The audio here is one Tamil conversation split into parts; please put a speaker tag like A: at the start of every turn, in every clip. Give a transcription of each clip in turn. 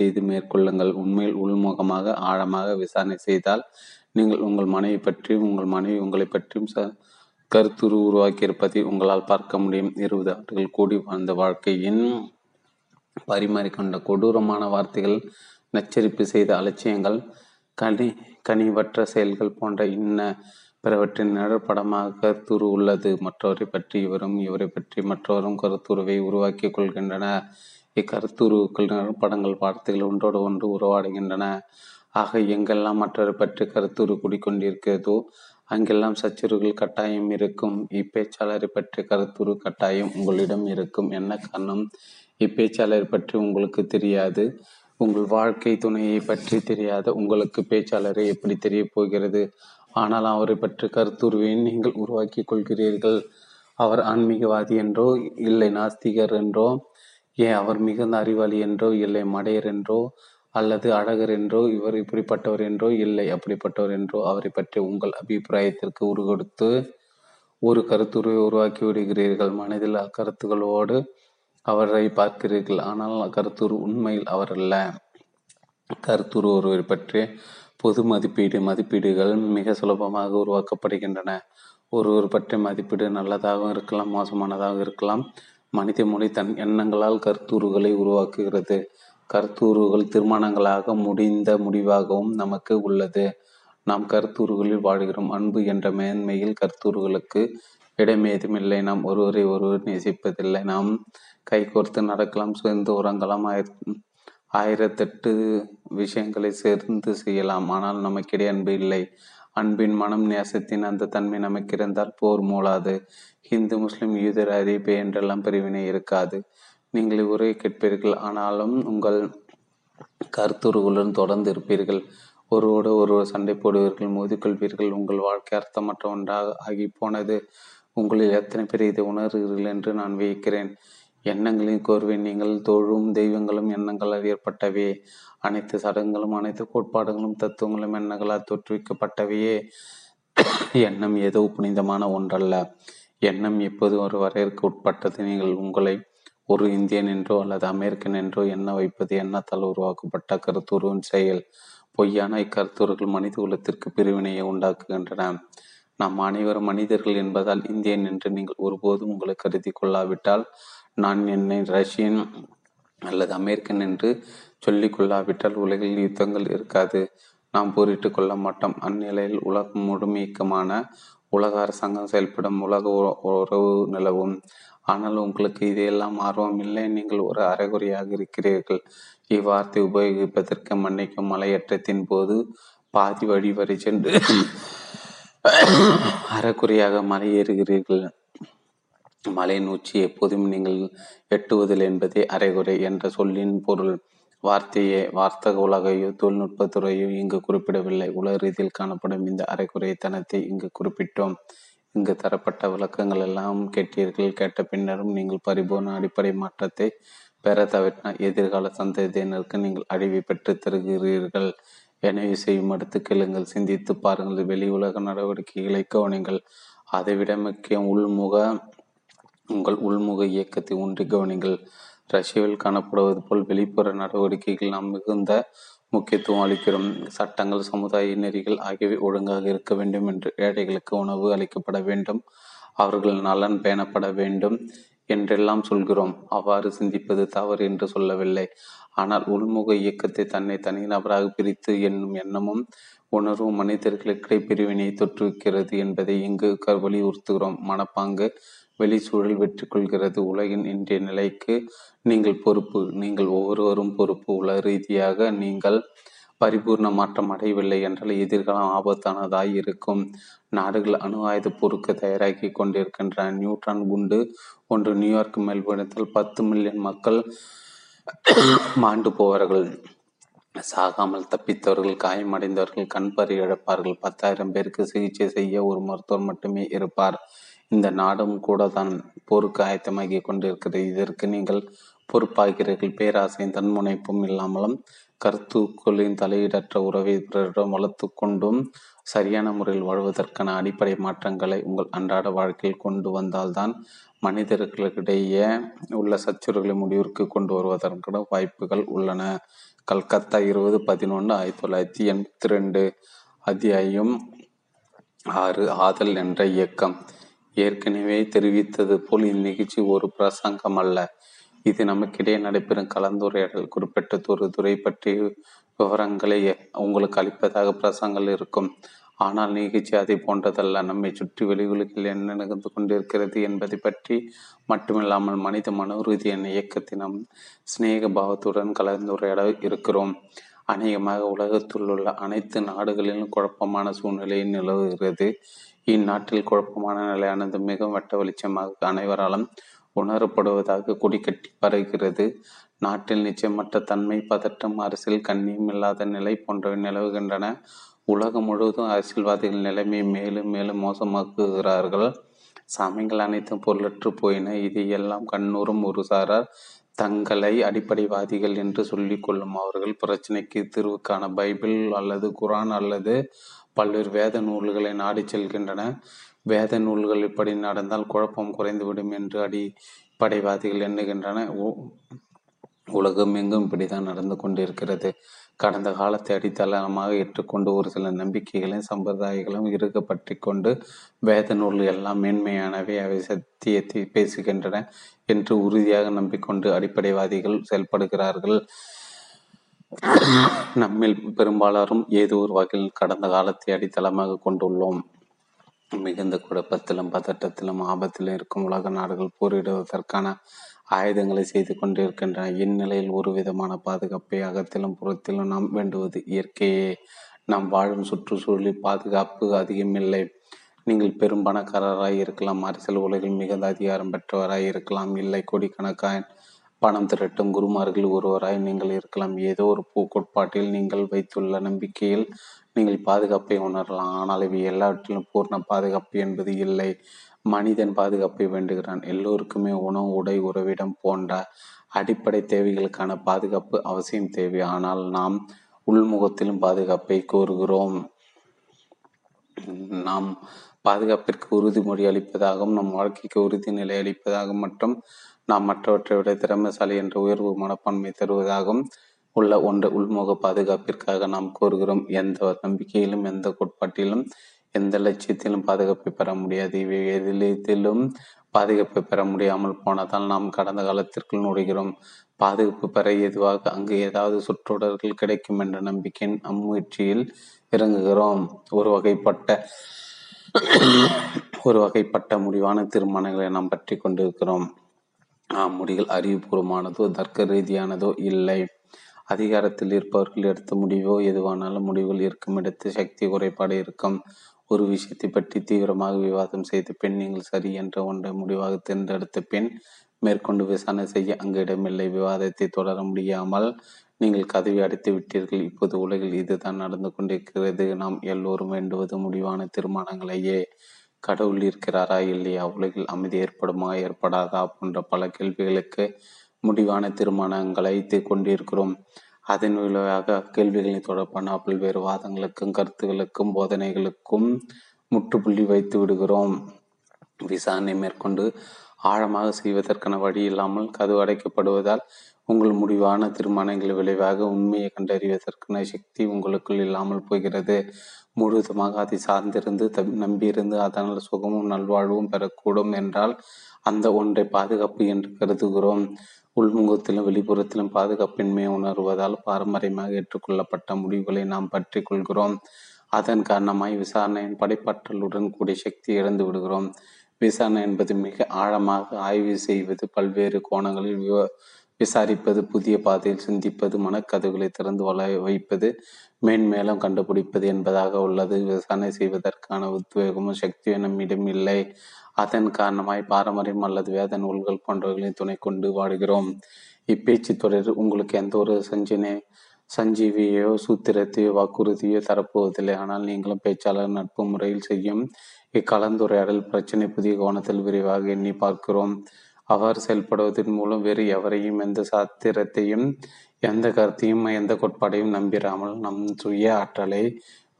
A: செய்து மேற்கொள்ளுங்கள். உண்மையில் உள்முகமாக ஆழமாக விசாரணை செய்தால் நீங்கள் உங்கள் மனைவி பற்றியும் உங்கள் மனைவி உங்களை பற்றியும் ச கருத்துரு உருவாக்கியிருப்பதை உங்களால் பார்க்க முடியும். இருபது ஆண்டுகள் கூடி வாழ்ந்த வாழ்க்கையின் பரிமாறிக்கொண்ட கொடூரமான வார்த்தைகள் நச்சரிப்பு செய்த அலட்சியங்கள் கனி கனிவற்ற செயல்கள் போன்ற இன்ன பிறவற்றின் நிழற்படமாக கருத்துரு உள்ளது. மற்றவரை பற்றி இவரும் இவரை பற்றி மற்றவரும் கருத்துருவை உருவாக்கி கொள்கின்றன இக்கருத்துருக்கள் நிழற்படங்கள் வார்த்தைகள் ஒன்றோடு ஒன்று உருவாடுகின்றன ஆக எங்கெல்லாம் மற்றவரை பற்றி கருத்துரு குடிக்கொண்டிருக்கிறதோ அங்கெல்லாம் சச்சுறுகள் கட்டாயம் இருக்கும். இப்பேச்சாளரை பற்றி கருத்துரு கட்டாயம் உங்களிடம் இருக்கும். என்ன காரணம்? இப்பேச்சாளரை பற்றி உங்களுக்கு தெரியாது. உங்கள் வாழ்க்கை துணையை பற்றி தெரியாத உங்களுக்கு பேச்சாளரை எப்படி தெரிய போகிறது? ஆனால் அவரை பற்றி கருத்துருவை நீங்கள் உருவாக்கி கொள்கிறீர்கள். அவர் ஆன்மீகவாதி என்றோ இல்லை நாஸ்திகர் என்றோ ஏன் அவர் மிகுந்த அறிவாளி என்றோ இல்லை மடையர் என்றோ அல்லது அழகர் என்றோ இவர் இப்படிப்பட்டவர் என்றோ இல்லை அப்படிப்பட்டவர் என்றோ அவரை பற்றி உங்கள் அபிப்பிராயத்திற்கு உருகொடுத்து ஒரு கருத்துருவை உருவாக்கி விடுகிறீர்கள். மனதில் அக்கருத்துகளோடு அவரை பார்க்கிறீர்கள். ஆனால் கருத்துரு உண்மையில் அவர் அல்ல. கருத்துரு ஒருவர் பற்றிய பொது மதிப்பீடு மதிப்பீடுகள் மிக சுலபமாக உருவாக்கப்படுகின்றன. ஒருவர் பற்றிய மதிப்பீடு நல்லதாகவும் இருக்கலாம் மோசமானதாகவும் இருக்கலாம். மனித மொழி தன் எண்ணங்களால் கருத்துருகளை உருவாக்குகிறது. கருத்துருகள் தீர்மானங்களாக முடிந்த முடிவாகவும் நமக்கு உள்ளது. நாம் கருத்துருகளில் வாழ்கிறோம். அன்பு என்ற மேன்மையில் கருத்துருகளுக்கு இடமேதுமில்லை. நாம் ஒருவரை ஒருவர் நேசிப்பதில்லை. நாம் கைகோர்த்து நடக்கலாம் சேர்ந்து உறங்கலாம் ஆயிரத்தெட்டு விஷயங்களை சேர்ந்து செய்யலாம். ஆனால் நமக்கிடையே அன்பு இல்லை. அன்பின் மனம் நேசத்தின் அந்த தன்மை நமக்கு இருந்தால் போர் மூலாது ஹிந்து முஸ்லிம் யூதர் அரேபிய என்றெல்லாம் பிரிவினை இருக்காது. நீங்கள் உரையை கேட்பீர்கள் ஆனாலும் உங்கள் கருத்துருவுடன் தொடர்ந்து இருப்பீர்கள். ஒருவோடு ஒருவர் சண்டை போடுவீர்கள் மோதிக்கொள்வீர்கள். உங்கள் வாழ்க்கை அர்த்தமற்ற ஒன்றாக ஆகி போனது உங்களில் எத்தனை பேர் இதை உணர்கிறீர்கள் என்று நான் வியக்கிறேன். எண்ணங்களின் கோர்வை நீங்கள் தோழும் தெய்வங்களும் எண்ணங்களால் ஏற்பட்டவே. அனைத்து சடங்குகளும் அனைத்து கோட்பாடுகளும் தத்துவங்களும் எண்ணங்களால் தோற்றுவிக்கப்பட்டவையே. எண்ணம் ஏதோ புனிதமான ஒன்றல்ல. எண்ணம் எப்போது ஒரு வரையறுக்கு உட்பட்டது? நீங்கள் உங்களை ஒரு இந்தியன் என்றோ அல்லது அமெரிக்கன் என்றோ எண்ண வைப்பது எண்ணத்தால் உருவாக்கப்பட்ட கருத்துருவின் செயல். பொய்யான இக்கருத்துருகள் மனித குலத்திற்கு பிரிவினையை உண்டாக்குகின்றன. நாம் அனைவரும் மனிதர்கள் என்பதால் இந்தியன் என்று நீங்கள் ஒருபோதும் உங்களை கருதி கொள்ளாவிட்டால் நான் என்னை ரஷ்யன் அல்லது அமெரிக்கன் என்று சொல்லிக் கொள்ளாவிட்டால் உலகில் யுத்தங்கள் இருக்காது. நாம் போரிட்டு கொள்ள மாட்டோம். அந்நிலையில் உலகம் முழுமைக்கமான உலக அரசாங்கம் செயல்படும் உலக உறவு நிலவும். ஆனால் உங்களுக்கு இதையெல்லாம் ஆர்வம் இல்லை. நீங்கள் ஒரு அரைகுறையாக இருக்கிறீர்கள். இவ்வார்த்தை உபயோகிப்பதற்கு மன்னிக்கும் மலையேற்றத்தின் போது பாதி வழி வரை சென்று அறக்குறையாக மலை ஏறுகிறீர்கள் மலையின் உச்சி எப்போதும் நீங்கள் எட்டுவதில் என்பதே அரைகுறை என்ற சொல்லின் பொருள். வார்த்தையே வார்த்தக உலகையோ தொழில்நுட்பத்துறையோ இங்கு குறிப்பிடவில்லை. உலக ரீதியில் காணப்படும் இந்த அரைக்குறைத்தனத்தை இங்கு குறிப்பிட்டோம். இங்கு தரப்பட்ட விளக்கங்கள் எல்லாம் கேட்டீர்கள். கேட்ட பின்னரும் நீங்கள் பரிபூர்ண அடிப்படை மாற்றத்தை பெற தவிர்த்தால் எதிர்கால சந்ததியினருக்கு நீங்கள் அழிவை பெற்று தருகிறீர்கள். எனவே செய்யும் அடுத்து கேளுங்கள் சிந்தித்து பாருங்கள். வெளி உலக நடவடிக்கைகளை கவனிங்கள். அதைவிட முக்கியம் உள்முக உங்கள் உள்முக இயக்கத்தை ஒன்றி கவனிங்கள். ரஷ்யாவில் காணப்படுவது போல் வெளிப்புற நடவடிக்கைகள் நாம் மிகுந்த முக்கியத்துவம் அளிக்கிறோம். சட்டங்கள் சமுதாய நெறிகள் ஆகியவை ஒழுங்காக இருக்க வேண்டும் என்று ஏழைகளுக்கு உணவு அளிக்கப்பட வேண்டும். அவர்கள் நலன் பேணப்பட வேண்டும் என்றெல்லாம் சொல்கிறோம். அவ்வாறு சிந்திப்பது தவறு என்று சொல்லவில்லை. ஆனால் உள்முக இயக்கத்தை தன்னை தனிநபராக பிரித்து என்னும் எண்ணமும் உணர்வும் மனிதர்களுக்கிடையே பிரிவினை தொற்றுவிக்கிறது என்பதை இங்கு வலியுறுத்துகிறோம் மனப்பாங்கு வெளிச்சூழல் வெற்றி கொள்கிறது உலகின் இன்றைய நிலைக்கு நீங்கள் பொறுப்பு நீங்கள் ஒவ்வொருவரும் பொறுப்பு உலக ரீதியாக நீங்கள் பரிபூர்ண மாற்றம் அடையவில்லை என்றால் எதிர்காலம் ஆபத்தானதாய் இருக்கும். நாடுகள் அணு ஆயுத பொறுக்க தயாராகி கொண்டிருக்கின்றன நியூட்ரான் குண்டு ஒன்று நியூயார்க் மெல்போர்னத்தில் பத்து மில்லியன் மக்கள் மாண்டு போவார்கள். சாகாமல் தப்பித்தவர்கள் காயமடைந்தவர்கள் கண்பறி இழப்பார்கள். பத்தாயிரம் பேருக்கு சிகிச்சை செய்ய ஒரு மருத்துவர் மட்டுமே இருப்பார். இந்த நாடும் கூட தான் போருக்கு ஆயத்தமாகி கொண்டிருக்கிறது. இதற்கு நீங்கள் பொறுப்பாகிறீர்கள். பேராசையும் தன்முனைப்பும் இல்லாமலும் கருத்துக்களின் தலையீடற்ற உறவை பிறரிடம் வளர்த்து கொண்டும் சரியான முறையில் வாழ்வதற்கான அடிப்படை மாற்றங்களை உங்கள் அன்றாட வாழ்க்கையில் கொண்டு வந்தால்தான் மனிதர்களுக்கிடையே உள்ள சச்சுறுகளை முடிவிற்கு கொண்டு வருவதற்கான வாய்ப்புகள் உள்ளன. கல்கத்தா இருபது பதினொன்று ஆயிரத்தி தொள்ளாயிரத்தி எண்பத்தி ரெண்டு அத்தியாயம் ஆறு ஆதல் என்ற இயக்கம். ஏற்கனவே தெரிவித்தது போல் இந்நிகழ்ச்சி ஒரு பிரசங்கம் அல்ல. இது நமக்கிடையே நடைபெறும் கலந்துரையாடல். குறிப்பிட்ட ஒரு துறை பற்றிய விவரங்களை உங்களுக்கு அளிப்பதாக பிரசங்கள் இருக்கும். ஆனால் நிகழ்ச்சி அதை போன்றதல்ல. நம்மை சுற்றி வெளியுலகில் என்ன நடந்து கொண்டிருக்கிறது என்பதை பற்றி மட்டுமில்லாமல் மனித மனோரீதியின் இயக்கத்தினம் சிநேக பாவத்துடன் கலந்துரையாட இருக்கிறோம். அநேகமாக உலகத்தில் உள்ள அனைத்து நாடுகளிலும் குழப்பமான சூழ்நிலை நிலவுகிறது. இந்நாட்டில் குழப்பமான நிலையானது மிகவும் வெட்ட வெளிச்சமாக அனைவராலும் உணரப்படுவதாக கொடிக்கட்டி பரவுகிறது நாட்டில் நிச்சயமற்ற தன்மை பதட்டம் அரசியல் கண்ணியம் இல்லாத நிலை போன்றவை நிலவுகின்றன. உலகம் முழுவதும் அரசியல்வாதிகள் நிலைமை மேலும் மேலும் மோசமாக்குகிறார்கள். சாமிகள் அனைத்தும் பொருளற்று போயின. இது எல்லாம் கண்ணூரும் ஒரு சாரார் தங்களை அடிப்படைவாதிகள் என்று சொல்லிக் கொள்ளும் அவர்கள் பிரச்சனைக்கு தீர்வுக்கான பைபிள் அல்லது குரான் அல்லது பல்வேறு வேத நூல்களை நாடி செல்கின்றன வேத நூல்கள் இப்படி நடந்தால் குழப்பம் குறைந்துவிடும் என்று அடிப்படைவாதிகள் எண்ணுகின்றன. உலகம் எங்கும் இப்படிதான் நடந்து கொண்டிருக்கிறது. கடந்த காலத்தை அடித்தளமாக ஏற்றுக்கொண்டு ஒரு சில நம்பிக்கைகளையும் சம்பிரதாயங்களும் இருக்க பற்றி கொண்டு வேத நூல்கள் எல்லாம் மேன்மையானவை. அவை சத்தியத்தை பேசுகின்றன என்று உறுதியாக நம்பிக்கொண்டு அடிப்படைவாதிகள் செயல்படுகிறார்கள். நம்மில் பெரும்பாலாரும் ஏதோ ஒரு வகையில் கடந்த காலத்தை அடித்தளமாக கொண்டுள்ளோம். மிகுந்த குழப்பத்திலும் பதட்டத்திலும் ஆபத்திலும் இருக்கும் உலக நாடுகள் போரிடுவதற்கான ஆயுதங்களை செய்து கொண்டிருக்கின்றன. இந்நிலையில் ஒரு விதமான பாதுகாப்பை அகத்திலும் புறத்திலும் நாம் வேண்டுவது இயற்கையே. நாம் வாழும் சுற்றுச்சூழலில் பாதுகாப்பு அதிகமில்லை நீங்கள் பெரும் பணக்காரராய் இருக்கலாம் அரசியல் உலகில் மிகுந்த அதிகாரம் பெற்றவராய் இருக்கலாம் இல்லை கோடிக்கணக்கான பணம் திரட்டும் குருமார்கள் ஒருவராய் நீங்கள் இருக்கலாம். ஏதோ ஒரு பூ கோட்பாட்டில் நீங்கள் வைத்துள்ள நம்பிக்கையில் நீங்கள் பாதுகாப்பை உணரலாம். ஆனால் இவை எல்லாவற்றிலும் பூர்ண பாதுகாப்பு என்பது இல்லை. மனிதன் பாதுகாப்பை வேண்டுகிறான். எல்லோருக்குமே உணவு உடை உறவிடம் போன்ற அடிப்படை தேவைகளுக்கான பாதுகாப்பு அவசியம் தேவை. ஆனால் நாம் உள்முகத்திலும் பாதுகாப்பை கோருகிறோம். நாம் பாதுகாப்பிற்கு உறுதிமொழி அளிப்பதாகவும் நம் வாழ்க்கைக்கு உறுதிநிலை அளிப்பதாகவும் மற்றும் நாம் மற்றவற்றை விட திறமைசாலி என்ற உயர்வு மனப்பான்மை தருவதாகவும் உள்ள ஒன்று உள்முக பாதுகாப்பிற்காக நாம் கூறுகிறோம் எந்த நம்பிக்கையிலும் எந்த கோட்பாட்டிலும் எந்த லட்சியத்திலும் பாதுகாப்பை பெற முடியாது. இவை எதிலும் பாதுகாப்பை பெற முடியாமல் போனதால் நாம் கடந்த காலத்திற்குள் நுழைகிறோம். பாதுகாப்பு பெற எதுவாக அங்கு ஏதாவது சுற்றுடர்கள் கிடைக்கும் என்ற நம்பிக்கையின் அம்முயற்சியில் இறங்குகிறோம். ஒரு வகைப்பட்ட ஒரு வகைப்பட்ட முடிவான தீர்மானங்களை நாம் பற்றி கொண்டிருக்கிறோம். முடிகள் அறிவுபூர்வமானதோ தர்க்க ரீதியானதோ இல்லை. அதிகாரத்தில் இருப்பவர்கள் எடுத்த முடிவோ எதுவானாலும் முடிவுகள் இருக்கும் இடத்து சக்தி குறைபாடு இருக்கும். ஒரு விஷயத்தை பற்றி தீவிரமாக விவாதம் செய்த பெண் நீங்கள் சரி என்ற ஒன்றை முடிவாக தேர்ந்தெடுத்த பின் மேற்கொண்டு விசாரணை செய்ய அங்கு இடமில்லை. விவாதத்தை தொடர முடியாமல் நீங்கள் கதவி அடைத்து விட்டீர்கள். இப்போது உலகில் இதுதான் நடந்து கொண்டிருக்கிறது. நாம் எல்லோரும் வேண்டுவது முடிவான தீர்மானங்களையே. கடவுள் இருக்கிறாரா இல்லையா? உலகில் அமைதி ஏற்படுமா? ஏற்படாதா? போன்ற பல கேள்விகளுக்கு முடிவான தீர்மானங்களை கொண்டிருக்கிறோம். அதன் விளைவாக கேள்விகளை தொடர்பான பல்வேறு வாதங்களுக்கும் கருத்துகளுக்கும் போதனைகளுக்கும் முற்றுப்புள்ளி வைத்து விடுகிறோம். விசாரணை மேற்கொண்டு ஆழமாக செய்வதற்கான வழி இல்லாமல் கதவு அடைக்கப்படுவதால் உங்கள் முடிவான தீர்மானங்கள் விளைவாக உண்மையை கண்டறிவதற்கான சக்தி உங்களுக்குள் இல்லாமல் போகிறது. முழுவதுமாக அதை சார்ந்திருந்து நம்பியிருந்து அதனால் சுகமும் நல்வாழ்வும் பெறக்கூடும் என்றால் அந்த ஒன்றை பாதுகாப்பு என்று கருதுகிறோம். உள்முகத்திலும் வெளிப்புறத்திலும் பாதுகாப்பின்மையை உணர்வதால் பாரம்பரியமாக ஏற்றுக்கொள்ளப்பட்ட முடிவுகளை நாம் பற்றி கொள்கிறோம். அதன் காரணமாய் விசாரணையின் படைப்பாற்றலுடன் கூடிய சக்தி இழந்து விடுகிறோம். விசாரணை என்பது மிக ஆழமாக ஆய்வு செய்வது பல்வேறு கோணங்களில் விசாரிப்பது புதிய பாதையில் சிந்திப்பது மனக்கதவுகளை திறந்து வள வைப்பது மேன்மேலும் கண்டுபிடிப்பது என்பதாக உள்ளது. விசாரணை செய்வதற்கான உத்வேகமும் சக்தியும் நம்மிடம் இல்லை. அதன் காரணமாய் பாரம்பரியம் அல்லது வேத நூல்கள் போன்றவர்களின் துணை கொண்டு வாடுகிறோம் இப்பேச்சு தொடர் உங்களுக்கு எந்த ஒரு சஞ்சினை சஞ்சீவியோ சூத்திரத்தையோ வாக்குறுதியோ தரப்போவதில்லை. ஆனால் நீங்களும் பேச்சாளர் நட்பு முறையில் செய்யும் இக்கலந்துரையாடல் பிரச்சனை புதிய கோணத்தில் விரிவாக எண்ணி பார்க்கிறோம். அவர் செயல்படுவதன் மூலம் வேறு எவரையும் எந்த சாத்திரத்தையும் எந்த கருத்தையும் எந்த கோட்பாடையும் நம்பிராமல் நம் சுய ஆற்றலை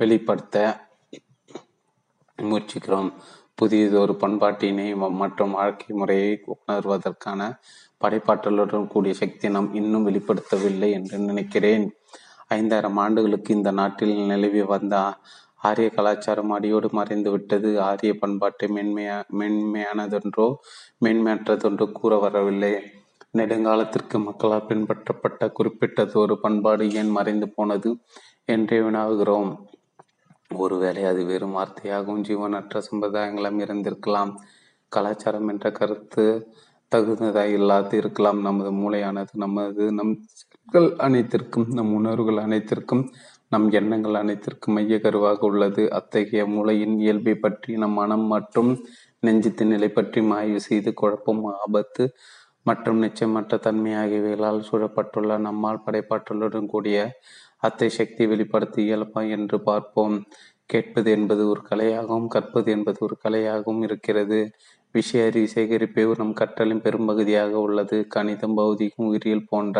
A: வெளிப்படுத்த முயற்சிக்கிறோம். புதியதொரு பண்பாட்டினை மற்றும் வாழ்க்கை முறையை உணர்வதற்கான படைப்பாற்றலுடன் கூடிய சக்தி நாம் இன்னும் வெளிப்படுத்தவில்லை என்று நினைக்கிறேன். ஐந்தாயிரம் ஆண்டுகளுக்கு இந்த நாட்டில் நிலவி வந்த ஆரிய கலாச்சாரம் அடியோடு மறைந்து விட்டது. ஆரிய பண்பாட்டை மென்மையா மென்மையானதென்றோ மென்மையற்றதென்றோ கூற வரவில்லை. நெடுங்காலத்திற்கு மக்களால் பின்பற்றப்பட்ட குறிப்பிட்டதொரு பண்பாடு ஏன் மறைந்து போனது என்றே வினாவுகிறோம். ஒருவேளை அது வெறும் வார்த்தையாகவும் ஜீவனற்ற சம்பிரதாயங்களும் இருந்திருக்கலாம். கலாச்சாரம் என்ற கருத்து தகுந்ததாக இல்லாது இருக்கலாம். நமது மூளையானது நமது நம் செயல்கள் அனைத்திற்கும் நம் உணர்வுகள் அனைத்திற்கும் நம் எண்ணங்கள் அனைத்திற்கும் மைய கருவாக உள்ளது. அத்தகைய மூளையின் இயல்பை பற்றி நம் மனம் மற்றும் நெஞ்சத்தின் நிலை பற்றி ஆய்வு செய்து குழப்பம் ஆபத்து மற்றும் நிச்சயமற்ற தன்மை ஆகியவைகளால் சூழப்பட்டுள்ள நம்மால் படைப்பாற்றலுடன் கூடிய அத்தை சக்தி வெளிப்படுத்த இயல்பா என்று பார்ப்போம். கேட்பது என்பது ஒரு கலையாகவும் கற்பது என்பது ஒரு கலையாகவும் இருக்கிறது. விஷய அறிவு சேகரிப்பே நம் கற்றலின் பெரும்பகுதியாக உள்ளது. கணிதம் பௌதிகம் உயிரியல் போன்ற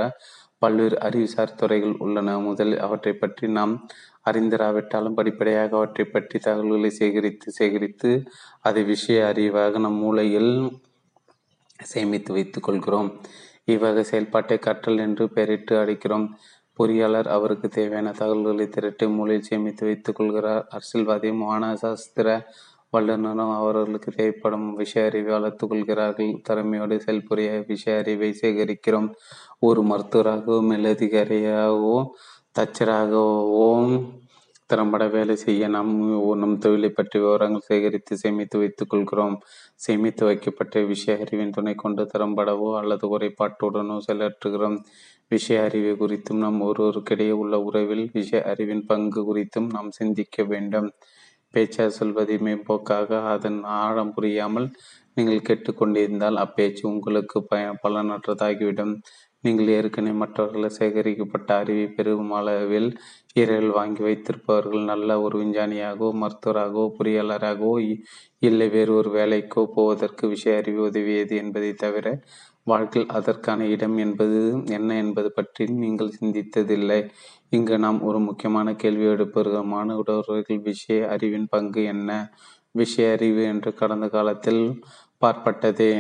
A: பல்வேறு அறிவுசார் துறைகள் உள்ளன. முதலில் அவற்றை பற்றி நாம் அறிந்திராவிட்டாலும் படிப்படியாக அவற்றை பற்றி தகவல்களை சேகரித்து சேகரித்து அதை விஷய அறிவாக நம் மூளையில் சேமித்து வைத்துக் கொள்கிறோம். இவ்வகை செயல்பாட்டை கற்றல் என்று பெயரிட்டு அழைக்கிறோம். பொறியாளர் அவருக்கு தேவையான தகவல்களை திரட்டி மூலையில் சேமித்து வைத்துக் கொள்கிறார். அரசியல்வாதியும் வானசாஸ்திர வல்லுநரும் அவர்களுக்கு தேவைப்படும் விஷய அறிவை வளர்த்துக் கொள்கிறார்கள் திறமையோடு செயல்புரிய விஷய அறிவை சேகரிக்கிறோம். ஒரு மருத்துவராகவோ மேலதிகாரியாகவோ தச்சராகவோ திறம்பட வேலை செய்ய நாம் நம் தொழிலை பற்றி விவரங்கள் சேகரித்து சேமித்து வைத்துக் கொள்கிறோம் சேமித்து வைக்கப்பட்ட விஷய அறிவின் துணை கொண்டு திறம்படவோ அல்லது குறைபாட்டுடனோ செயலாற்றுகிறோம். விஷய அறிவு குறித்தும் நம் ஒருவருக்கிடையே உள்ள உறவில் விஷய அறிவின் பங்கு குறித்தும் நாம் சிந்திக்க வேண்டும். பேச்சா சொல்வதை மேம்போக்காக அதன் ஆழம் புரியாமல் நீங்கள் கேட்டுக்கொண்டிருந்தால் அப்பேச்சு உங்களுக்கு பய பலனற்றதாகிவிடும். நீங்கள் ஏற்கனவே மற்றவர்கள் சேகரிக்கப்பட்ட அறிவை பெருகும் அளவில் இரவில் வாங்கி வைத்திருப்பவர்கள் நல்ல ஒரு விஞ்ஞானியாகவோ மருத்துவராகவோ பொறியாளராகவோ இல்லை வேறு ஒரு வேலைக்கோ போவதற்கு விஷய அறிவு உதவியது என்பதை தவிர வாழ்க்கையில் அதற்கான இடம் என்பது என்ன என்பது பற்றி நீங்கள் சிந்தித்ததில்லை. இங்கு நாம் ஒரு முக்கியமான கேள்வி எடுப்பவர்கள் மாணவர்கள் விஷய அறிவின் பங்கு என்ன? விஷய அறிவு என்று கடந்த காலத்தில் பார்ப்பட்டதே.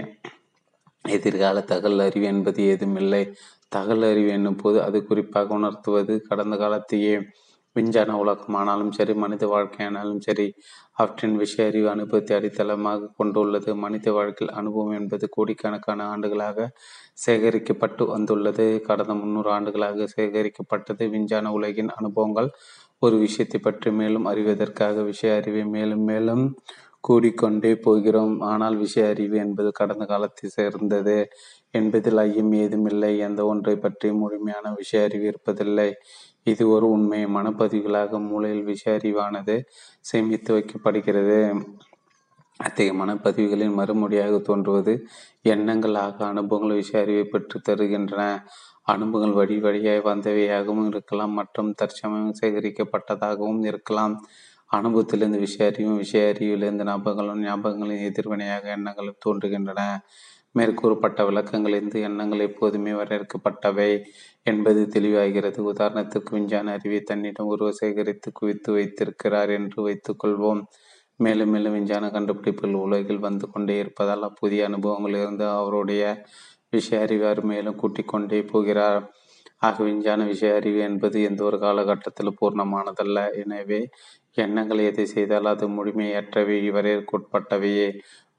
A: எதிர்கால தகவல் அறிவு என்பது ஏதுமில்லை தகவல் அறிவு என்னும் போது அது குறிப்பாக உணர்த்துவது கடந்த காலத்தையே. விஞ்ஞான உலகம் ஆனாலும் சரி மனித வாழ்க்கையானாலும் சரி அவற்றின் விஷய அறிவு அனுபவத்தை அடித்தளமாக கொண்டுள்ளது. மனித வாழ்க்கையில் அனுபவம் என்பது கோடிக்கணக்கான ஆண்டுகளாக சேகரிக்கப்பட்டு வந்துள்ளது. கடந்த முன்னூறு ஆண்டுகளாக சேகரிக்கப்பட்டது. விஞ்ஞான உலகின் அனுபவங்கள் ஒரு விஷயத்தை பற்றி மேலும் அறிவதற்காக விஷய அறிவை மேலும் மேலும் கூடிக்கொண்டே போகிறோம். ஆனால் விஷய அறிவு என்பது கடந்த காலத்தை சேர்ந்தது என்பதில் ஐயம் ஏதுமில்லை. எந்த ஒன்றை பற்றி முழுமையான விஷய அறிவு இருப்பதில்லை. இது ஒரு உண்மை மனப்பதிவுகளாக மூளையில் விஷய அறிவானது சேமித்து வைக்கப்படுகிறது. அத்தகைய மனப்பதிவுகளின் மறுமொழியாக தோன்றுவது எண்ணங்கள் ஆக அனுபவங்கள் விஷய அறிவை பெற்று தருகின்றன. அனுபவங்கள் வழி வழியாய் வந்தவையாகவும் இருக்கலாம் மற்றும் தற்சமயம் சேகரிக்கப்பட்டதாகவும் இருக்கலாம். அனுபவத்திலிருந்து விஷய அறிவும் விஷய அறிவிலிருந்து ஞாபகங்களும் ஞாபகங்களின் எதிர்வினையாக எண்ணங்களும் தோன்றுகின்றன. மேற்கூறப்பட்ட விளக்கங்களிலிருந்து எண்ணங்கள் எப்போதுமே வரையறுக்கப்பட்டவை என்பது தெளிவாகிறது. உதாரணத்துக்கு விஞ்ஞான அறிவை தன்னிடம் ஒருவர் சேகரித்து குவித்து வைத்திருக்கிறார் என்று வைத்துக்கொள்வோம். மேலும் மேலும் விஞ்ஞான கண்டுபிடிப்புகள் உலகில் வந்து கொண்டே இருப்பதால் புதிய அனுபவங்களிலிருந்து அவருடைய விஷய அறிவார் மேலும் கூட்டிக் கொண்டே போகிறார். ஆக விஞ்ஞான விஷய அறிவு என்பது எந்த ஒரு காலகட்டத்தில் பூர்ணமானதல்ல. எனவே எண்ணங்கள் எதை செய்தால் அது முழுமையற்றவை வரையறுக்குட்பட்டவையே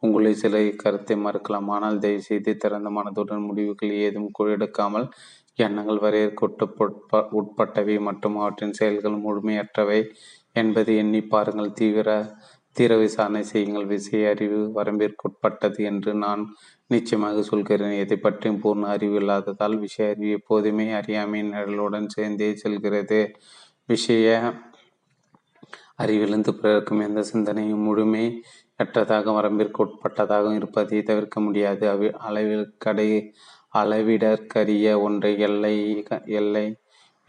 A: உங்களை சில கருத்தை மறுக்கலாம். ஆனால் தயவு செய்து திறந்த மனதுடன் முடிவுகள் ஏதும் எடுக்காமல் எண்ணங்கள் வரையறுக்க உட்பட்டவை மற்றும் அவற்றின் செயல்கள் முழுமையற்றவை என்பதை எண்ணி பாருங்கள். தீவிர தீர விசாரணை செய்யுங்கள். விஷய அறிவு வரம்பிற்குட்பட்டது என்று நான் நிச்சயமாக சொல்கிறேன். எதை பற்றியும் பூர்ண அறிவு இல்லாததால் விஷய அறிவு எப்போதுமே அறியாமையின் நிழலுடன் சேர்ந்தே செல்கிறது. விஷய அறிவிலிருந்து பிறக்கும் எந்த சிந்தனையும் முழுமை அற்றதாக வரம்பிற்கு உட்பட்டதாகவும் இருப்பதை தவிர்க்க முடியாது. அவை அளவில் கடை அளவிடற்கரிய ஒன்றை எல்லை எல்லை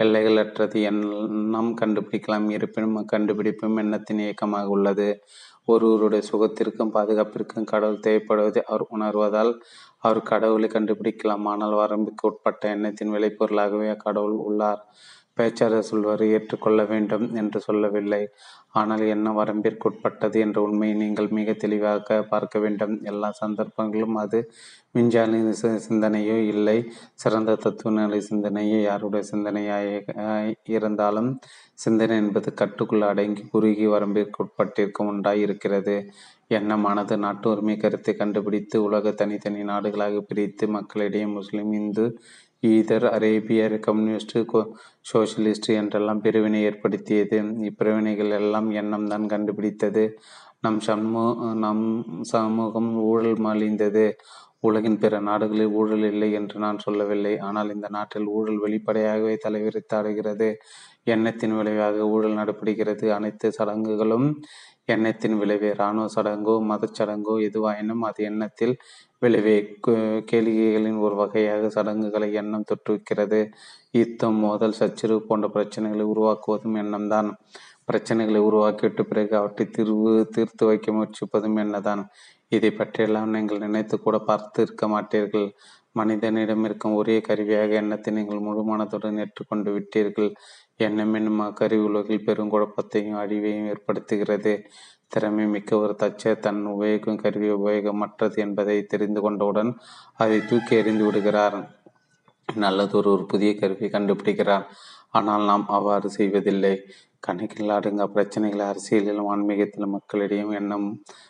A: எல்லைகளற்றது எண்ணம் கண்டுபிடிக்கலாம். இருப்பினும் கண்டுபிடிப்பும் எண்ணத்தின் இயக்கமாக உள்ளது. ஒருவருடைய சுகத்திற்கும் பாதுகாப்பிற்கும் கடவுள் தேவைப்படுவதை அவர் உணர்வதால் அவர் கடவுளை கண்டுபிடிக்கலாம். ஆனால் வரம்புக்கு உட்பட்ட எண்ணத்தின் விளைபொருளாகவே கடவுள் உள்ளார். பேச்சாளர் சொல்வார் ஏற்றுக்கொள்ள வேண்டும் என்று சொல்லவில்லை. ஆனால் என்ன வரம்பிற்குட்பட்டது என்ற உண்மையை நீங்கள் மிக தெளிவாக பார்க்க வேண்டும். எல்லா சந்தர்ப்பங்களும் அது விஞ்ஞானி சிந்தனையோ இல்லை சிறந்த தத்துவ நிலை சிந்தனையோ யாருடைய சிந்தனையாய் இருந்தாலும் சிந்தனை என்பது கட்டுக்குள் அடங்கி குறுகி வரம்பிற்குட்பட்டிருக்கும் உண்டாய் இருக்கிறது எண்ணமானது நாட்டு உரிமை கருத்தை கண்டுபிடித்து உலக தனித்தனி நாடுகளாக பிரித்து மக்களிடையே முஸ்லிம் இந்து ஈதர் அரேபியர் கம்யூனிஸ்ட் சோசியலிஸ்ட் என்றெல்லாம் பிரிவினை ஏற்படுத்தியது. இப்பிரிவினைகள் எல்லாம் எண்ணம் தான் கண்டுபிடித்தது. நம் சண்மு நம் சமூகம் ஊழல் மலிந்தது. உலகின் பிற நாடுகளில் ஊழல் இல்லை என்று நான் சொல்லவில்லை. ஆனால் இந்த நாட்டில் ஊழல் வெளிப்படையாகவே தலைவிரித்தாடுகிறது எண்ணத்தின் விளைவாக ஊழல் நடப்படுகிறது அனைத்து சடங்குகளும் எண்ணத்தின் விளைவே. இராணுவ சடங்கோ மதச்சடங்கோ எதுவாயினும் அது எண்ணத்தில் விளைவே. கேளிகைகளின் ஒரு வகையாக சடங்குகளை எண்ணம் தொற்றுவிக்கிறது. யுத்தம் மோதல் சச்சரவு போன்ற பிரச்சனைகளை உருவாக்குவதும் எண்ணம்தான். பிரச்சனைகளை உருவாக்கிவிட்ட பிறகு அவற்றை தீர்வு தீர்த்து வைக்க முயற்சிப்பதும் என்னதான் இதை பற்றியெல்லாம் நீங்கள் நினைத்து கூட பார்த்து இருக்க மாட்டீர்கள். மனிதனிடம் இருக்கும் ஒரே கருவியாக எண்ணத்தை நீங்கள் முழு மனத்துடன் ஏற்றுக்கொண்டு விட்டீர்கள். எண்ணம் என்னும் அக்கருவி உலகில் பெரும் குழப்பத்தையும் அழிவையும் ஏற்படுத்துகிறது. திறமை மிக்க ஒரு தச்சர் தன் உபயோகிக்கும் கருவி உபயோகமற்றது என்பதை தெரிந்து கொண்டவுடன் அதை தூக்கி எறிந்து விடுகிறார். நல்லதொரு ஒரு புதிய கருவியை கண்டுபிடிக்கிறார். ஆனால் நாம் அவ்வாறு செய்வதில்லை கணக்கில் அடங்க பிரச்சனைகள் அரசியலிலும் ஆன்மீகத்திலும் மக்களிடையும் எண்ணம்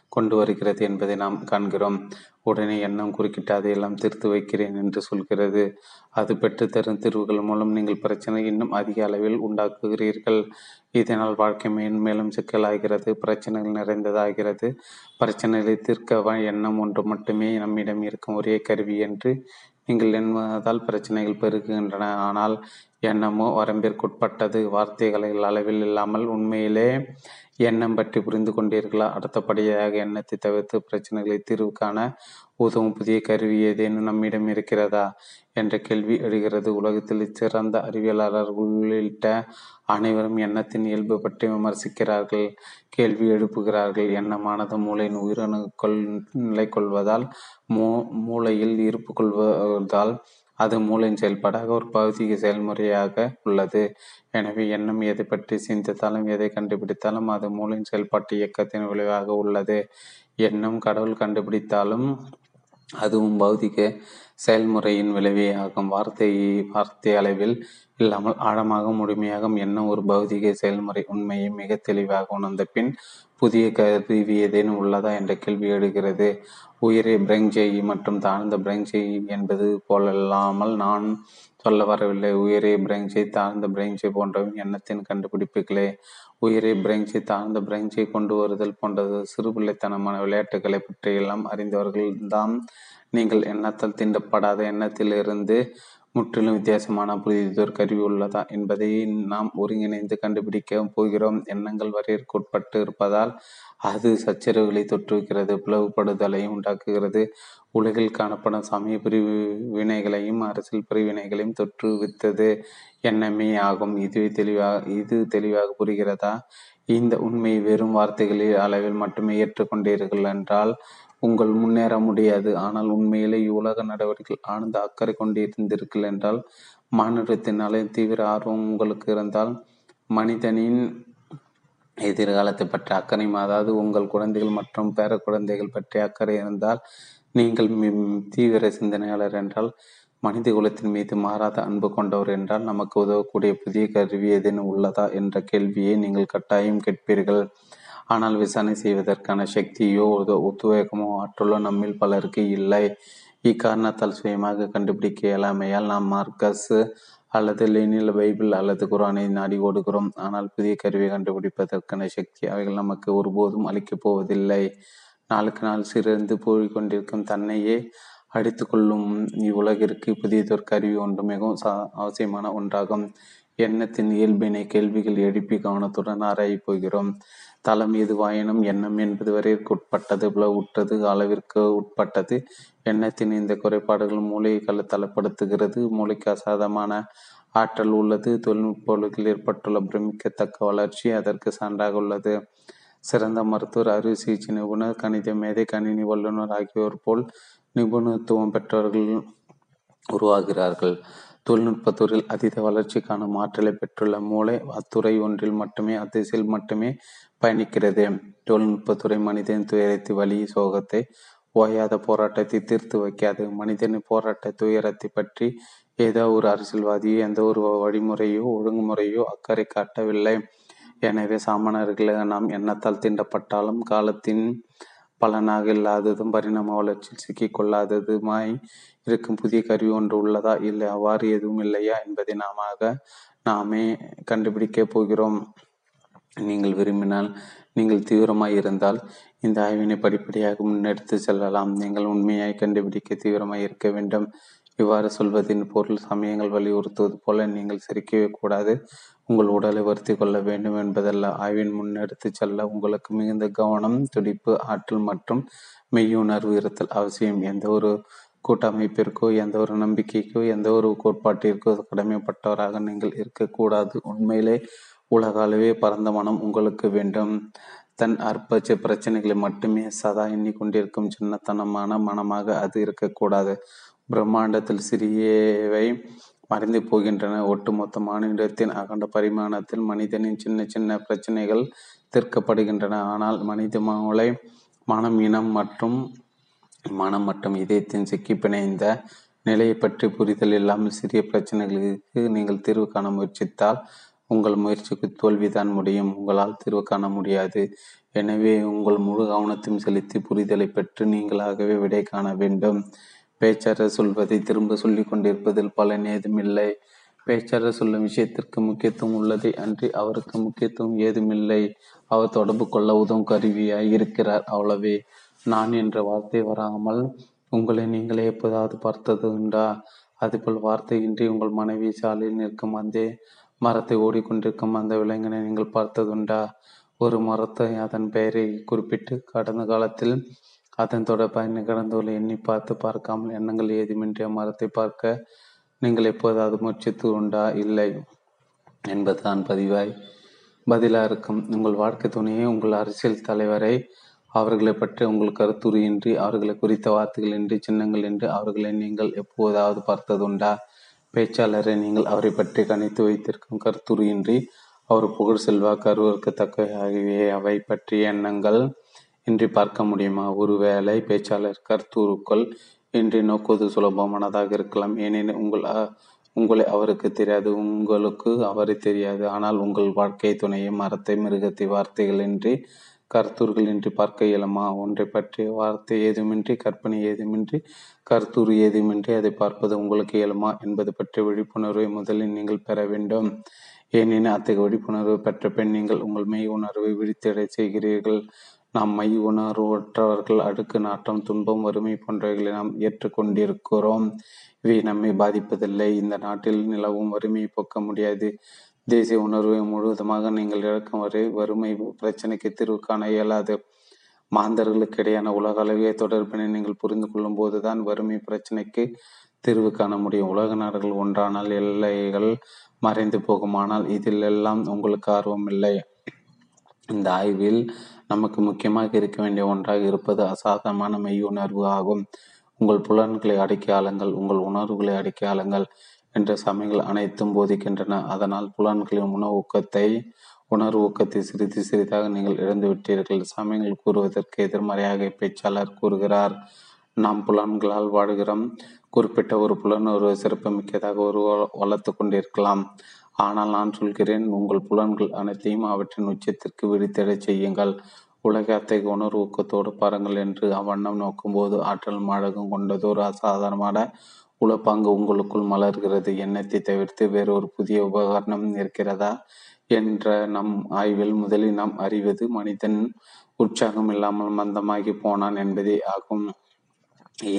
A: கொண்டு வருகிறது என்பதை நாம் காண்கிறோம். உடனே எண்ணம் குறுக்கிட்டு அதையெல்லாம் தீர்த்து வைக்கிறேன் என்று சொல்கிறது. அது பெற்றுத்தரும் தீர்வுகள் மூலம் நீங்கள் பிரச்சனை இன்னும் அதிக அளவில் உண்டாக்குகிறீர்கள். இதனால் வாழ்க்கை மேன்மேலும் சிக்கலாகிறது. பிரச்சனைகள் நிறைந்ததாகிறது. பிரச்சனைகளை தீர்க்க எண்ணம் ஒன்று மட்டுமே நம்மிடம் இருக்கும். ஒரே கருவி என்று நீங்கள் எண்ணுவதால் பிரச்சனைகள் பெருகுகின்றன. ஆனால் எண்ணமோ வரம்பிற்குட்பட்டது. வார்த்தைகளில் அளவில் இல்லாமல் உண்மையிலே எண்ணம் பற்றி புரிந்து கொண்டீர்களா? அடுத்தபடியாக எண்ணத்தை தவிர்த்து பிரச்சனைகளை தீர்வு காண உதவும் புதிய கருவி ஏதேனும் நம்மிடம் இருக்கிறதா? என்ற கேள்வி எழுகிறது. உலகத்தில் சிறந்த அறிவியலாளர் உள்ளிட்ட அனைவரும் எண்ணத்தின் இயல்பு பற்றி விமர்சிக்கிறார்கள் கேள்வி எழுப்புகிறார்கள். எண்ணமானது மூளையின் உயிரணுக்கள் நிலை கொள்வதால் மூ மூளையில் இருப்பு கொள்வதால் அது மூளையின் செயல்பாடாக ஒரு பௌதிக செயல்முறையாக உள்ளது. எனவே எண்ணம் எதை பற்றி சிந்தித்தாலும் எதை கண்டுபிடித்தாலும் அது மூளையின் செயல்பாட்டு இயக்கத்தின் விளைவாக உள்ளது. எண்ணம் கடவுள் கண்டுபிடித்தாலும் அதுவும் பௌதிக செயல்முறையின் விளைவே ஆகும். வார்த்தை வார்த்தை அளவில் இல்லாமல் ஆழமாக முழுமையாகும் எண்ணம் ஒரு பௌதிக செயல்முறை உண்மையை மிக தெளிவாக உணர்ந்த பின் புதிய கருவி ஏதேனும் உள்ளதா என்ற கேள்வி எழுகிறது. உயிரை பிரெஞ்சை மற்றும் தாழ்ந்த பிரெஞ்சை என்பது போலல்லாமல் நான் சொல்ல வரவில்லை. உயிரை பிரெஞ்சை தாழ்ந்த பிரெஞ்சை போன்றவை எண்ணத்தின் கண்டுபிடிப்புகளே. உயிரை பிரெஞ்சை தாழ்ந்த பிரெஞ்சை கொண்டு வருதல் போன்றது சிறுபிள்ளைத்தனமான விளையாட்டுகளை பற்றியெல்லாம் அறிந்தவர்கள் தான் நீங்கள் எண்ணத்தால் தீண்டப்படாத எண்ணத்திலிருந்து முற்றிலும் வித்தியாசமான புதியதொரு கருவி உள்ளதா என்பதை நாம் ஒருங்கிணைந்து கண்டுபிடிக்க போகிறோம். எண்ணங்கள் வரையறுக்குட்பட்டு இருப்பதால் அது சச்சரவுகளை தொற்றுவிக்கிறது பிளவுபடுதலையும் உண்டாக்குகிறது. உலகில் காணப்படும் சமய பிரிவினைகளையும் அரசியல் பிரிவினைகளையும் தொற்றுவித்தது எண்ணமே ஆகும். இது தெளிவாக இது தெளிவாக புரிகிறதா? இந்த உண்மையை வெறும் வார்த்தைகளில் அளவில் மட்டுமே ஏற்றுக்கொண்டீர்கள் என்றால் உங்கள் முன்னேற முடியாது. ஆனால் உண்மையிலே இவ்வுலக நடவடிக்கைகள் ஆழ்ந்த அக்கறை கொண்டிருந்தீர்கள் என்றால் மாநிலத்தினாலே தீவிர ஆர்வம் உங்களுக்கு இருந்தால் மனிதனின் எதிர்காலத்தை பற்றி அக்கறை அதாவது உங்கள் குழந்தைகள் மற்றும் பேர குழந்தைகள் பற்றி அக்கறை இருந்தால் நீங்கள் தீவிர சிந்தனையாளர் என்றால் மனித குலத்தின் மீது மாறாத அன்பு கொண்டவர் என்றால் நமக்கு உதவக்கூடிய புதிய கருவி எதுன்னு உள்ளதா என்ற கேள்வியை நீங்கள் கட்டாயம் கேட்பீர்கள். ஆனால் விசாரணை செய்வதற்கான சக்தியோ உத்வேகமோ ஆற்றலோ நம்மில் பலருக்கு இல்லை. இக்காரணத்தால் சுயமாக கண்டுபிடிக்க இயலாமையால் நாம் மார்க்கஸ் அல்லது லெனில் பைபிள் அல்லது குரானை நாடி ஓடுகிறோம். ஆனால் புதிய கருவியை கண்டுபிடிப்பதற்கான சக்தி அவைகள் நமக்கு ஒருபோதும் அளிக்கப் போவதில்லை. நாளுக்கு நாள் சிறந்து போய்கொண்டிருக்கும் தன்னையே அடித்து கொள்ளும் இவ்வுலகிற்கு புதியதொரு கருவி ஒன்று மிகவும் அவசியமான ஒன்றாகும். எண்ணத்தின் இயல்பினை கேள்விகள் எழுப்பி கவனத்துடன் ஆராயப் போகிறோம். தளம் எதுவாயினும் எண்ணம் என்பது வரையிற்கு உட்பட்டது உற்றது அளவிற்கு உட்பட்டது. எண்ணத்தின் இந்த குறைபாடுகள் மூளையை தளப்படுத்துகிறது. மூளைக்கு அசாதமான ஆற்றல் உள்ளது. தொழில்நுட்ப ஏற்பட்டுள்ள பிரமிக்கத்தக்க வளர்ச்சி அதற்கு சான்றாக உள்ளது. சிறந்த மருத்துவர் அறுவை சிகிச்சை நிபுணர் கணித மேதை கணினி வல்லுநர் ஆகியோர் போல் நிபுணத்துவம் பெற்றவர்கள் உருவாகிறார்கள். தொழில்நுட்பத்துறையில் அதீத வளர்ச்சி காணும் ஆற்றலை பெற்றுள்ள மூளை அத்துறை ஒன்றில் மட்டுமே அத்திசையில் மட்டுமே பயணிக்கிறது. தொழில்நுட்பத்துறை மனிதன் துயரத்தை வழி சோகத்தை ஓயாத போராட்டத்தை தீர்த்து வைக்காது. மனிதனின் போராட்ட துயரத்தை பற்றி ஏதோ ஒரு அரசியல்வாதியோ எந்த ஒரு வழிமுறையோ ஒழுங்குமுறையோ அக்கறை காட்டவில்லை. எனவே சாமானியர்களை நாம் எண்ணத்தால் தீண்டப்பட்டாலும் காலத்தின் பலனாக இல்லாததும் பரிணாம வளர்ச்சியில் சிக்கிக்கொள்ளாததுமாய் இருக்கும் புதிய கருவி ஒன்று உள்ளதா? இல்லை அவ்வாறு எதுவும் இல்லையா என்பதை நாம நாமே கண்டுபிடிக்கப் போகிறோம். நீங்கள் விரும்பினால் நீங்கள் தீவிரமாய் இருந்தால் இந்த ஆய்வினை படிப்படியாக முன்னெடுத்து செல்லலாம். நீங்கள் உண்மையாய் கண்டுபிடிக்க தீவிரமாய் இருக்க வேண்டும். இவ்வாறு சொல்வதின் பொருள் சமயங்கள் வலியுறுத்துவது போல நீங்கள் சிரிக்கவே கூடாது. உங்கள் உடலை வருத்தி கொள்ள வேண்டும் என்பதல்ல. ஆய்வின் முன்னெடுத்து செல்ல உங்களுக்கு மிகுந்த கவனம் துடிப்பு ஆற்றல் மற்றும் மெய்யுணர்வு இருத்தல் அவசியம். எந்த ஒரு கூட்டமைப்பிற்கோ எந்த ஒரு நம்பிக்கைக்கோ எந்த ஒரு கோட்பாட்டிற்கோ கடமைப்பட்டவராக நீங்கள் இருக்கக்கூடாது. உண்மையிலே உலக அளவே பரந்த மனம் உங்களுக்கு வேண்டும். தன் அற்பச்ச பிரச்சனைகளை மட்டுமே சதா எண்ணிக்கொண்டிருக்கும் சின்னத்தனமான மனமாக அது இருக்கக்கூடாது. பிரம்மாண்டத்தில் சிறியவை மறைந்து போகின்றன. ஒட்டுமொத்த மாநிலத்தின் அகண்ட பரிமாணத்தில் மனிதனின் சின்ன சின்ன பிரச்சனைகள் தீர்க்கப்படுகின்றன. ஆனால் மனித மூளை மனம் இனம் மற்றும் மனம் மற்றும் இதயத்தின் சிக்கி பிணைந்த நிலையை பற்றி புரிதல் இல்லாமல் சிறிய பிரச்சனைகளுக்கு நீங்கள் தீர்வு காண முயற்சித்தால் உங்கள் முயற்சிக்கு தோல்விதான் முடியும். உங்களால் தீர்வு காண முடியாது. எனவே உங்கள் முழு கவனத்தையும் செலுத்தி புரிதலை பெற்று நீங்களாகவே விடை காண வேண்டும். பேச்சாளர் சொல்வதை திரும்ப சொல்லிக் கொண்டிருப்பதில் பலன் ஏதுமில்லை பேச்சாளர் சொல்லும் விஷயத்திற்கு முக்கியத்துவம் உள்ளதை அன்றி அவருக்கு முக்கியத்துவம் ஏதுமில்லை அவர் தொடர்பு கொள்ள உதவும் கருவியாய் இருக்கிறார். அவ்வளவே. நான் என்ற வார்த்தை வராமல் உங்களை நீங்களே எப்போதாவது பார்த்தது உண்டா அதுபோல் வார்த்தையின்றி உங்கள் மனைவி சாலையில் நிற்கும் அந்த மரத்தை ஓடிக்கொண்டிருக்கும் அந்த விலங்கினை நீங்கள் பார்த்ததுண்டா? ஒரு மரத்தை அதன் பெயரை குறிப்பிட்டு கடந்த காலத்தில் அதன் தொடர்பாக நிகழ்ந்துள்ள எண்ணி பார்த்து பார்க்காமல் எண்ணங்கள் ஏதுமின்றி மரத்தை பார்க்க நீங்கள் எப்போதாவது முயற்சித்து உண்டா இல்லை என்பதுதான் பதிவாய் பதிலாக இருக்கும். உங்கள் வாழ்க்கை துணையை உங்கள் அரசியல் தலைவரை அவர்களை பற்றி உங்கள் கருத்துரு அவர்களை குறித்த வார்த்தைகள் என்று சின்னங்கள் என்று அவர்களை நீங்கள் எப்போதாவது பார்த்ததுண்டா? பேச்சாளரை நீங்கள் அவரை பற்றி கணித்து வைத்திருக்கும் கருத்துரு இன்றி அவர் புகழ் செல்வாக்கு அருவருக்கத்தக்க ஆகியவை அவை பற்றிய எண்ணங்கள் இன்றி பார்க்க முடியுமா? ஒருவேளை பேச்சாளர் கருத்துருக்கள் இன்றி நோக்குவது சுலபமானதாக இருக்கலாம். ஏனெனில் உங்கள் உங்களை அவருக்கு தெரியாது உங்களுக்கு அவரை தெரியாது. ஆனால் உங்கள் வாழ்க்கை துணையை மரத்தை மிருகத்தை வார்த்தைகள் இன்றி கருத்தூர்கள் இன்றி பார்க்க இயலுமா? ஒன்றை பற்றிய வார்த்தை ஏதுமின்றி கற்பனை ஏதுமின்றி கருத்தூர் ஏதுமின்றி அதை பார்ப்பது உங்களுக்கு இயலுமா? என்பது பற்றிய விழிப்புணர்வை முதலில் நீங்கள் பெற வேண்டும். ஏனெனில் அத்தகைய விழிப்புணர்வு பெற்ற பெண் நீங்கள் உங்கள் மெய் உணர்வை விழித்தடை செய்கிறீர்கள். நாம் மை உணர்வற்றவர்கள் அடுக்கு நாட்டம் துன்பம் வறுமை போன்றவைகளை நாம் ஏற்றுக்கொண்டிருக்கிறோம். இவை நம்மை பாதிப்பதில்லை. இந்த நாட்டில் நிலவும் வறுமையை போக்க முடியாது. தேசிய உணர்வை முழுவதுமாக நீங்கள் இழக்கும் வரை வறுமை பிரச்சனைக்கு தீர்வு காண இயலாது. மாந்தர்களுக்கு இடையான உலக அளவிய தொடர்பினை நீங்கள் புரிந்து கொள்ளும் போதுதான் வறுமை பிரச்சனைக்கு தீர்வு காண முடியும். உலக நாடுகள் ஒன்றானால் எல்லைகள் மறைந்து போகுமானால் இதில் எல்லாம் உங்களுக்கு ஆர்வம் இல்லை. இந்த ஆய்வில் நமக்கு முக்கியமாக இருக்க வேண்டிய ஒன்றாக இருப்பது அசாதமான மெய் உணர்வு ஆகும். உங்கள் புலன்களை அடக்கி ஆளுங்கள். உங்கள் உணர்வுகளை அடக்கி ஆளுங்கள். என்ற சமயங்கள் அனைத்தும் போதிக்கின்றன. அதனால் புலன்களின் உணவு ஊக்கத்தை உணர்வு ஊக்கத்தை சிறிது சிறிதாக நீங்கள் இழந்துவிட்டீர்கள். சமயங்கள் கூறுவதற்கு எதிர்மறையாக பேச்சாளர் கூறுகிறார். நாம் புலன்களால் வாழ்கிறோம் குறிப்பிட்ட ஒரு புலன் ஒரு சிறப்புமிக்கதாக ஒரு வளர்த்து கொண்டிருக்கலாம். ஆனால் நான் சொல்கிறேன் உங்கள் புலன்கள் அனைத்தையும் அவற்றின் உச்சத்திற்கு விழித்தடை செய்யுங்கள். உலக அத்தகைய உணர்வு ஊக்கத்தோடு பாருங்கள் என்று அவ்வண்ணம் நோக்கும்போது ஆற்றல் மாடகம் கொண்டதோர் அசாதாரணமான உழப்பாங்கு உங்களுக்குள் மலர்கிறது. எண்ணத்தை தவிர்த்து வேறொரு புதிய உபகரணம் இருக்கிறதா? என்ற நம் ஆய்வில் முதலில் நாம் அறிவது மனிதன் உற்சாகம் இல்லாமல் மந்தமாகி போனான் என்பதே ஆகும்.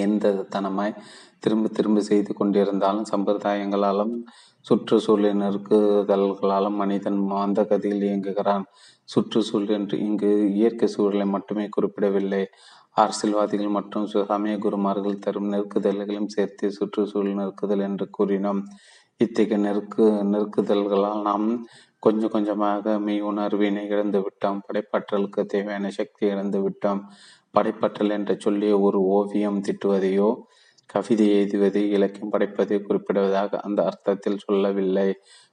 A: எந்த தனமாய் திரும்ப திரும்ப செய்து கொண்டிருந்தாலும் சம்பிரதாயங்களாலும் சுற்றுச்சூழல் நெருக்குதல்களாலும் மனிதன் மந்த கதியில் இயங்குகிறான். சுற்றுச்சூழல் என்று இங்கு இயற்கை சூழலை மட்டுமே குறிப்பிடவில்லை. அரசியல்வாதிகள் மற்றும் சமய குருமார்கள் தரும் நெருக்குதல்களையும் சேர்த்து சுற்றுச்சூழல் நெருக்குதல் என்று கூறினோம். இத்தகைய நெருக்கு நெருக்குதல்களால் நாம் கொஞ்சம் கொஞ்சமாக மெய் உணர்வினை இழந்து விட்டோம். படைப்பாற்றலுக்கு தேவையான சக்தி இழந்து விட்டோம். படைப்பாற்றல் என்ற சொல்லிய ஒரு ஓவியம் திட்டுவதையோ கவிதை எழுதுவது இலக்கியம் படைப்பதை குறிப்பிடுவதாக அந்த அர்த்தத்தில் சொல்லவில்லை.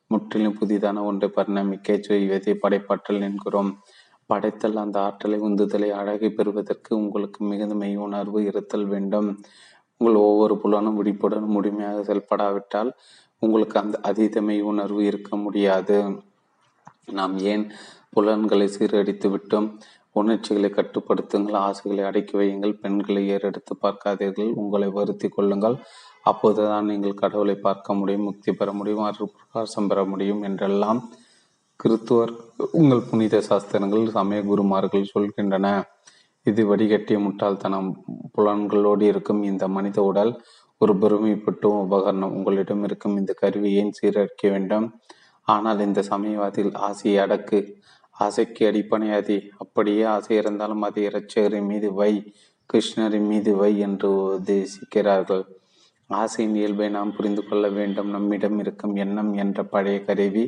A: முற்றிலும் புதிதான ஒன்றை பரிணமிக்க செய்வதை படைப்பாற்றல் என்கிறோம். படைத்தல் அந்த ஆற்றலை உந்துதலை அழகை பெறுவதற்கு உங்களுக்கு மிகுந்த மெய் உணர்வு இருத்தல் வேண்டும். உங்கள் ஒவ்வொரு புலனும் விடிப்புடன் முழுமையாக செயல்படாவிட்டால் உங்களுக்கு அந்த அதீத மெய் உணர்வு இருக்க முடியாது. நாம் ஏன் புலன்களை சீரடித்து விட்டோம்? உணர்ச்சிகளை கட்டுப்படுத்துங்கள் ஆசைகளை அடக்கி வையுங்கள் பெண்களை ஏறெடுத்து பார்க்காதீர்கள். உங்களை வருத்தி கொள்ளுங்கள். அப்போதுதான் நீங்கள் கடவுளை பார்க்க முடியும் முக்தி பெற முடியும் அருள் பிரகாசம் பெற முடியும் என்றெல்லாம் கிறித்துவர் உங்கள் புனித சாஸ்திரங்கள் சமய குருமார்கள் சொல்கின்றன. இது வடிகட்டிய முட்டாள்தனம். புலன்களோடு இருக்கும் இந்த மனித உடல் ஒரு பெருமைப்பட்டும் உபகரணம். உங்களிடம் இருக்கும் இந்த கருவி ஏன் சீரழிக்க வேண்டும்? ஆனால் இந்த சமயவாதிகள் ஆசையை அடக்கு. ஆசைக்கு அடிப்பணையாதி அப்படியே ஆசை இருந்தாலும் அதை இரட்சகரின் மீது வை கிருஷ்ணரின் மீது வை என்று உதேசிக்கிறார்கள் ஆசையின் இயல்பை நாம் புரிந்து கொள்ள வேண்டும். நம்மிடம் இருக்கும் எண்ணம் என்ற பழைய கருவி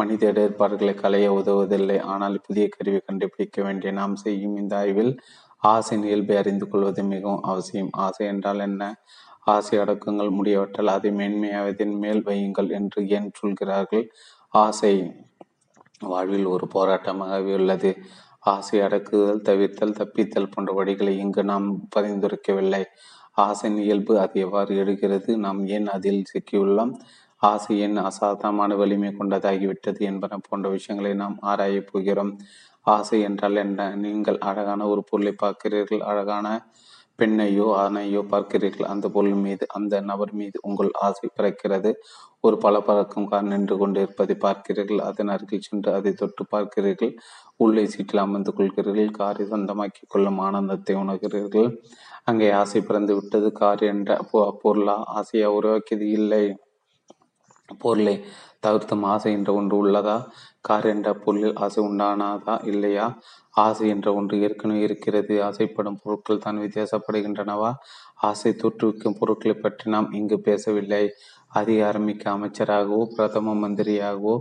A: மனித இடர்பாடுகளை களைய உதவுவதில்லை. ஆனால் புதிய கருவி கண்டுபிடிக்க வேண்டிய நாம் செய்யும் இந்த ஆய்வில் ஆசையின் இயல்பை அறிந்து கொள்வது மிகவும் அவசியம். ஆசை என்றால் என்ன? ஆசை அடக்கங்கள் முடியவற்றால் அதை மேன்மையாவதின் மேல் வையுங்கள் என்று ஏன் சொல்கிறார்கள்? ஆசை வாழ்வில் ஒரு போராட்டமாகவே உள்ளது. ஆசை அடக்குதல் தவிர்த்தல் தப்பித்தல் போன்ற வழிகளை இங்கு நாம் பரிந்துரைக்கவில்லை. ஆசையின் இயல்பு அது எவ்வாறு எடுக்கிறது நாம் ஏன் அதில் சிக்கியுள்ளோம்? ஆசை என் அசாதாரணமான வலிமை கொண்டதாகிவிட்டது என்பன போன்ற விஷயங்களை நாம் ஆராயப் போகிறோம். ஆசை என்றால் என்ன? நீங்கள் அழகான ஒரு பொருளை பார்க்கிறீர்கள் அழகான பெண்ணையோ ஆணையோ பார்க்கிறீர்கள். அந்த பொருள் மீது அந்த நபர் மீது உங்கள் ஆசை பிறக்கிறது. ஒரு பளபளக்கும் கார் நின்று கொண்டு இருப்பதை பார்க்கிறீர்கள். அதன் அருகில் சென்று அதை தொட்டு பார்க்கிறீர்கள். உள்ளே சீட்டில் அமர்ந்து கொள்கிறீர்கள். காரை சொந்தமாக்கி கொள்ளும் ஆனந்தத்தை உணர்கிறீர்கள். அங்கே ஆசை பிறந்து விட்டது கார் என்ற பொருளா ஆசையா உருவாக்கியது இல்லை. பொருளை தவிர்த்தும் ஆசை என்ற ஒன்று உள்ளதா? கார் என்ற பொருளில் ஆசை உண்டானதா இல்லையா? ஆசை என்ற ஒன்று ஏற்கனவே இருக்கிறது. ஆசைப்படும் பொருட்கள் தான் வித்தியாசப்படுகின்றனவா? ஆசை தோற்றுவிக்கும் பொருட்களை பற்றி நாம் இங்கு பேசவில்லை. அதிகாரமிக்க அமைச்சராகவோ பிரதம மந்திரியாகவோ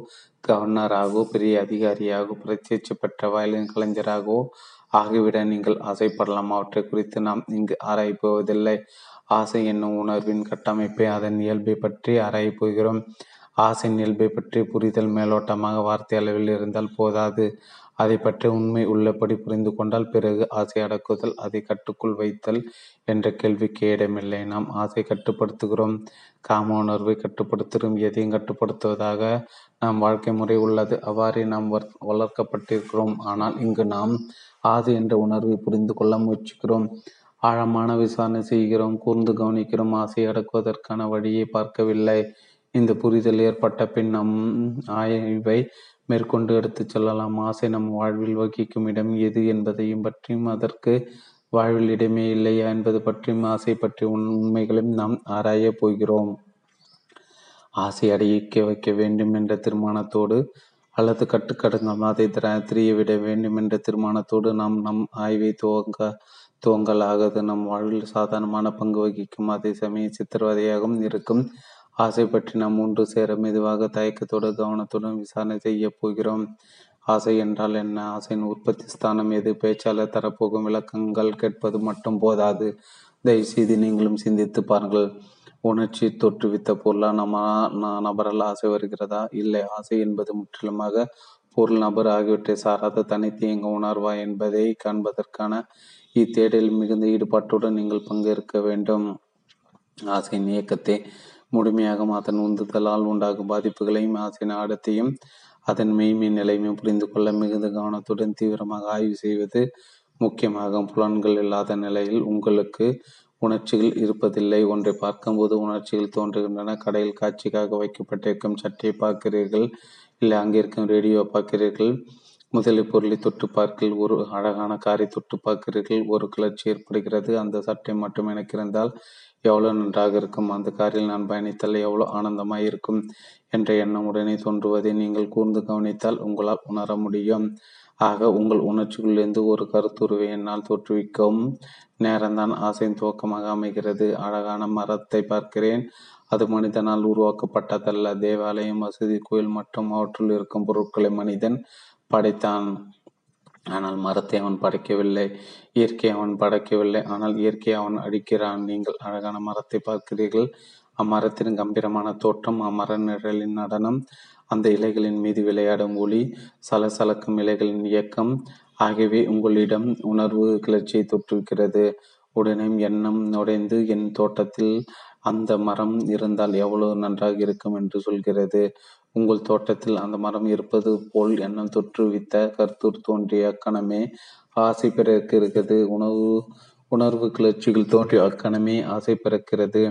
A: கவர்னராகவோ பெரிய அதிகாரியாகவோ பிரத்யட்சி பெற்ற வயலின் கலைஞராகவோ ஆகிவிட நீங்கள் ஆசைப்படலாம். அவற்றை குறித்து நாம் இங்கு ஆராயப் போவதில்லை ஆசை என்னும் உணர்வின் கட்டமைப்பை அதன் இயல்பை பற்றி ஆராயப் போகிறோம். ஆசையின் இயல்பை பற்றி புரிதல் மேலோட்டமாக வார்த்தை அளவில் இருந்தால் போதாது. அதை பற்றி உண்மை உள்ளபடி புரிந்து கொண்டால் பிறகு ஆசை அடக்குதல் அதை கட்டுக்குள் வைத்தல் என்ற கேள்விக்கு இடமில்லை நாம் ஆசை கட்டுப்படுத்துகிறோம். காம உணர்வை கட்டுப்படுத்துகிறோம். எதையும் கட்டுப்படுத்துவதாக நம் வாழ்க்கை முறை உள்ளது. அவ்வாறே நாம் வளர்க்கப்பட்டிருக்கிறோம். ஆனால் இங்கு நாம் ஆசை என்ற உணர்வை புரிந்து கொள்ள முயற்சிக்கிறோம். ஆழமான விசாரணை செய்கிறோம் கூர்ந்து கவனிக்கிறோம் ஆசை அடக்குவதற்கான வழியை பார்க்கவில்லை. இந்த புரிதல் ஏற்பட்ட பின் நம் ஆய்வை மேற்கொண்டு எடுத்துச் செல்லலாம். ஆசை நம் வாழ்வில் வகிக்கும் இடம் எது என்பதையும் பற்றியும் அதற்கு வாழ்வில் இடமே இல்லையா என்பது பற்றியும் ஆசை பற்றிய உண்மைகளையும் நாம் ஆராயப் போகிறோம். ஆசை அடையிக்க வைக்க வேண்டும் என்ற தீர்மானத்தோடு அல்லது கட்டுக்கடங்காமல் அதை திரிய விட வேண்டும் என்ற தீர்மானத்தோடு நாம் நம் ஆய்வை துவங்க துவங்கலாகது நம் வாழ்வில் சாதாரணமான பங்கு வகிக்கும் அதே சமயம் சித்திரவதையாகவும் இருக்கும். ஆசை பற்றி நாம் ஒன்று சேர மெதுவாக தயக்கத்தோடு கவனத்துடன் விசாரணை செய்ய போகிறோம். ஆசை என்றால் என்ன? ஆசையின் உற்பத்தி ஸ்தானம் எது? பேச்சாளர் தரப்போகும் விளக்கங்கள் கேட்பது மட்டும் போதாது. தயவுசெய்து நீங்களும் சிந்தித்து பாருங்கள். உணர்ச்சி தோற்றுவித்த பொருளா? நம்ம நபரால் ஆசை வருகிறதா? இல்லை. ஆசை என்பது முற்றிலுமாக பொருள் நபர் ஆகியவற்றை சாராத தனித்து எங்க உணர்வா என்பதை காண்பதற்கான இத்தேடலில் மிகுந்த ஈடுபாட்டுடன் நீங்கள் பங்கேற்க வேண்டும். ஆசையின் இயக்கத்தை முழுமையாக அதன் உந்துதலால் உண்டாகும் பாதிப்புகளையும் ஆசையின் ஆடத்தையும் அதன் மெய்மை நிலைமையும் புரிந்து கொள்ள மிகுந்த கவனத்துடன் தீவிரமாக ஆய்வு செய்வது முக்கியமாகும். புலன்கள் இல்லாத நிலையில் உங்களுக்கு உணர்ச்சிகள் இருப்பதில்லை. ஒன்றை பார்க்கும்போது உணர்ச்சிகள் தோன்றுகின்றன. கடையில் காட்சிக்காக வைக்கப்பட்டிருக்கும் சட்டையை பார்க்கிறீர்கள். இல்லை அங்கிருக்கும் ரேடியோ பார்க்கிறீர்கள். முதலை பொருளை தொட்டு பார்க்கில். ஒரு அழகான காரை தொட்டு பார்க்கிறீர்கள். ஒரு கிளர்ச்சி ஏற்படுகிறது. அந்த சட்டை மட்டும் எனக்கு இருந்தால் எவ்வளோ நன்றாக இருக்கும்? அந்த காரில் நான் பயணித்தால் எவ்வளோ ஆனந்தமாய் இருக்கும்? என்ற எண்ணம் உடனே தோன்றுவதை நீங்கள் கூர்ந்து கவனித்தால் உங்களால் உணர முடியும். ஆக உங்கள் உணர்ச்சிகளிலிருந்து ஒரு கருத்துருவை என்னால் தோற்றுவிக்கவும் நேரம்தான் ஆசையின் துவக்கமாக அமைகிறது. அழகான மரத்தை பார்க்கிறேன். அது மனிதனால் உருவாக்கப்பட்டதல்ல. தேவாலயம் மசூதி கோயில் மற்றும் அவற்றுள் இருக்கும் பொருட்களை மனிதன் படைத்தான். ஆனால் மரத்தை அவன் படைக்கவில்லை. இயற்கை அவன் படைக்கவில்லை. ஆனால் இயற்கை அவன் அடிக்கிறான். நீங்கள் அழகான மரத்தை பார்க்கிறீர்கள். அம்மரத்தின் கம்பீரமான தோற்றம் அம்மர நிழலின் நடனம் அந்த இலைகளின் மீது விளையாடும் ஒளி சலசலக்கும் இலைகளின் இயக்கம் ஆகியவை உங்களிடம் உணர்வு கிளர்ச்சியை தொற்றுவிக்கிறது உடனே எண்ணம் நுழைந்து என் தோட்டத்தில் அந்த மரம் இருந்தால் எவ்வளவு நன்றாக இருக்கும் என்று சொல்கிறது. உங்கள் தோட்டத்தில் அந்த மரம் இருப்பது போல் எண்ணம் தொற்றுவித்த கருத்தூர் தோன்றிய அக்கணமே ஆசை பிறக்கிறது. உணவு உணர்வு கிளர்ச்சிகள் தோன்றிய அக்கணமே ஆசை பிறக்கிறது.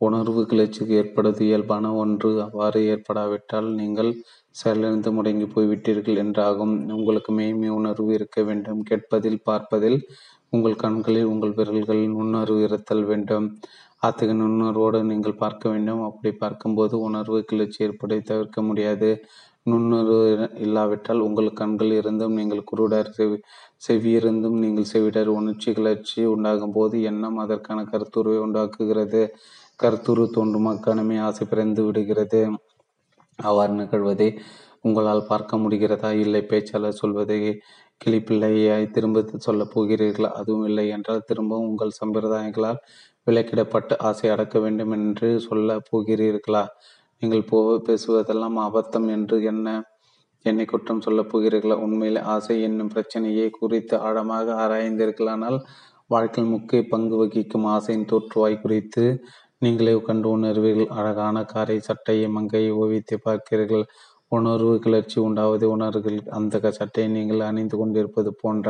A: உணர்வு கிளர்ச்சிக்கு ஏற்படுவது இயல்பான ஒன்று. அவ்வாறு ஏற்படாவிட்டால் நீங்கள் செயலிழந்து முடங்கி போய்விட்டீர்கள் என்றாகும். உங்களுக்கு மெய்மை உணர்வு இருக்க வேண்டும். கேட்பதில் பார்ப்பதில் உங்கள் கண்களில் உங்கள் விரல்களில் நுண்ணறிவு இருத்தல் வேண்டும். அத்தகைய நுண்ணுணர்வோடு நீங்கள் பார்க்க வேண்டும். அப்படி பார்க்கும்போது உணர்வு கிளர்ச்சி ஏற்பட தவிர்க்க முடியாது. நுண்ணுணர்வு இல்லாவிட்டால் உங்கள் கண்கள் இருந்தும் நீங்கள் குருடர் செவி செவியிருந்தும் நீங்கள் செவிடர் உணர்ச்சி கிளர்ச்சி உண்டாகும் போது எண்ணம் அதற்கான கருத்துருவை உண்டாக்குகிறது. கருத்துரு தோன்றும் அக்கணமே ஆசை பிறந்து விடுகிறது. அவ்வாறு நிகழ்வதை உங்களால் பார்க்க முடிகிறதா? இல்லை பேச்சாளர் சொல்வதை கிளிப்பிள்ளையாய் திரும்ப சொல்லப் போகிறீர்களா? அதுவும் இல்லை என்றால் திரும்பவும் உங்கள் சம்பிரதாயங்களால் விலக்கிடப்பட்டு ஆசை அடக்க வேண்டும் என்று சொல்ல போகிறீர்களா? நீங்கள் போ பேசுவதெல்லாம் அபத்தம் என்று என்ன என்னை குற்றம் சொல்லப் போகிறீர்களா? உண்மையில் ஆசை என்னும் பிரச்சனையை குறித்து ஆழமாக ஆராய்ந்தீர்களானால் வாழ்க்கையில் முக்கிய பங்கு வகிக்கும் ஆசையின் தோற்றுவாய் குறித்து நீங்களே கண்டு உணர்வீர்கள். அழகான காரை சட்டையை மங்கையை ஓவியத்தை பார்க்கிறீர்கள். உணர்வு கிளர்ச்சி உண்டாவதை உணர்வுகள் அந்த சட்டையை நீங்கள் அணிந்து கொண்டிருப்பது போன்ற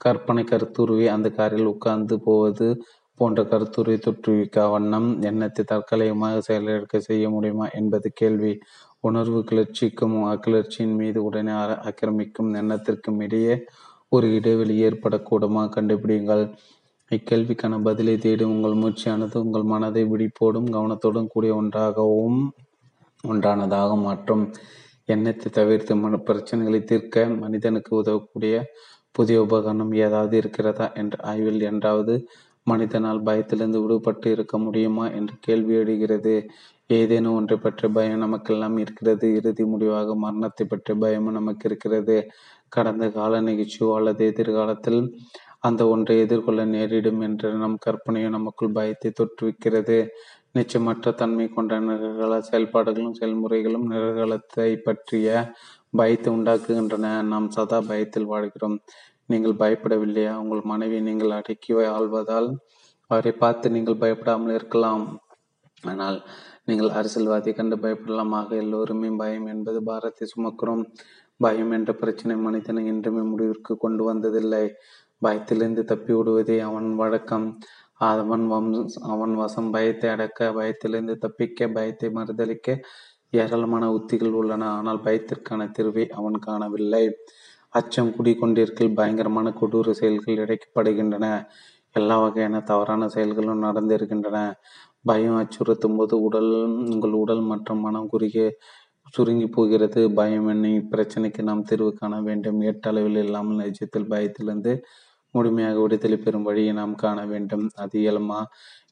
A: கற்பனை கருத்துருவி அந்த காரில் உட்கார்ந்து போவது போன்ற கருத்துரை தொற்றுவிக்க வண்ணம் எண்ணத்தை தற்காலிகமாக செயலிழக்க செய்ய முடியுமா என்பது கேள்வி. உணர்வு கிளர்ச்சிக்கும் அக்கிளர்ச்சியின் மீது உடனே ஆக்கிரமிக்கும் எண்ணத்திற்கும் இடையே ஒரு இடைவெளி ஏற்படக்கூடுமா? கண்டுபிடிங்கள் இக்கேள்விக்கான பதிலை தேடி உங்கள் முயற்சியானது உங்கள் மனதை விழிப்போடும் கவனத்தோடும் கூடிய ஒன்றாகவும் ஒன்றானதாக மாற்றும். எண்ணத்தை தவிர்த்து மன பிரச்சனைகளை தீர்க்க மனிதனுக்கு உதவக்கூடிய புதிய உபகரணம் ஏதாவது இருக்கிறதா? என்ற ஆய்வில் என்றாவது மனிதனால் பயத்திலிருந்து விடுபட்டு இருக்க முடியுமா என்று கேள்வி எழுகிறது. ஏதேனும் ஒன்றை பற்றிய பயம் நமக்கெல்லாம் இருக்கிறது. இறுதி முடிவாக மரணத்தை பற்றிய பயமும் நமக்கு இருக்கிறது. கடந்த கால நிகழ்ச்சியோ அல்லது எதிர்காலத்தில் அந்த ஒன்றை எதிர்கொள்ள நேரிடும் என்ற நம் கற்பனையோ நமக்குள் பயத்தை தொற்றுவிக்கிறது. நிச்சயமற்ற தன்மை கொண்ட நிகழ்கால செயல்பாடுகளும் செயல்முறைகளும் நிகழ்காலத்தை பற்றிய பயத்தை உண்டாக்குகின்றன. நாம் சதா பயத்தில் வாழ்கிறோம். நீங்கள் பயப்படவில்லையா? உங்கள் மனைவி நீங்கள் அடக்கி ஆள்வதால் அவரை பார்த்து நீங்கள் பயப்படாமல் இருக்கலாம். ஆனால் நீங்கள் அரசியல்வாதி கண்டு பயப்படலாமாக எல்லோருமே பயம் என்பது பாரத்தை சுமக்கிறோம். பயம் என்ற பிரச்சனை மனிதனை என்றுமே முடிவிற்கு கொண்டு வந்ததில்லை. பயத்திலிருந்து தப்பி விடுவதே அவன் வழக்கம். அவன் வம் அவன் வசம் பயத்தை அடக்க பயத்திலிருந்து தப்பிக்க பயத்தை மறுதளிக்க ஏராளமான உத்திகள் உள்ளன. ஆனால் பயத்திற்கான தீர்வை அவன் காணவில்லை. அச்சம் குடிக்கொண்டிருக்கில் பயங்கரமான கொடூர செயல்கள் இழைக்கப்படுகின்றன. எல்லா வகையான தவறான செயல்களும் நடந்திருக்கின்றன. பயம் அச்சுறுத்தும் போது உடல் உங்கள் உடல் மற்றும் மனம் குறுகிய சுருங்கி போகிறது. பயம் என்னை பிரச்சனைக்கு நாம் தீர்வு காண வேண்டும். ஏற்றளவில் இல்லாமல் நிஜத்தில் பயத்திலிருந்து முழுமையாக விடுதலை பெறும் வழியை நாம் காண வேண்டும். அது இயலுமா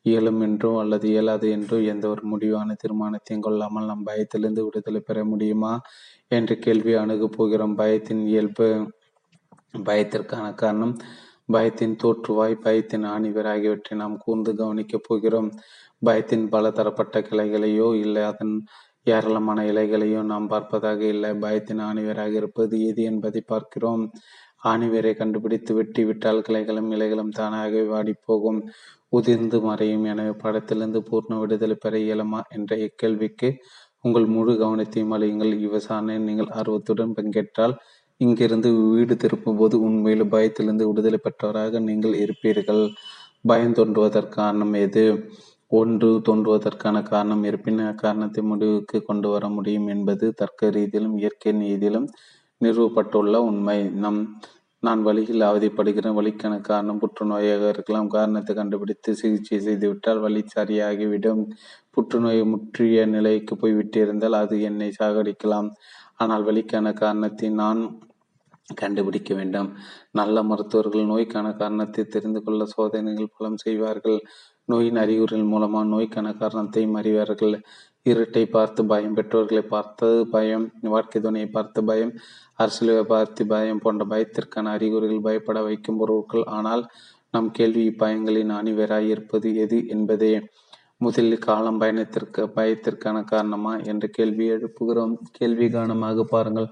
A: இயலும் என்றோ அல்லது இயலாது என்றோ எந்த ஒரு முடிவான தீர்மானத்தையும் கொள்ளாமல் நாம் பயத்திலிருந்து விடுதலை பெற முடியுமா? என்ற கேள்வி அணுகு போகிறோம். பயத்தின் இயல்பு பயத்திற்கான காரணம் பயத்தின் தோற்றுவாய் பயத்தின் ஆணிவர் ஆகியவற்றை நாம் கூர்ந்து கவனிக்கப் போகிறோம். பயத்தின் பல தரப்பட்ட கிளைகளையோ இல்லை அதன் ஏராளமான இலைகளையோ நாம் பார்ப்பதாக இல்லை. பயத்தின் ஆணிவராக இருப்பது எது என்பதை பார்க்கிறோம். ஆணிவேரை கண்டுபிடித்து வெட்டி விட்டால் கிளைகளும் இலைகளும் தானாகவே வாடி போகும் உதிர்ந்து மறையும். எனவே படத்திலிருந்து பூர்ண விடுதலை பெற இயலுமா என்ற இக்கேள்விக்கு உங்கள் முழு கவனத்தையும் அழியுங்கள் இவ்விசாரணை நீங்கள் ஆர்வத்துடன் பங்கேற்றால் இங்கிருந்து வீடு திருப்பும் போது உண்மையில் பயத்திலிருந்து விடுதலை பெற்றவராக நீங்கள் இருப்பீர்கள். பயம் தோன்றுவதற்கான எது? ஒன்று தோன்றுவதற்கான காரணம் இருப்பின் அக்காரணத்தை முடிவுக்கு கொண்டு வர முடியும் என்பது தர்க்க ரீதியிலும் இயற்கை நீதியிலும் நிறுவப்பட்டுள்ள உண்மை. நம் நான் வழியில் அவதிப்படுகிறேன். வழிக்கான காரணம் புற்றுநோயாக இருக்கலாம். காரணத்தை கண்டுபிடித்து சிகிச்சை செய்துவிட்டால் வழி சரியாகிவிடும். புற்றுநோய் முற்றிய நிலைக்கு போய்விட்டிருந்தால் அது என்னை சாகடிக்கலாம். ஆனால் வழிக்கான காரணத்தை நான் கண்டுபிடிக்க வேண்டும். நல்ல மருத்துவர்கள் நோய்க்கான காரணத்தை தெரிந்து கொள்ள சோதனைகள் பலம் செய்வார்கள். நோயின் அறிகுறிகள் மூலமாக நோய்க்கான காரணத்தையும் அறிவார்கள். இருட்டை பார்த்து பயம் பெற்றோர்களை பார்த்து பயம் வாழ்க்கை துணையை பார்த்து பயம். அரசியல் பார்த்து பயம் போன்ற பயத்திற்கான அறிகுறிகள் பயப்பட வைக்கும் பொருட்கள். ஆனால் நம் கேள்வி இப்பயங்களின் அணிவராய் இருப்பது எது என்பதே முதலில் காலம் பயணத்திற்கு பயத்திற்கான காரணமா என்ற கேள்வி எழுப்புகிறோம். கேள்வி காரணமாக பாருங்கள்.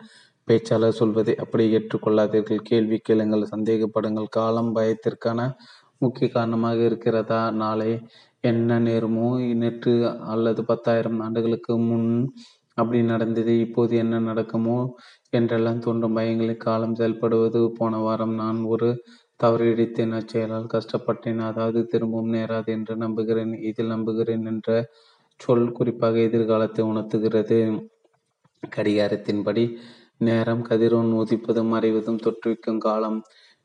A: பேச்சாளர் சொல்வதை அப்படி ஏற்றுக்கொள்ளாதீர்கள். கேள்வி கேளுங்கள் சந்தேகப்படுங்கள். காலம் பயத்திற்கான முக்கிய காரணமாக இருக்கிறதா? நாளை என்ன நேருமோ? நேற்று அல்லது பத்தாயிரம் ஆண்டுகளுக்கு முன் அப்படி நடந்தது இப்போது என்ன நடக்குமோ? என்றெல்லாம் தோன்றும் பயங்களில் காலம் செயல்படுவது. போன வாரம் நான் ஒரு தவறிடித்தேன் அச்செயலால் கஷ்டப்பட்டேன். அதாவது திரும்பவும் நேராது என்று நம்புகிறேன். இதில் நம்புகிறேன் என்ற சொல் குறிப்பாக எதிர்காலத்தை உணர்த்துகிறது. கடிகாரத்தின்படி நேரம் கதிரோன் உதிப்பதும் மறைவதும் தொற்றுவிக்கும் காலம்.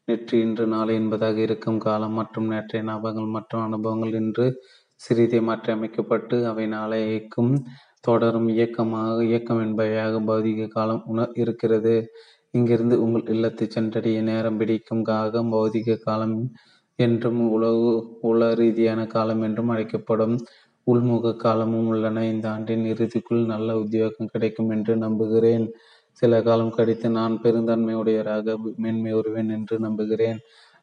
A: நேற்று இன்று நாளை என்பதாக இருக்கும் காலம். மற்றும் நேற்றைய ஞாபகங்கள் மற்றும் அனுபவங்கள் இன்று சிறிதே மாற்றி அமைக்கப்பட்டு அவை நாளைக்கும் தொடரும் இயக்கமாக இயக்கம் என்பவையாக பௌதிக காலம் உண இருக்கிறது. இங்கிருந்து உங்கள் இல்லத்தை சென்றடைய நேரம் பிடிக்கும் காகம் பௌதிக காலம் என்றும் உலகு உல ரீதியான காலம் என்றும் அழைக்கப்படும். உள்முக காலமும் உள்ளன. இந்த ஆண்டின் இறுதிக்குள் நல்ல உத்தியோகம் கிடைக்கும் என்று நம்புகிறேன். சில காலம் கழித்து நான் பெருந்தன்மையுடையவராக மேன்மை வருவேன் என்று நம்புகிறேன்.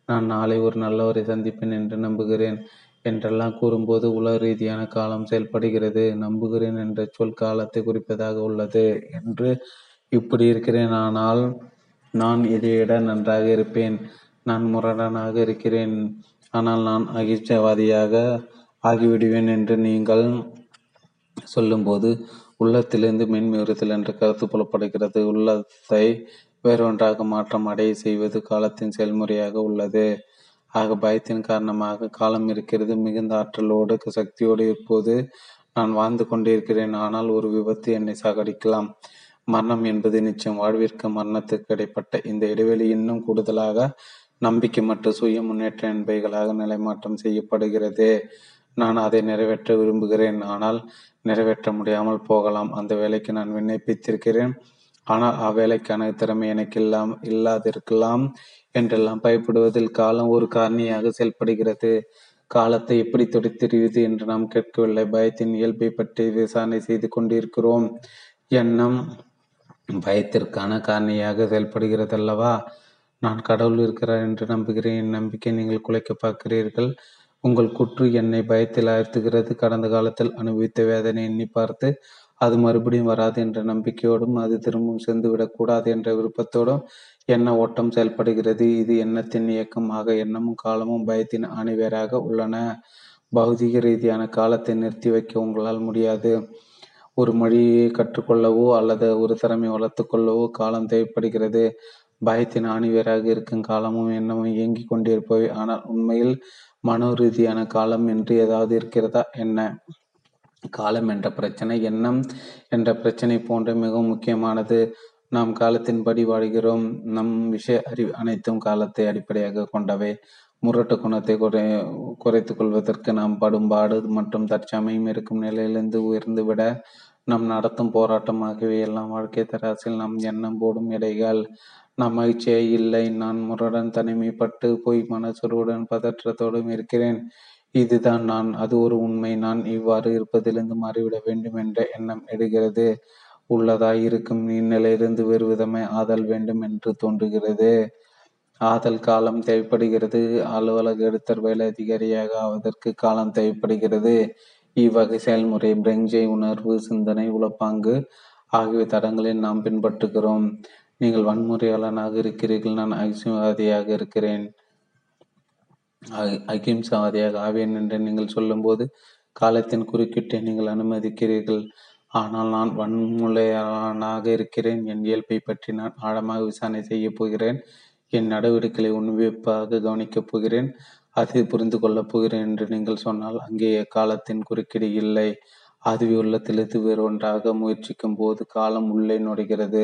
A: நான் நாளை ஒரு நல்லவரை சந்திப்பேன் என்று நம்புகிறேன். என்றெல்லாம் கூறும்போது உலக ரீதியான காலம் செயல்படுகிறது. நம்புகிறேன் என்ற சொல் காலத்தை குறிப்பதாக உள்ளது என்று இப்படி இருக்கிறேன். ஆனால் நான் இதைவிட நன்றாக இருப்பேன்? நான் முரடனாக இருக்கிறேன். ஆனால் நான் அகிச்சவாதியாக ஆகிவிடுவேன் என்று நீங்கள் சொல்லும்போது உள்ளத்திலிருந்து மென்மையுறுத்தல் என்ற கருத்து புலப்படுகிறது. உள்ளத்தை வேறொன்றாக மாற்றம் அடைய செய்வது காலத்தின் செயல்முறையாக உள்ளது. ஆக பயத்தின் காரணமாக காலம் இருக்கிறது. மிகுந்த ஆற்றலோடு சக்தியோடு இருப்போது நான் வாழ்ந்து கொண்டிருக்கிறேன். ஆனால் ஒரு விபத்து என்னை சாகடிக்கலாம். மரணம் என்பது நிச்சயம். வாழ்விற்கு மரணத்துக்கு இடைப்பட்ட இந்த இடைவெளி இன்னும் கூடுதலாக நம்பிக்கை மற்றும் சுய முன்னேற்ற என்பைகளாக நிலைமாற்றம் செய்யப்படுகிறது. நான் அதை நிறைவேற்ற விரும்புகிறேன். ஆனால் நிறைவேற்ற முடியாமல் போகலாம். அந்த வேலைக்கு நான் விண்ணப்பித்திருக்கிறேன். ஆனால் அவ்வேலைக்கான திறமை எனக்கு இல்லாம இல்லாதிருக்கலாம். என்றெல்லாம் பயப்படுவதில் காலம் ஒரு காரணியாக செயல்படுகிறது. காலத்தை எப்படி துடைத்தெறிவது என்று நாம் கேட்கவில்லை. பயத்தின் இயல்பை பற்றி விசாரணை செய்து கொண்டிருக்கிறோம். எண்ணம் பயத்திற்கான காரணியாக செயல்படுகிறது அல்லவா நான் கடவுள் இருக்கிறார் என்று நம்புகிறேன். என் நம்பிக்கை நீங்கள் குலைக்க பார்க்கிறீர்கள். உங்கள் குற்று என்னை பயத்தில் ஆழ்த்துகிறது. கடந்த காலத்தில் அனுபவித்த வேதனை எண்ணி பார்த்து அது மறுபடியும் வராது என்ற நம்பிக்கையோடும் அது திரும்பவும் சென்று விடக்கூடாது என்ற விருப்பத்தோடும் எண்ண ஓட்டம் செயல்படுகிறது இது எண்ணத்தின் இயக்கமாக எண்ணமும் காலமும் பயத்தின் அணிவேராக உள்ளன. பௌதிக ரீதியான காலத்தை நிறுத்தி வைக்க உங்களால் முடியாது. ஒரு மொழியை கற்றுக்கொள்ளவோ அல்லது ஒரு திறமை வளர்த்து கொள்ளவோ காலம் தேவைப்படுகிறது. பயத்தின் ஆணிவேராக இருக்கும் காலமும் எண்ணமும் இயங்கிக் கொண்டிருப்பவை. ஆனால் உண்மையில் மனோ ரீதியான காலம் என்று ஏதாவது இருக்கிறதா? என்ன? காலம் என்ற பிரச்சனை எண்ணம் என்ற பிரச்சனை போன்ற மிகவும் முக்கியமானது. நாம் காலத்தின்படி வாழ்கிறோம். நம் விஷய அறிவு அனைத்தும் காலத்தை அடிப்படையாக கொண்டவை. முரட்டு குணத்தை குறை குறைத்துக் கொள்வதற்கு நாம் படும் பாடு மற்றும் தற்சமயம் இருக்கும் நிலையிலிருந்து உயர்ந்து விட நாம் நடத்தும் போராட்டம் ஆகியவை எல்லாம் வாழ்க்கை தராசில் நாம் எண்ணம் போடும் எடைகள். நாம் மகிழ்ச்சியே இல்லை. நான் முரடன் தனிமைப்பட்டு போய் மனசுருடன் பதற்றத்தோடும் இருக்கிறேன். இதுதான் நான் அது ஒரு உண்மை. நான் இவ்வாறு இருப்பதிலிருந்து மாறிவிட வேண்டும் என்ற எண்ணம் எடுகிறது உள்ளதாய் இருக்கும் இந்நிலையிலிருந்து வேறு ஆதல் வேண்டும் என்று தோன்றுகிறது. ஆதல் காலம் தேவைப்படுகிறது. அலுவலக எடுத்தர் வேலை அதிகாரியாக ஆவதற்கு காலம் தேவைப்படுகிறது. இவ்வகை செயல்முறை பிரெஞ்சை உணர்வு சிந்தனை உளப்பாங்கு ஆகிய தடங்களில் நாம் பின்பற்றுகிறோம். நீங்கள் வன்முறையாளனாக இருக்கிறீர்கள். நான் அகிம்சவாதியாக இருக்கிறேன். அகிம்சாவாதியாக ஆவேன் என்று நீங்கள் சொல்லும்போது காலத்தின் குறுக்கிட்டை நீங்கள் அனுமதிக்கிறீர்கள். ஆனால் நான் வன்முறையாளனாக இருக்கிறேன். என் இயல்பை பற்றி நான் ஆழமாக விசாரணை செய்ய போகிறேன். என் நடவடிக்கைகளை உன்னிப்பாக கவனிக்கப் போகிறேன். அதை புரிந்து கொள்ளப் போகிறேன் என்று நீங்கள் சொன்னால் அங்கே காலத்தின் குறுக்கீடு இல்லை. அதுவே உள்ளத்திலிருந்து வேறு ஒன்றாக முயற்சிக்கும் போது காலம் உள்ளே நுழைகிறது.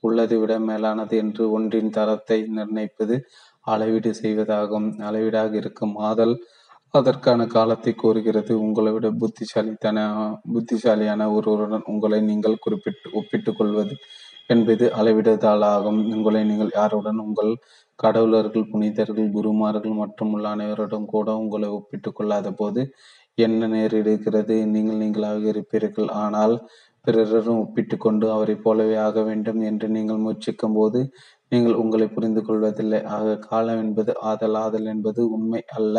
A: உள்ளதை விட மேலானது என்று ஒன்றின் தரத்தை நிர்ணயிப்பது அளவீடு செய்வதாகும். அளவீடாக இருக்கும் ஆதல் அதற்கான காலத்தை கோருகிறது. உங்களை விட புத்திசாலித்தன புத்திசாலியான ஒருவருடன் உங்களை நீங்கள் குறிப்பிட்டு ஒப்பிட்டுக் கொள்வது என்பது அளவிடுதலாகும் உங்களை நீங்கள் யாருடன்? உங்கள் கடவுளர்கள் புனிதர்கள் குருமார்கள் மற்றும் உள்ள அனைவருடன் கூட உங்களை ஒப்பிட்டுக் கொள்ளாத போது என்ன நேரிடுகிறது? நீங்கள் நீங்களாக இருப்பீர்கள். ஆனால் பிறரும் ஒப்பிட்டு கொண்டு அவரைப் போலவே ஆக வேண்டும் என்று நீங்கள் முயற்சிக்கும் போது நீங்கள் உங்களை புரிந்து கொள்வதில்லை. ஆக காலம் என்பது ஆதல். ஆதல் என்பது உண்மை அல்ல.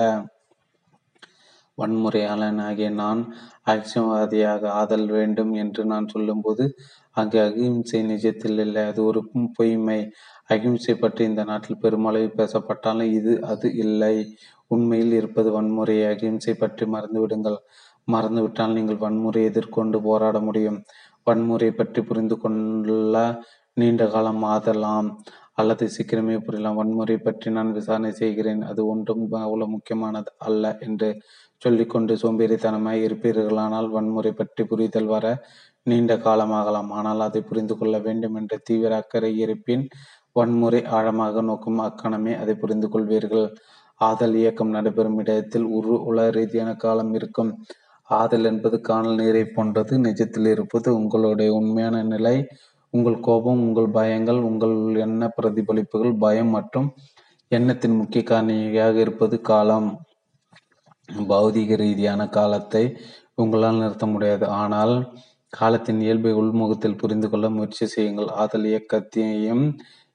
A: வன்முறையாளனாகிய நான் அகிம்சைவாதியாக ஆதல் வேண்டும் என்று நான் சொல்லும்போது அங்கு அகிம்சை நிஜத்தில் இல்லை. அது ஒரு பொய்மை. அகிம்சை பற்றி இந்த நாட்டில் பெருமளவு பேசப்பட்டாலும் இது அது இல்லை. உண்மையில் இருப்பது வன்முறை. அகிம்சை பற்றி மறந்துவிடுங்கள் மறந்துவிட்டால் நீங்கள் வன்முறை எதிர்கொண்டு போராட முடியும். வன்முறை பற்றி புரிந்து கொள்ள நீண்ட காலம் ஆதலாம். அல்லது சீக்கிரமே புரியலாம். வன்முறை பற்றி நான் விசாரணை செய்கிறேன். அது ஒன்றும் அவ்வளவு முக்கியமானது அல்ல என்று சொல்லிக்கொண்டு சோம்பேறித்தனமாய் இருப்பீர்களானால் வன்முறை பற்றி புரிதல் வர நீண்ட காலமாகலாம். ஆனால் அதை புரிந்து கொள்ள வேண்டும் என்ற தீவிர அக்கறை இருப்பின் வன்முறை ஆழமாக நோக்கும் அக்கணமே அதை புரிந்து கொள்வீர்கள். ஆதல் இயக்கம் நடைபெறும் இடத்தில் உரு உல ரீதியான காலம் இருக்கும். ஆதல் என்பது காணல் நீரை போன்றது. நிஜத்தில் இருப்பது உங்களுடைய உண்மையான நிலை. உங்கள் கோபம் உங்கள் பயங்கள் உங்கள் எண்ண பிரதிபலிப்புகள் பயம் மற்றும் எண்ணத்தின் முக்கிய காரணியாக இருப்பது காலம். பௌதிக ரீதியான காலத்தை உங்களால் நிறுத்த முடியாது. ஆனால் காலத்தின் இயல்பை உள்முகத்தில் புரிந்து கொள்ள முயற்சி செய்யுங்கள். ஆதல் இயக்கத்தையும்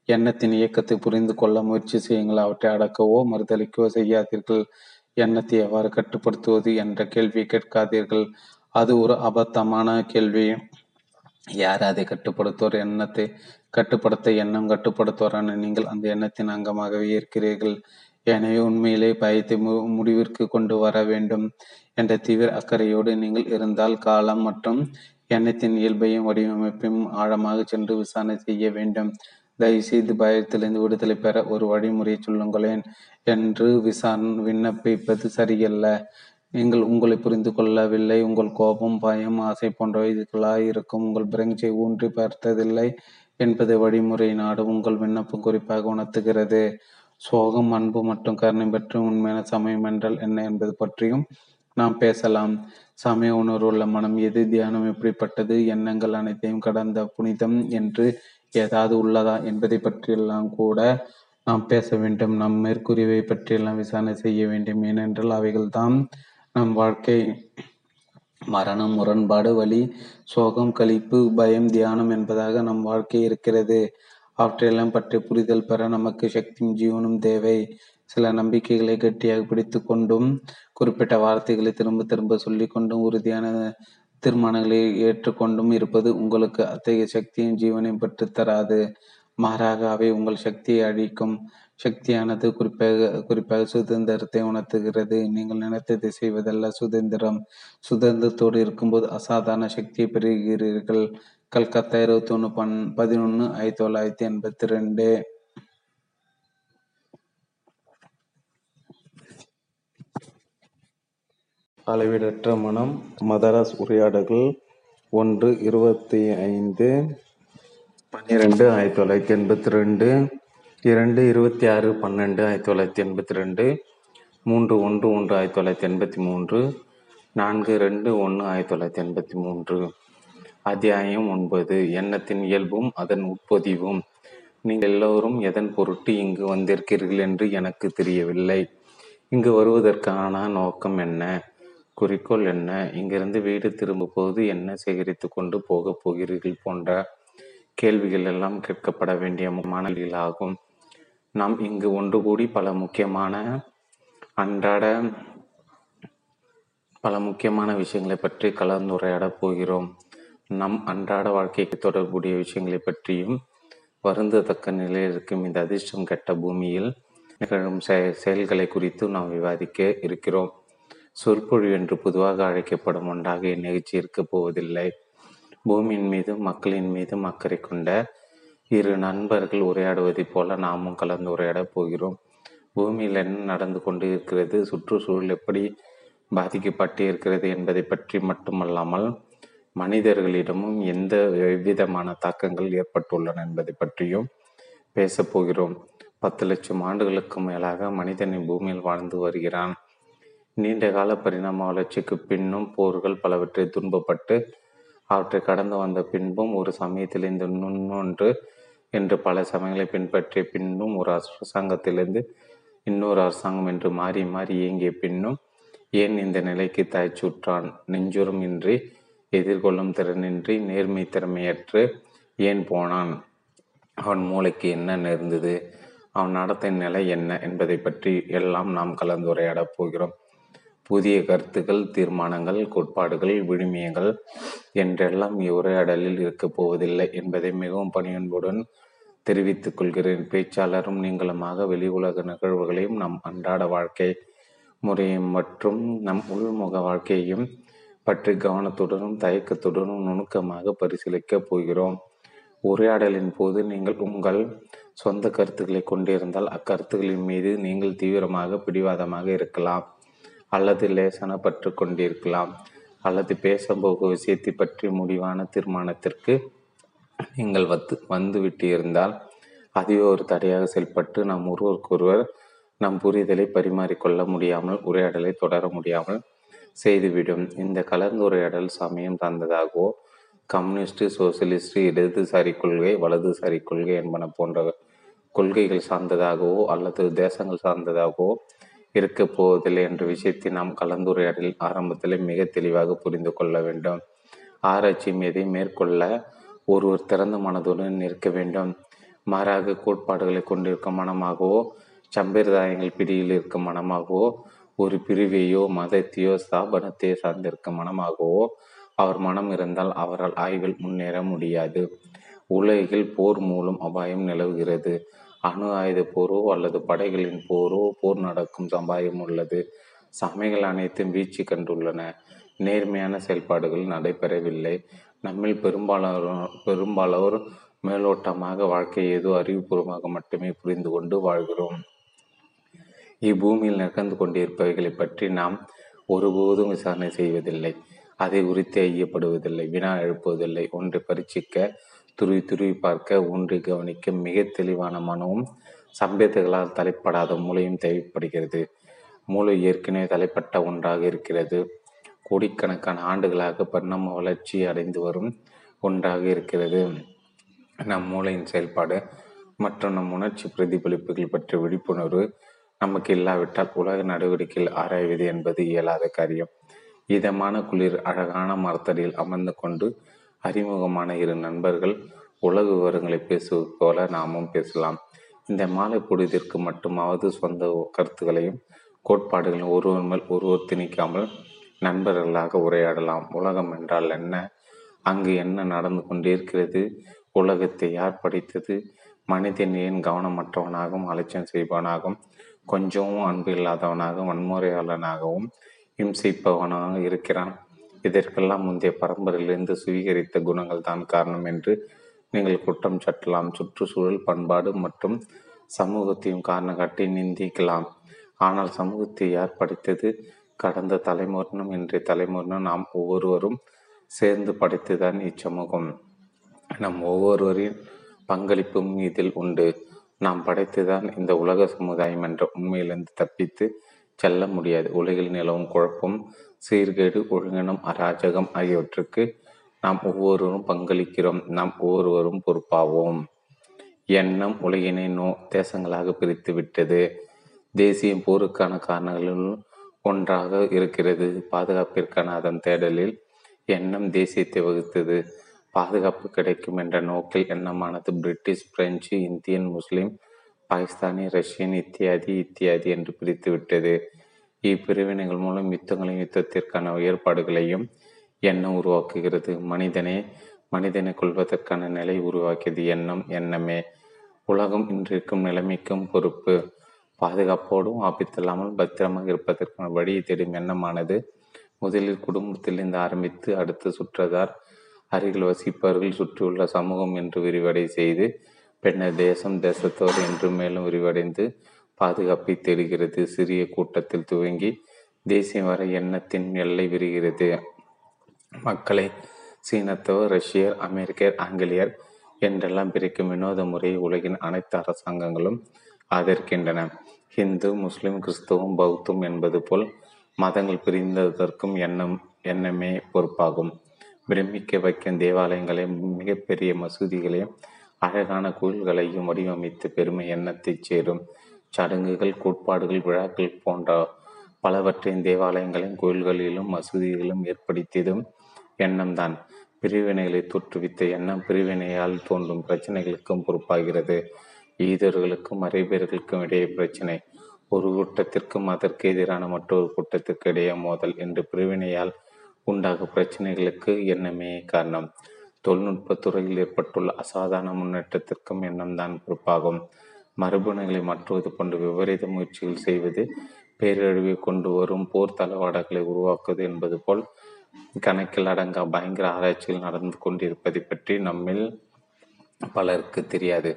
A: எண்ணத்தின் இயக்கத்தை புரிந்து கொள்ள முயற்சி செய்யுங்கள். அவற்றை அடக்கவோ மறுதளிக்கவோ செய்யாதீர்கள். எண்ணத்தை எவ்வாறு கட்டுப்படுத்துவது என்ற கேள்வியை கேட்காதீர்கள். அது ஒரு அபத்தமான கேள்வி. யார் அதை கட்டுப்படுத்துவோர்? எண்ணத்தை கட்டுப்படுத்த எண்ணம் கட்டுப்படுத்துவாரான நீங்கள் அந்த எண்ணத்தின் அங்கமாகவே இருக்கிறீர்கள். எனவே உண்மையிலே பயத்தை முடிவிற்கு கொண்டு வர வேண்டும் என்ற தீவிர அக்கறையோடு நீங்கள் இருந்தால் காலம் மற்றும் எண்ணத்தின் இயல்பையும் வடிவமைப்பையும் ஆழமாக சென்று விசாரணை செய்ய வேண்டும். தயவுசெய்து பயத்திலிருந்து விடுதலை பெற ஒரு வழிமுறையை சொல்லுங்களேன் என்று விசாரணை விண்ணப்பிப்பது சரியல்ல. நீங்கள் உங்களை புரிந்து கொள்ளவில்லை. உங்கள் கோபம் பயம் ஆசை போன்றவைகளாய் இருக்கும். உங்கள் பிரங்கை ஊன்றி பார்த்ததில்லை என்பதை வழிமுறை நாடு உங்கள் விண்ணப்பம் குறிப்பாக உணர்த்துகிறது. சோகம் அன்பு மற்றும் கருணை பற்றி உண்மையான சமயம் என்றால் என்ன என்பது பற்றியும் நாம் பேசலாம். சமய உணர்வுள்ள மனம் எது தியானம் எப்படிப்பட்டது எண்ணங்கள் அனைத்தையும் கடந்த புனிதம் என்று ஏதாவது உள்ளதா என்பதை பற்றியெல்லாம் கூட நாம் பேச வேண்டும். நம் மேற்கூறியவை பற்றியெல்லாம் விசாரணை செய்ய வேண்டும். ஏனென்றால் அவைகள் தான் நம் வாழ்க்கை. மரணம் முரண்பாடு வழி சோகம் கழிப்பு பயம் தியானம் என்பதாக நம் வாழ்க்கை இருக்கிறது. அவற்றையெல்லாம் பற்றி புரிதல் பெற நமக்கு சக்தியும் ஜீவனும் தேவை. சில நம்பிக்கைகளை கட்டியாக பிடித்து கொண்டும் குறிப்பிட்ட வார்த்தைகளை திரும்ப திரும்ப சொல்லிக்கொண்டும் உறுதியான தீர்மானங்களை ஏற்றுக்கொண்டும் இருப்பது உங்களுக்கு அத்தகைய சக்தியும் ஜீவனையும் பெற்றுத்தராது மாறாக அவை உங்கள் சக்தியை அழிக்கும். சக்தியானது குறிப்பாக குறிப்பாக சுதந்திரத்தை உணர்த்துகிறது. நீங்கள் நினைத்ததை செய்வதல்ல. சுதந்திரம் சுதந்திரத்தோடு இருக்கும்போது அசாதாரண சக்தியை பெறுகிறீர்கள். கல்கத்தா இருபத்தி ஒன்று பன் பதினொன்று ஆயிரத்தி தொள்ளாயிரத்தி எண்பத்தி ரெண்டு அளவீடற்ற மனம் மதராஸ் உரையாடல்கள் ஒன்று இருபத்தி ஐந்து பன்னிரெண்டு ஆயிரத்தி தொள்ளாயிரத்தி எண்பத்தி ரெண்டு இரண்டு இருபத்தி ஆறு பன்னெண்டு ஆயிரத்தி தொள்ளாயிரத்தி எண்பத்தி ரெண்டு மூன்று ஒன்று ஒன்று ஆயிரத்தி தொள்ளாயிரத்தி எண்பத்தி மூன்று நான்கு ரெண்டு ஒன்று ஆயிரத்தி தொள்ளாயிரத்தி எண்பத்தி மூன்று. அத்தியாயம் ஒன்பது. எண்ணத்தின் இயல்பும் அதன் உட்பொதிவும். நீங்கள் எல்லோரும் எதன் பொருட்டு இங்கு வந்திருக்கிறீர்கள் என்று எனக்கு தெரியவில்லை. இங்கு வருவதற்கான நோக்கம் என்ன? குறிக்கோள் என்ன? இங்கிருந்து வீடு திரும்பும் போது என்ன சேகரித்து கொண்டு போகப் போகிறீர்கள் போன்ற கேள்விகள் எல்லாம் கேட்கப்பட வேண்டிய மாணவிகளாகும் நாம் இங்கு ஒன்று கூடி பல முக்கியமான அன்றாட பல முக்கியமான விஷயங்களை பற்றி கலந்துரையாடப் போகிறோம். நம் அன்றாட வாழ்க்கைக்கு தொடர்புடைய விஷயங்களை பற்றியும் வருந்தத்தக்க நிலையில் இருக்கும் இந்த அதிர்ஷ்டம் கெட்ட பூமியில் நிகழும் செயல்களை குறித்து நாம் விவாதிக்க இருக்கிறோம். சொற்பொழிவு என்று பொதுவாக அழைக்கப்படும் ஒன்றாக இந்நிகழ்ச்சி இருக்கப் போவதில்லை. பூமியின் மீதும் மக்களின் மீதும் அக்கறை கொண்ட இரு நண்பர்கள் உரையாடுவதைப் போல நாமும் கலந்து உரையாடப் போகிறோம். பூமியில் என்ன நடந்து கொண்டு இருக்கிறது சுற்றுச்சூழல் எப்படி பாதிக்கப்பட்டு இருக்கிறது என்பதை பற்றி மட்டுமல்லாமல் மனிதர்களிடமும் எந்த எவ்விதமான தாக்கங்கள் ஏற்பட்டுள்ளன என்பதை பற்றியும் பேசப் போகிறோம். பத்து லட்சம் ஆண்டுகளுக்கு மேலாக மனிதனின் பூமியில் வாழ்ந்து வருகிறான். நீண்ட கால பரிணாம வளர்ச்சிக்கு பின்னும் போர்கள் பலவற்றை துன்பப்பட்டு அவற்றை கடந்து வந்த பின்பும் ஒரு சமயத்தில் இந்த நுண்ணொன்று என்று பல சமயங்களை பின்பற்றிய பின்னும் ஒரு அரசாங்கத்திலிருந்து இன்னொரு அரசாங்கம் என்று மாறி மாறி இயங்கிய பின்னும் ஏன் இந்த நிலைக்கு தாய்ச்சுற்றான்? நெஞ்சுரம் இன்றி எதிர்கொள்ளும் திறனின்றி நேர்மை திறமையற்று ஏன் போனான்? அவன் மூளைக்கு என்ன நேர்ந்தது? அவன் நடத்தை நிலை என்ன என்பதை பற்றி எல்லாம் நாம் கலந்துரையாடப் போகிறோம். புதிய கருத்துக்கள் தீர்மானங்கள் கோட்பாடுகள் விழுமியங்கள் என்றெல்லாம் இவ்வுரையாடலில் இருக்கப் போவதில்லை என்பதை மிகவும் பணியன்புடன் தெரிவித்துக் கொள்கிறேன். பேச்சாளரும் நீங்களுமாக வெளி உலக நிகழ்வுகளையும் நம் அன்றாட வாழ்க்கை முறையும் மற்றும் நம் உள்முக வாழ்க்கையையும் பற்றி கவனத்துடனும் தயக்கத்துடனும் நுணுக்கமாக பரிசீலிக்கப் போகிறோம். உரையாடலின் போது நீங்கள் உங்கள் சொந்த கருத்துக்களை கொண்டிருந்தால் அக்கருத்துக்களின் மீது நீங்கள் தீவிரமாக பிடிவாதமாக இருக்கலாம். அல்லது லேசான பற்று கொண்டிருக்கலாம். அல்லது பேசப்போகும் விஷயத்தை பற்றி முடிவான தீர்மானத்திற்கு நீங்கள் வந்து வந்துவிட்டு இருந்தால் அதுவே ஒரு தடையாக செயல்பட்டு நாம் ஒருவருக்கொருவர் நம் புரிதலை பரிமாறிக்கொள்ள முடியாமல் உரையாடலை தொடர முடியாமல் செய்துவிடும். இந்த கலந்துரையாடல் சமயம் சார்ந்ததாகவோ கம்யூனிஸ்ட் சோசியலிஸ்ட் இடதுசாரி கொள்கை வலதுசாரி கொள்கை என்பன போன்ற கொள்கைகள் சார்ந்ததாகவோ அல்லது தேசங்கள் சார்ந்ததாகவோ இருக்கப் போவதில்லை என்ற விஷயத்தை நாம் கலந்துரையாடல் ஆரம்பத்தில் மிக தெளிவாக புரிந்து கொள்ள வேண்டும். ஆராய்ச்சி மீதை மேற்கொள்ள ஒருவர் திறந்த மனதுடன் இருக்க வேண்டும். மாறாக கோட்பாடுகளை கொண்டிருக்கும் மனமாகவோ சம்பிரதாயங்கள் பிடியில் இருக்கும் மனமாகவோ ஒரு பிரிவையோ மதத்தையோ ஸ்தாபனத்தையோ சார்ந்திருக்கும் மனமாகவோ அவர் மனம் இருந்தால் அவரால் ஆய்வில் முன்னேற முடியாது. உலகில் போர் மூலம் அபாயம் நிலவுகிறது. அணு ஆயுத போரோ அல்லது படைகளின் போரோ போர் நடக்கும் சம்பாயம் உள்ளது. சமைகள் அனைத்தும் வீழ்ச்சி கண்டுள்ளன. நேர்மையான செயல்பாடுகள் நடைபெறவில்லை. நம்மில் பெரும்பாலோர் பெரும்பாலோர் மேலோட்டமாக வாழ்க்கையை ஏதோ அறிவுபூர்வமாக மட்டுமே புரிந்து கொண்டு வாழ்கிறோம். இப்பூமியில் நடந்து கொண்டிருப்பவைகளை பற்றி நாம் ஒருபோதும் விசாரணை செய்வதில்லை. அதை உரித்து ஐயப்படுவதில்லை வினா எழுப்புவதில்லை ஒன்றை பரீட்சிக்க துருவி துருவி பார்க்க ஒன்றை கவனிக்க மிக தெளிவான மனமும் சம்பேதங்களால் தலைப்படாத மூளையும் தேவைப்படுகிறது. மூளை ஏற்கனவே தலைப்பட்ட ஒன்றாக இருக்கிறது. கோடிக்கணக்கான ஆண்டுகளாக பரிணாம வளர்ச்சி அடைந்து வரும் ஒன்றாக இருக்கிறது. நம் மூளையின் செயல்பாடு மற்றும் நம் உணர்ச்சி பிரதிபலிப்புகள் பற்றிய விழிப்புணர்வு நமக்கு இல்லாவிட்டால் உலக நடவடிக்கையில் ஆராய்வது என்பது இயலாத காரியம். இதமான குளிர் அழகான மரத்தடியில் அமர்ந்து கொண்டு அறிமுகமான இரு நண்பர்கள் உலக விவரங்களை பேசுவது போல நாமும் பேசலாம். இந்த மாலை பொழுதிற்கு மட்டுமாவது சொந்த கருத்துக்களையும் கோட்பாடுகளையும் ஒருவர் மேல் ஒருவர் திணிக்காமல் நண்பர்களாக உரையாடலாம். உலகம் என்றால் என்ன? அங்கு என்ன நடந்து கொண்டிருக்கிறது உலகத்தை யார் படித்தது? மனிதன் ஏன் கவனமற்றவனாகவும் அலட்சியம் செய்பவனாகவும் கொஞ்சமும் அன்பு இல்லாதவனாகவும் வன்முறையாளனாகவும் இம்சிப்பவனாக இருக்கிறான்? இதற்கெல்லாம் முந்தைய பரம்பரையிலிருந்து சுவீகரித்த குணங்கள் தான் காரணம் என்று நீங்கள் குற்றம் சாட்டலாம். சுற்றுச்சூழல் பண்பாடு மற்றும் சமூகத்தையும் காரணம் காட்டி நிந்திக்கலாம். ஆனால் சமூகத்தை யார் படித்தது? கடந்த தலைமுறையினும் இன்றைய தலைமுறையினும் நாம் ஒவ்வொருவரும் சேர்ந்து படைத்துதான் இச்சமூகம். நம் ஒவ்வொருவரின் பங்களிப்பும் இதில் உண்டு. நாம் படைத்துதான் இந்த உலக சமுதாயம் என்ற உண்மையிலிருந்து தப்பித்து செல்ல முடியாது. உலகில் நிலவும் குழப்பம் சீர்கேடு ஒழுங்கினம் அராஜகம் ஆகியவற்றுக்கு நாம் ஒவ்வொருவரும் பங்களிக்கிறோம். நாம் ஒவ்வொருவரும் பொறுப்பாவோம். எண்ணம் உலகினை நோ தேசங்களாக பிரித்து விட்டது. தேசியம் போருக்கான காரணங்களில் ஒன்றாக இருக்கிறது. பாதுகாப்பிற்கான அதன் தேடலில் எண்ணம் தேசியத்தை வகுத்தது. பாதுகாப்பு கிடைக்கும் என்ற நோக்கில் எண்ணமானது British French Indian Muslim Pakistani Russian இத்தியாதி இத்தியாதி என்று பிரித்து விட்டது. இப்பிரிவினைகள் மூலம் யுத்தங்களையும் யுத்தத்திற்கான ஏற்பாடுகளையும் எண்ணம் உருவாக்குகிறது. மனிதனே மனிதனை கொள்வதற்கான நிலை உருவாக்கியது எண்ணம் எண்ணமே. உலகம் இன்றிருக்கும் நிலைமைக்கும் பொறுப்பு. பாதுகாப்போடும் ஆபத்தில்லாமல் பத்திரமாக இருப்பதற்கான வழியை தேடும் எண்ணமானது. முதலில் குடும்பத்திலிருந்து ஆரம்பித்து அடுத்து சுற்றதார் அருகில் வசிப்பவர்கள் சுற்றியுள்ள சமூகம் என்று விரிவடை செய்து பின்னர் தேசம் தேசத்தோர் என்று மேலும் விரிவடைந்து பாதுகாப்பை தேடுகிறது. சிறிய கூட்டத்தில் துவங்கி தேசியம் வரை எண்ணத்தின் எல்லை விரிகிறது. மக்களை சீனத்தவர் ரஷ்யர் அமெரிக்கர் ஆங்கிலேயர் என்றெல்லாம் பிரிக்கும் வினோத முறையை உலகின் அனைத்து அரசாங்கங்களும் ஆதரிக்கின்றன. ஹிந்து முஸ்லிம் கிறிஸ்தவம் பௌத்தம் என்பது போல் மதங்கள் பிரிந்ததற்கும் எண்ணம் எண்ணமே பொறுப்பாகும். பிரமிக்க வைக்கும் தேவாலயங்களையும் மிகப்பெரிய மசூதிகளையும் அழகான கோயில்களையும் வடிவமைத்து பெருமை எண்ணத்தைச் சேரும். சடங்குகள் கோட்பாடுகள் விழாக்கள் போன்ற பலவற்றையும் தேவாலயங்களையும் கோயில்களிலும் மசூதிகளிலும் ஏற்படுத்தியதும் எண்ணம்தான். பிரிவினைகளை தோற்றுவித்த எண்ணம் பிரிவினையால் தோன்றும் பிரச்சனைகளுக்கும் பொறுப்பாகிறது. ஈதர்களுக்கும் அரேபியர்களுக்கும் இடையே பிரச்சனை. ஒரு கூட்டத்திற்கும் அதற்கு எதிரான மற்றொரு கூட்டத்திற்கு இடையே மோதல் என்று பிரிவினையால் உண்டாகும் பிரச்சனைகளுக்கு எண்ணமே காரணம். தொழில்நுட்பத் துறையில் ஏற்பட்டுள்ள அசாதாரண முன்னேற்றத்திற்கும் எண்ணம்தான் பொறுப்பாகும். மரபணுகளை மாற்றுவது போன்ற விபரீத முயற்சிகள் செய்வது பேரழிவை கொண்டு வரும் போர் தளவாடங்களை உருவாக்குவது என்பது போல் கணக்கில் அடங்கா பயங்கர ஆராய்ச்சிகள் நடந்து கொண்டிருப்பதை பற்றி நம்மில் பலருக்கு தெரியாது.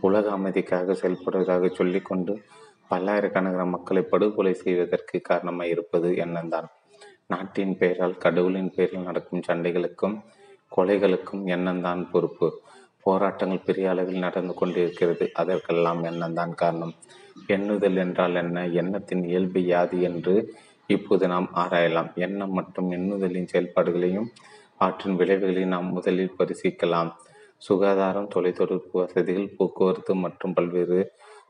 A: உலக அமைதிக்காக செயல்படுவதாக சொல்லிக்கொண்டு பல்லாயிரக்கணக்கான மக்களை படுகொலை செய்வதற்கு காரணமாக இருப்பது என்னந்தான் நாட்டின் பெயரால் கடவுளின் பெயரில் நடக்கும் சண்டைகளுக்கும் கொலைகளுக்கும் எண்ணம்தான் பொறுப்பு. போராட்டங்கள் பெரிய அளவில் நடந்து கொண்டிருக்கிறது. அதற்கெல்லாம் எண்ணம்தான் காரணம். எண்ணுதல் என்றால் என்ன? எண்ணத்தின் இயல்பு யாது என்று இப்போது நாம் ஆராயலாம். எண்ணம் மற்றும் எண்ணுதலின் செயல்பாடுகளையும் அவற்றின் விளைவுகளையும் நாம் முதலில் பரிசீலிக்கலாம். சுகாதாரம் தொலைத்தொடர்பு வசதிகள் போக்குவரத்து மற்றும் பல்வேறு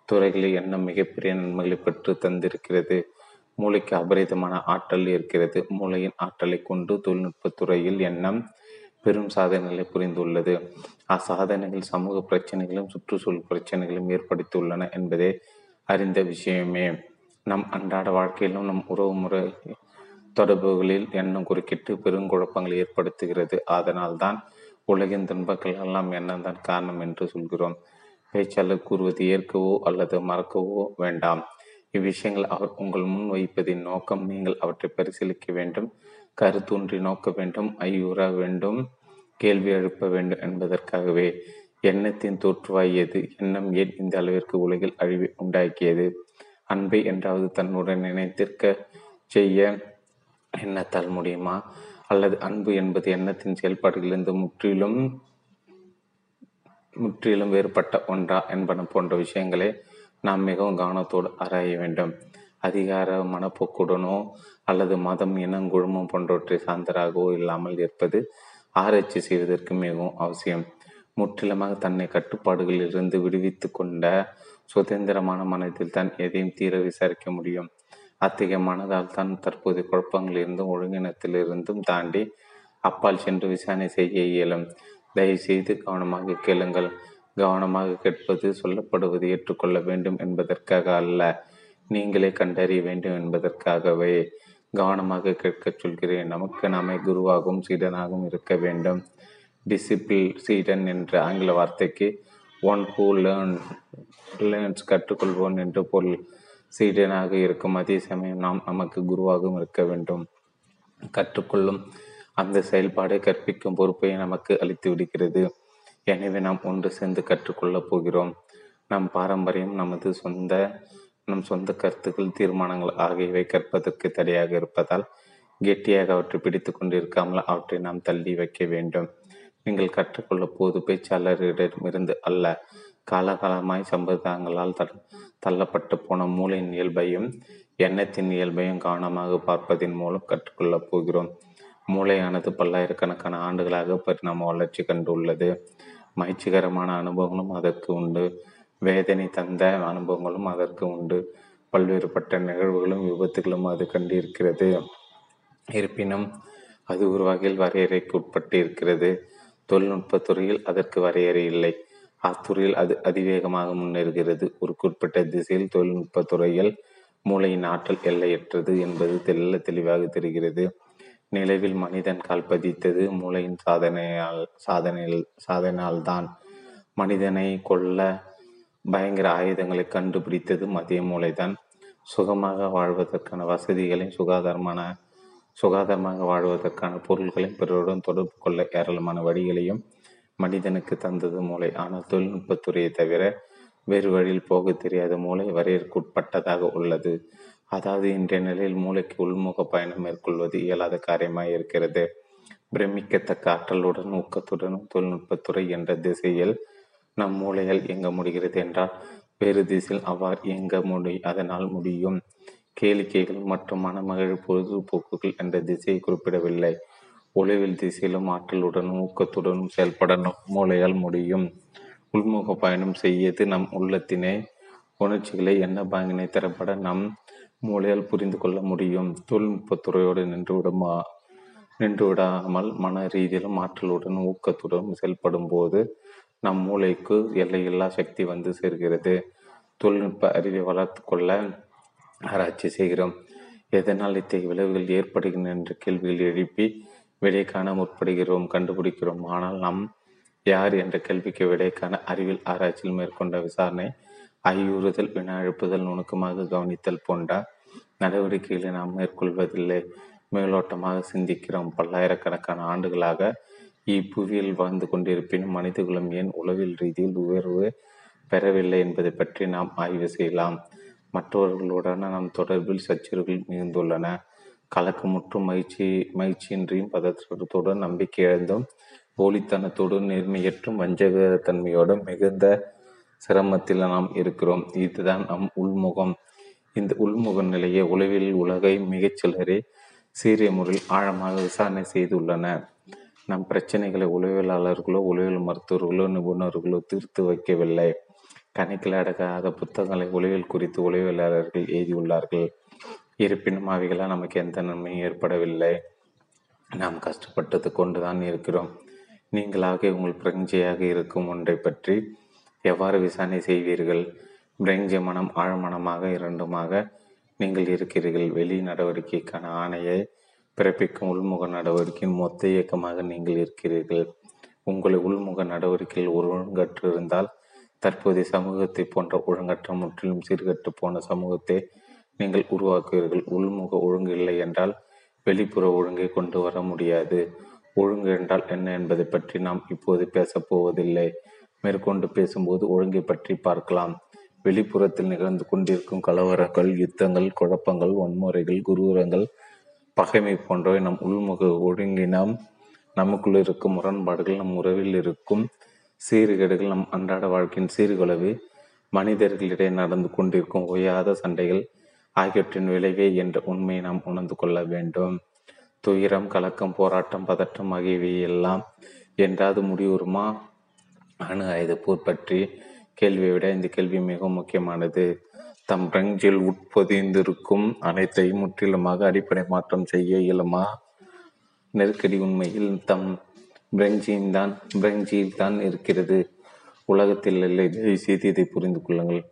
A: துறைகளில் எண்ணம் மிகப்பெரிய நன்மைகளை பெற்று தந்திருக்கிறது. மூளைக்கு அபரிதமான ஆற்றல் இருக்கிறது. மூளையின் ஆற்றலை கொண்டு தொழில்நுட்பத் துறையில் எண்ணம் பெரும் சாதனைகளை புரிந்துள்ளது. அசாதனைகள் சமூக பிரச்சனைகளும் சுற்றுச்சூழல் பிரச்சனைகளும் ஏற்படுத்தியுள்ளன என்பதே அறிந்த விஷயமே. நம் அன்றாட வாழ்க்கையிலும் நம் உறவு முறை தொடர்புகளில் எண்ணம் குறுக்கிட்டு பெருங்குழப்பங்களை ஏற்படுத்துகிறது. அதனால் தான் உலகின் துன்பங்கள் எல்லாம் எண்ணம் காரணம் என்று சொல்கிறோம். பேச்சாளர் கூறுவது ஏற்கவோ அல்லது மறக்கவோ வேண்டாம். இவ்விஷயங்கள் அவர் உங்கள் முன் வைப்பதின் நோக்கம் நீங்கள் அவற்றை பரிசீலிக்க வேண்டும் கருத்தூன்றி நோக்க வேண்டும் ஐயுற வேண்டும். கேள்வி எழுப்ப வேண்டும் என்பதற்காகவே எண்ணத்தின் தோற்றுவாய் எது எண்ணம் ஏன் இந்த அளவிற்கு உலகில் அழிவை உண்டாக்கியது? அன்பை என்றாவது தன்னுடன் நினைத்திருக்க செய்ய எண்ணத்தால் முடியுமா? அல்லது அன்பு என்பது எண்ணத்தின் செயல்பாடுகளிலிருந்து முற்றிலும் முற்றிலும் வேறுபட்ட ஒன்றா என்பன போன்ற விஷயங்களை நாம் மிகவும் கவனத்தோடு ஆராய வேண்டும். அதிகார மனப்போக்குடனோ அல்லது மதம் இனம் குழுமம் போன்றவற்றை சார்ந்தராகவோ இல்லாமல் இருப்பது ஆராய்ச்சி செய்வதற்கு மிகவும் அவசியம். முற்றிலுமாக தன்னை கட்டுப்பாடுகளில் இருந்து விடுவித்து கொண்ட சுதந்திரமான மனதில் தான் எதையும் தீர விசாரிக்க முடியும். அத்தகைய மனதால் தான் தற்போதைய குழப்பங்களிலிருந்தும் ஒழுங்கினத்திலிருந்தும் தாண்டி அப்பால் சென்று விசாரணை செய்ய இயலும். தயவுசெய்து கவனமாக கேளுங்கள். கவனமாக கேட்பது சொல்லப்படுவது ஏற்றுக்கொள்ள வேண்டும் என்பதற்காக அல்ல. நீங்களே கண்டறிய வேண்டும் என்பதற்காகவே. கவனமாக கேட்கச் சொல்கிறேன். நமக்கு நாமே குருவாகவும் சீடனாகவும் இருக்க வேண்டும். டிசிபிள் சீடன் என்ற ஆங்கில வார்த்தைக்கு ஒன் ஹூ லேர்ன் லேர்ன்ஸ் கற்றுக்கொள்வோன் என்று பொருள். சீடனாக இருக்கும் அதே சமயம் நாம் நமக்கு குருவாகவும் இருக்க வேண்டும். கற்றுக்கொள்ளும் அந்த செயல்பாடை கற்பிக்கும் பொறுப்பை நமக்கு அளித்து விடுகிறது. எனவே நாம் ஒன்று சேர்ந்து கற்றுக்கொள்ளப் போகிறோம். நம் பாரம்பரியம் நமது சொந்த நம் சொந்த கருத்துக்கள் தீர்மானங்கள் ஆகியவை கற்பதற்கு தடையாக இருப்பதால் கெட்டியாக அவற்றை பிடித்து கொண்டிருக்காமல் அவற்றை நாம் தள்ளி வைக்க வேண்டும். நீங்கள் கற்றுக்கொள்ள போது பேச்சாளரிடமிருந்து அல்ல காலகாலமாய் சம்பிரதாயங்களால் தள்ளப்பட்டு போன மூளையின் இயல்பையும் எண்ணத்தின் இயல்பையும் கவனமாக பார்ப்பதன் மூலம் கற்றுக்கொள்ளப் போகிறோம். மூளையானது பல்லாயிரக்கணக்கான ஆண்டுகளாக பரிணாம வளர்ச்சி கண்டுள்ளது. மகிழ்ச்சிகரமான அனுபவங்களும் அதற்கு உண்டு. வேதனை தந்த அனுபவங்களும் அதற்கு உண்டு. பல்வேறுபட்ட நிகழ்வுகளும் விபத்துகளும் அது கண்டிருக்கிறது. இருப்பினும் அது ஒரு வகையில் வரையறைக்கு உட்பட்டு இருக்கிறது தொழில்நுட்பத் துறையில் அதற்கு வரையறை இல்லை. அத்துறையில் அது அதிவேகமாக முன்னேறுகிறது. ஒரு குறிப்பிட்ட திசையில் தொழில்நுட்ப துறையில் மூளையின் ஆற்றல் எல்லையற்றது என்பது தெல்ல தெளிவாக தெரிகிறது. நிலவில் மனிதன் கால் பதித்தது மூளையின் சாதனையால் சாதனையில் சாதனையால்தான். மனிதனை கொல்ல பயங்கர ஆயுதங்களை கண்டுபிடித்ததும் அதே மூளைதான். சுகமாக வாழ்வதற்கான வசதிகளையும் சுகாதாரமான சுகாதாரமாக வாழ்வதற்கான பொருள்களையும் பிறருடன் தொடர்பு கொள்ள ஏராளமான வழிகளையும் மனிதனுக்கு தந்தது மூளை. ஆனால் தொழில்நுட்பத்துறையை தவிர வேறு வழியில் போக தெரியாத மூளை வரையறுக்குட்பட்டதாக உள்ளது. அதாவது இன்றைய நிலையில் மூளைக்கு உள்முக பயணம் மேற்கொள்வது இயலாத காரியமாக இருக்கிறது பிரமிக்கத்தக்க ஆற்றலுடன் ஊக்கத்துடனும் தொழில்நுட்பத்துறை என்ற திசையில் நம் மூளைகள் இயங்க முடிகிறது என்றால் வேறு திசையில் அவ்வாறு இயங்க முடி அதனால் முடியும். கேளிக்கைகள் மற்றும் மனமகிழ் பொழுதுபோக்குகள் என்ற திசையை குறிப்பிடவில்லை. ஒளிவில் திசையிலும் ஆற்றலுடனும் ஊக்கத்துடனும் செயல்பட மூளையால் முடியும். உள்முக பயணம் செய்யது நம் உள்ளத்தினை உணர்ச்சிகளை என்ன பாங்கினை திறப்பட நம் மூளையால் புரிந்து கொள்ள முடியும். தொழில்நுட்பத்துறையோடு நின்றுவிடுமா நின்றுவிடாமல் மன ரீதியிலும் ஆற்றலுடன் ஊக்கத்துடன் செயல்படும் போது நம் மூளைக்கு எல்லையில்லா சக்தி வந்து சேர்கிறது. தொழில்நுட்ப அறிவை வளர்த்து கொள்ள ஆராய்ச்சி செய்கிறோம். எதனால் இத்தகைய விளைவுகள் ஏற்படுகின்றன என்ற கேள்விகள் எழுப்பி விடை காண முற்படுகிறோம் கண்டுபிடிக்கிறோம். ஆனால் நாம் யார் என்ற கேள்விக்கு விடை காண அறிவியல் ஆராய்ச்சியில் மேற்கொண்ட விசாரணை ஐயுறுதல் வினா எழுப்புதல் நுணுக்கமாக கவனித்தல் போன்ற நடவடிக்கைகளை நாம் மேற்கொள்வதில்லை. மேலோட்டமாக சிந்திக்கிறோம். பல்லாயிரக்கணக்கான ஆண்டுகளாக இப்புவியில் வாழ்ந்து கொண்டிருப்பினும் மனிதகுலம் ஏன் உளவியல் ரீதியில் உயர்வு பெறவில்லை என்பதை பற்றி நாம் ஆய்வு செய்யலாம். மற்றவர்களுடன் நம் தொடர்பில் சச்சரவுகள் மிகுந்துள்ளன. கலக்கமுற்றும் மகிழ்ச்சி மகிழ்ச்சியின்றியும் பதற்றத்துடன் நம்பிக்கை இழந்தும் போலித்தனத்தோடும் நேர்மையற்றும் வஞ்சகத்தன்மையோடும் மிகுந்த சிரமத்தில் நாம் இருக்கிறோம். இதுதான் நம் உள்முகம். இந்த உள்முக நிலையை உளவில் உலகை மிகச் சிலரே சீரிய முறையில் ஆழமாக விசாரணை செய்துள்ளனர் நம் பிரச்சனைகளை உளவியலாளர்களோ உளவியல் மருத்துவர்களோ நிபுணர்களோ தீர்த்து வைக்கவில்லை. கணக்கில் அடக்காத புத்தகங்களை உளவியல் குறித்து உளவியலாளர்கள் எழுதியுள்ளார்கள். இருப்பினும் அவைகளால் நமக்கு எந்த நன்மையும் ஏற்படவில்லை. நாம் கஷ்டப்பட்டது கொண்டுதான் இருக்கிறோம். நீங்களாக உங்கள் பிரஞ்சையாக இருக்கும் ஒன்றை பற்றி எவ்வாறு விசாரணை செய்வீர்கள்? பிரஞ்ச மனம் ஆழ்மனமாக இரண்டுமாக நீங்கள் இருக்கிறீர்கள். வெளி நடவடிக்கைக்கான ஆணையை பிறப்பிக்கும் உள்முக நடவடிக்கையின் மொத்த இயக்கமாக நீங்கள் இருக்கிறீர்கள். உங்களை உள்முக நடவடிக்கையில் ஒழுங்கற்றிருந்தால் தற்போதைய சமூகத்தை போன்ற ஒழுங்கற்ற முற்றிலும் சீர்கட்டு போன சமூகத்தை நீங்கள் உருவாக்குவீர்கள். உள்முக ஒழுங்கு இல்லை என்றால் வெளிப்புற ஒழுங்கை கொண்டு வர முடியாது. ஒழுங்கு என்றால் என்ன என்பதை பற்றி நாம் இப்போது பேசப் போவதில்லை. மேற்கொண்டு பேசும்போது ஒழுங்கை பற்றி பார்க்கலாம். வெளிப்புறத்தில் நிகழ்ந்து கொண்டிருக்கும் கலவரங்கள் யுத்தங்கள் குழப்பங்கள் வன்முறைகள் குருவரங்கள் பகைமை போன்றவை நம் உள்முக ஒழுங்கினம் நமக்குள் இருக்கும் முரண்பாடுகள் நம் உறவில் இருக்கும் சீர்கேடுகள் நம் அன்றாட வாழ்க்கையின் சீர்குலைவு மனிதர்களிடையே நடந்து கொண்டிருக்கும் ஓயாத சண்டைகள் ஆகியவற்றின் விளைவே என்ற உண்மையை நாம் உணர்ந்து கொள்ள வேண்டும். துயரம் கலக்கம் போராட்டம் பதற்றம் ஆகியவை எல்லாம் என்றாவது முடிவுறுமா? அணு ஆயுத போர் பற்றி கேள்வியை விட இந்த கேள்வி மிகவும் முக்கியமானது. தம் பிரெஞ்சில் உட்பொதிந்திருக்கும் அனைத்தையும் முற்றிலுமாக அடிப்படை மாற்றம் செய்ய இயலுமா? நெருக்கடி உண்மையில் தம் பிரெஞ்சின் தான் பிரெஞ்சியில் தான் இருக்கிறது. உலகத்தில் இல்லை செய்து இதை புரிந்து கொள்ளுங்கள்.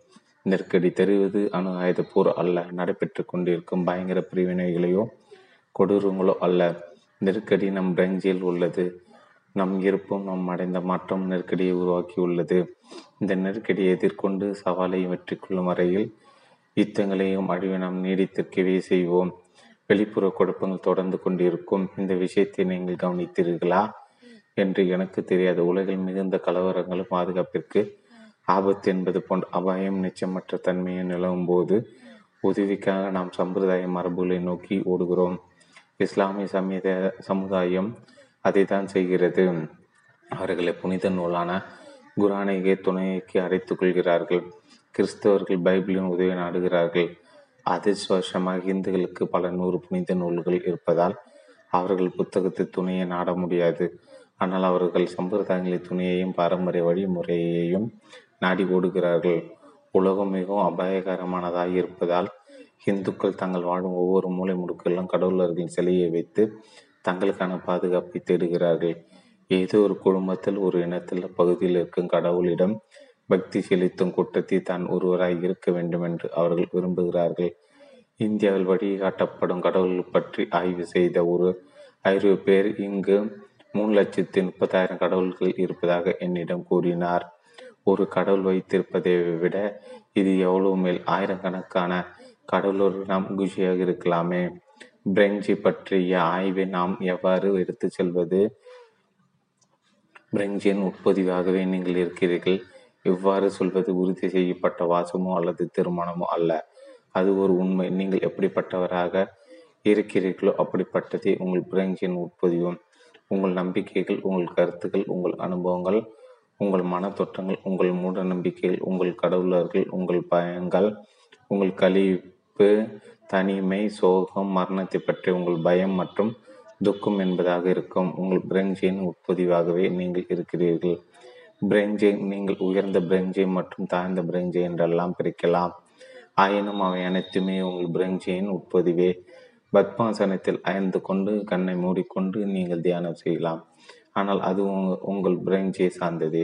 A: நெருக்கடி தெரிவது அணு ஆயுத போர் அல்ல நடைபெற்று கொண்டிருக்கும் பயங்கர பிரிவினைகளையோ கொடூரங்களோ அல்ல. நெருக்கடி நம் பிரெஞ்சில் உள்ளது. நம் இருப்பும் நம் அடைந்த மாற்றம் நெருக்கடியை உருவாக்கியுள்ளது. இந்த நெருக்கடியை எதிர்கொண்டு சவாலை வெற்றி கொள்ளும் வரையில் யுத்தங்களையும் அழிவை நாம் நீடித்திருக்கவே செய்வோம். வெளிப்புற குழப்பங்கள் தொடர்ந்து கொண்டிருக்கும் இந்த விஷயத்தை நீங்கள் கவனித்தீர்களா? என்று எனக்கு தெரியாது. உலகில் மிகுந்த கலவரங்களும் பாதுகாப்பிற்கு ஆபத்து என்பது போன்ற அபாயம் நிச்சயமற்ற தன்மையை நிலவும் போது உதவிக்காக நாம் சம்பிரதாய மரபுகளை நோக்கி ஓடுகிறோம். இஸ்லாமிய சமீத சமுதாயம் அதை தான் செய்கிறது. அவர்களை புனித நூலான குரானையே துணைக்கு அடைத்துக் கொள்கிறார்கள். கிறிஸ்தவர்கள் பைபிளின் உதவி நாடுகிறார்கள். அதிர்ஷ்டவசமாக இந்துக்களுக்கு பல நூறு புனித நூல்கள் இருப்பதால் அவர்கள் புத்தகத்தை துணையை நாட முடியாது. ஆனால் அவர்கள் சம்பிரதாயங்களின் துணையையும் பாரம்பரிய வழிமுறையையும் நாடி ஓடுகிறார்கள். உலகம் மிகவும் அபாயகரமானதாக இருப்பதால் இந்துக்கள் தங்கள் வாழும் ஒவ்வொரு மூலை முடுக்கிலும் கடவுளர்களின் சிலையை வைத்து தங்களுக்கான பாதுகாப்பை தேடுகிறார்கள். ஏதோ ஒரு குடும்பத்தில் ஒரு இனத்தில் பகுதியில் இருக்கும் கடவுளிடம் பக்தி செலுத்தும் கூட்டத்தில் தான் ஒருவராய் இருக்க வேண்டும் என்று அவர்கள் விரும்புகிறார்கள். இந்தியாவில் வழிகாட்டப்படும் கடவுள்கள் பற்றி ஆய்வு செய்த ஒரு ஐரோப்பியர் இங்கு மூணு லட்சத்தி முப்பதாயிரம் கடவுள்கள் இருப்பதாக என்னிடம் கூறினார். ஒரு கடவுள் வைத்திருப்பதை விட இது எவ்வளவு மேல் ஆயிரக்கணக்கான கடவுளோடு நாம் குஷியாக இருக்கலாமே. பிரெஞ்சு பற்றிய ஆய்வை நாம் எவ்வாறு எடுத்து செல்வது? பிரெஞ்சின் உட்பதிவாகவே நீங்கள் இருக்கிறீர்கள். எவ்வாறு சொல்வது உறுதி செய்யப்பட்ட வாசமோ அல்லது திருமணமோ அல்ல. அது ஒரு உண்மை. நீங்கள் எப்படிப்பட்டவராக இருக்கிறீர்களோ அப்படிப்பட்டதே உங்கள் பிரெஞ்சின் உட்பதிவும். உங்கள் நம்பிக்கைகள் உங்கள் கருத்துக்கள் உங்கள் அனுபவங்கள் உங்கள் மனத்தோற்றங்கள் உங்கள் மூட நம்பிக்கைகள் உங்கள் கடவுளர்கள் உங்கள் பயங்கள் உங்கள் கழிப்பு தனிமை சோகம் மரணத்தை பற்றி உங்கள் பயம் மற்றும் துக்கம் என்பதாக இருக்கும். உங்கள் பிரெஞ்சின் உட்பதிவாகவே நீங்கள் இருக்கிறீர்கள். பிரெஞ்சை நீங்கள் உயர்ந்த பிரெஞ்சை மற்றும் தாழ்ந்த பிரெஞ்சை என்றெல்லாம் பிரிக்கலாம்.
B: ஆயினும் அவை அனைத்துமே உங்கள் பிரஞ்சியின் உட்பதிவே பத்மாசனத்தில் அயர்ந்து கொண்டு கண்ணை மூடிக்கொண்டு நீங்கள் தியானம் செய்யலாம். ஆனால் அது உங்கள் பிரெஞ்சை சார்ந்தது.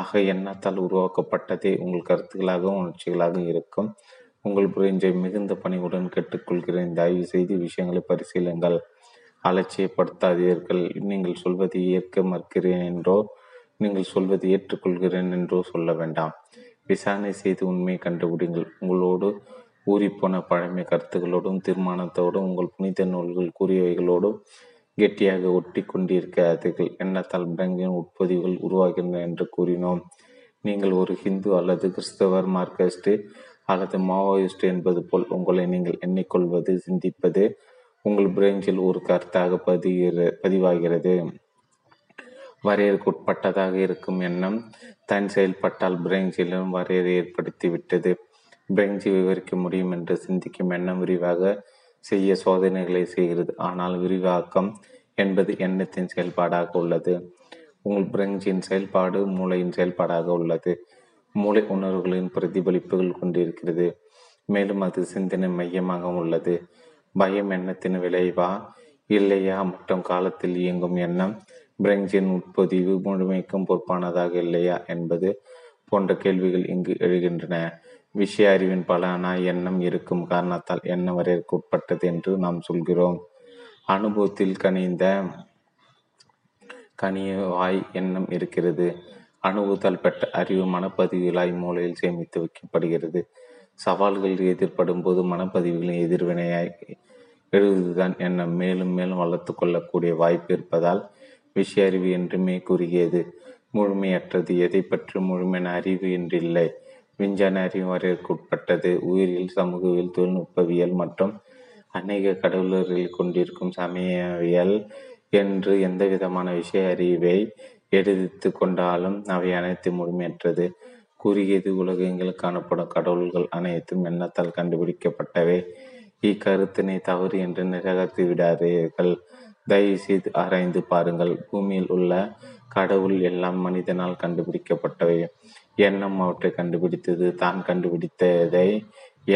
B: ஆக எண்ணத்தால் உருவாக்கப்பட்டதே உங்கள் கருத்துக்களாக உணர்ச்சிகளாக இருக்கும். உங்கள் பிரெஞ்சை மிகுந்த பணிவுடன் கேட்டுக்கொள்கிறேன். தயவு செய்து விஷயங்களை பரிசீலுங்கள் அலட்சியப்படுத்தாதீர்கள். நீங்கள் சொல்வதை ஏற்க மறுக்கிறேன் என்றோ நீங்கள் சொல்வதை ஏற்றுக்கொள்கிறேன் என்றோ சொல்ல வேண்டாம். விசாரணை செய்து உண்மையை கண்டுபிடிங்கள். உங்களோடு ஊறிப்போன பழமை கருத்துக்களோடும் தீர்மானத்தோடும் உங்கள் புனித நூல்கள் கூறியவைகளோடும் கெட்டியாக ஒட்டி கொண்டிருக்காதீர்கள். எண்ணத்தால் பிரங்கின் உட்பதிவுகள் உருவாகின்றன என்று கூறினோம். நீங்கள் ஒரு ஹிந்து அல்லது கிறிஸ்தவர் மார்க்கஸ்ட் அல்லது மாவோயிஸ்ட் என்பது போல் உங்களை நீங்கள் எண்ணிக்கொள்வது சிந்திப்பது உங்கள் பிரெஞ்சில் ஒரு கருத்தாக பதிகிற பதிவாகிறது. வரையறுக்குட்பட்டதாக இருக்கும் எண்ணம் தன் செயல்பட்டால் பிரெஞ்சிலும் வரையறை ஏற்படுத்தி விட்டது. பிரெஞ்சு விவரிக்க முடியும் என்று சிந்திக்கும் எண்ணம் விரிவாக செய்ய சோதனைகளை செய்கிறது. ஆனால் விரிவாக்கம் என்பது எண்ணத்தின் செயல்பாடாக உள்ளது. உங்கள் பிரெஞ்சின் செயல்பாடு மூளையின் செயல்பாடாக உள்ளது. மூளை உணர்வுகளின் பிரதிபலிப்புகள் கொண்டிருக்கிறது. மேலும் அது சிந்தனை மையமாக உள்ளது. பயம் எண்ணத்தின் விளைவா? இல்லையா? மற்றும் காலத்தில் இயங்கும் எண்ணம். பிரெஞ்சின் உட்பதிவு முழுமைக்கும் பொறுப்பானதாக இல்லையா என்பது போன்ற கேள்விகள் இங்கு எழுகின்றன. விஷய அறிவின் பலனா எண்ணம் இருக்கும் காரணத்தால் எண்ணம் வரையறுக்குட்பட்டது என்று நாம் சொல்கிறோம். அனுபவத்தில் கனிந்த கனிய வாய் எண்ணம் இருக்கிறது. அனுபவத்தால் பெற்ற அறிவு மனப்பதிவுகளாய் மூலையில் சேமித்து வைக்கப்படுகிறது. சவால்கள் எதிர்படும் போது மனப்பதிவுகளின் எதிர்வினையாய் எழுதுதான் எண்ணம் மேலும் மேலும் வளர்த்து கொள்ளக்கூடிய வாய்ப்பு இருப்பதால் விஷய அறிவு என்றுமே குறுகியது முழுமையற்றது எதை பற்றி முழுமையான அறிவு என்றில்லை. விஞ்ஞான அறிவு வரையறுக்குட்பட்டது உயிரியல் சமூகவியல் தொழில்நுட்பவியல் மற்றும் அநேக கடவுளர்கள் கொண்டிருக்கும் சமயவியல் என்று எந்த விதமான விஷய அறிவை எடுத்து கொண்டாலும் அவை அனைத்து முழுமையற்றது. குறுகியது உலகங்கள் காணப்படும் கடவுள்கள் அனைத்தும் எண்ணத்தால் கண்டுபிடிக்கப்பட்டவை. இக்கருத்தினை தவறு என்று நிராகரித்து விடாதீர்கள். தயவு செய்து ஆராய்ந்து பாருங்கள். பூமியில் உள்ள கடவுள் எல்லாம் மனிதனால் கண்டுபிடிக்கப்பட்டவை. எண்ணம் அவற்றை கண்டுபிடித்தது தான் கண்டுபிடித்ததை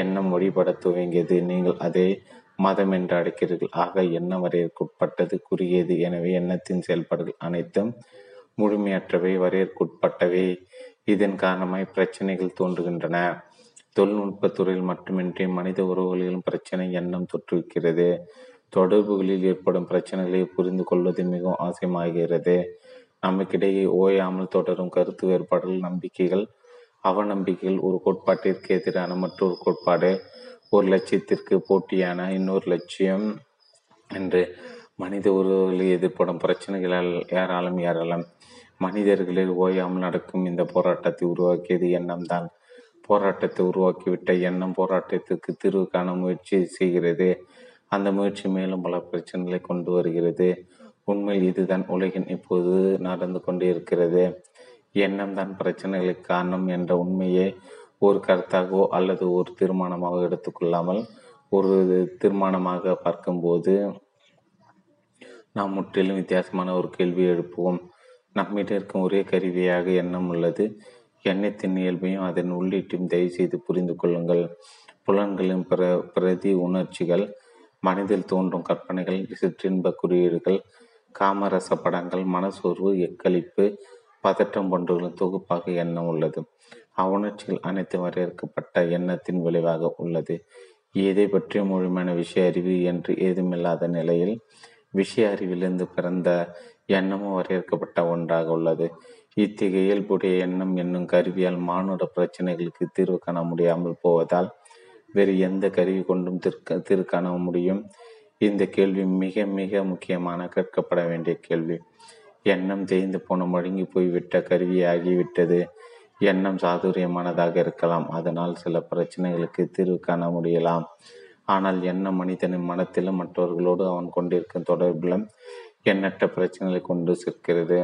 B: எண்ணம் வழிபட துவங்கியது. நீங்கள் அதை மதம் என்று அழைக்கிறீர்கள். ஆக எண்ணம் வரையறுக்குட்பட்டது குறுகியது. எனவே எண்ணத்தின் செயல்பாடுகள் அனைத்தும் முழுமையற்றவை வரையறுக்குட்பட்டவை இதன் காரணமாய் பிரச்சனைகள் தோன்றுகின்றன. தொழில்நுட்பத்துறையில் மட்டுமின்றி மனித உறவுகளிலும் பிரச்சனை எண்ணம் தொற்றுவிக்கிறது தொடர்புகளில் ஏற்படும் பிரச்சனைகளை புரிந்து கொள்வது மிகவும் அவசியமாகிறது. நமக்கிடையே ஓயாமல் தொடரும் கருத்து வேறுபாடுகள் நம்பிக்கைகள் அவநம்பிக்கைகள் ஒரு கோட்பாட்டிற்கு எதிரான மற்றொரு கோட்பாடு. ஒரு லட்சியத்திற்கு போட்டியான இன்னொரு லட்சியம் என்று மனித உறவுகளில் எதிர்ப்படும் பிரச்சனைகளால் ஏராளம் ஏராளம். மனிதர்களில் ஓயாமல் நடக்கும் இந்த போராட்டத்தை உருவாக்கியது எண்ணம் தான் போராட்டத்தை உருவாக்கிவிட்ட எண்ணம் போராட்டத்திற்கு தீர்வு காண முயற்சி செய்கிறது. அந்த முயற்சி மேலும் பல பிரச்சனைகளை கொண்டு வருகிறது. உண்மையில் இதுதான் உலகின் இப்போது நடந்து கொண்டிருக்கிறது. எண்ணம் தான் பிரச்சனைகளுக்கு காரணம் என்ற உண்மையை ஒரு கருத்தாகவோ அல்லது ஒரு தீர்மானமாக எடுத்துக்கொள்ளாமல் ஒரு தீர்மானமாக பார்க்கும்போது நாம் முற்றிலும் வித்தியாசமான ஒரு கேள்வி எழுப்புவோம். நம்மிடம் இருக்கும் ஒரே கருவியாக எண்ணம் உள்ளது. எண்ணத்தின் இயல்பையும் அதன் உள்ளீட்டையும் தயவு செய்து புரிந்து கொள்ளுங்கள். புலன்களின் பிர பிரதி உணர்ச்சிகள் மனதில் தோன்றும் கற்பனைகள் சிற்றின்ப குறியீடுகள் காமரச படங்கள் மனசோர்வு எக்களிப்பு பதற்றம் போன்றவர்களின் தொகுப்பாக எண்ணம் உள்ளது. அவ்வுணர்ச்சிகள் அனைத்து வரையறுக்கப்பட்ட எண்ணத்தின் விளைவாக உள்ளது. எதை பற்றிய முழுமையான விஷய அறிவு என்று ஏதுமில்லாத நிலையில் விஷய அறிவிலிருந்து பிறந்த எண்ணமும் வரையறுக்கப்பட்ட ஒன்றாக உள்ளது. இத்தகைய இயல்புடைய எண்ணம் என்னும் கருவியால் மானுட பிரச்சனைகளுக்கு தீர்வு காண முடியாமல் போவதால் வேறு எந்த கருவி கொண்டும் தீர்க்க தீர்வு காண முடியும்? இந்த கேள்வி மிக மிக முக்கியமான கேட்கப்பட வேண்டிய கேள்வி. எண்ணம் தேய்ந்து போன மழுங்கி போய்விட்ட கருவியாகிவிட்டது எண்ணம் சாதுரியமானதாக இருக்கலாம். அதனால் சில பிரச்சனைகளுக்கு தீர்வு காண முடியலாம். ஆனால் எண்ணம் மனிதனின் மனத்திலும் மற்றவர்களோடு அவன் கொண்டிருக்கும் தொடர்பிலும் எண்ணற்ற பிரச்சனைகளை கொண்டு சேர்க்கிறது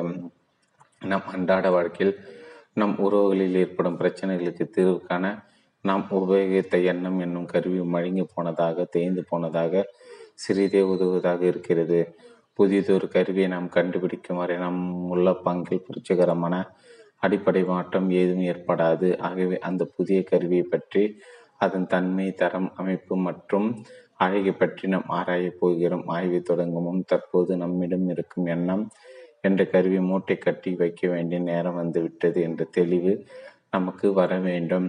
B: நம் அன்றாட வாழ்க்கையில் நம் உறவுகளில் ஏற்படும் பிரச்சனைகளுக்கு தீர்வு காண நாம் உபயோகித்த எண்ணம் என்னும் கருவி மழுங்கி போனதாக தேய்ந்து போனதாக சிறிதே உதவுவதாக இருக்கிறது. புதியதொரு கருவியை நாம் கண்டுபிடிக்கும் வரை நம் உள்ள பங்கில் புரட்சிகரமான அடிப்படை மாற்றம் ஏதும் ஏற்படாது. ஆகவே அந்த புதிய கருவியை பற்றி அதன் தன்மை தரம் அமைப்பு மற்றும் அழகை பற்றி நாம் ஆராயப் போகிறோம். ஆய்வை தொடங்கும் முன் தற்போது நம்மிடம் இருக்கும் எண்ணம் என்ற கருவி மூட்டை கட்டி வைக்க வேண்டிய நேரம் வந்துவிட்டது என்ற தெளிவு நமக்கு வர வேண்டும்.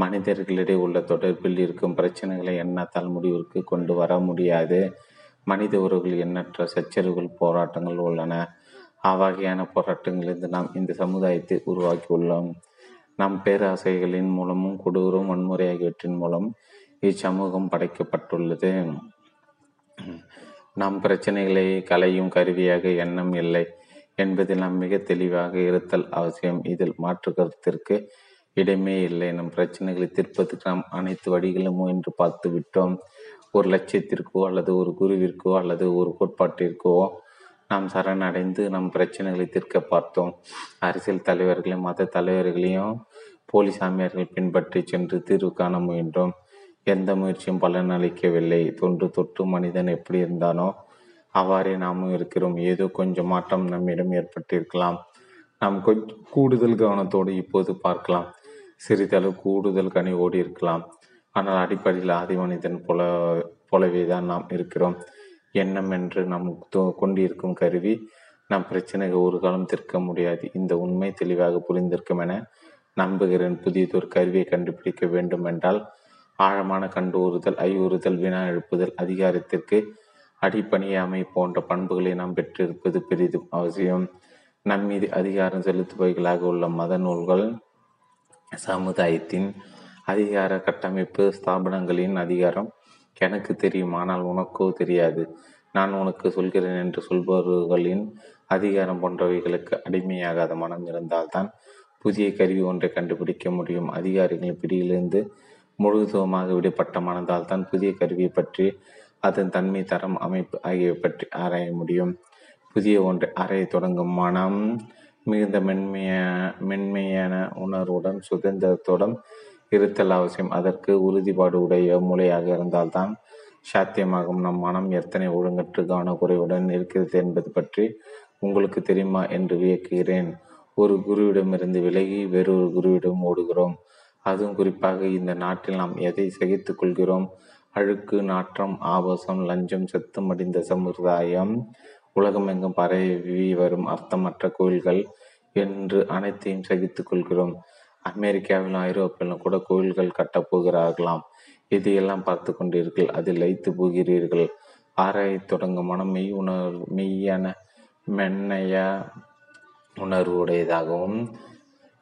B: மனிதர்களிடையே உள்ள தொடர்பில் இருக்கும் பிரச்சனைகளை எண்ணத்தால் முடிவிற்கு கொண்டு வர முடியாது. மனித உறவுகள் எண்ணற்ற சச்சரவுகள் போராட்டங்கள் உள்ளன. அவ்வகையான போராட்டங்களிலிருந்து நாம் இந்த சமுதாயத்தை உருவாக்கியுள்ளோம் நம் பேராசைகளின் மூலமும் கொடூரம் வன்முறை ஆகியவற்றின் மூலம் இச்சமூகம் படைக்கப்பட்டுள்ளது. நம் பிரச்சனைகளை கலையும் கருவியாக எண்ணம் இல்லை என்பதில் நாம் மிக தெளிவாக இருத்தல் அவசியம். இதில் மாற்று கருத்திற்கு இடமே இல்லை. நம் பிரச்சனைகளை தீர்ப்பதற்கு நாம் அனைத்து வழிகளும் முயன்று பார்த்து விட்டோம். ஒரு லட்சியத்திற்கோ அல்லது ஒரு குருவிற்கோ அல்லது ஒரு கோட்பாட்டிற்கோ நாம் சரணடைந்து நம் பிரச்சனைகளை தீர்க்க பார்த்தோம். அரசியல் தலைவர்களையும் மத தலைவர்களையும் போலி சாமியார்கள் பின்பற்றி சென்று தீர்வு காண முயன்றோம். எந்த முயற்சியும் பலன் அளிக்கவில்லை. தொன்று தொட்டு மனிதன் எப்படி இருந்தானோ அவ்வாறே நாமும் இருக்கிறோம். ஏதோ கொஞ்சம் மாற்றம் நம்மிடம் ஏற்பட்டிருக்கலாம். நாம் கொஞ்சம் கூடுதல் கவனத்தோடு இப்போது பார்க்கலாம். சிறிதளவு கூடுதல் கனிவோடு இருக்கலாம். ஆனால் அடிப்படையில் ஆதி மனிதன் போல போலவே தான் நாம் இருக்கிறோம். எண்ணம் என்று நாம் கொண்டிருக்கும் கருவி நம் பிரச்சனைகள் ஒரு காலம் தீர்க்க முடியாது. இந்த உண்மை தெளிவாக புரிந்திருக்கும் என நம்புகிறேன். புதியதொரு கருவியை கண்டுபிடிக்க வேண்டும் என்றால் ஆழமான கண்டுறுதல் ஐயுறுதல் வினா எழுப்புதல் அதிகாரத்திற்கு அடிப்பணியாமை போன்ற பண்புகளை நாம் பெற்றிருப்பது பெரிதும் அவசியம். நம் மீது அதிகாரம் செலுத்துபவைகளாக உள்ள மத நூல்கள் சமுதாயத்தின் அதிகார கட்டமைப்பு ஸ்தாபனங்களின் அதிகாரம் எனக்கு தெரியும் ஆனால் உனக்கோ தெரியாது. நான் உனக்கு சொல்கிறேன் என்று சொல்பவர்களின் அதிகாரம் போன்றவைகளுக்கு அடிமையாகாத மனம் இருந்தால்தான் புதிய கருவி ஒன்றை கண்டுபிடிக்க முடியும். அதிகாரிகளின் பிடியிலிருந்து முழுதுவமாக விடுபட்ட மனதால் தான் புதிய கருவியை பற்றி அதன் தன்மை தரம் அமைப்பு ஆகியவை பற்றி ஆராய முடியும். புதிய ஒன்றை அறைய தொடங்கும் மனம் மிகுந்த மென்மைய மென்மையான உணர்வுடன் சுதந்திரத்துடன் இருத்தல் அவசியம். அதற்கு உறுதிப்பாடு உடைய மூளையாக இருந்தால்தான் சாத்தியமாகும். நம் மனம் எத்தனை ஒழுங்கற்று கவனக்குறைவுடன் இருக்கிறது என்பது பற்றி உங்களுக்கு தெரியுமா என்று வியக்குகிறேன் ஒரு குருவிடமிருந்து விலகி வேறொரு குருவிடம் ஓடுகிறோம். அதுவும் குறிப்பாக இந்த நாட்டில் நாம் எதை சகித்துக் கொள்கிறோம்? அழுக்கு நாற்றம் ஆபாசம் லஞ்சம் செத்து அடிந்த சமுதாயம். உலகமெங்கும் பரவி வரும் அர்த்தமற்ற கோயில்கள் என்று அனைத்தையும் சகித்துக் கொள்கிறோம். அமெரிக்காவிலும் ஐரோப்பிலும் கூட கோயில்கள் கட்டப்போகிறார்களாம் இதையெல்லாம் பார்த்து கொண்டீர்கள் அதில் லைத்து போகிறீர்கள். ஆராய தொடங்கும் மனம் மெய் உணர்வு மெய்யான மென்னைய உணர்வு உடையதாகவும்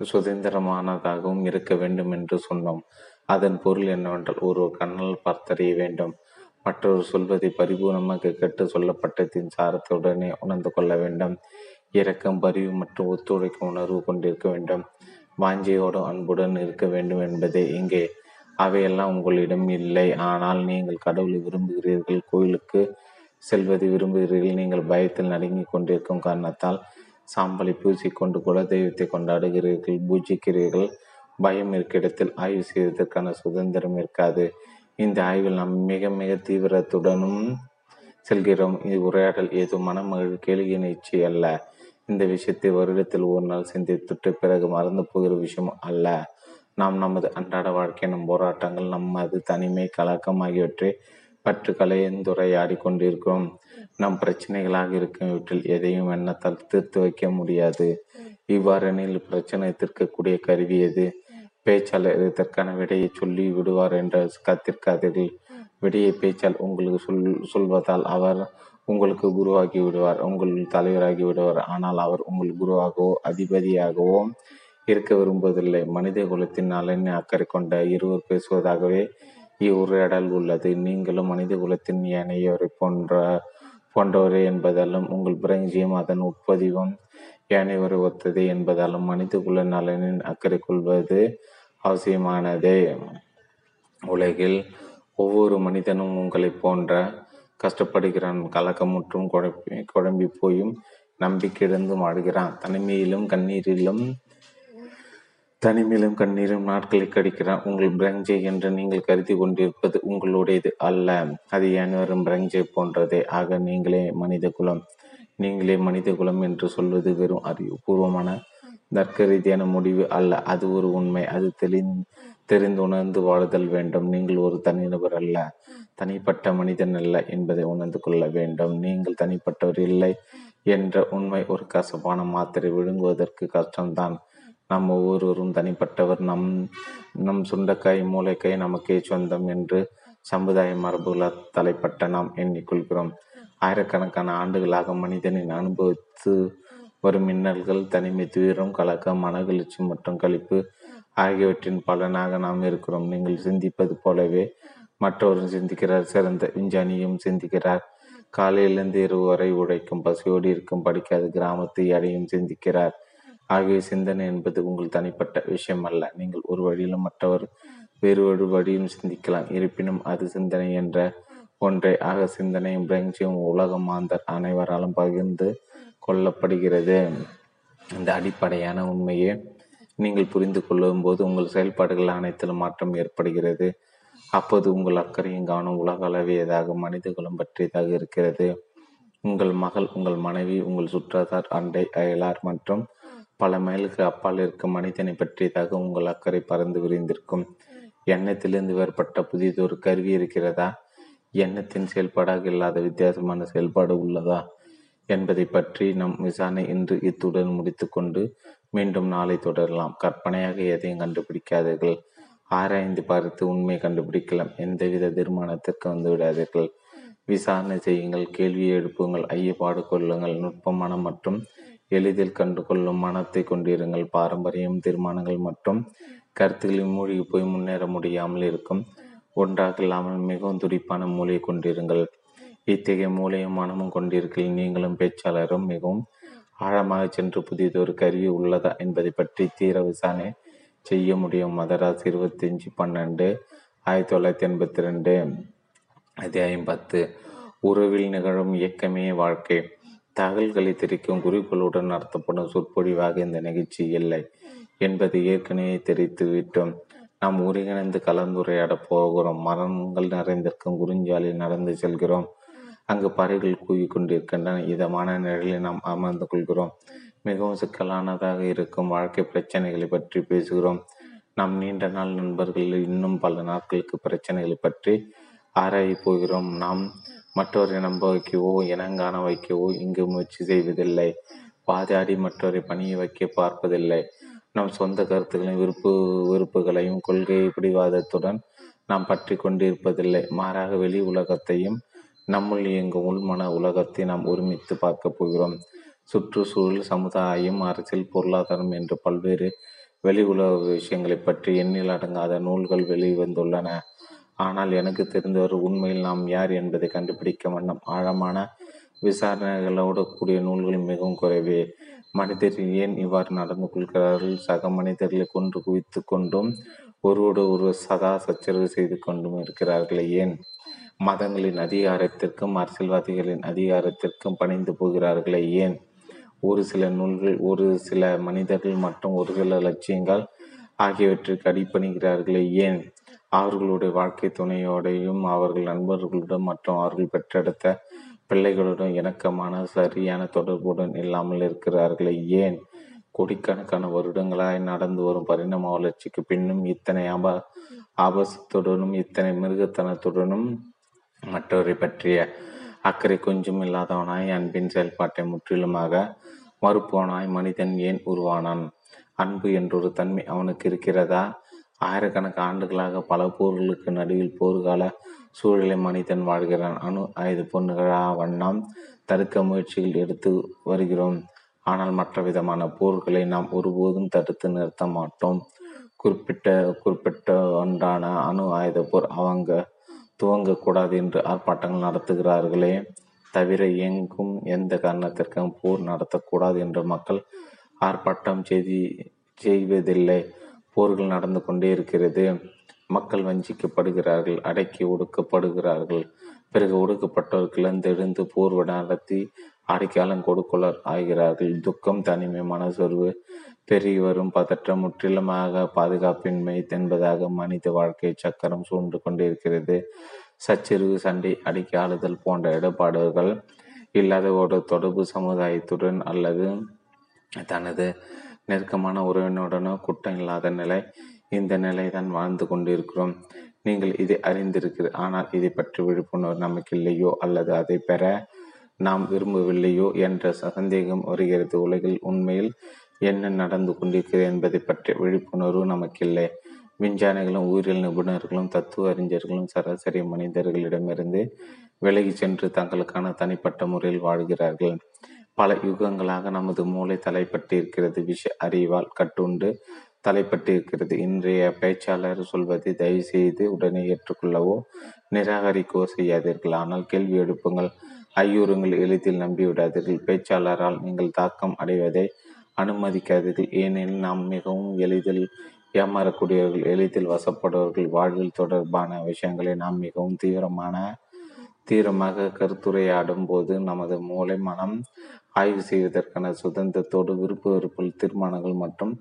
B: சுதந்திரமானதாகவும் இருக்க வேண்டும் என்று சொன்னோம். அதன் பொருள் என்னவென்றால் ஒரு கண்ணால் பார்த்தறிய வேண்டும். மற்றொரு சொல்வதை பரிபூர்ணமாக கேட்டு சொல்லப்பட்டதின் சாரத்துடனே உணர்ந்து கொள்ள வேண்டும். இரக்கம் பரிவு மற்றும் ஒத்துழைக்கும் உணர்வு கொண்டிருக்க வேண்டும். வாஞ்சியோடு அன்புடன் இருக்க வேண்டும் என்பதே இங்கே. அவையெல்லாம் உங்களிடம் இல்லை. ஆனால் நீங்கள் கடவுளை விரும்புகிறீர்கள். கோயிலுக்கு செல்வதை விரும்புகிறீர்கள். நீங்கள் பயத்தில் நடுங்கிக் கொண்டிருக்கும் காரணத்தால் சாம்பலை பூசிக்கொண்டு கூட தெய்வத்தை கொண்டாடுகிறீர்கள் பூஜிக்கிறீர்கள். பயம் இருக்கிடத்தில் ஆய்வு செய்வதற்கான சுதந்திரம் இருக்காது. இந்த ஆய்வில் நாம் மிக மிக தீவிரத்துடனும் செல்கிறோம். இது உரையாடல் ஏதோ மனமகிழ் கேள்வி நிச்சய அல்ல. இந்த விஷயத்தை வருடத்தில் ஒரு நாள் சிந்தித்துட்டு பிறகு மறந்து போகிற விஷயம் அல்ல. நாம் நமது அன்றாட வாழ்க்கை நம் போராட்டங்கள் நமது தனிமை கலக்கம் ஆகியவற்றை பற்று கலையந்துரையாடி கொண்டிருக்கிறோம். நம் பிரச்சனைகளாக இருக்கும் வீட்டில் எதையும் எண்ணத்தால் தீர்த்து வைக்க முடியாது. இவ்வாறெனில் பிரச்சனை தீர்க்கக்கூடிய கருவி எது? பேச்சாளர் இதற்கான விடையை சொல்லி விடுவார் என்று காத்திருக்காதீர்கள் விடையை பேச்சால் உங்களுக்கு சொல் சொல்வதால் அவர் உங்களுக்கு குருவாகி விடுவார் உங்கள் தலைவராகி விடுவார். ஆனால் அவர் உங்கள் குருவாகவோ அதிபதியாகவோ இருக்க விரும்புவதில்லை. மனித குலத்தின் நலனை அக்கறை கொண்ட இருவர் பேசுவதாகவே இவ்வுரையாடல் உள்ளது. நீங்களும் மனித குலத்தின் ஏனையோரை போன்ற போன்றவரே என்பதாலும் உங்கள் பிரஞ்சியம் அதன் உட்பதிவும் ஏனையவரை ஒத்தது என்பதாலும் மனித குல நலனின் அக்கறை கொள்வது அவசியமானதே. உலகில் ஒவ்வொரு மனிதனும் உங்களை போன்ற கஷ்டப்படுகிறான் கலக்கமுற்றும் குழப்பி குழம்பி போயும் நம்பிக்கையிழந்து ஆடுகிறான். தனிமையிலும் கண்ணீரிலும் தனிமையிலும் கண்ணீரும் நாட்களை கடிக்கிறான் உங்கள் பிரஞ்சை என்று நீங்கள் கருதி கொண்டிருப்பது உங்களுடையது அல்ல. அது அனைவரும் பிரஞ்சை போன்றதே. ஆக நீங்களே மனித குலம். நீங்களே மனித குலம் என்று சொல்வது வெறும் அறிவுபூர்வமான தர்க்க ரீதியான முடிவு அல்ல. அது ஒரு உண்மை. அது தெளி தெரிந்துணர்ந்து வாழுதல் வேண்டும். நீங்கள் ஒரு தனிநபர் அல்ல. தனிப்பட்ட மனிதன் அல்ல என்பதை உணர்ந்து கொள்ள வேண்டும். நீங்கள் தனிப்பட்டவர் இல்லை என்ற உண்மை ஒரு கசப்பான மாத்திரை. விழுங்குவதற்கு கஷ்டம்தான். நாம் ஒவ்வொருவரும் தனிப்பட்டவர் நம் நம் சுண்டக்காய் மூளைக்காய் நமக்கே சொந்தம் என்று சமுதாய மரபுகளால் தலைப்பட்ட நாம் எண்ணிக்கொள்கிறோம். ஆயிரக்கணக்கான ஆண்டுகளாக மனிதனின் அனுபவித்து வரும் மின்னல்கள் தனிமை துயரம் கலக்கம் மனகிழ்ச்சி மற்றும் கழிப்பு ஆகியவற்றின் பலனாக நாம் இருக்கிறோம். நீங்கள் சிந்திப்பது போலவே மற்றவரும் சிந்திக்கிறார். சிறந்த விஞ்ஞானியும் சிந்திக்கிறார். காலையிலிருந்து இரவு வரை உழைக்கும் பசியோடு இருக்கும் படிக்காத கிராமத்தை அடையும் சிந்திக்கிறார். ஆகிய சிந்தனை என்பது உங்கள் தனிப்பட்ட விஷயம் அல்ல நீங்கள் ஒரு வழியிலும் மற்றவர் வேறு ஒரு வழியும் சிந்திக்கலாம். இருப்பினும் அது சிந்தனை என்ற ஒன்றை. ஆக சிந்தனையும் பிரஞ்சியும் உலக மாந்தர் அனைவராலும் பகிர்ந்து கொள்ளப்படுகிறது. இந்த அடிப்படையான உண்மையை நீங்கள் புரிந்து கொள்ளும் போது உங்கள் செயல்பாடுகள் அனைத்திலும் மாற்றம் ஏற்படுகிறது. அப்போது உங்கள் அக்கறையும் கவனம் உலக அளவியதாக மனிதகுலம் பற்றியதாக இருக்கிறது. உங்கள் மகள் உங்கள் மனைவி உங்கள் சுற்றத்தார் அண்டை அயலார் மற்றும் பல மைலுக்கு அப்பால் இருக்கும் மனிதனை பற்றியதாக உங்கள் அக்கறை பறந்து விரிந்திருக்கும். எண்ணத்திலிருந்து வேறுபட்ட புதியதொரு கருவி இருக்கிறதா? எண்ணத்தின் செயல்பாடாக இல்லாத வித்தியாசமான செயல்பாடு உள்ளதா? என்பதை பற்றி நம் விசாரணை இன்று இத்துடன் முடித்துக்கொண்டு மீண்டும் நாளை தொடரலாம். கற்பனையாக எதையும் கண்டுபிடிக்காதீர்கள். ஆராய்ந்து பார்த்து உண்மை கண்டுபிடிக்கலாம். எந்தவித தீர்மானத்திற்கு வந்து விடாதீர்கள். விசாரணை செய்யுங்கள். கேள்வியை எழுப்புங்கள். ஐயப்பாடு கொள்ளுங்கள். நுட்பமான மற்றும் எளிதில் கண்டுகொள்ளும் மனத்தை கொண்டிருங்கள். பாரம்பரியம் தீர்மானங்கள் மற்றும் கருத்துக்களில் மூழ்கி போய் முன்னேற முடியாமல் இருக்கும். ஒன்றாக இல்லாமல் மிகவும் துடிப்பான மூளையை கொண்டிருங்கள். இத்தகைய மூளையும் மனமும் கொண்டிருக்கையில் நீங்களும் பேச்சாளரும் மிகவும் ஆழமாக சென்று புதியதொரு கருவி உள்ளதா என்பதை பற்றி தீர விசாரணை செய்ய முடியும். மதராஸ் இருபத்தஞ்சி பன்னெண்டு ஆயிரத்தி தொள்ளாயிரத்தி எண்பத்தி ரெண்டு அத்தியாயம் பத்து. உறவில் நிகழும் இயக்கமே வாழ்க்கை. தகவல்களை தெரிவிக்கும் குறிப்புகளுடன் நடத்தப்படும் சொற்பொழிவாக இந்த நிகழ்ச்சி இல்லை என்பதை ஏற்கனவே தெரிவித்து விட்டோம் நாம் ஒருங்கிணைந்து கலந்துரையாட போகிறோம். மரங்கள் நிறைந்திருக்கும் குறிஞ்சாலில் நடந்து செல்கிறோம். அங்கு பறவைகள் கூவிக்கொண்டிருக்கின்றன இதமான நிழலில் நாம் அமர்ந்து கொள்கிறோம். மிகவும் சிக்கலானதாக இருக்கும் வாழ்க்கை பிரச்சனைகளை பற்றி பேசுகிறோம். நம் நீண்ட நாள் நண்பர்கள் இன்னும் பல நாட்களுக்கு பிரச்சனைகளை பற்றி ஆராயப் போகிறோம். நாம் மற்றவரை நம்ப வைக்கவோ இனங்காண வைக்கவோ இங்கு முயற்சி செய்வதில்லை. வாதாடி மற்றவரை பணியை வைக்க பார்ப்பதில்லை. நம் சொந்த கருத்துக்களையும் விருப்பு விருப்புகளையும் கொள்கை பிடிவாதத்துடன் நாம் பற்றி கொண்டிருப்பதில்லை. மாறாக வெளி உலகத்தையும் நம்முள் இயங்கும் உள்மன உலகத்தை நாம் ஒருமித்து பார்க்க போகிறோம். சுற்றுச்சூழல் சமுதாயம் அரசியல் பொருளாதாரம் என்று பல்வேறு வெளி உலக விஷயங்களை பற்றி எண்ணில் அடங்காத நூல்கள் வெளிவந்துள்ளன. ஆனால் எனக்கு தெரிந்தவர் உண்மையில் நாம் யார் என்பதை கண்டுபிடிக்க வண்ணம் ஆழமான விசாரணைகளோடு கூடிய நூல்கள் மிகவும் குறைவே. மனிதர்கள் ஏன் இவ்வாறு நடந்து கொள்கிறார்கள்? சக மனிதர்களை கொன்று குவித்து கொண்டும் ஒருவோடு ஒருவர் சதா சச்சரவு செய்து கொண்டும் இருக்கிறார்களே ஏன்? மதங்களின் அதிகாரத்திற்கும் அரசியல்வாதிகளின் அதிகாரத்திற்கும் பணிந்து போகிறார்களே ஏன்? ஒரு சில நூல்கள் ஒரு சில மனிதர்கள் மற்றும் ஒரு சில லட்சியங்கள் ஆகியவற்றிற்கு அடிப்பணிகிறார்களே ஏன்? அவர்களுடைய வாழ்க்கை துணையோடையும் அவர்கள் நண்பர்களுடன் மற்றும் அவர்கள் பெற்றெடுத்த பிள்ளைகளுடன் இணக்கமான சரியான தொடர்புடன் இல்லாமல் இருக்கிறார்களே. ஏன்? கோடிக்கணக்கான வருடங்களாய் நடந்து வரும் பரிணாம வளர்ச்சிக்கு பின்னும் இத்தனை ஆப ஆபாசத்துடனும் இத்தனை மிருகத்தனத்துடனும் மற்றவரை பற்றிய அக்கறை கொஞ்சம் இல்லாதவனாய் அன்பின் செயல்பாட்டை முற்றிலுமாக மறுப்பவனாய் மனிதன் ஏன் உருவானான்? அன்பு என்றொரு தன்மை அவனுக்கு இருக்கிறதா? ஆயிரக்கணக்கு ஆண்டுகளாக பல போர்களுக்கு நடுவில் போர்கால சூழலை மனிதன் வாழ்கிறான். அணு ஆயுத பொண்ணுகளா வண்ணம் தடுக்க முயற்சிகள் எடுத்து வருகிறோம். ஆனால் மற்ற விதமான போர்களை நாம் ஒருபோதும் தடுத்து நிறுத்த மாட்டோம். குறிப்பிட்ட குறிப்பிட்ட ஒன்றான அணு ஆயுத போர் அவங்க துவங்கக்கூடாது என்று ஆர்ப்பாட்டங்கள் நடத்துகிறார்களே தவிர எங்கும் எந்த காரணத்திற்கும் போர் நடத்தக்கூடாது என்று மக்கள் ஆர்ப்பாட்டம் செய்தி செய்வதில்லை. போர்கள் நடந்து கொண்டே இருக்கிறது. மக்கள் வஞ்சிக்கப்படுகிறார்கள் அடக்கி ஒடுக்கப்படுகிறார்கள். பிறகு ஒடுக்கப்பட்டவர் கிளந்தெழுந்து நடத்தி அடைக்காலம் கொடுக்கொள்ளர் ஆகிறார்கள். துக்கம் தனிமை மனசொர்வு பெருகி வரும். பதற்றம் முற்றிலுமாக பாதுகாப்பின்மை என்பதாக மனித வாழ்க்கை சக்கரம் சூழ்ந்து கொண்டிருக்கிறது. சச்சரிவு சண்டை அடிக்க ஆளுதல் போன்ற இடர்பாடுகள் இல்லாத ஒரு தொடர்பு சமுதாயத்துடன் அல்லது தனது நெருக்கமான உறவினுடனோ குற்றம் இல்லாத நிலை இந்த நிலை தான் வாழ்ந்து கொண்டிருக்கிறோம். நீங்கள் இதை அறிந்திருக்கிற ஆனால் இதை பற்றி விழிப்புணர்வு நமக்கு இல்லையோ அல்லது அதை பெற நாம் விரும்பவில்லையோ? என்ற சந்தேகம் வருகிறது. உலகில் உண்மையில் என்ன நடந்து கொண்டிருக்கிறது என்பதை பற்றிய விழிப்புணர்வு நமக்கில்லை. விஞ்ஞானிகளும் உயிரியல் நிபுணர்களும் தத்துவ அறிஞர்களும் சராசரி மனிதர்களிடமிருந்து விலகி சென்று தங்களுக்கான தனிப்பட்ட முறையில் வாழ்கிறார்கள். பல யுகங்களாக நமது மூளை தலைப்பட்டிருக்கிறது. விஷ அறிவால் கட்டுண்டு தலைப்பட்டிருக்கிறது. இன்றைய பேச்சாளர் சொல்வதை தயவு செய்து உடனே ஏற்றுக்கொள்ளவோ நிராகரிக்கவோ செய்யாதீர்கள். ஆனால் கேள்வி எழுப்புங்கள். ஐயூறுங்கள் எளிதில் நம்பிவிடாதீர்கள். பேச்சாளரால் நீங்கள் தாக்கம் அடைவதை அனுமதிக்காதீர்கள். ஏனெனில் நாம் மிகவும் எளிதில் ஏமாறக்கூடியவர்கள் எளிதில் வசப்படுவர்கள் வாழ்வில் தொடர்பான விஷயங்களை நாம் மிகவும் தீவிரமான தீவிரமாக கருத்துரையாடும் போது நமது மூளை மனம் ஆய்வு செய்வதற்கான சுதந்திரத்தோடு விருப்ப வெறுப்பில் தீர்மானங்கள் மற்றும்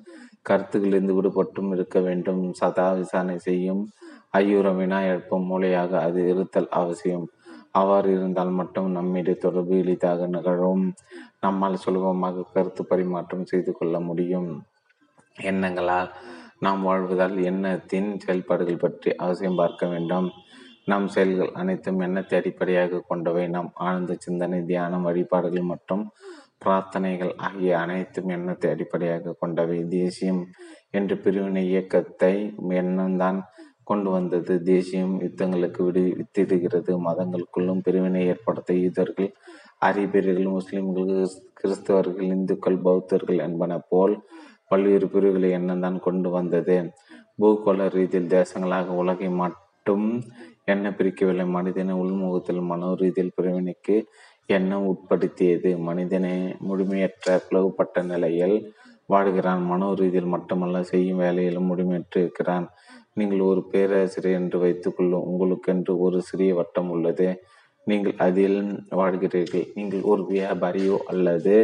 B: கருத்துக்களிலிருந்து விடுபட்டும் இருக்க வேண்டும். சதா விசாரணை செய்யும் ஐயூரம் வினா எழுப்பும் மூளையாக அது இருத்தல் அவசியம். அவ்வாறு இருந்தால் மட்டும் நம்மிடையே தொடர்பு எளிதாக நிகழும். நம்மால் சுலபமாக கருத்து பரிமாற்றம் செய்து கொள்ள முடியும். எண்ணங்களால் நாம் வாழ்வதால் எண்ணத்தின் செயல்பாடுகள் பற்றி அவசியம் பார்க்க வேண்டும். நம் செயல்கள் அனைத்தும் எண்ணத்தை அடிப்படையாக கொண்டவை. நம் ஆழ்ந்த சிந்தனை தியானம் வழிபாடுகள் மற்றும் பிரார்த்தனைகள் ஆகிய அனைத்தும் எண்ணத்தை அடிப்படையாக கொண்டவை. தேசியம் என்ற பிரிவினை இயக்கத்தை எண்ணம்தான் கொண்டு வந்தது. தேசியம் யுத்தங்களுக்கு விடு வித்திடுகிறது. மதங்களுக்குள்ளும் பிரிவினை ஏற்படுத்த யூதர்கள் அரேபியர்கள் முஸ்லிம்கள் கிறிஸ்தவர்கள் இந்துக்கள் பௌத்தர்கள் என்பன போல் பல்வேறு பிரிவுகளை எண்ணம் கொண்டு வந்தது. பூகோள ரீதியில் தேசங்களாக உலகை மட்டும் என்ன பிரிக்கவில்லை. மனிதனை உள்முகத்தில் மனோ ரீதியில் பிரிவினைக்கு எண்ணம் உட்படுத்தியது. மனிதனை முழுமையற்ற பிளவுபட்ட நிலையில் வாழ்கிறான். மனோ ரீதியில் மட்டுமல்ல செய்யும் வேலையிலும் முழுமையற்று இருக்கிறான். நீங்கள் ஒரு பேராசிரியர் என்று வைத்துக்கொள்ளும் உங்களுக்கென்று ஒரு சிறிய வட்டம் உள்ளது. நீங்கள் அதில் வாழ்கிறீர்கள். நீங்கள் ஒரு வியாபாரியோ அல்லது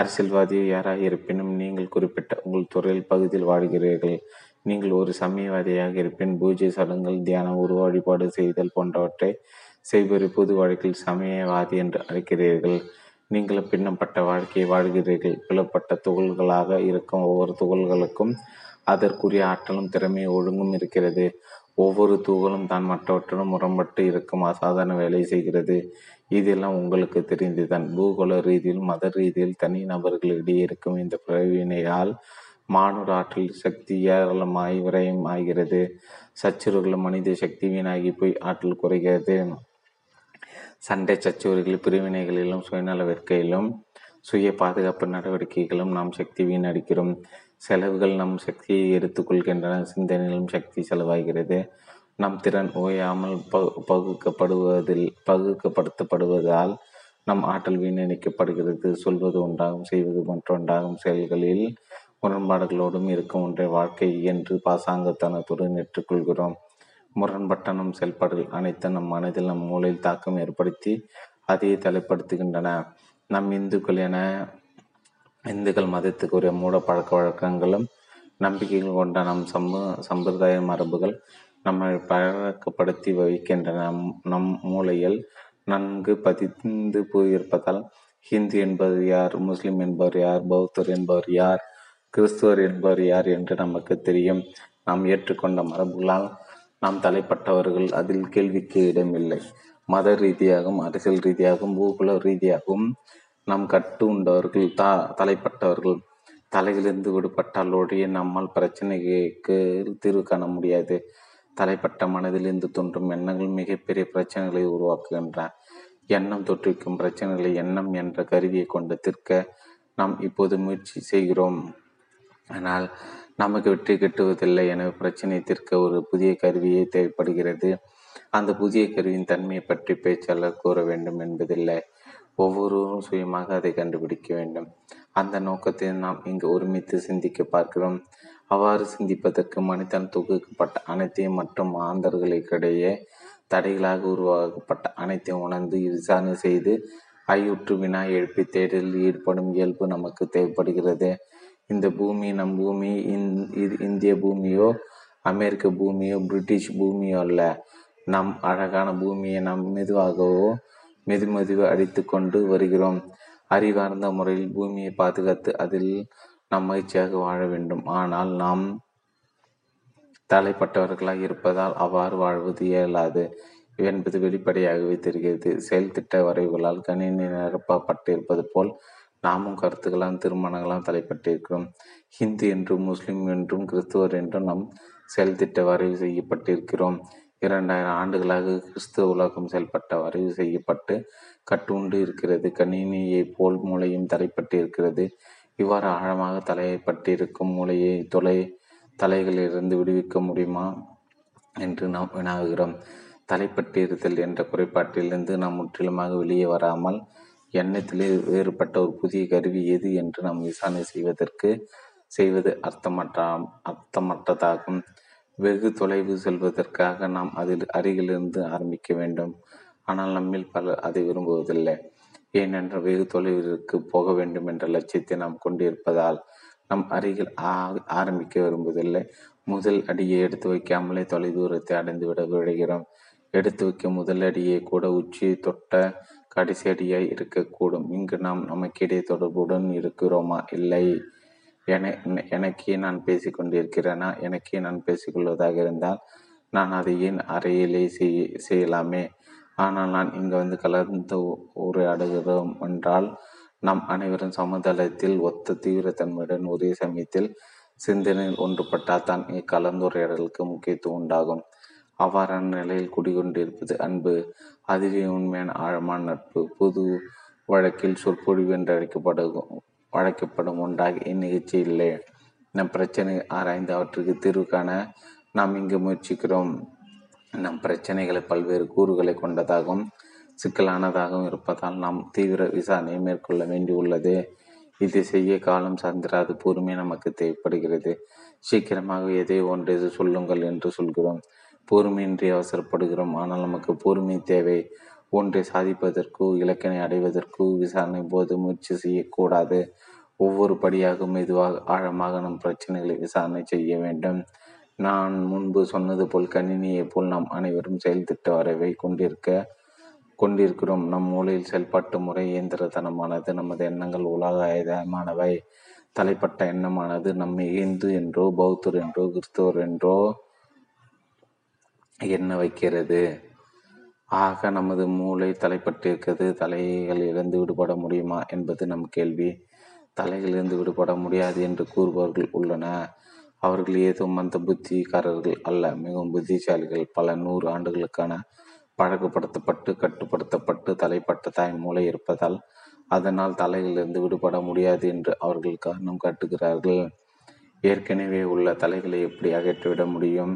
B: அரசியல்வாதியோ யாராக இருப்பினும் நீங்கள் குறிப்பிட்ட உங்கள் துறையில் பகுதியில் வாழ்கிறீர்கள். நீங்கள் ஒரு சமயவாதியாக இருப்பின் பூஜை சடங்குகள் தியானம் உருவ வழிபாடு செய்தல் போன்றவற்றை செய்வரை பொது வழக்கில் சமயவாதி என்று அழைக்கிறீர்கள். நீங்கள் பின்னப்பட்ட வாழ்க்கையை வாழ்கிறீர்கள். பிளப்பட்ட துகள்களாக இருக்கும் ஒவ்வொரு துகள்களுக்கும் அதற்குரிய ஆற்றலும் திறமையும் ஒழுங்கும் இருக்கிறது. ஒவ்வொரு துகளும் தான் மற்றவற்றுடன் முரண்பட்டு இருக்கும் அசாதாரண வேலை செய்கிறது. இதெல்லாம் உங்களுக்கு தெரிந்துதான். பூகோள ரீதியில் மத ரீதியில் தனி நபர்களிடையே இருக்கும் இந்த பிரிவினையால் மானுட ஆற்றல் சக்தி ஏராளமாய் விரயம் ஆகிறது. சச்சுறுகளும் மனித சக்தி வீணாகி போய் ஆற்றல் குறைகிறது. சண்டை சச்சுவர்கள் பிரிவினைகளிலும் சுயநல வேட்கையிலும் சுய பாதுகாப்பு நடவடிக்கைகளும் நாம் சக்தி வீணடிக்கிறோம். செலவுகள் நம் சக்தியை எடுத்துக்கொள்கின்றன சிந்தனையிலும் சக்தி செலவாகிறது. நம் திறன் ஓயாமல் பகுக்கப்படுவதில் பகுக்கப்படுத்தப்படுவதால் நம் ஆற்றல் வீணடிக்கப்படுகிறது. சொல்வது ஒன்றாகும் செய்வது மற்றொன்றாகும். செயல்களில் முரண்பாடுகளோடும் இருக்கும் ஒன்றை வாழ்க்கை என்று பாசாங்கத்தனத்துடன் ஏற்றுக்கொள்கிறோம் முரண்பட்ட நம் செயல்பாடுகள் அனைத்தும் நம் மனதில் நம் மூளையில் தாக்கம் ஏற்படுத்தி அதையே தலைப்படுத்துகின்றன நம் இந்துக்கள் என இந்துக்கள் மதத்துக்குரிய மூட பழக்க வழக்கங்களும் நம்பிக்கைகள் கொண்ட நம் சம்பு சம்பிரதாய மரபுகள் நம்மை பழக்கப்படுத்தி வைக்கின்றன நம் மூளையில் நன்கு பதிந்து போயிருப்பதால் ஹிந்து என்பவர் யார் முஸ்லிம் என்பவர் யார் பௌத்தர் என்பவர் யார் கிறிஸ்துவர் என்பவர் யார் என்று நமக்கு தெரியும். நாம் ஏற்றுக்கொண்ட மரபுகளால் நாம் தலைப்பட்டவர்கள் அதில் கேள்விக்கு இடமில்லை. மத ரீதியாகவும் அரசியல் ரீதியாகவும் பூகுல ரீதியாகவும் நாம் கட்டு உண்டவர்கள் தா தலைப்பட்டவர்கள். தலையிலிருந்து விடுபட்டால் ஒழிய நம்மால் பிரச்சனைக்கு தீர்வு காண முடியாது. தலைப்பட்ட மனதிலிருந்து தோன்றும் எண்ணங்கள் மிகப்பெரிய பிரச்சனைகளை உருவாக்குகின்றன. எண்ணம் தொற்றுவிக்கும் பிரச்சனைகளை எண்ணம் என்ற கருவியை கொண்டு தீர்க்க நாம் இப்போது முயற்சி செய்கிறோம். ஆனால் நமக்கு வெற்றி கிட்டுவதில்லை எனவே பிரச்சனை தீர்க்க ஒரு புதிய கருவியே தேவைப்படுகிறது. அந்த புதிய கருவியின் தன்மையை பற்றி பேச்சாளர் கூற வேண்டும் என்பதில்லை. ஒவ்வொருவரும் சுயமாக அதை கண்டுபிடிக்க வேண்டும். அந்த நோக்கத்தை நாம் இங்கு ஒருமித்து சிந்திக்க பார்க்கிறோம். அவ்வாறு சிந்திப்பதற்கு மனிதன் தொகுக்கப்பட்ட அனைத்தையும் மற்றும் ஆந்தர்களுக்கிடையே தடைகளாக உருவாக்கப்பட்ட அனைத்தையும் உணர்ந்து விசாரணை செய்து ஐயுற்று வினா எழுப்பி தேடலில் ஈடுபடும் இயல்பு நமக்கு தேவைப்படுகிறது. இந்த பூமி நம் பூமி இது இந்திய பூமியோ அமெரிக்க பூமியோ பிரிட்டிஷ் பூமியோ அல்ல. நம் அழகான பூமியை நாம் மெதுவாகவோ மெது மெதுவாக அடித்து கொண்டு வருகிறோம். அறிவார்ந்த முறையில் பூமியை பாதுகாத்து அதில் நாம் மகிழ்ச்சியாக வாழ வேண்டும். ஆனால் நாம் தலைப்பட்டவர்களாக இருப்பதால் அவ்வாறு வாழ்வது இயலாது. என்பது வெளிப்படையாகவே தெரிகிறது. செயல் திட்ட வரைவுகளால் கணினி நிரப்பப்பட்டிருப்பது போல் நாமும் கருத்துக்களால் திருமணங்களாம் தலைப்பட்டிருக்கிறோம். ஹிந்து என்றும் முஸ்லிம் என்றும் கிறிஸ்துவர் என்றும் நம் செயல் திட்ட வரைவு செய்யப்பட்டிருக்கிறோம். இரண்டாயிரம் ஆண்டுகளாக கிறிஸ்துவ உலகம் செயல்பட்ட வரைவு செய்யப்பட்டு கட்டுண்டு இருக்கிறது. கணினியை போல் மூளையும் தலைப்பட்டிருக்கிறது இவ்வாறு ஆழமாக தலையப்பட்டிருக்கும் மூளையை தொலை தலைகளிலிருந்து விடுவிக்க முடியுமா என்று நாம் வினாவுகிறோம். தலைப்பட்டிருத்தல் என்ற குறைபாட்டிலிருந்து நாம் முற்றிலுமாக வெளியே வராமல் எண்ணத்திலே வேறுபட்ட ஒரு புதிய கருவி எது என்று நாம் விசாரணை செய்வதற்கு செய்வது அர்த்தமற்ற அர்த்தமற்றதாகும். வெகு தொலைவு செல்வதற்காக நாம் அதில் அருகிலிருந்து ஆரம்பிக்க வேண்டும். ஆனால் நம்மில் பலர் அதை விரும்புவதில்லை. ஏனென்றால் வெகு தொலைவிற்கு போக வேண்டும் என்ற லட்சியத்தை நாம் கொண்டிருப்பதால் நம் அருகில் ஆரம்பிக்க விரும்புவதில்லை. முதல் அடியை எடுத்து வைக்காமலே தொலைதூரத்தை அடைந்து விட விழுகிறோம். எடுத்து வைக்க முதல் அடியை கூட உச்சி தொட்ட கடைசடியாய் இருக்கக்கூடும். இங்கு நாம் நமக்கிடையே தொடர்புடன் இருக்கிறோமா? இல்லை. என எனக்கே நான் பேசிக்கொண்டிருக்கிறேனா எனக்கே நான் பேசிக்கொள்வதாக இருந்தால் நான் அதை ஏன் அறையிலே செய் செய்யலாமே? ஆனால் நான் இங்கு வந்து கலந்து உரையாடுகிறோம் என்றால் நாம் அனைவரும் சமதளத்தில் ஒத்த தீவிரத்தன்மையுடன் ஒரே சமயத்தில் சிந்தனையில் ஒன்றுபட்டால் தான் இக்கலந்துரையாடலுக்கு முக்கியத்துவம் உண்டாகும். அவ்வாறான நிலையில் குடிகொண்டிருப்பது அன்பு அதுவே உண்மையான ஆழமான நட்பு பொது வழக்கில் சொற்பொழிவு என்று அழைக்கப்படும் அழைக்கப்படும் ஒன்றாக இந்நிகழ்ச்சி இல்லை. நம் பிரச்சனை ஆராய்ந்து அவற்றுக்கு தீர்வு காண நாம் இங்கு முயற்சிக்கிறோம். நம் பிரச்சனைகளை பல்வேறு கூறுகளை கொண்டதாகவும் சிக்கலானதாகவும் இருப்பதால் நாம் தீவிர விசாரணையை மேற்கொள்ள வேண்டியுள்ளது. இது செய்ய காலம் சார்ந்திராத பொறுமை நமக்கு தேவைப்படுகிறது. சீக்கிரமாக எதை ஒன்றை சொல்லுங்கள் என்று சொல்கிறோம். பொறுமையின்றி அவசரப்படுகிறோம். ஆனால் நமக்கு பொறுமை தேவை. ஒன்றை சாதிப்பதற்கோ இலக்கினை அடைவதற்கோ விசாரணை போது முயற்சி செய்யக்கூடாது. ஒவ்வொரு படியாக மெதுவாக ஆழமாக நம் பிரச்சனைகளை விசாரணை செய்ய வேண்டும். நான் முன்பு சொன்னது போல் கணினியை போல் நாம் அனைவரும் செயல் திட்ட வரைவை கொண்டிருக்க கொண்டிருக்கிறோம். நம் மூலையில் செயல்பாட்டு முறை இயந்திரத்தனமானது நமது எண்ணங்கள் உலகாயதமானவை தலைப்பட்ட எண்ணமானது நம்மை இந்து என்றோ பௌத்தர் என்றோ கிறிஸ்தவர் என்றோ என்ன வைக்கிறது? ஆக நமது மூளை தலைப்பட்டிருக்கிறது தலைகளிலிருந்து விடுபட முடியுமா என்பது நம் கேள்வி. தலைகளிலிருந்து விடுபட முடியாது என்று கூறுபவர்கள் உள்ளன. அவர்கள் ஏதோ மந்த புத்திக்காரர்கள் அல்ல மிகவும் புத்திசாலிகள். பல நூறு ஆண்டுகளுக்கான பழக்கப்படுத்தப்பட்டு கட்டுப்படுத்தப்பட்டு தலைப்பட்ட தாய் மூளை இருப்பதால் அதனால் தலையிலிருந்து விடுபட முடியாது என்று அவர்கள் காரணம் காட்டுகிறார்கள். ஏற்கனவே உள்ள தலைகளை எப்படி அகற்றிவிட முடியும்?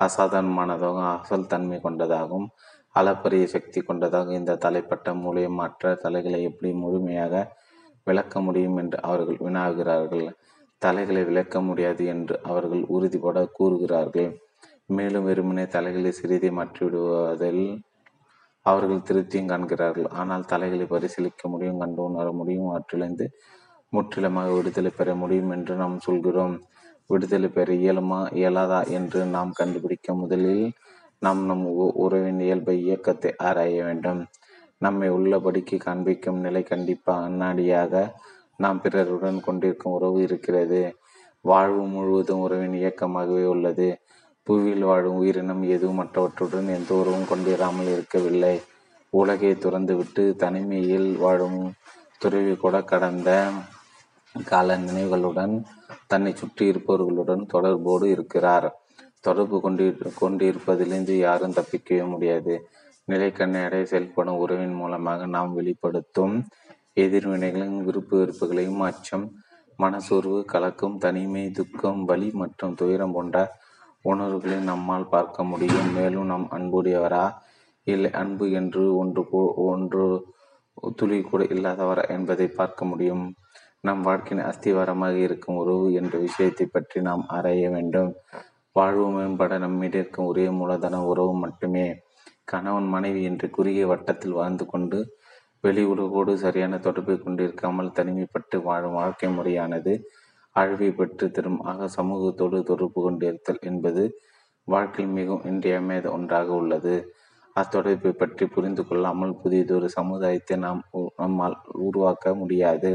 B: அசாதாரணமானதாகவும் அசல் தன்மை கொண்டதாகவும் அளப்பரிய சக்தி கொண்டதாக இந்த தலைப்பட்ட மூளையை மற்ற தலைகளை எப்படி முழுமையாக விளக்க முடியும் என்று அவர்கள் வினாகிறார்கள் தலைகளை விளக்க முடியாது என்று அவர்கள் உறுதிபட கூறுகிறார்கள். மேலும் வெறுமனே தலைகளை சிறிதை மாற்றிவிடுவதில் அவர்கள் திருப்தியும் காண்கிறார்கள். ஆனால் தலைகளை பரிசீலிக்க முடியும் கண்டு உணர முடியும் அவற்றிலிருந்து முற்றிலுமாக விடுதலை பெற முடியும் என்று நாம் சொல்கிறோம். விடுதலை பெற இயலுமா? இயலாதா என்று நாம் கண்டுபிடிக்க முதலில் நாம் நம் உறவின் இயல்பை இயக்கத்தை ஆராய வேண்டும். நம்மை உள்ளபடிக்கு காண்பிக்கும் நிலை கண்டிப்பாக அந்நாடியாக நாம் பிறருடன் கொண்டிருக்கும் உறவு இருக்கிறது. வாழ்வு முழுவதும் உறவின் இயக்கமாகவே உள்ளது. புவியில் வாழும் உயிரினம் எதுவும் மற்றவற்றுடன் எந்த உறவும் கொண்டிராமல் இருக்கவில்லை. உலகை துறந்துவிட்டு தனிமையில் வாழும் துறவி கூட கடந்த கால நினைவுகளுடன் தன்னை சுற்றி இருப்பவர்களுடன் தொடர்போடு இருக்கிறார். தொடர்பு கொண்டு கொண்டிருப்பதிலிருந்து யாரும் தப்பிக்கவே முடியாது. நிலைக்கண்ணை செயல்படும் உறவின் மூலமாக நாம் வெளிப்படுத்தும் எதிர்வினைகளையும் விருப்பு வெறுப்புகளையும் அச்சம் மனசோர்வு கலக்கம் தனிமை துக்கம் வலி மற்றும் துயரம் போன்ற உணர்வுகளை நம்மால் பார்க்க முடியும். மேலும் நம் அன்புடையவரா? இல்லை அன்பு என்று ஒன்று ஒன்று துளி கூட இல்லாதவரா என்பதை பார்க்க முடியும். நம் வாழ்க்கையின் அஸ்திவாரமாக இருக்கும் உறவு என்ற விஷயத்தை பற்றி நாம் ஆராய வேண்டும். வாழ்வு மேம்பட நம்மிடம் இருக்கும் ஒரே மூலதன உறவு மட்டுமே. கணவன் மனைவி என்று குறுகிய வட்டத்தில் வாழ்ந்து கொண்டு வெளி உலகோடு சரியான தொடர்பை கொண்டிருக்காமல் தனிமைப்பட்டு வாழும் வாழ்க்கை முறையானது அழிவை பெற்று தரும் ஆக சமூகத்தோடு தொடர்பு கொண்டிருத்தல் என்பது வாழ்க்கையில் மிகவும் இன்றியமையாத ஒன்றாக உள்ளது. அத்தொடர்பை பற்றி புரிந்து கொள்ளாமல் புதியதொரு சமுதாயத்தை நாம் நம்மால் உருவாக்க முடியாது.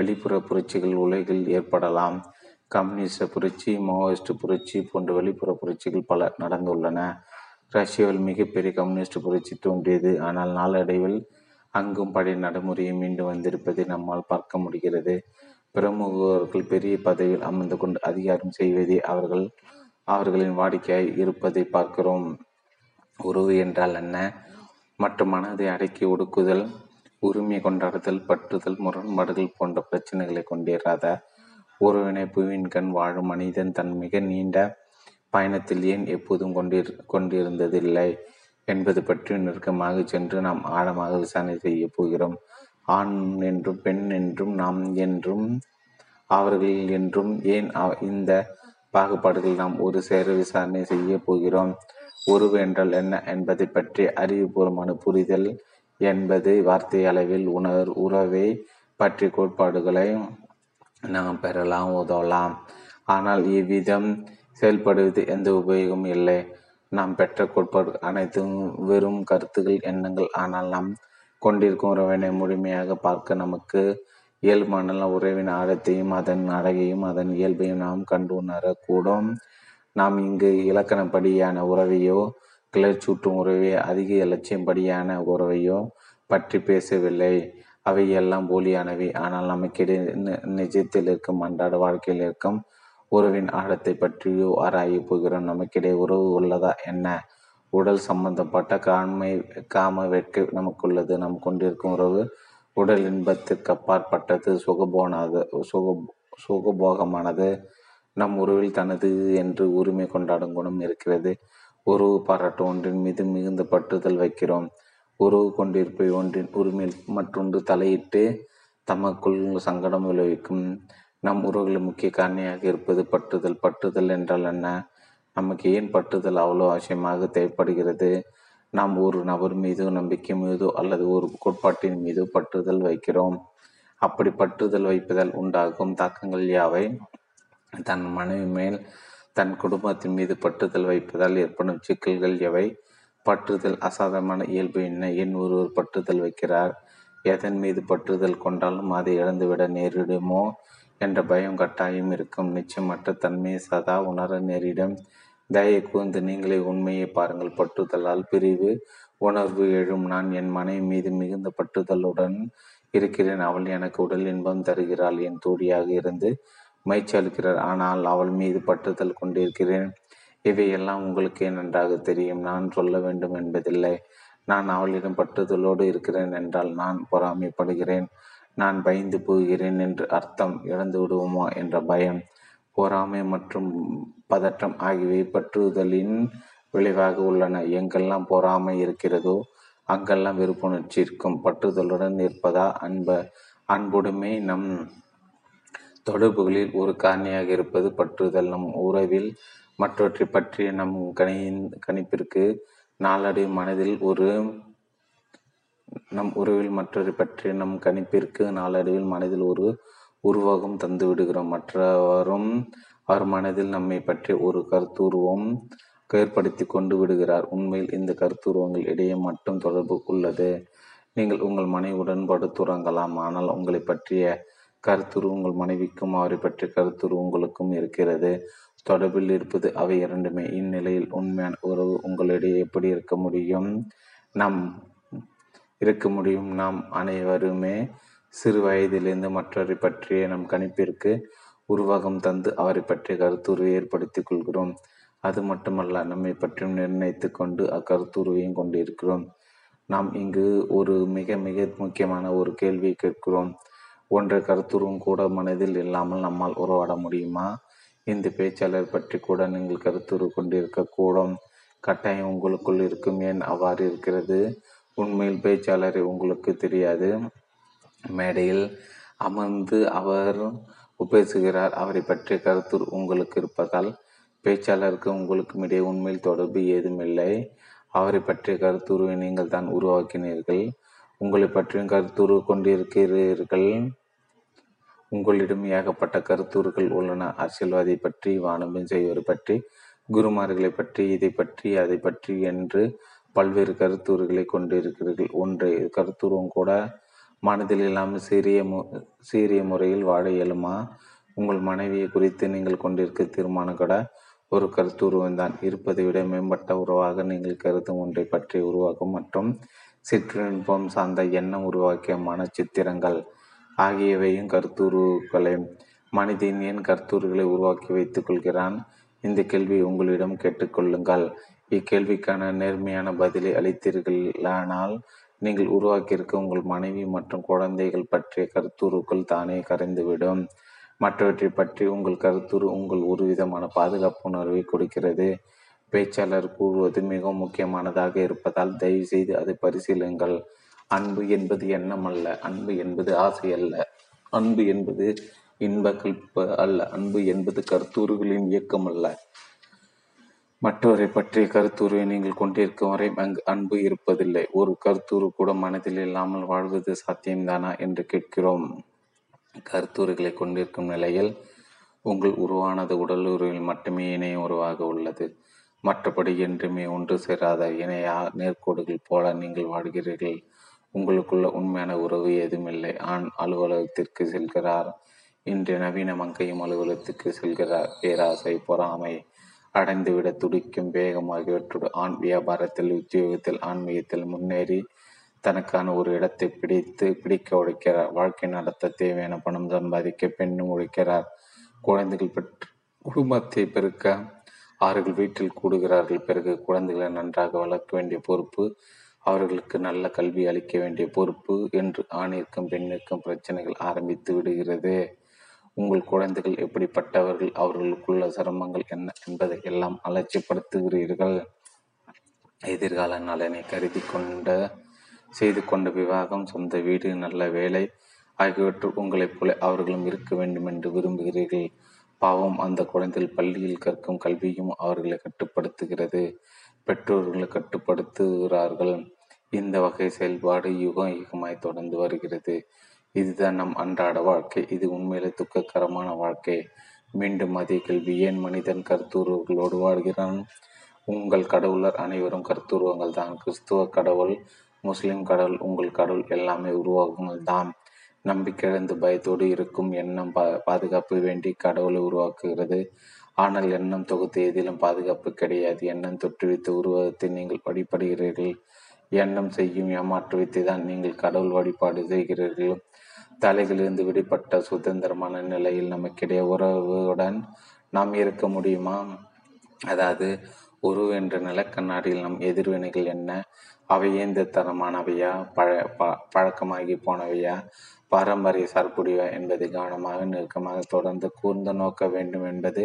B: வெளிப்புற புரட்சிகள் உலகில் ஏற்படலாம். கம்யூனிஸ்ட புரட்சி மாவோயிஸ்ட் புரட்சி போன்ற வெளிப்புற புரட்சிகள் பல நடந்துள்ளன. ரஷ்யாவில் மிகப்பெரிய கம்யூனிஸ்ட் புரட்சி தோன்றியது. ஆனால் நாளடைவில் அங்கும் பழைய நடைமுறையை மீண்டும் வந்திருப்பதை நம்மால் பார்க்க முடிகிறது. பிரமுகர்கள் பெரிய பதவியில் அமர்ந்து கொண்டு அதிகாரம் செய்வதே அவர்கள் அவர்களின் வாடிக்கையாய் இருப்பதை பார்க்கிறோம். உறவு என்றால் என்ன? மற்ற மனதை அடக்கி ஒடுக்குதல் உரிமை கொண்டாடுதல் பற்றுதல் முரண்பாடுகள் போன்ற பிரச்சனைகளை கொண்டிராத ஒருவினை புவியின் கண் வாழும் மனிதன் தன் மிக நீண்ட பயணத்தில் ஏன் எப்போதும் கொண்டிரு கொண்டிருந்ததில்லை என்பது பற்றி நெருக்கமாக சென்று நாம் ஆழமாக விசாரணை செய்ய போகிறோம். ஆண் என்றும் பெண் என்றும் நாம் என்றும் அவர்கள் என்றும் ஏன் இந்த பாகுபாடுகள் நாம் ஒரு சேர விசாரணை செய்ய போகிறோம்? உறவு என்றால் என்ன என்பதை பற்றி அறிவுபூர்வமான புரிதல் என்பது வார்த்தை அளவில் உணர் உறவை பற்றி கோட்பாடுகளை நாம் பெறலாம் உதவலாம். ஆனால் இவ்விதம் செயல்படுவது எந்த உபயோகமும் இல்லை. நாம் பெற்ற கோட்பாடு அனைத்தும் வெறும் கருத்துகள் எண்ணங்கள். ஆனால் நாம் கொண்டிருக்கும் உறவினை முழுமையாக பார்க்க நமக்கு இயல்பான உறவின் ஆழத்தையும் அதன் அழகையும் அதன் இயல்பையும் நாம் கண்டு உணரக்கூடும். நாம் இங்கு இலக்கணப்படியான உறவையோ கிளர்ச்சூட்டும் உறவே அதிக இலட்சியம்படியான உறவையோ பற்றி பேசவில்லை. அவை எல்லாம் போலியானவை. ஆனால் நமக்கிடையே நிஜத்தில் இருக்கும் அன்றாட வாழ்க்கையில் இருக்கும் உறவின் ஆழத்தை பற்றியோ ஆராய போகிறோம். நமக்கிடையே உறவு உள்ளதா என்ன? உடல் சம்பந்தப்பட்ட காண்மை காம வெட்கை நமக்குள்ளது. நாம் கொண்டிருக்கும் உறவு உடல் இன்பத்திற்கு அப்பாற்பட்டது சுகபோனாது சுக சுகபோகமானது. நம் உறவில் தனது என்று உரிமை கொண்டாடும் குணம் இருக்கிறது. உறவு பாராட்டு ஒன்றின் மீது மிகுந்த பற்றுதல் வைக்கிறோம். உறவு கொண்டிருப்பை ஒன்றின் உரிமையில் மற்றொன்று தலையிட்டு தமக்குள் சங்கடம் விளைவிக்கும். நம் உறவுகளின் முக்கிய காரணியாக இருப்பது பட்டுதல். பற்றுதல் என்றால் என்ன? நமக்கு ஏன் பற்றுதல் அவ்வளோ அவசியமாக தேவைப்படுகிறது? நாம் ஒரு நபர் மீது நம்பிக்கை மீதோ அல்லது ஒரு கோட்பாட்டின் மீதோ பற்றுதல் வைக்கிறோம். அப்படி பற்றுதல் வைப்பதால் உண்டாகும் தாக்கங்கள் யாவை? தன் மனைவி மேல் தன் குடும்பத்தின் மீது பற்றுதல் வைப்பதால் ஏற்படும் சிக்கல்கள் எவை? பற்றுதல் அசாதமான இயல்பு என்ன? என் ஒருவர் பற்றுதல் வைக்கிறார்? எதன் மீது பற்றுதல் கொண்டாலும் அதை இழந்துவிட நேரிடுமோ? என்ற பயம் கட்டாயம் இருக்கும். நிச்சயமற்ற தன்மையை சதா உணர நேரிடும். தயை கூர்ந்து நீங்களே உண்மையை பாருங்கள். பற்றுதலால் பிரிவு உணர்வு எழும். நான் என் மனைவி மீது மிகுந்த பற்றுதலுடன் இருக்கிறேன். அவள் எனக்கு உடல் இன்பம் தருகிறாள். என் தோழியாக இருந்து மயிற்சி அளிக்கிறார். ஆனால் அவள் மீது பற்றுதல் கொண்டிருக்கிறேன். இவையெல்லாம் உங்களுக்கே நன்றாக தெரியும். நான் சொல்ல வேண்டும் என்பதில்லை. நான் அவளிடம் பற்றுதலோடு இருக்கிறேன் என்றால் நான் பொறாமைப்படுகிறேன். நான் பயந்து போகிறேன் என்று அர்த்தம் இழந்து விடுவோமா என்ற பயம். பொறாமை மற்றும் பதற்றம் ஆகியவை பற்றுதலின் விளைவாக உள்ளன. எங்கெல்லாம் பொறாமை இருக்கிறதோ அங்கெல்லாம் வெறுப்புணர்ச்சி இருக்கும் பற்றுதலுடன் இருப்பதா அன்ப? அன்புடைமை நம் தொடர்புகளில் ஒரு காரணியாக இருப்பது பற்றுதல் நம் உறவில் மற்றவற்றை பற்றிய நம் கணி கணிப்பிற்கு நாளடை மனதில் ஒரு நம் உறவில் மற்றவரை பற்றிய நம் கணிப்பிற்கு நாளடைவில் மனதில் ஒரு உருவகம் தந்து விடுகிறோம். மற்றவரும் அவர் மனதில் நம்மை பற்றி ஒரு கருத்துருவம் ஏற்படுத்தி கொண்டு விடுகிறார். உண்மையில் இந்த கருத்துருவங்கள் இடையே மட்டும் தொடர்பு உள்ளது. நீங்கள் உங்கள் மனைவியுடன் படுத்துறங்கலாம் ஆனால் உங்களை பற்றிய கருத்துரு உங்கள் மனைவிக்கும் அவரை பற்றிய கருத்துரு உங்களுக்கும் இருக்கிறது. தொடர்பில் இருப்பது அவை இரண்டுமே. இந்நிலையில் உண்மையான உறவு உங்களிடையே எப்படி இருக்க முடியும்? நாம் இருக்க முடியும். நாம் அனைவருமே சிறு வயதிலிருந்து மற்றவரை பற்றிய நம் கணிப்பிற்கு உருவகம் தந்து அவரை பற்றிய கருத்துருவை ஏற்படுத்திக் கொள்கிறோம். அது மட்டுமல்ல நம்மை பற்றியும் நிர்ணயித்து கொண்டு அக்கருத்துருவையும் கொண்டிருக்கிறோம். நாம் இங்கு ஒரு மிக மிக முக்கியமான ஒரு கேள்வியை கேட்கிறோம். ஒன்றை கருத்துருவும் கூட மனதில் இல்லாமல் நம்மால் உறவாட முடியுமா? இந்த பேச்சாளர் பற்றி கூட நீங்கள் கருத்துரு கொண்டிருக்கக்கூடும் கட்டாயம் உங்களுக்குள் இருக்கும் ஏன் அவ்வாறு இருக்கிறது? உண்மையில் பேச்சாளரை உங்களுக்கு தெரியாது. மேடையில் அமர்ந்து அவர் பேசுகிறார் அவரை பற்றிய கருத்து உங்களுக்கு இருப்பதால் பேச்சாளருக்கு உங்களுக்கும் இடையே உண்மையில் தொடர்பு ஏதுமில்லை. அவரை பற்றிய கருத்துருவை நீங்கள் தான் உருவாக்கினீர்கள். உங்களை பற்றியும் கருத்துரு கொண்டிருக்கிறீர்கள். உங்களிடம் ஏகப்பட்ட கருத்துருக்கள் உள்ளன. அரசியல்வாதி பற்றி வானபம் செய்வது பற்றி குருமார்களை பற்றி இதை பற்றி அதை பற்றி என்று பல்வேறு கருத்துருகளை கொண்டிருக்கிறீர்கள். ஒன்று கருத்துருவம் கூட மனதில் இல்லாமல் சீரிய மு சீரிய முறையில் வாழ இயலுமா? உங்கள் மனைவியை குறித்து நீங்கள் கொண்டிருக்க தீர்மானம் கூட ஒரு கருத்துருவம்தான் இருப்பதை விட மேம்பட்ட உறவாக நீங்கள் கருத்தும் ஒன்றை பற்றி உருவாக்கும் மற்றும் சிற்றின்பம் சார்ந்த எண்ணம் உருவாக்கிய மன சித்திரங்கள் ஆகியவையும் கருத்துருக்களை மனிதன் ஏன் கருத்துருகளை உருவாக்கி வைத்துக் கொள்கிறான்? இந்த கேள்வி உங்களிடம் கேட்டுக்கொள்ளுங்கள் இக்கேள்விக்கான நேர்மையான பதிலை அளித்தீர்களானால் நீங்கள் உருவாக்கியிருக்க உங்கள் மனைவி மற்றும் குழந்தைகள் பற்றிய கருத்துருக்கள் தானே கரைந்துவிடும். மற்றவற்றை பற்றி உங்கள் கருத்துரு உங்கள் ஒரு விதமான பாதுகாப்பு உணர்வை கொடுக்கிறது. பேச்சாளர் கூறுவது மிகவும் முக்கியமானதாக இருப்பதால் தயவுசெய்து அதை பரிசீலிங்கள் அன்பு என்பது எண்ணம் அல்ல அன்பு என்பது ஆசை அல்ல. அன்பு என்பது இன்ப கல்ப அல்ல அன்பு என்பது கருத்தூறுகளின் இயக்கம் அல்ல. மற்றவரை பற்றிய கருத்துருவை நீங்கள் கொண்டிருக்கும் வரை அங்கு அன்பு இருப்பதில்லை. ஒரு கருத்துரு கூட மனதில் இல்லாமல் வாழ்வது சாத்தியம்தானா என்று கேட்கிறோம். கருத்துரைகளை கொண்டிருக்கும் நிலையில் உங்கள் உருவானது உடலுறவில் மட்டுமே இணைய உருவாக உள்ளது. மற்றபடி என்றுமே ஒன்று சேராத இணையா நேர்கோடுகள் போல நீங்கள் வாழ்கிறீர்கள். உங்களுக்குள்ள உண்மையான உறவு ஏதுமில்லை ஆண் அலுவலகத்திற்கு செல்கிறார். இன்று நவீன மங்கையும் அலுவலகத்துக்கு செல்கிறார். பேராசை பொறாமை அடைந்துவிட துடிக்கும் வேகமாகியவற்றோடு ஆண் வியாபாரத்தில் உத்தியோகத்தில் ஆன்மீகத்தில் முன்னேறி தனக்கான ஒரு இடத்தை பிடித்து பிடிக்க உழைக்கிறார். வாழ்க்கை நடத்த தேவையான பணம் சம்பாதிக்க பெண்ணும் உழைக்கிறார். குழந்தைகள் பெற்று குடும்பத்தை பெருக்க ஆறுகள் வீட்டில் கூடுகிறார்கள். பிறகு குழந்தைகளை நன்றாக வளர்க்க வேண்டிய பொறுப்பு அவர்களுக்கு நல்ல கல்வி அளிக்க வேண்டிய பொறுப்பு என்று ஆணிற்கும் பெண்ணிற்கும் பிரச்சனைகள் ஆரம்பித்து விடுகிறது. உங்கள் குழந்தைகள் எப்படிப்பட்டவர்கள்? அவர்களுக்குள்ள சிரமங்கள் என்ன என்பதை எல்லாம் அலட்சியப்படுத்துகிறீர்கள். எதிர்கால நலனை கருதி கொண்ட செய்து கொண்ட விவாகம் சொந்த வீடு நல்ல வேலை ஆகியவற்றில் உங்களைப் போல அவர்களும் இருக்க வேண்டும் என்று விரும்புகிறீர்கள். பாவம் அந்த குழந்தைகள் பள்ளியில் கற்கும் கல்வியும் அவர்களை கட்டுப்படுத்துகிறது. பெற்றோர்களை கட்டுப்படுத்துகிறார்கள். இந்த வகை செயல்பாடு யுகம் யுகமாய் தொடர்ந்து வருகிறது. இதுதான் நம் அன்றாட வாழ்க்கை. இது உண்மையிலே துக்ககரமான வாழ்க்கை. மீண்டும் அதே கேள்வி ஏன் மனிதன் கருத்துருவங்களோடு வாழ்கிறான்? உங்கள் கடவுளர் அனைவரும் கருத்துருவங்கள் தான். கிறிஸ்துவ கடவுள் முஸ்லிம் கடவுள் உங்கள் கடவுள் எல்லாமே உருவாக்குங்கள் தான் நம்பிக்கையிழந்து பயத்தோடு இருக்கும் எண்ணம் பா பாதுகாப்பு வேண்டி கடவுளை உருவாக்குகிறது. ஆனால் எண்ணம் தொகுத்து எதிலும் பாதுகாப்பு கிடையாது. எண்ணம் தொற்றுவித்த உருவகத்தை நீங்கள் வழிபடுகிறீர்கள். எண்ணம் செய்யும் ஏமாற்றுவித்து தான் நீங்கள் கடவுள் வழிபாடு செய்கிறீர்கள். தலைகளிலிருந்து விடுபட்ட சுதந்திரமான நிலையில் நமக்கிடையே உறவுடன் நாம் இருக்க முடியுமா? அதாவது உருவ என்ற நிலக்கண்ணாடியில் நம் எதிர்வினைகள் என்ன? அவை இயந்திர தரமானவையா பழ ப பழக்கமாகி போனவையா? பாரம்பரிய சார்புடையவா என்பதை கவனமாக நெருக்கமாக தொடர்ந்து கூர்ந்து நோக்க வேண்டும் என்பது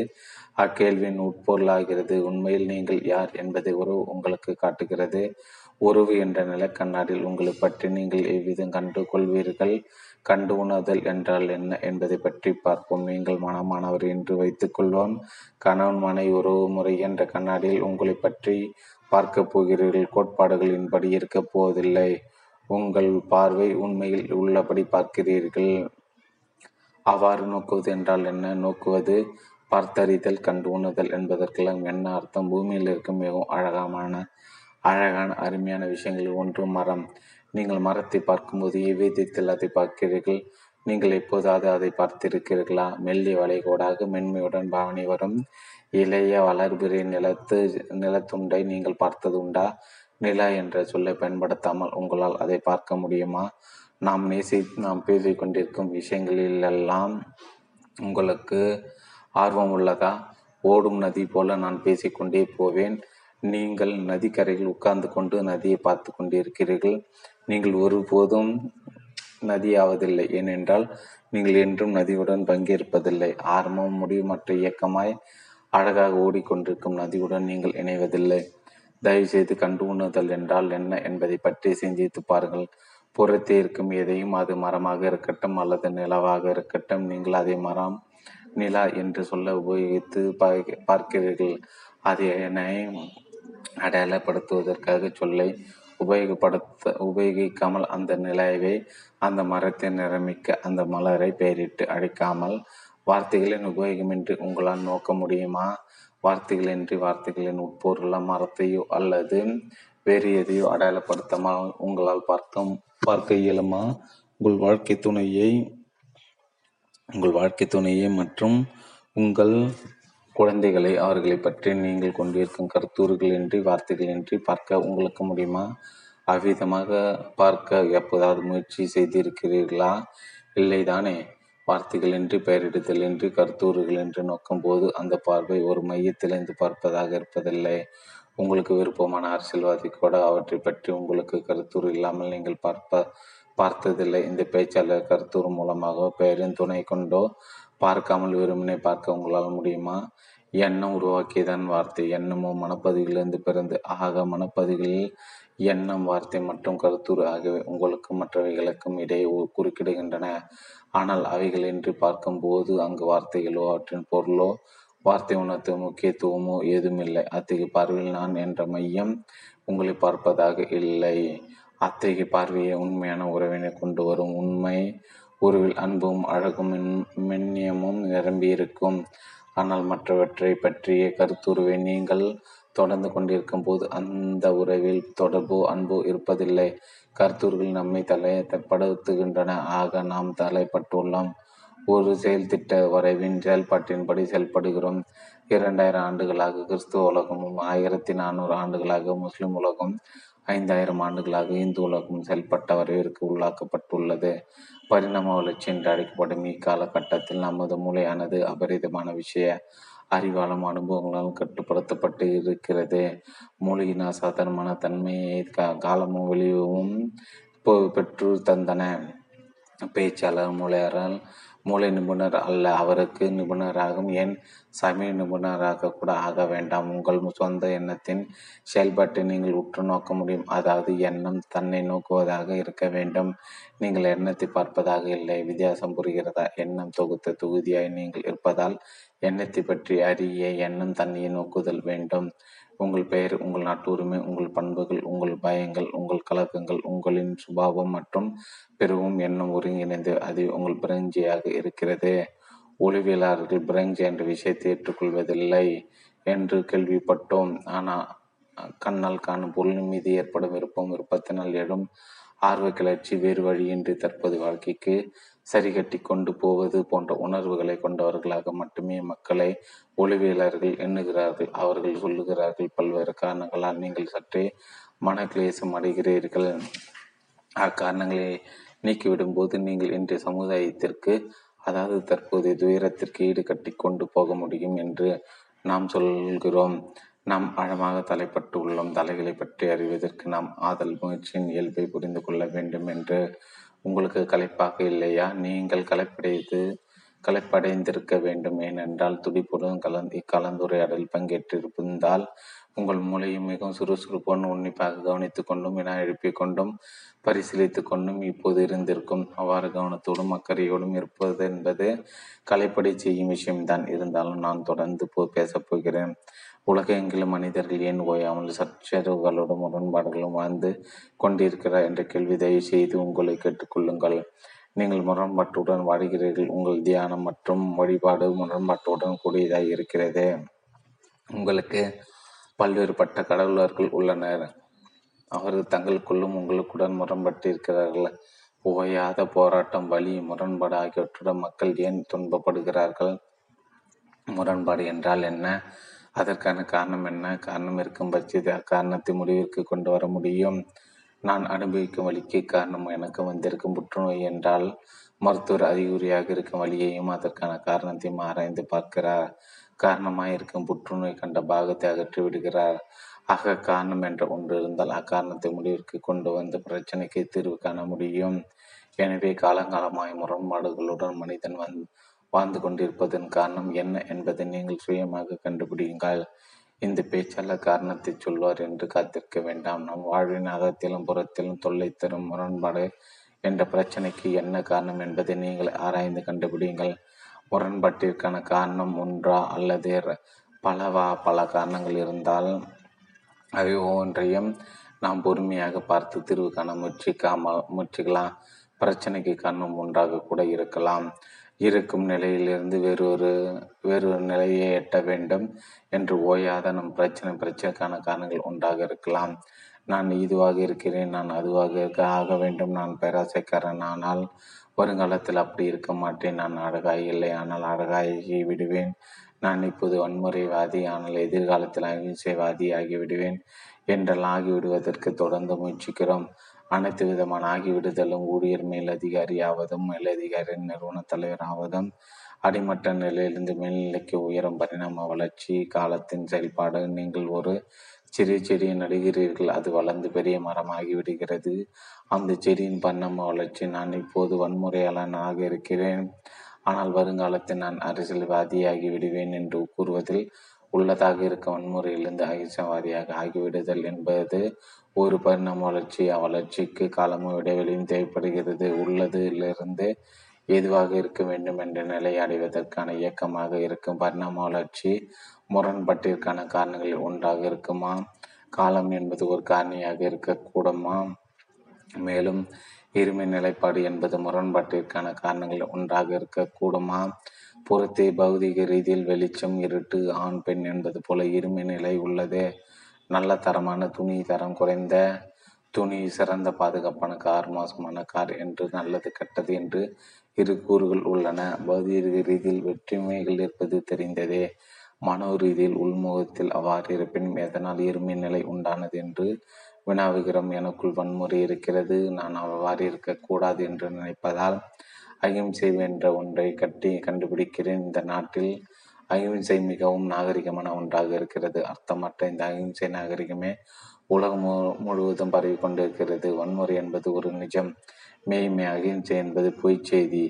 B: அக்கேள்வியின் உட்பொருளாகிறது. உண்மையில் நீங்கள் யார் என்பதை உறவு உங்களுக்கு காட்டுகிறது. உறவு என்ற நிலக்கண்ணாடில் உங்களை பற்றி நீங்கள் எவ்விதம் கண்டு கொள்வீர்கள் கண்டு உணர்தல் என்றால் என்ன என்பதை பற்றி பார்ப்போம். நீங்கள் மனமானவர் என்று வைத்துக்கொள்வோம். கணவன் மனை உறவு முறை என்ற கண்ணாடியில் உங்களை பற்றி பார்க்கப் போகிறீர்கள். கோட்பாடுகளின்படி இருக்கப் போவதில்லை. உங்கள் பார்வை உண்மையில் உள்ளபடி பார்க்கிறீர்கள். அவ்வாறு நோக்குவது என்றால் என்ன? நோக்குவது பார்த்தறிதல் கண்டு உணர்தல் என்பதற்கெல்லாம் என்ன அர்த்தம்? பூமியில் இருக்கும் மிகவும் அழகான அழகான அருமையான விஷயங்கள் ஒன்று மரம். நீங்கள் மரத்தை பார்க்கும்போது எவ்விதத்தில் அதை பார்க்கிறீர்கள். நீங்கள் எப்போதாவது அதை பார்த்திருக்கிறீர்களா? மெல்லிய வளைகோடாக மென்மையுடன் பாவனை வரும். இளைய வளர்பிறை நிலத்து நிலத்துண்டை நீங்கள் பார்த்தது உண்டா? நிலா என்ற சொல்லை பயன்படுத்தாமல் உங்களால் அதை பார்க்க முடியுமா? நாம் நேசி நாம் பேசிக் கொண்டிருக்கும் விஷயங்களிலெல்லாம் உங்களுக்கு ஆர்வம் உள்ளதா? ஓடும் நதி போல நான் பேசிக்கொண்டே போவேன். நீங்கள் நதிக்கரையில் உட்கார்ந்து கொண்டு நதியை பார்த்து கொண்டிருக்கிறீர்கள். நீங்கள் ஒருபோதும் நதியாவதில்லை. ஏனென்றால் நீங்கள் என்றும் நதியுடன் பங்கேற்பதில்லை. ஆரம்பம் முடிவுமற்ற இயக்கமாய் அழகாக ஓடிக்கொண்டிருக்கும் நதியுடன் நீங்கள் இணைவதில்லை. தயவுசெய்து கண்டு உண்ணுதல் என்றால் என்ன என்பதை பற்றி சிந்தித்து பாருங்கள். புறத்தே இருக்கும் எதையும் அது மரமாக இருக்கட்டும் அல்லது நிலவாக இருக்கட்டும் நீங்கள் அதை மரம் நிலா என்று சொல்ல உபயோகித்து பார்க்கிறீர்கள். அதனை அடையாளப்படுத்துவதற்காக சொல்லை உபயோகப்படுத்த உபயோகிக்காமல் அந்த நிலவை அந்த மரத்தை நிரமிக்க அந்த மலரை பெயரிட்டு அழைக்காமல் வார்த்தைகளின் உபயோகமின்றி உங்களால் நோக்க முடியுமா? வார்த்தைகளின்றி வார்த்தைகளின் உட்பொருள மரத்தையோ அல்லது வேறு எதையோ அடையாளப்படுத்தாமல் உங்களால் பார்க்க பார்க்க இயலுமா? உங்கள் வாழ்க்கை துணையை உங்கள் வாழ்க்கை துணையை மற்றும் உங்கள் குழந்தைகளை அவர்களை பற்றி நீங்கள் கொண்டிருக்கும் கருத்தூர்களின்றி வார்த்தைகளின்றி பார்க்க உங்களுக்கு முடியுமா? அவ்விதமாக பார்க்க எப்போதாவது முயற்சி செய்திருக்கிறீர்களா? இல்லைதானே? வார்த்தைகளின்றி பெயரிடுதல் என்று கருத்தூறுகள் என்று நோக்கும்போது அந்த பார்வை ஒரு மையத்திலிருந்து பார்ப்பதாக இருப்பதில்லை. உங்களுக்கு விருப்பமான அரசியல்வாதி கூட அவற்றை பற்றி உங்களுக்கு கருத்தூர் இல்லாமல் நீங்கள் பார்ப்ப பார்த்ததில்லை. இந்த பேச்சாளர் கருத்தூர் மூலமாக பெயரின் துணை கொண்டோ பார்க்காமல் வெறுமனே பார்க்க உங்களால் முடியுமா? எண்ணம் உருவாக்கியதான் வார்த்தை. எண்ணமும் மனப்பதிவிலிருந்து பிறந்து ஆக மனப்பதிகளில் எண்ணம் வார்த்தை மற்றும் கருத்துரு ஆகியவை உங்களுக்கும் மற்றவைகளுக்கும் இடையே குறுக்கிடுகின்றன. ஆனால் அவைகளின்றி பார்க்கும்போது அங்கு வார்த்தைகளோ அவற்றின் பொருளோ வார்த்தை உணர்த்து முக்கியத்துவமோ ஏதுமில்லை. அத்தகைய பார்வையில் நான் என்ற மையம் உங்களை பார்ப்பதாக இல்லை. அத்தகைய பார்வையை உண்மையான உறவினை கொண்டு வரும். உண்மை உருவில் அன்பும் அழகும் மென்னியமும் நிரம்பியிருக்கும். ஆனால் மற்றவற்றை பற்றிய கருத்துருவை நீங்கள் தொடர்ந்து கொண்டிருக்கும் போது அந்த உறவில் தொடர்போ அன்போ இருப்பதில்லை. கருத்தூர்கள் நம்மை தலையை தப்படுத்துகின்றன ஆக நாம் தலைப்பட்டுள்ளோம். ஒரு செயல் திட்ட வரைவின் செயல்பாட்டின்படி செயல்படுகிறோம். இரண்டாயிரம் ஆண்டுகளாக கிறிஸ்துவ உலகமும் ஆயிரத்தி நானூறு ஆண்டுகளாக முஸ்லிம் உலகம் ஐந்தாயிரம் ஆண்டுகளாக இந்து உலகம் செயல்பட்ட வரவிற்கு உள்ளாக்கப்பட்டுள்ளது. பரிணாம வளர்ச்சி என்று அழைக்கப்படும் இக்காலகட்டத்தில் நமது மூளையானது அபரிதமான விஷய அறிவாலும் அனுபவங்களாலும் கட்டுப்படுத்தப்பட்டு இருக்கிறது. மூலியின் அசாதாரணமான தன்மையை காலமும் வெளியவும் பெற்று தந்தன. பேச்சாளர் மூளையாரால் மூளை நிபுணர் அல்ல அவருக்கு நிபுணராகும். ஏன் சமய நிபுணராக கூட ஆக வேண்டாம். உங்கள் சொந்த எண்ணத்தின் செயல்பாட்டை நீங்கள் உற்று நோக்க முடியும். அதாவது எண்ணம் தன்னை நோக்குவதாக இருக்க வேண்டும். நீங்கள் எண்ணத்தை பார்ப்பதாக இல்லை. வித்தியாசம் புரிகிறதா? எண்ணம் தொகுத்த தொகுதியாய் நீங்கள் இருப்பதால் எண்ணத்தை பற்றி அறிய எண்ணம் தன்னையை நோக்குதல் வேண்டும். உங்கள் பெயர் உங்கள் நாட்டு உரிமை உங்கள் பண்புகள் உங்கள் பயங்கள் உங்கள் கலக்கங்கள் உங்களின் சுபாவம் மற்றும் பிறவும் எண்ணம் ஒருங்கிணைந்து அது உங்கள் பிரஞ்சியாக இருக்கிறது. ஒளிவியலாளர்கள் பிரஞ்சி என்ற விஷயத்தை ஏற்றுக்கொள்வதில்லை என்று கேள்விப்பட்டோம். ஆனால் கண்ணால் காணும் பொருளின் மீது ஏற்படும் விருப்பம் விருப்பத்தினால் எழும் ஆர்வ கிளர்ச்சி வேறு வழியின்றி தற்போது வாழ்க்கைக்கு சரிகட்டி கொண்டு போவது போன்ற உணர்வுகளை கொண்டவர்களாக மட்டுமே மக்களை ஒளிவியலர்கள் எண்ணுகிறார்கள். அவர்கள் சொல்லுகிறார்கள் பல்வேறு காரணங்களால் நீங்கள் சற்றே மனக்லேசம் அடைகிறீர்கள். அக்காரணங்களை நீக்கிவிடும் போது நீங்கள் இன்றைய சமுதாயத்திற்கு அதாவது தற்போதைய துயரத்திற்கு ஈடு கட்டி கொண்டு போக முடியும் என்று நாம் சொல்கிறோம். நாம் ஆழமாக தலைப்பட்டு உள்ளோம் தலைகளை பற்றி அறிவதற்கு நாம் ஆதல் முயற்சியின் இயல்பை புரிந்து கொள்ள வேண்டும் என்று உங்களுக்கு களைப்பாக இல்லையா? நீங்கள் கலைப்படைத்து கலைப்படைந்திருக்க வேண்டும். ஏனென்றால் துடிப்புடன் கலந்து இக்கலந்துரையாடல் பங்கேற்றிருந்தால் உங்கள் மூளையும் மிகவும் சுறுசுறுப்புடன் உன்னிப்பாக கவனித்துக் கொண்டும் வினா எழுப்பிக் கொண்டும் பரிசீலித்துக் கொண்டும் இப்போது இருந்திருக்கும். அவ்வாறு கவனத்தோடும் அக்கறையோடும் இருப்பது என்பது கலைப்படை செய்யும் விஷயம்தான். இருந்தாலும் நான் தொடர்ந்து போ பேசப் போகிறேன். உலகெங்கிலும் மனிதர்கள் ஏன் ஓயாமல் சச்சரவுகளோடும் முரண்பாடுகளும் வாழ்ந்து கொண்டிருக்கிறார் என்ற கேள்வி தயவு செய்து உங்களை கேட்டுக்கொள்ளுங்கள். நீங்கள் முரண்பாட்டுடன் வாழ்கிறீர்கள். உங்கள் தியானம் மற்றும் வழிபாடு முரண்பாட்டுடன் கூடியதாக இருக்கிறது. உங்களுக்கு பல்வேறுபட்ட கடவுளர்கள் உள்ளனர். அவர்கள் தங்களுக்குள்ளும் உங்களுக்குடன் முரண்பட்டிருக்கிறார்கள். ஓயாத போராட்டம் வலி முரண்பாடு ஆகியவற்றுடன் மக்கள் ஏன் துன்பப்படுகிறார்கள்? முரண்பாடு என்றால் என்ன? அதற்கான காரணம் என்ன? காரணம் இருக்கும் பட்சத்தை அக்காரணத்தை முடிவிற்கு கொண்டு வர முடியும். நான் அனுபவிக்கும் வழிக்கு காரணம் எனக்கு வந்திருக்கும் புற்றுநோய் என்றால் மருத்துவர் அறிகுறியாக இருக்கும் வழியையும் அதற்கான காரணத்தையும் ஆராய்ந்து பார்க்கிறார். காரணமாக இருக்கும் புற்றுநோய் கண்ட பாகத்தை அகற்றி விடுகிறார். ஆக காரணம் என்ற ஒன்று இருந்தால் அக்காரணத்தை முடிவிற்கு கொண்டு வந்த பிரச்சனைக்கு தீர்வு காண முடியும். எனவே காலங்காலமாய் முரண்பாடுகளுடன் மனிதன் வந் வாழ்ந்து கொண்டிருப்பதன் காரணம் என்ன என்பதை நீங்கள் சுயமாக கண்டுபிடியுங்கள். இந்த பேச்சாளர் காரணத்தை சொல்வார் என்று காத்திருக்க வேண்டாம். நம் வாழ்வின் அகத்திலும் புறத்திலும் தொல்லை தரும் முரண்பாடு என்ற பிரச்சனைக்கு என்ன காரணம் என்பதை நீங்கள் ஆராய்ந்து கண்டுபிடியுங்கள். முரண்பாட்டிற்கான காரணம் ஒன்றா அல்லது பலவா பல காரணங்கள் இருந்தால் அவை ஒவ்வொன்றையும் நாம் பொறுமையாக பார்த்து தீர்வு காண முயற்சிக்காமல் முயற்சிக்கலாம் பிரச்சனைக்கு காரணம் ஒன்றாக கூட இருக்கலாம். இருக்கும் நிலையிலிருந்து வேறொரு வேறொரு நிலையை எட்ட வேண்டும் என்று ஓயாத நம் பிரச்சனை பிரச்சனைக்கான காரணங்கள் உண்டாக இருக்கலாம். நான் இதுவாக இருக்கிறேன் நான் அதுவாக இருக்க ஆக வேண்டும் நான் பேராசைக்காரன். ஆனால் வருங்காலத்தில் அப்படி இருக்க மாட்டேன். நான் அழகாய் இல்லை ஆனால் அழகாகி விடுவேன். நான் இப்போது வன்முறைவாதி ஆனால் எதிர்காலத்தில் அகிம்சைவாதி ஆகிவிடுவேன். என்றெல்லாம் ஆகிவிடுவதற்கு தொடர்ந்து முயற்சிக்கிறோம். அனைத்து விதமான ஆகிவிடுதலும் ஊழியர் மேலதிகாரி ஆவதும் மேலதிகாரி நிறுவன தலைவர் ஆவதும் அடிமட்ட நிலையிலிருந்து மேல்நிலைக்கு உயரும் பரிணாம வளர்ச்சி காலத்தின் செயல்பாடு நீங்கள் ஒரு சிறிய செடியை நடுகிறீர்கள் அது வளர்ந்து பெரிய மரமாகி விடுகிறது அந்த செடியின் பரிணாம வளர்ச்சி நான் இப்போது வன்முறையாளனாக இருக்கிறேன். ஆனால் வருங்காலத்தில் நான் அரசியல்வாதியாகி விடுவேன் என்று கூறுவதில் உள்ளதாக இருக்க வன்முறையிலிருந்து அகிம்சவாதியாக ஆகிவிடுதல் என்பது ஒரு பரிணாம வளர்ச்சி அவ்வளர்ச்சிக்கு காலமும் இடைவெளியும் தேவைப்படுகிறது. உள்ளதிலிருந்து எதுவாக இருக்க வேண்டும் என்ற நிலை அடைவதற்கான இயக்கமாக இருக்கும் பரிணாம வளர்ச்சி முரண்பாட்டிற்கான காரணங்களில் ஒன்றாக இருக்குமா? காலம் என்பது ஒரு காரணியாக இருக்கக்கூடுமா? மேலும் இருமை நிலைப்பாடு என்பது முரண்பாட்டிற்கான காரணங்கள் ஒன்றாக இருக்கக்கூடுமா? புறத்தே பௌதிக ரீதியில் வெளிச்சம் இருட்டு ஆண் பெண் என்பது போல இருமை நிலை உள்ளது. நல்ல தரமான துணி தரம் குறைந்த துணி சிறந்த பாதுகாப்பான கார் மோசமான கார் என்று நல்லது கெட்டது என்று இரு கூறுகள் உள்ளன. பௌதீக ரீதியில் வெற்றிமைகள் இருப்பது தெரிந்ததே. மனோ ரீதியில் உள்முகத்தில் அவ்வாறு இருப்பினும் எதனால் இருமை நிலை உண்டானது என்று வினாவுகிறோம். எனக்குள் வன்முறை இருக்கிறது. நான் அவ்வாறு இருக்கக்கூடாது என்று நினைப்பதால் அகிம்சை என்ற ஒன்றை கட்டி கண்டுபிடிக்கிறேன். இந்த நாட்டில் அகிம்சை மிகவும் நாகரிகமான ஒன்றாக இருக்கிறது. அர்த்தமற்ற இந்த அகிம்சை நாகரிகமே உலகம் முழுவதும் பரவி கொண்டிருக்கிறது. வன்முறை என்பது ஒரு நிஜம். மெய்மை அகிம்சை என்பது பொய்ச் செய்தி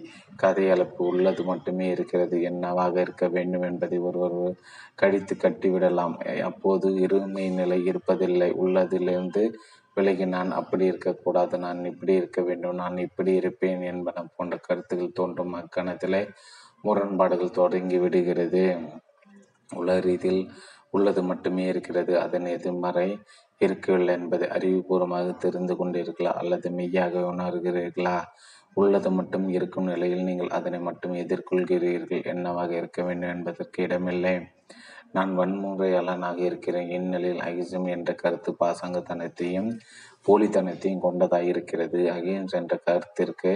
B: கதையளப்பு உள்ளது மட்டுமே இருக்கிறது. என்னவாக இருக்க வேண்டும் என்பதை ஒருவர் கடித்து கட்டிவிடலாம். அப்போது இருமை நிலை இருப்பதில்லை. உள்ளதிலிருந்து விலகி நான் அப்படி இருக்கக்கூடாது. நான் இப்படி இருக்க வேண்டும். நான் இப்படி இருப்பேன் என்பன போன்ற கருத்துக்கள் தோன்றும். அக்கணத்திலே முரண்பாடுகள் தொடங்கி விடுகிறது. உலக ரீதியில் உள்ளது மட்டுமே இருக்கிறது. அதன் எதிர்மறை இருக்கவில்லை என்பதை அறிவுபூர்வமாக தெரிந்து கொண்டீர்களா? அல்லது மெய்யாக உணர்கிறீர்களா? உள்ளது மட்டும் இருக்கும் நிலையில் நீங்கள் அதனை மட்டும் எதிர்கொள்கிறீர்கள். என்னவாக இருக்க வேண்டும் என்பதற்கு இடமில்லை. நான் வன்முறையாளனாக இருக்கிறேன். இந்நிலையில் அகிசம் என்ற கருத்து பாசங்கத்தனத்தையும் போலித்தனத்தையும் கொண்டதாக இருக்கிறது அகிம்ஸ் என்ற கருத்திற்கு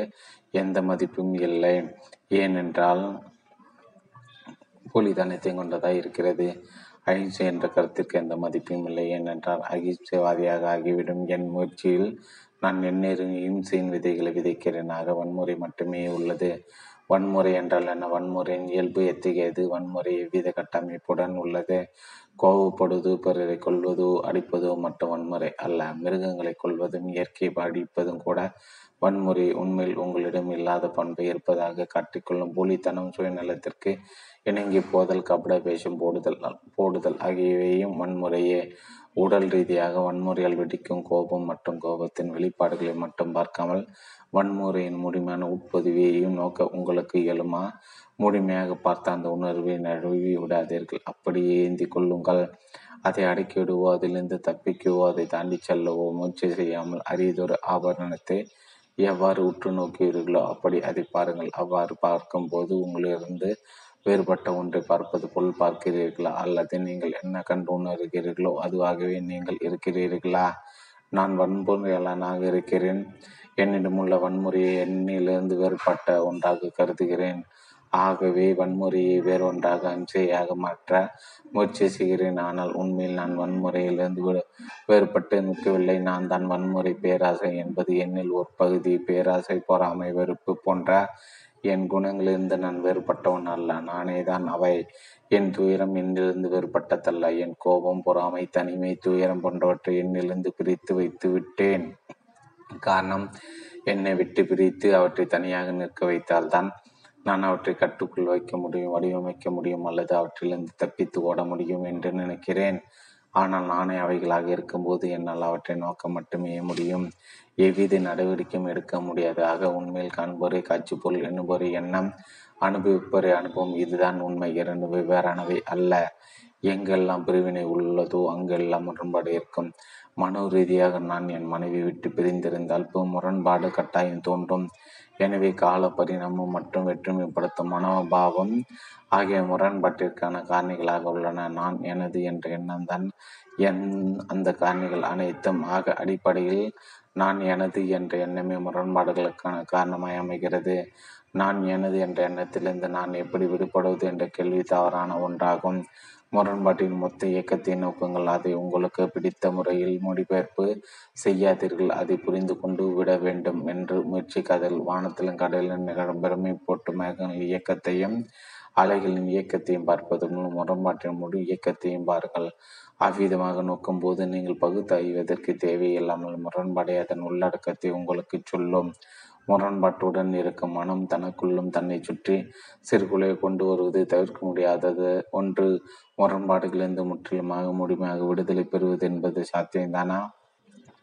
B: எந்த மதிப்பும் இல்லை. ஏனென்றால் போலித்தனத்தையும் கொண்டதாக இருக்கிறது. அகிம்சை என்ற கருத்திற்கு எந்த மதிப்பும் இல்லை. ஏனென்றால் அகிம்சைவாதியாக ஆகிவிடும் என் முயற்சியில் நான் எந்நேரும் இம்சையின் விதைகளை விதைக்கிறேன். ஆக வன்முறை மட்டுமே உள்ளது. வன்முறை என்றால் என்ன? வன்முறையின் இயல்பு எத்தகையது? வன்முறை எவ்வித கட்டமைப்புடன் உள்ளது? கோவப்படுவது பிறரை கொள்வதோ அடிப்பதோ மட்டும் வன்முறை அல்ல. மிருகங்களை கொள்வதும் இயற்கை அடிப்பதும் கூட வன்முறை உண்மையில் உங்களிடம் இல்லாத பண்பை இருப்பதாக காட்டிக்கொள்ளும் போலித்தனம் சுயநலத்திற்கு இணங்கி போதல் கபட வேஷம் போடுதல் போடுதல் ஆகியவையும் வன்முறையே. உடல் ரீதியாக வன்முறையால் வெடிக்கும் கோபம் மற்றும் கோபத்தின் வெளிப்பாடுகளை மட்டும் பார்க்காமல் வன்முறையின் முழுமையான உட்பதிவையும் நோக்க உங்களுக்கு இயலுமா? முழுமையாக பார்த்த அந்த உணர்வை நழுவி விடாதீர்கள். அப்படியே ஏந்தி கொள்ளுங்கள். அதை அடக்கி விடுவோ அதிலிருந்து தப்பிக்கவோ அதை தாண்டி செல்லவோ முயற்சி செய்யாமல் அரியதொரு ஆபரணத்தை எவ்வாறு உற்று நோக்கியீர்களோ அப்படி அதை பாருங்கள். அவ்வாறு பார்க்கும்போது உங்களிலிருந்து வேறுபட்ட ஒன்றை பார்ப்பது போல் பார்க்கிறீர்களா? அல்லது நீங்கள் என்ன கண்டு உணர்கிறீர்களோ அதுவாகவே நீங்கள் இருக்கிறீர்களா? நான் வன்முறையாளனாக இருக்கிறேன். என்னிடமுள்ள வன்முறையை எண்ணிலிருந்து வேறுபட்ட ஒன்றாக கருதுகிறேன். ஆகவே வன்முறையை வேறொன்றாக அஞ்சையாக மாற்ற முயற்சி செய்கிறேன். ஆனால் உண்மையில் நான் வன்முறையிலிருந்து வேறுபட்டு நிற்கவில்லை. நான் தான் வன்முறை பேராசை என்பது என்னில் ஒரு பகுதி. பேராசை பொறாமை வெறுப்பு போன்ற என் குணங்களிலிருந்து நான் வேறுபட்டவன் அல்ல. நானே தான் அவை. என் துயரம் என்னிலிருந்து வேறுபட்டதல்ல. என் கோபம் பொறாமை தனிமை துயரம் போன்றவற்றை என்னிலிருந்து பிரித்து வைத்து விட்டேன். காரணம் என்னை விட்டு பிரித்து அவற்றை தனியாக நிற்க வைத்தால்தான் நான் அவற்றை கட்டுக்குள் வைக்க முடியும் வடிவமைக்க முடியும் அல்லது அவற்றிலிருந்து தப்பித்து ஓட முடியும் என்று நினைக்கிறேன். ஆனால் நானே அவைகளாக இருக்கும்போது என்னால் அவற்றை நோக்க மட்டுமே முடியும். எவ்வித நடவடிக்கையும் எடுக்க முடியாதாக உண்மையில் காண்போரை காட்சி பொருள் எண்ணுபோரை எண்ணம் அனுபவிப்போரை அனுபவம் இதுதான் உண்மை. இரண்டு வெவ்வேறானவை அல்ல. எங்கெல்லாம் பிரிவினை உள்ளதோ அங்கெல்லாம் முரண்பாடு இருக்கும். மனோ ரீதியாக நான் என் மனைவி விட்டு பிரிந்திருந்தால் முரண்பாடு கட்டாயம் தோன்றும். எனவே கால பரிணாமம் மற்றும் வெற்றுமைப்படுத்தும் மனோபாவம் ஆகிய முரண்பாட்டிற்கான காரணிகளாக உள்ளன. நான் எனது என்ற எண்ணம் தான் என் அந்த காரணிகள் அனைத்தும். ஆக அடிப்படையில் நான் எனது என்ற எண்ணமே முரண்பாடுகளுக்கான காரணமாய் அமைகிறது. நான் எனது என்ற எண்ணத்திலிருந்து நான் எப்படி விடுபடுவது என்ற கேள்வி தவறான ஒன்றாகும். முரண்பாட்டின் மொத்த இயக்கத்தின் நோக்கங்கள் அதை உங்களுக்கு பிடித்த முறையில் மொழிபெயர்ப்பு செய்யாதீர்கள். அதை புரிந்து கொண்டு விட வேண்டும் என்று முயற்சிக்காதீர்கள். வானத்திலும் கடலிலும் நிகழும் பெருமை போட்டு மேகங்கள் இயக்கத்தையும் அலைகளின் இயக்கத்தையும் பார்ப்பது மூலம் முரண்பாட்டின் முழு இயக்கத்தையும் பாருங்கள். அவ்விதமாக நோக்கும் போது நீங்கள் பகுத்தாய்வதற்கு தேவையில்லாமல் முரண்பாடை அதன் உள்ளடக்கத்தை உங்களுக்கு சொல்லும். முரண்பாட்டுடன் இருக்கும் மனம் தனக்குள்ளும் தன்னை சுற்றி சிறுகுலையை கொண்டு வருவது தவிர்க்க முடியாதது. ஒன்று முரண்பாடுகளிலிருந்து முற்றிலுமாக முழுமையாக விடுதலை பெறுவது என்பது சாத்தியம்தானா?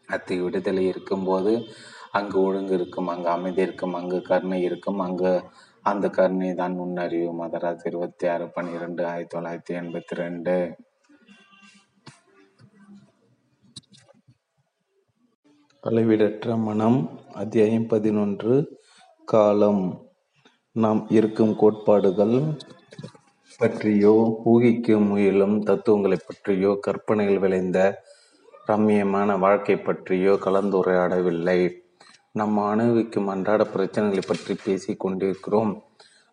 B: அத்தகைய விடுதலை இருக்கும்போது அங்கு ஒழுங்கு இருக்கும் அங்கு அமைதி இருக்கும் அங்கு கருணை இருக்கும் அங்கு அந்த கருணை தான் முன்னறிவு மதராஸ் இருபத்தி ஆறு பன்னிரெண்டு ஆயிரத்தி தொள்ளாயிரத்தி எண்பத்தி ரெண்டு.
C: அளவிடற்ற மனம் அத்தியாயம் பதினொன்று காலம். நாம் இருக்கும் கோட்பாடுகள் பற்றியோ ஊகிக்க முயலும் தத்துவங்களை பற்றியோ கற்பனைகள் விளைந்த ரம்மியமான வாழ்க்கை பற்றியோ கலந்துரையாடவில்லை. நம் அனுபவிக்கும் அன்றாட பிரச்சனைகளை பற்றி பேசிக் கொண்டிருக்கிறோம்.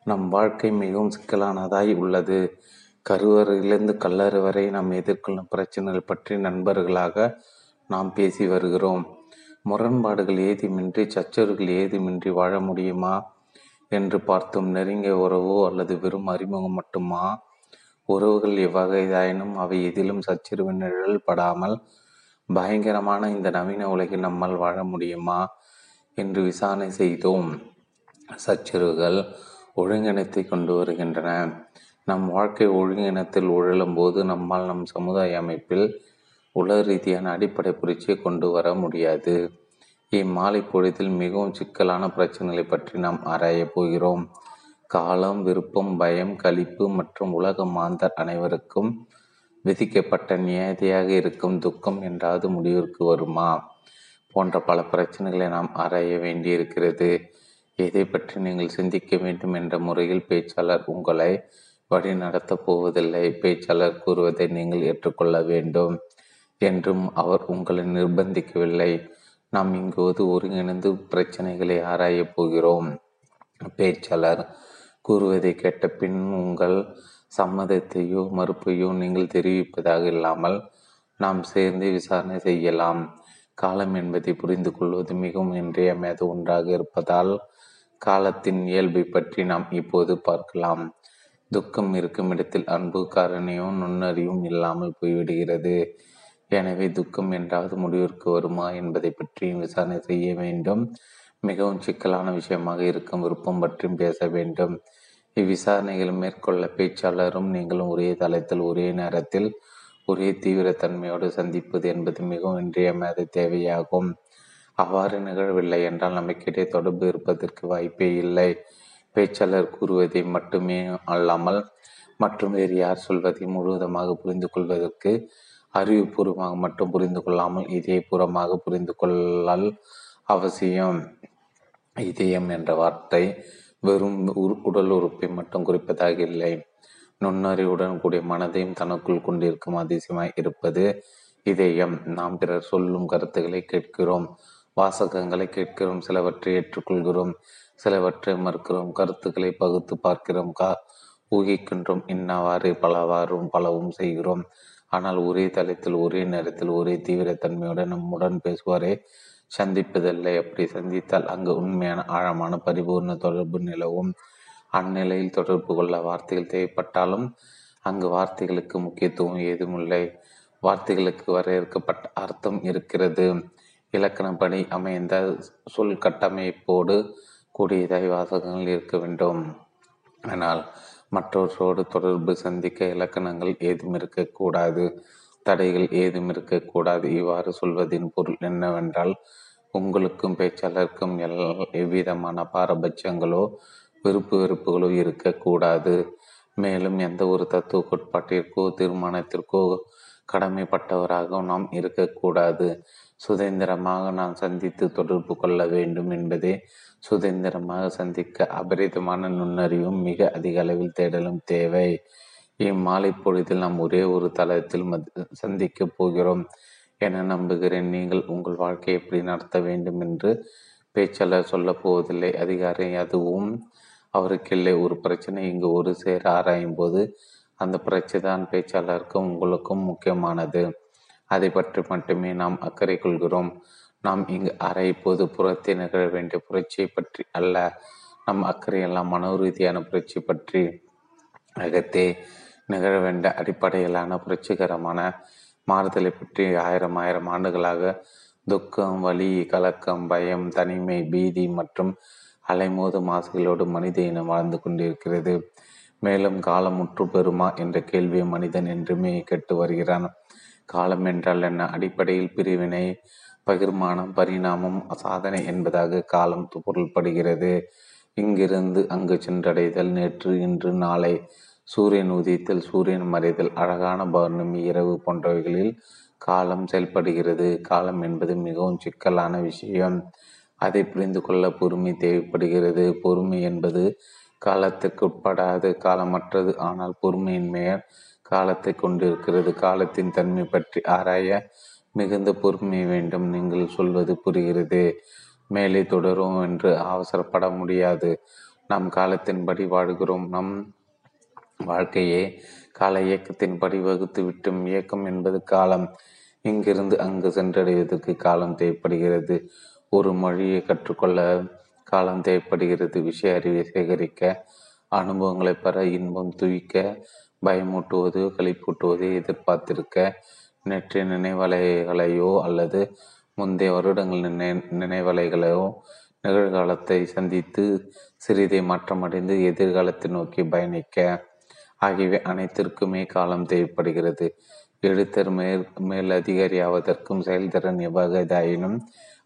C: நம் வாழ்க்கை மிகவும் சிக்கலானதாய் உள்ளது. கருவறையிலிருந்து கல்லறை வரை நாம் எதிர்கொள்ளும் பிரச்சனைகள் பற்றி நண்பர்களாக நாம் பேசி வருகிறோம். முரண்பாடுகள் ஏதுமின்றி சச்சரவுகள் ஏதுமின்றி வாழ முடியுமா என்று பார்த்தும் நெருங்கிய உறவோ அல்லது வெறும் அறிமுகம் மட்டுமா? உறவுகள் எவ்வகைதாயினும் அவை எதிலும் சச்சரவு நிழல் படாமல் பயங்கரமான இந்த நவீன உலகில் நம்மால் வாழ முடியுமா என்று விசாரணை செய்தோம். சச்சரவுகள் ஒழுங்கினத்தை கொண்டு வருகின்றன. நம் வாழ்க்கை ஒழுங்கினத்தில் உழலும் போது நம்மால் நம் சமுதாய அமைப்பில் உலக ரீதியான அடிப்படை புரட்சியை கொண்டு வர முடியாது. இம்மாலை பொழுதில் மிகவும் சிக்கலான பிரச்சனைகளை பற்றி நாம் ஆராயப் போகிறோம். காலம் விருப்பம் பயம் கழிப்பு மற்றும் உலக மாந்தர் அனைவருக்கும் விதிக்கப்பட்ட நியதியாக இருக்கும் துக்கம் என்றாவது முடிவிற்கு வருமா? போன்ற பல பிரச்சனைகளை நாம் ஆராய வேண்டியிருக்கிறது. எதை பற்றி நீங்கள் சிந்திக்க வேண்டும் என்ற முறையில் பேச்சாளர் உங்களை வழி நடத்தப் போவதில்லை. பேச்சாளர் கூறுவதை நீங்கள் ஏற்றுக்கொள்ள வேண்டும். என்றும் அவர் உங்களை நிர்பந்திக்கவில்லை. நாம் இங்குவது ஒருங்கிணைந்து பிரச்சனைகளை ஆராயப் போகிறோம். பேச்சாளர் கூறுவதை கேட்ட பின் உங்கள் சம்மதத்தையோ மறுப்பையோ நீங்கள் தெரிவிப்பதாக இல்லாமல் நாம் சேர்ந்து விசாரணை செய்யலாம். காலம் என்பதை புரிந்து கொள்வது மிகவும் இன்றியமையாத ஒன்றாக இருப்பதால் காலத்தின் இயல்பை பற்றி நாம் இப்போது பார்க்கலாம். துக்கம் இருக்கும் இடத்தில் அன்பு காரணியும் நுண்ணறிவும் இல்லாமல் போய்விடுகிறது. எனவே துக்கம் என்றாவது முடிவிற்கு வருமா என்பதை பற்றியும் விசாரணை செய்ய வேண்டும். மிகவும் சிக்கலான விஷயமாக இருக்கும் விருப்பம் பற்றியும் பேச வேண்டும். இவ்விசாரணைகள் மேற்கொள்ள பேச்சாளரும் நீங்களும் ஒரே தளத்தில் ஒரே நேரத்தில் ஒரே தீவிரத்தன்மையோடு சந்திப்பது என்பது மிகவும் இன்றியமையாத தேவையாகும். அவ்வாறு நிகழவில்லை என்றால் நமக்கிடையே தொடர்பு இருப்பதற்கு வாய்ப்பே இல்லை. பேச்சாளர் கூறுவதை மட்டுமே அல்லாமல் மற்றும் வேறு யார் சொல்வதை முழுவதுமாக புரிந்து கொள்வதற்கு அறிவுபூர்வமாக மட்டும் புரிந்து கொள்ளாமல் இதயபூர்வமாக புரிந்து கொள்ளல் அவசியம். இதயம் என்ற வார்த்தை வெறும் உடல் உறுப்பை மட்டும் குறிப்பதாக இல்லை. நுண்ணறிவுடன் கூடிய மனதையும் தனக்குள் கொண்டிருக்கும் அதிசயமாய் இருப்பது இதயம். நாம் பிறர் சொல்லும் கருத்துக்களை கேட்கிறோம் வாசகங்களை கேட்கிறோம் சிலவற்றை ஏற்றுக்கொள்கிறோம் சிலவற்றை மறுக்கிறோம் கருத்துக்களை பகுத்து பார்க்கிறோம் கா ஊகிக்கின்றோம் இன்னவாறு பலவாறும் பலவும் செய்கிறோம். ஆனால் ஒரே தளத்தில் ஒரே நேரத்தில் ஒரே தீவிரத்தன்மையுடன் நம்முடன் பேசுவாரே? சந்திப்பதில்லை. அப்படி சந்தித்தால் அங்கு உண்மையான ஆழமான பரிபூர்ண தொடர்பு நிலவும். அந்நிலையில் தொடர்பு கொள்ள வார்த்தைகள் தேவைப்பட்டாலும் அங்கு வார்த்தைகளுக்கு முக்கியத்துவம் ஏதுமில்லை. வார்த்தைகளுக்கு வரையறுக்கப்பட்ட அர்த்தம் இருக்கிறது. இலக்கணப்படி அமைந்த சொல் கட்டமைப்போடு கூடியதாய் வாசகங்கள் இருக்க வேண்டும். ஆனால் மற்றவர்களோடு தொடர்பு சந்திக்க இலக்கணங்கள் ஏதும் இருக்கக்கூடாது. தடைகள் ஏதும் இருக்கக்கூடாது. இவ்வாறு சொல்வதின் பொருள் என்னவென்றால் உங்களுக்கும் பேச்சாளருக்கும் எல் எவ்விதமான பாரபட்சங்களோ விருப்பு வெறுப்புகளோ இருக்கக்கூடாது. மேலும் எந்த ஒரு தத்துவ கோட்பாட்டிற்கோ தீர்மானத்திற்கோ கடமைப்பட்டவராக நாம் இருக்கக்கூடாது. சுதந்திரமாக நாம் சந்தித்து தொடர்பு கொள்ள வேண்டும் என்பதே சுதந்திரமாக சந்திக்க அபரிதமான நுண்ணறிவும் மிக அதிக அளவில் தேடலும் தேவை.
B: இம்மாலை பொழுதில் நாம் ஒரே ஒரு தளத்தில் சந்திக்கப் போகிறோம். என நம்புகிறேன். நீங்கள் உங்கள் வாழ்க்கையை எப்படி நடத்த வேண்டும் என்று பேச்சாளர் சொல்ல போவதில்லை. அதிகாரி அதுவும் அவருக்கில்லை ஒரு பிரச்சனை இங்கு ஒரு சேர ஆராயும் போது அந்த பிரச்சனை தான் பேச்சாளருக்கும் உங்களுக்கும் முக்கியமானது. அதை பற்றி மட்டுமே நாம் அக்கறை கொள்கிறோம். நாம் இங்கு அறை இப்போது புறத்தை நிகழ வேண்டிய புரட்சியை பற்றி அல்ல. நம் அக்கறையெல்லாம் மனோ ரீதியான புரட்சி பற்றி அகத்தே நிகழ வேண்டிய அடிப்படையிலான புரட்சிகரமான மாறுதலை பற்றி ஆயிரம் ஆயிரம் ஆண்டுகளாக துக்கம் வலி கலக்கம் பயம் தனிமை பீதி மற்றும் அலைமோது மாசுகளோடு மனித இனம் வாழ்ந்து கொண்டிருக்கிறது. மேலும் காலம் முற்று பெறுமா என்ற கேள்வியை மனிதன் என்றுமே கேட்டு வருகிறான். காலம் என்றால் என்ன? அடிப்படையில் பிரிவினை பகிர்மானம் பரிணாமம் சாதனை என்பதாக காலம் பொருள்படுகிறது. இங்கிருந்து அங்கு சென்றடைதல் நேற்று இன்று நாளை. சூரியன் உதித்தல் சூரியன் மறைதல் அழகான பௌர்ணமி இரவு போன்றவைகளில் காலம் செயல்படுகிறது. காலம் என்பது மிகவும் சிக்கலான விஷயம். அதை புரிந்து கொள்ள பொறுமை தேவைப்படுகிறது. பொறுமை என்பது காலத்துக்கு உட்படாது காலமற்றது. ஆனால் பொறுமையின் மேல் காலத்தை கொண்டிருக்கிறது. காலத்தின் தன்மை பற்றி ஆராய மிகுந்த பொறுமை வேண்டும். நீங்கள் சொல்வது புரிகிறது. மேலே தொடரும் என்று அவசரப்பட முடியாது. நம் காலத்தின்படி வாழ்கிறோம். நம் வாழ்க்கையே கால இயக்கத்தின்படி வகுத்து விட்டும் இயக்கம் என்பது காலம். இங்கிருந்து அங்கு சென்றடைவதற்கு காலம் தேவைப்படுகிறது. ஒரு மொழியை கற்றுக்கொள்ள காலம் தேவைப்படுகிறது. விஷய அறிவை சேகரிக்க அனுபவங்களை பெற இன்பம் துவிக்க பயமூட்டுவது கழிப்பூட்டுவது எதிர்பார்த்திருக்க நேற்றைய நினைவலைகளையோ அல்லது முந்தைய வருடங்கள் நினை நினைவலைகளையோ நிகழ்காலத்தை சந்தித்து சிறிதை மாற்றமடைந்து எதிர்காலத்தை நோக்கி பயணிக்க ஆகியவை அனைத்திற்குமே காலம் தேவைப்படுகிறது. எழுத்தர் மேல் மேல் செயல்திறன் எவ்வகைதாயினும்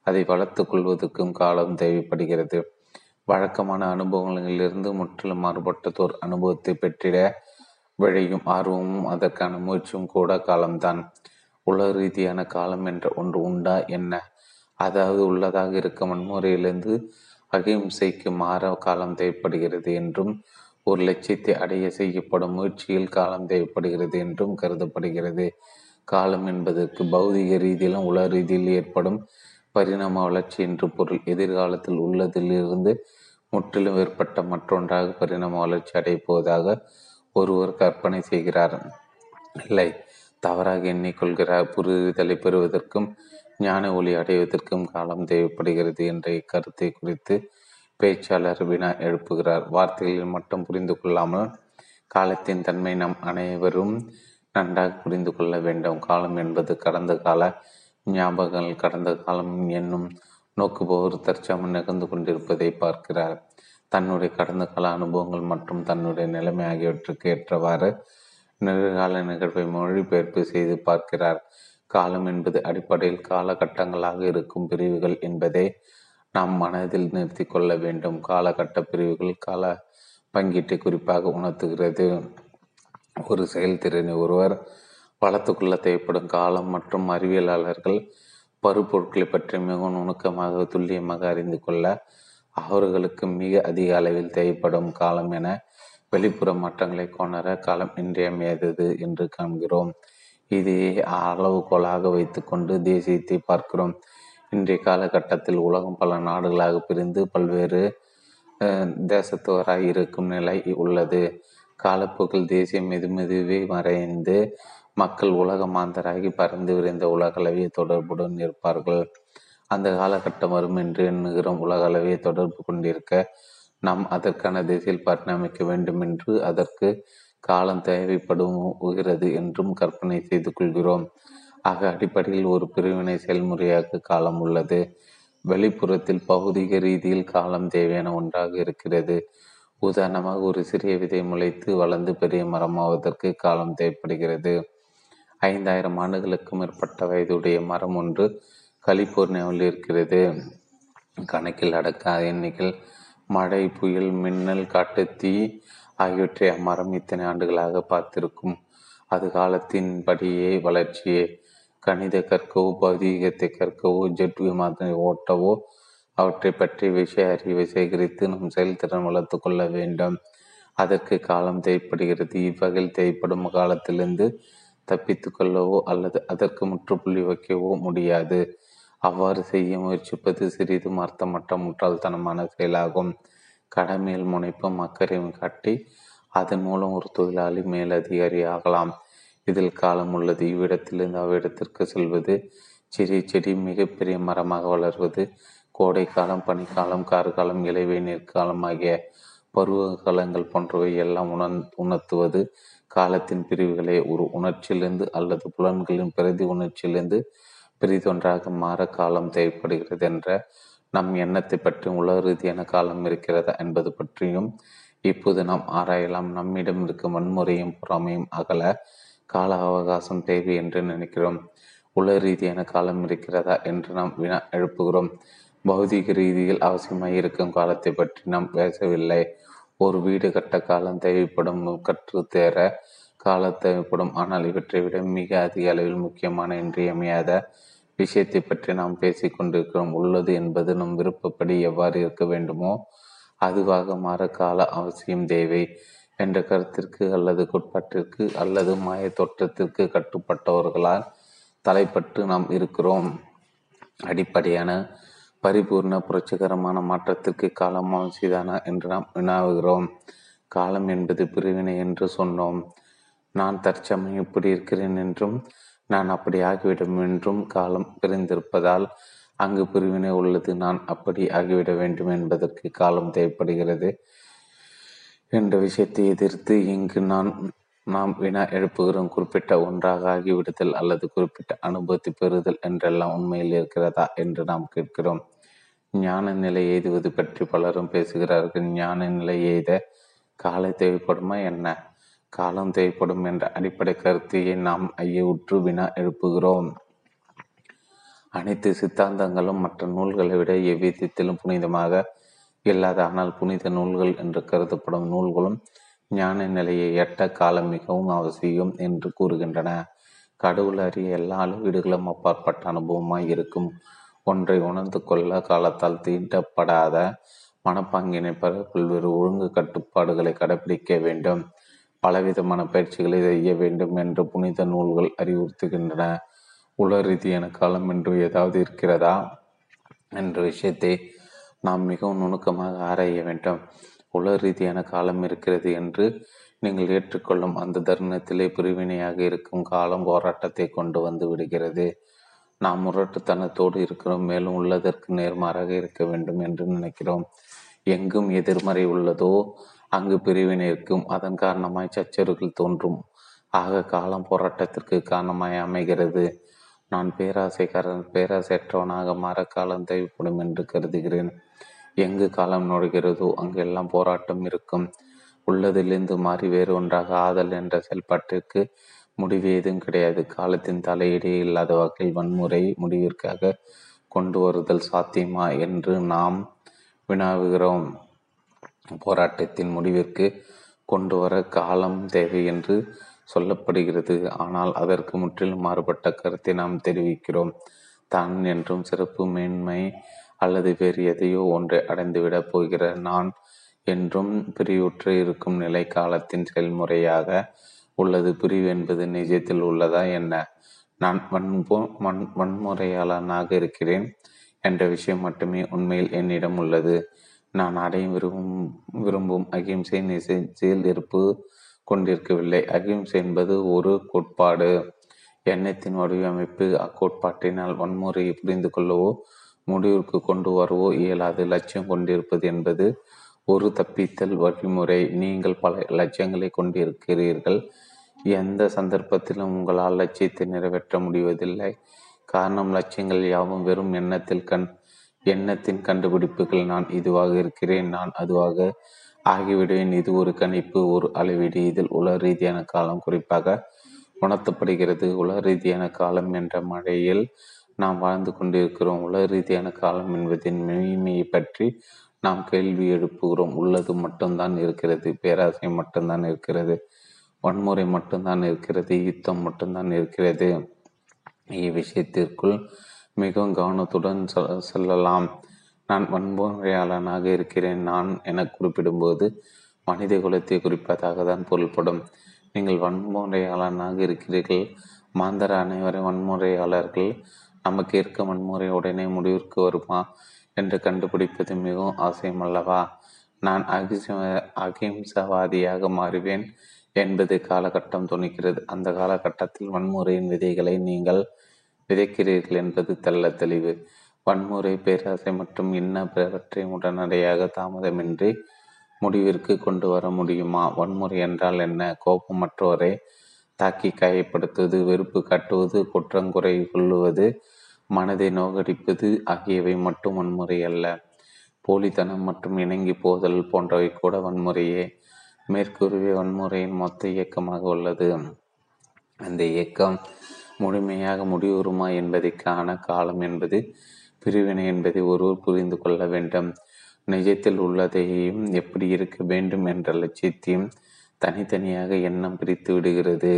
B: அதை வளர்த்து கொள்வதற்கும் காலம் தேவைப்படுகிறது. வழக்கமான அனுபவங்களிலிருந்து முற்றிலும் மாறுபட்டதோர் அனுபவத்தை பெற்றிட விழையும் ஆர்வமும் அதற்கான முயற்சியும் கூட காலம்தான். உலக ரீதியான காலம் என்ற ஒன்று உண்டா என்ன? அதாவது உள்ளதாக இருக்க வன்முறையிலிருந்து அகிம்சைக்கு மாற காலம் தேவைப்படுகிறது என்றும் ஒரு லட்சியத்தை அடைய செய்யப்படும் முயற்சியில் காலம் தேவைப்படுகிறது என்றும் கருதப்படுகிறது. காலம் என்பதற்கு பௌதிக ரீதியிலும் உலக ரீதியில் ஏற்படும் பரிணாம வளர்ச்சி என்று பொருள். எதிர்காலத்தில் உள்ளதிலிருந்து முற்றிலும் வேறுபட்ட மற்றொன்றாக பரிணாம வளர்ச்சி அடைப்போவதாக ஒருவர் கற்பனை செய்கிறார். இல்லை தவறாக எண்ணிக்கொள்கிறார் புரிதலை பெறுவதற்கும் ஞான ஒளி அடைவதற்கும் காலம் தேவைப்படுகிறது என்ற இக்கருத்தை குறித்து பேச்சாளர் வினா எழுப்புகிறார். வார்த்தைகளில் மட்டும் புரிந்து கொள்ளாமல் காலத்தின் தன்மை நம் அனைவரும் நன்றாக புரிந்து கொள்ள வேண்டும். காலம் என்பது கடந்த கால ஞாபகங்கள். கடந்த காலம் என்னும் நோக்குபவர் தற்சாமல் நிகழ்ந்து கொண்டிருப்பதை பார்க்கிறார். தன்னுடைய கடந்த கால அனுபவங்கள் மற்றும் தன்னுடைய நிலைமை ஆகியவற்றுக்கு ஏற்றவாறு நிகழ்கால நிகழ்வை மொழிபெயர்ப்பு செய்து பார்க்கிறார். காலம் என்பது அடிப்படையில் காலகட்டங்களாக இருக்கும் பிரிவுகள் என்பதை நாம் மனதில் நிறுத்தி கொள்ள வேண்டும். காலகட்ட பிரிவுகள் கால பங்கீட்டை குறிப்பாக உணர்த்துகிறது. ஒரு செயல்திறனை ஒருவர் வளர்த்துக்கொள்ள தேவைப்படும் காலம் மற்றும் அறிவியலாளர்கள் பருப்பொருட்களை பற்றி மிகவும் நுணுக்கமாக துல்லியமாக அறிந்து கொள்ள அவர்களுக்கு மிக அதிக அளவில் தேவைப்படும் காலம் என வெளிப்புற மாற்றங்களை கொணர காலம் இன்றியமையாதது என்று காண்கிறோம். இதையே அளவுகோலாக வைத்துக்கொண்டு தேசியத்தை பார்க்கிறோம். இன்றைய காலகட்டத்தில் உலகம் பல நாடுகளாக பிரிந்து பல்வேறு தேசத்தவராய் இருக்கும் நிலை உள்ளது. காலப்போக்கில் தேசியம் மெது மெதுவே மறைந்து மக்கள் உலக மாந்தராகி பறந்து விரைந்த உலகளவிய தொடர்புடன் இருப்பார்கள் அந்த காலகட்டம் வரும் என்று எண்ணுகிறோம் உலகளவிய தொடர்பு கொண்டிருக்க நாம் அதற்கான திசையில் பரிணமிக்க வேண்டும் என்று அதற்கு காலம் தேவைப்படுகிறது என்றும் கற்பனை செய்து கொள்கிறோம். ஆக அடிப்படையில் ஒரு பிரிவினை செயல்முறையாக காலம் உள்ளது. வெளிப்புறத்தில் பௌதிக ரீதியில் காலம் தேவையான ஒன்றாக இருக்கிறது. உதாரணமாக ஒரு சிறிய விதை முளைத்து வளர்ந்து பெரிய மரமாவதற்கு காலம் தேவைப்படுகிறது. ஐந்தாயிரம் ஆண்டுகளுக்கு மேற்பட்ட வயதுடைய மரம் ஒன்று கலிபோர்னியாவில் இருக்கிறது. கணக்கில் அடக்காத எண்ணிக்கையில் மழை புயல் மின்னல் காட்டுத்தீ ஆகியவற்றை அம்மரம் இத்தனை ஆண்டுகளாக பார்த்திருக்கும். அது காலத்தின் படியே வளர்ச்சியே. கணித கற்கவோ பௌதீகத்தை கற்கவோ ஜெட் விமானத்தை ஓட்டவோ அவற்றை பற்றி விஷய அறிவை சேகரித்து நம் செயல்திறன் வளர்த்து கொள்ள வேண்டும். அதற்கு காலம் தேவைப்படுகிறது. இவ்வகையில் தேவைப்படும் காலத்திலிருந்து தப்பித்து கொள்ளவோ அல்லது அதற்கு முற்றுப்புள்ளி வைக்கவோ முடியாது. அவ்வாறு செய்ய முயற்சிப்பது சிறிதும் அர்த்தமற்ற முட்டாள்தனமான செயலாகும். கடமையில் முனைப்பும் அக்கறையும் காட்டி அதன் மூலம் ஒரு தொழிலாளி மேலதிகாரி ஆகலாம். இதில் காலம் உள்ளது. இவ்விடத்திலிருந்து அவ்விடத்திற்கு செல்வது சிறிய செடி மிகப்பெரிய மரமாக வளர்வது கோடை காலம் பனிக்காலம் கார்காலம் இலைவை நெற்காலம் ஆகிய பருவ காலங்கள் போன்றவை எல்லாம் உணர் உணர்த்துவது காலத்தின் பிரிவுகளை. ஒரு உணர்ச்சியிலிருந்து அல்லது புலன்களின் பிரதி உணர்ச்சியிலிருந்து பிரிதொன்றாக மாற காலம் தேவைப்படுகிறது என்ற நம் எண்ணத்தை பற்றியும் உலக ரீதியான காலம் இருக்கிறதா என்பது பற்றியும் இப்போது நாம் ஆராயலாம். நம்மிடம் இருக்கும் வன்முறையும் பொறாமையும் அகல கால அவகாசம் தேவை என்று நினைக்கிறோம். உலக ரீதியான காலம் இருக்கிறதா என்று நாம் வினா எழுப்புகிறோம். பௌதிக ரீதியில் அவசியமாக இருக்கும் காலத்தை பற்றி நாம் பேசவில்லை. ஒரு வீடு கட்ட காலம் தேவைப்படும் கற்று தேர காலம் தேவைப்படும். ஆனால் இவற்றை விட மிக அதிக அளவில் முக்கியமான இன்றியமையாத விஷயத்தை பற்றி நாம் பேசிக் கொண்டிருக்கிறோம். உள்ளது என்பது நம் விருப்பப்படி எவ்வாறு இருக்க வேண்டுமோ அதுவாக மாற கால அவசியம் தேவை என்ற கருத்திற்கு அல்லது கோட்பாட்டிற்கு அல்லது மாய தோற்றத்திற்கு கட்டுப்பட்டவர்களால் தலைப்பட்டு நாம் இருக்கிறோம். அடிப்படையான பரிபூர்ண புரட்சிகரமான மாற்றத்திற்கு காலம் அவசியதானா என்று நாம் வினாவுகிறோம் காலம் என்பது பிரிவினை என்று சொன்னோம். நான் தற்சமயம் இப்படி இருக்கிறேன் என்றும் நான் அப்படி ஆகிவிடும் என்றும் காலம் பிரிந்திருப்பதால் அங்கு பிரிவினை உள்ளது நான் அப்படி ஆகிவிட வேண்டும் என்பதற்கு காலம் தேவைப்படுகிறது என்ற விஷயத்தை எதிர்த்து இங்கு நான் நாம் வினா எழுப்புகிறோம். குறிப்பிட்ட ஒன்றாக ஆகிவிடுதல் அல்லது குறிப்பிட்ட அனுபவத்தை பெறுதல் என்றெல்லாம் உண்மையில் இருக்கிறதா என்று நாம் கேட்கிறோம். ஞான நிலை எய்துவது பற்றி பலரும் பேசுகிறார்கள். ஞான நிலை எய்த காலை தேவைப்படுமா என்ன? காலம் தேவைப்படும் என்ற அடிப்படை கருத்தையை நாம் ஐயுற்று வினா எழுப்புகிறோம். அனைத்து சித்தாந்தங்களும் மற்ற நூல்களை விட எவ்விதத்திலும் புனிதமாக இல்லாத ஆனால் புனித நூல்கள் என்று கருதப்படும் நூல்களும் ஞான நிலையை எட்ட காலம் மிகவும் அவசியம் என்று கூறுகின்றன. கடவுள் அறிய எல்லா அளவீடுகளும் அப்பாற்பட்ட அனுபவமாய் இருக்கும். ஒன்றை உணர்ந்து கொள்ள காலத்தால் தீண்டப்படாத மனப்பாங்கினை பெற பல்வேறு ஒழுங்கு கட்டுப்பாடுகளை கடைபிடிக்க வேண்டும். பலவிதமான பயிற்சிகளை செய்ய வேண்டும் என்று புனித நூல்கள் அறிவுறுத்துகின்றன. உல ரீதியான காலம் என்று ஏதாவது இருக்கிறதா? என்ற விஷயத்தை நாம் மிகவும் நுணுக்கமாக ஆராய வேண்டும். உல ரீதியான காலம் இருக்கிறது என்று நீங்கள் ஏற்றுக்கொள்ளும் அந்த தருணத்திலே பிரிவினையாக இருக்கும் காலம் போராட்டத்தை கொண்டு வந்து விடுகிறது. நாம் முரட்டுத்தனத்தோடு இருக்கிறோம் மேலும் உள்ளதற்கு நேர்மாறாக இருக்க வேண்டும் என்று நினைக்கிறோம். எங்கும் எதிர்மறை உள்ளதோ அங்கு பிரிவினை இருக்கும் அதன் காரணமாய் சச்சரவுகள் தோன்றும். ஆக காலம் போராட்டத்திற்கு காரணமாய் அமைகிறது. நான் பேராசைக்காரன் பேராசையற்றவனாக மாற காலம் தேவைப்படும் என்று கருதுகிறேன். எங்கு காலம் நுழைகிறதோ அங்கெல்லாம் போராட்டம் இருக்கும். உள்ளதிலிருந்து மாறி வேறு ஒன்றாக ஆதல் என்ற செயல்பாட்டிற்கு முடிவு எதுவும் கிடையாது. காலத்தின் தலையீடே இல்லாத வகையில் வன்முறை முடிவிற்காக கொண்டு வருதல் சாத்தியமா என்று நாம் வினாவுகிறோம். போராட்டத்தின் முடிவிற்கு கொண்டு வர காலம் தேவை என்று சொல்லப்படுகிறது. ஆனால் அதற்கு முற்றிலும் மாறுபட்ட கருத்தை நாம் தெரிவிக்கிறோம். தான் என்றும் சிறப்பு மேன்மை அல்லது வேறு எதையோ ஒன்றை அடைந்துவிடப் போகிற நான் என்றும் பிரிவுற்று இருக்கும் நிலை காலத்தின் செயல்முறையாக உள்ளது. பிரிவு என்பது நிஜத்தில் உள்ளதா என்ன? நான் வன்போ வன் வன்முறையாளனாக இருக்கிறேன் என்ற விஷயம் மட்டுமே உண்மையில் என்னிடம் உள்ளது. நான் அடைய விரும்பும் விரும்பும் அகிம்சை நிசையில் இருப்பு கொண்டிருக்கவில்லை. அகிம்சை என்பது ஒரு கோட்பாடு. எண்ணத்தின் வடிவமைப்பு அக்கோட்பாட்டினால் வன்முறையை புரிந்து கொள்ளவோ முடிவிற்கு கொண்டு வரவோ இயலாது. லட்சியம் கொண்டிருப்பது என்பது ஒரு தப்பித்தல் வழிமுறை. நீங்கள் பல லட்சியங்களை கொண்டிருக்கிறீர்கள். எந்த சந்தர்ப்பத்திலும் உங்களால் லட்சியத்தை நிறைவேற்ற முடிவதில்லை. காரணம் லட்சியங்கள் யாவும் வெறும் எண்ணத்தில் கண் எண்ணத்தின் கண்டுபிடிப்புகள் நான் இதுவாக இருக்கிறேன் நான் அதுவாக ஆகிவிடுவேன். இது ஒரு கணிப்பு ஒரு அளவீடு. இதில் உலக ரீதியான காலம் குறிப்பாக உணர்த்தப்படுகிறது. உலக ரீதியான காலம் என்ற மழையில் நாம் வாழ்ந்து கொண்டிருக்கிறோம். உலக ரீதியான காலம் என்பதின் மெய்மையை பற்றி நாம் கேள்வி எழுப்புகிறோம். உள்ளது மட்டும்தான் இருக்கிறது பேராசை மட்டும்தான் இருக்கிறது வன்முறை மட்டும்தான் இருக்கிறது யுத்தம் மட்டும்தான் இருக்கிறது. இவ்விஷயத்திற்குள் மிகவும் கவனத்துடன் செல்லலாம். நான் வன்முறையாளனாக இருக்கிறேன். நான் என குறிப்பிடும்போது மனித குலத்தை குறிப்பதாக தான் பொருள்படும். நீங்கள் வன்முறையாளனாக இருக்கிறீர்கள். மாந்தர அனைவரும் வன்முறையாளர்கள். நமக்கு இருக்க வன்முறை உடனே முடிவிற்கு வருமா என்று கண்டுபிடிப்பது மிகவும் அவசியம் அல்லவா நான் அகிம்ச அகிம்சவாதியாக மாறுவேன் என்பது காலகட்டம் துணிக்கிறது. அந்த காலகட்டத்தில் வன்முறையின் விதைகளை நீங்கள் விதைக்கிறீர்கள் என்பது தெல்ல தெளிவு. வன்முறை பேராசை மற்றும் இன்ன பிறவற்றை உடனடியாக தாமதமின்றி முடிவிற்கு கொண்டு வர முடியுமா? வன்முறை என்றால் என்ன? கோபமற்றவரை தாக்கி காயப்படுத்துவது வெறுப்பு காட்டுவது குற்றங்குறை கொள்ளுவது மனதை நோகடிப்பது ஆகியவை மட்டும் வன்முறை அல்ல. போலித்தனம் மற்றும் இணங்கி போதல் போன்றவை கூட வன்முறையே. மேற்கூறிய வன்முறையின் மொத்த இயக்கமாக உள்ளது. அந்த இயக்கம் முழுமையாக முடிவுறுமா என்பதை காண காலம் என்பது பிரிவினை என்பதை ஒருவர் புரிந்து கொள்ள வேண்டும். நிஜத்தில் உள்ளதையும் எப்படி இருக்க வேண்டும் என்ற லட்சியத்தையும் தனித்தனியாக எண்ணம் பிரித்து விடுகிறது.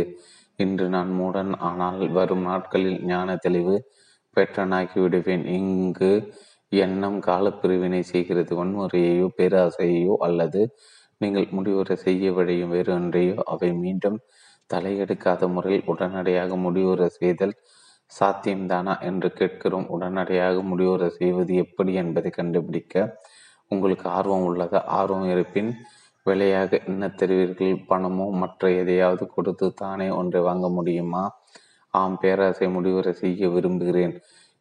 B: இன்று நான் மூடன் ஆனால் வரும் நாட்களில் ஞான தெளிவு பெற்றனாக்கி விடுவேன். இங்கு எண்ணம் காலப்பிரிவினை செய்கிறது. வன்முறையையோ பேராசையோ அல்லது நீங்கள் முடிவுரை செய்ய வழியும் வேறு ஒன்றையோ அவை மீண்டும் தலையெடுக்காத முறையில் உடனடியாக முடிவுரை செய்தல் சாத்தியம்தானா என்று கேட்கிறோம். உடனடியாக முடிவுரை செய்வது எப்படி என்பதை கண்டுபிடிக்க உங்களுக்கு ஆர்வம் உள்ளதா? ஆர்வம் இருப்பின் விலையாக என்ன தெரிவீர்கள்? பணமோ மற்ற எதையாவது கொடுத்து தானே ஒன்றை வாங்க முடியுமா? ஆம் பேராசை முடிவுரை செய்ய விரும்புகிறேன்.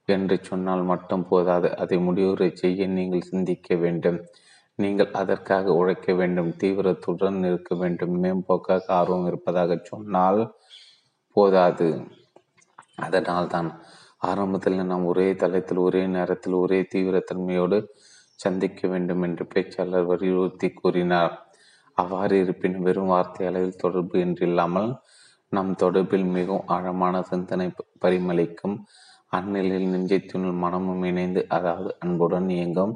B: என்று சொன்னால் மட்டும் போதாது. அதை முடிவுரை செய்ய நீங்கள் சிந்திக்க வேண்டும். நீங்கள் அதற்காக உழைக்க வேண்டும் தீவிரத்துடன் இருக்க வேண்டும். மேம்போக்காக ஆர்வம் இருப்பதாக சொன்னால் போதாது. அதனால்தான் ஆரம்பத்தில் நாம் ஒரே தளத்தில் ஒரே நேரத்தில் ஒரே தீவிரத்தன்மையோடு சந்திக்க வேண்டும் என்று பேச்சாளர் வலியுறுத்தி கூறினார். அவ்வாறு இருப்பினும் வெறும் வார்த்தை அளவில் தொடர்பு என்றில்லாமல் நம் தொடர்பில் மிகவும் ஆழமான சிந்தனை பரிமளிக்கும் அந்நிலையில் நெஞ்சத்தினுள் மனமும் இணைந்து அதாவது அன்புடன் இயங்கும்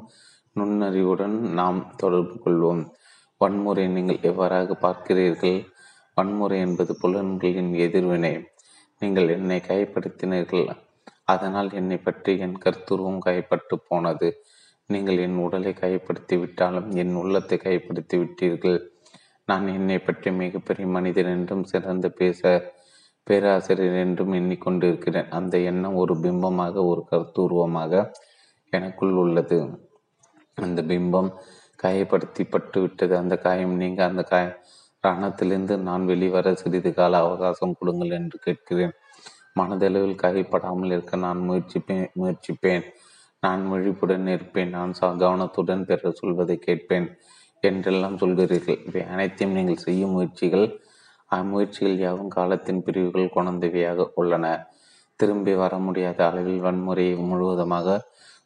B: நுண்ணறிவுடன் நாம் தொடர்பு கொள்வோம். வன்முறை நீங்கள் எவ்வாறாக பார்க்கிறீர்கள்? வன்முறை என்பது புலன்களின் எதிர்வினை. நீங்கள் என்னை கைப்படுத்தினீர்கள் அதனால் என்னை பற்றி என் கருத்துருவம் கைப்பட்டு போனது. நீங்கள் என் உடலை கைப்படுத்தி விட்டாலும் என் உள்ளத்தை கைப்படுத்தி விட்டீர்கள். நான் என்னை பற்றி மிகப்பெரிய மனிதன் என்றும் சிறந்த பேச பேராசிரியர் என்றும் எண்ணிக்கொண்டிருக்கிறேன். அந்த எண்ணம் ஒரு பிம்பமாக ஒரு கருத்துருவமாக எனக்குள் உள்ளது. அந்த பிம்பம் காயப்படுத்தப்பட்டு விட்டது அந்த காயம் நீங்க அந்த காய ராணத்திலிருந்து நான் வெளிவர சிறிது கால அவகாசம் கொடுங்கள் என்று கேட்கிறேன். மனதளவில் காயப்படாமல் இருக்க நான் முயற்சிப்பேன் முயற்சிப்பேன். நான் விழிப்புடன் இருப்பேன். நான் கவனத்துடன் பிற சொல்வதை கேட்பேன் என்றெல்லாம் சொல்கிறீர்கள். இவை அனைத்தையும் நீங்கள் செய்யும் முயற்சிகள் அம்முயற்சிகள் யாவும் காலத்தின் பிரிவுகள் குழந்தைவையாக உள்ளன. திரும்பி வர முடியாத அளவில் வன்முறையை முழுவதுமாக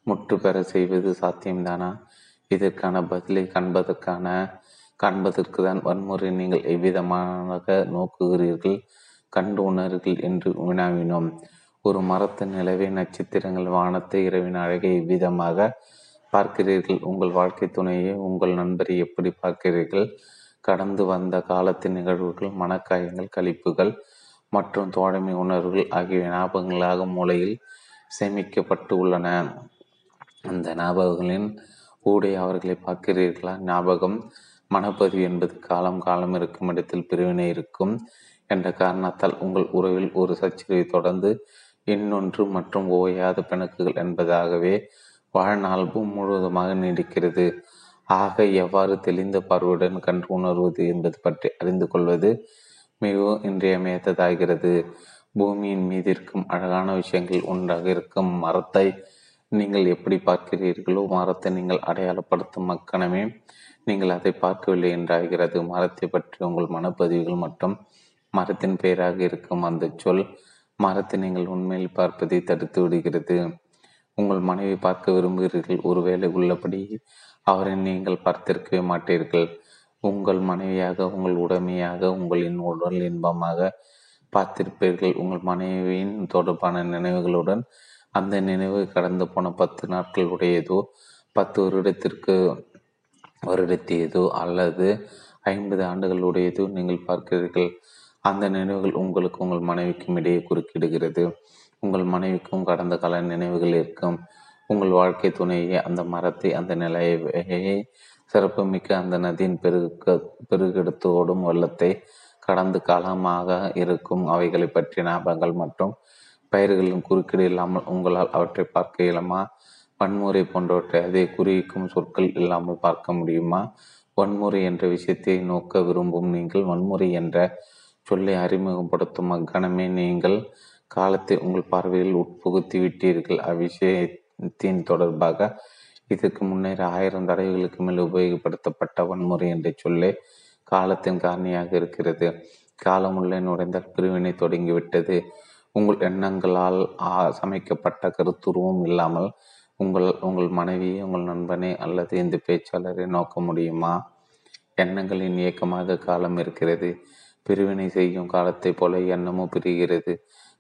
B: முற்று பெற செய்வது சாத்தியம்தானா? இதற்கான பதிலை காண்பதற்கான காண்பதற்கு தான் வன்முறை நீங்கள் எவ்விதமாக நோக்குகிறீர்கள் கண்டு உணர்கள் என்று வினாவினோம் ஒரு மரத்தின் நிலவே நட்சத்திரங்கள் வானத்தை இரவின் அழகை எவ்விதமாக பார்க்கிறீர்கள்? உங்கள் வாழ்க்கை துணையை உங்கள் நண்பரை எப்படி பார்க்கிறீர்கள்? கடந்து வந்த காலத்தின் நிகழ்வுகள் மனக்காயங்கள் கழிப்புகள் மற்றும் தோழமை உணர்வுகள் ஆகிய ஞாபகங்களாக மூளையில் சேமிக்கப்பட்டு உள்ளன. அந்த ஞாபகங்களின் ஊடே அவர்களை பார்க்கிறீர்களா? ஞாபகம் மனப்பதிவு என்பது காலம் காலம் இருக்கும் இடத்தில் பிரிவினை இருக்கும் என்ற காரணத்தால் உங்கள் உறவில் ஒரு சச்சரவை தொடர்ந்து இன்னொன்று மற்றும் ஓயாத பிணக்குகள் என்பதாகவே வாழ்நாள் முழுவதுமாக நீடிக்கிறது. ஆக எவ்வாறு தெளிந்த பார்வையுடன் கண்டு உணர்வது என்பது பற்றி அறிந்து கொள்வது மிகவும் இன்றியமையாததாகிறது. பூமியின் மீது இருக்கும் அழகான விஷயங்கள் ஒன்றாக இருக்கும் மரத்தை நீங்கள் எப்படி பார்க்கிறீர்களோ மரத்தை நீங்கள் அடையாளப்படுத்தும் மக்கணமே. நீங்கள் அதை பார்க்கவில்லை என்றாகிறது மரத்தை பற்றி உங்கள் மனப்பதிவுகள் மற்றும் மரத்தின் பெயராக இருக்கும் அந்த சொல் மரத்தை நீங்கள் உண்மையில் பார்ப்பதை தடுத்து விடுகிறது. உங்கள் மனைவி பார்க்க விரும்புகிறீர்கள். ஒருவேளை உள்ளபடி அவரை நீங்கள் பார்த்திருக்கவே மாட்டீர்கள். உங்கள் மனைவியாக உங்கள் உடைமையாக உங்களின் உடல் இன்பமாக பார்த்திருப்பீர்கள். உங்கள் மனைவியின் தொடர்பான நினைவுகளுடன் அந்த நினைவு கடந்து போன பத்து நாட்கள் உடையதோ பத்து வருடத்திற்கு வருடத்தியதோ அல்லது ஐம்பது ஆண்டுகள் உடையதோ நீங்கள் பார்க்கிறீர்கள். அந்த நினைவுகள் உங்களுக்கு உங்கள் மனைவிக்கும் இடையே குறுக்கிடுகிறது. உங்கள் மனைவிக்கும் கடந்த கால நினைவுகள் இருக்கும். உங்கள் வாழ்க்கை துணையை அந்த மரத்தை அந்த நிலையை சிறப்புமிக்க அந்த நதியின் பெருக பெருகெடுத்து ஓடும் வெள்ளத்தை கடந்து காலமாக இருக்கும். அவைகளை பற்றிய ஞாபகங்கள் மற்றும் பெயர்களின் குறுக்கீடு இல்லாமல் உங்களால் அவற்றை பார்க்க இயலுமா? வன்முறை போன்றவற்றை அதை குறிக்கும் சொற்கள் இல்லாமல் பார்க்க முடியுமா? வன்முறை என்ற விஷயத்தை நோக்க விரும்பும் நீங்கள் வன்முறை என்ற சொல்லை அறிமுகப்படுத்தும் அக்கணமே நீங்கள். காலத்தை உங்கள் பார்வையில் உட்புகுத்தி விட்டீர்கள். அவ்விஷயத்தின் தொடர்பாக இதற்கு முன்னர் ஆயிரம் தடவைகளுக்கு மேல் உபயோகப்படுத்தப்பட்ட வன்முறை என்ற சொல்லே காலத்தின் காரணியாக இருக்கிறது. காலமுள்ளே நுழைந்தால் பிரிவினை தொடங்கிவிட்டது. உங்கள் எண்ணங்களால் சமைக்கப்பட்ட கருத்துருவம் இல்லாமல் உங்கள் உங்கள் மனைவியை உங்கள் நண்பனை அல்லது இந்த பேச்சாளரை நோக்க முடியுமா? எண்ணங்களின் இயக்கமாக காலம் இருக்கிறது. பிரிவினை செய்யும் காலத்தைப் போல எண்ணமும் பிரிகிறது.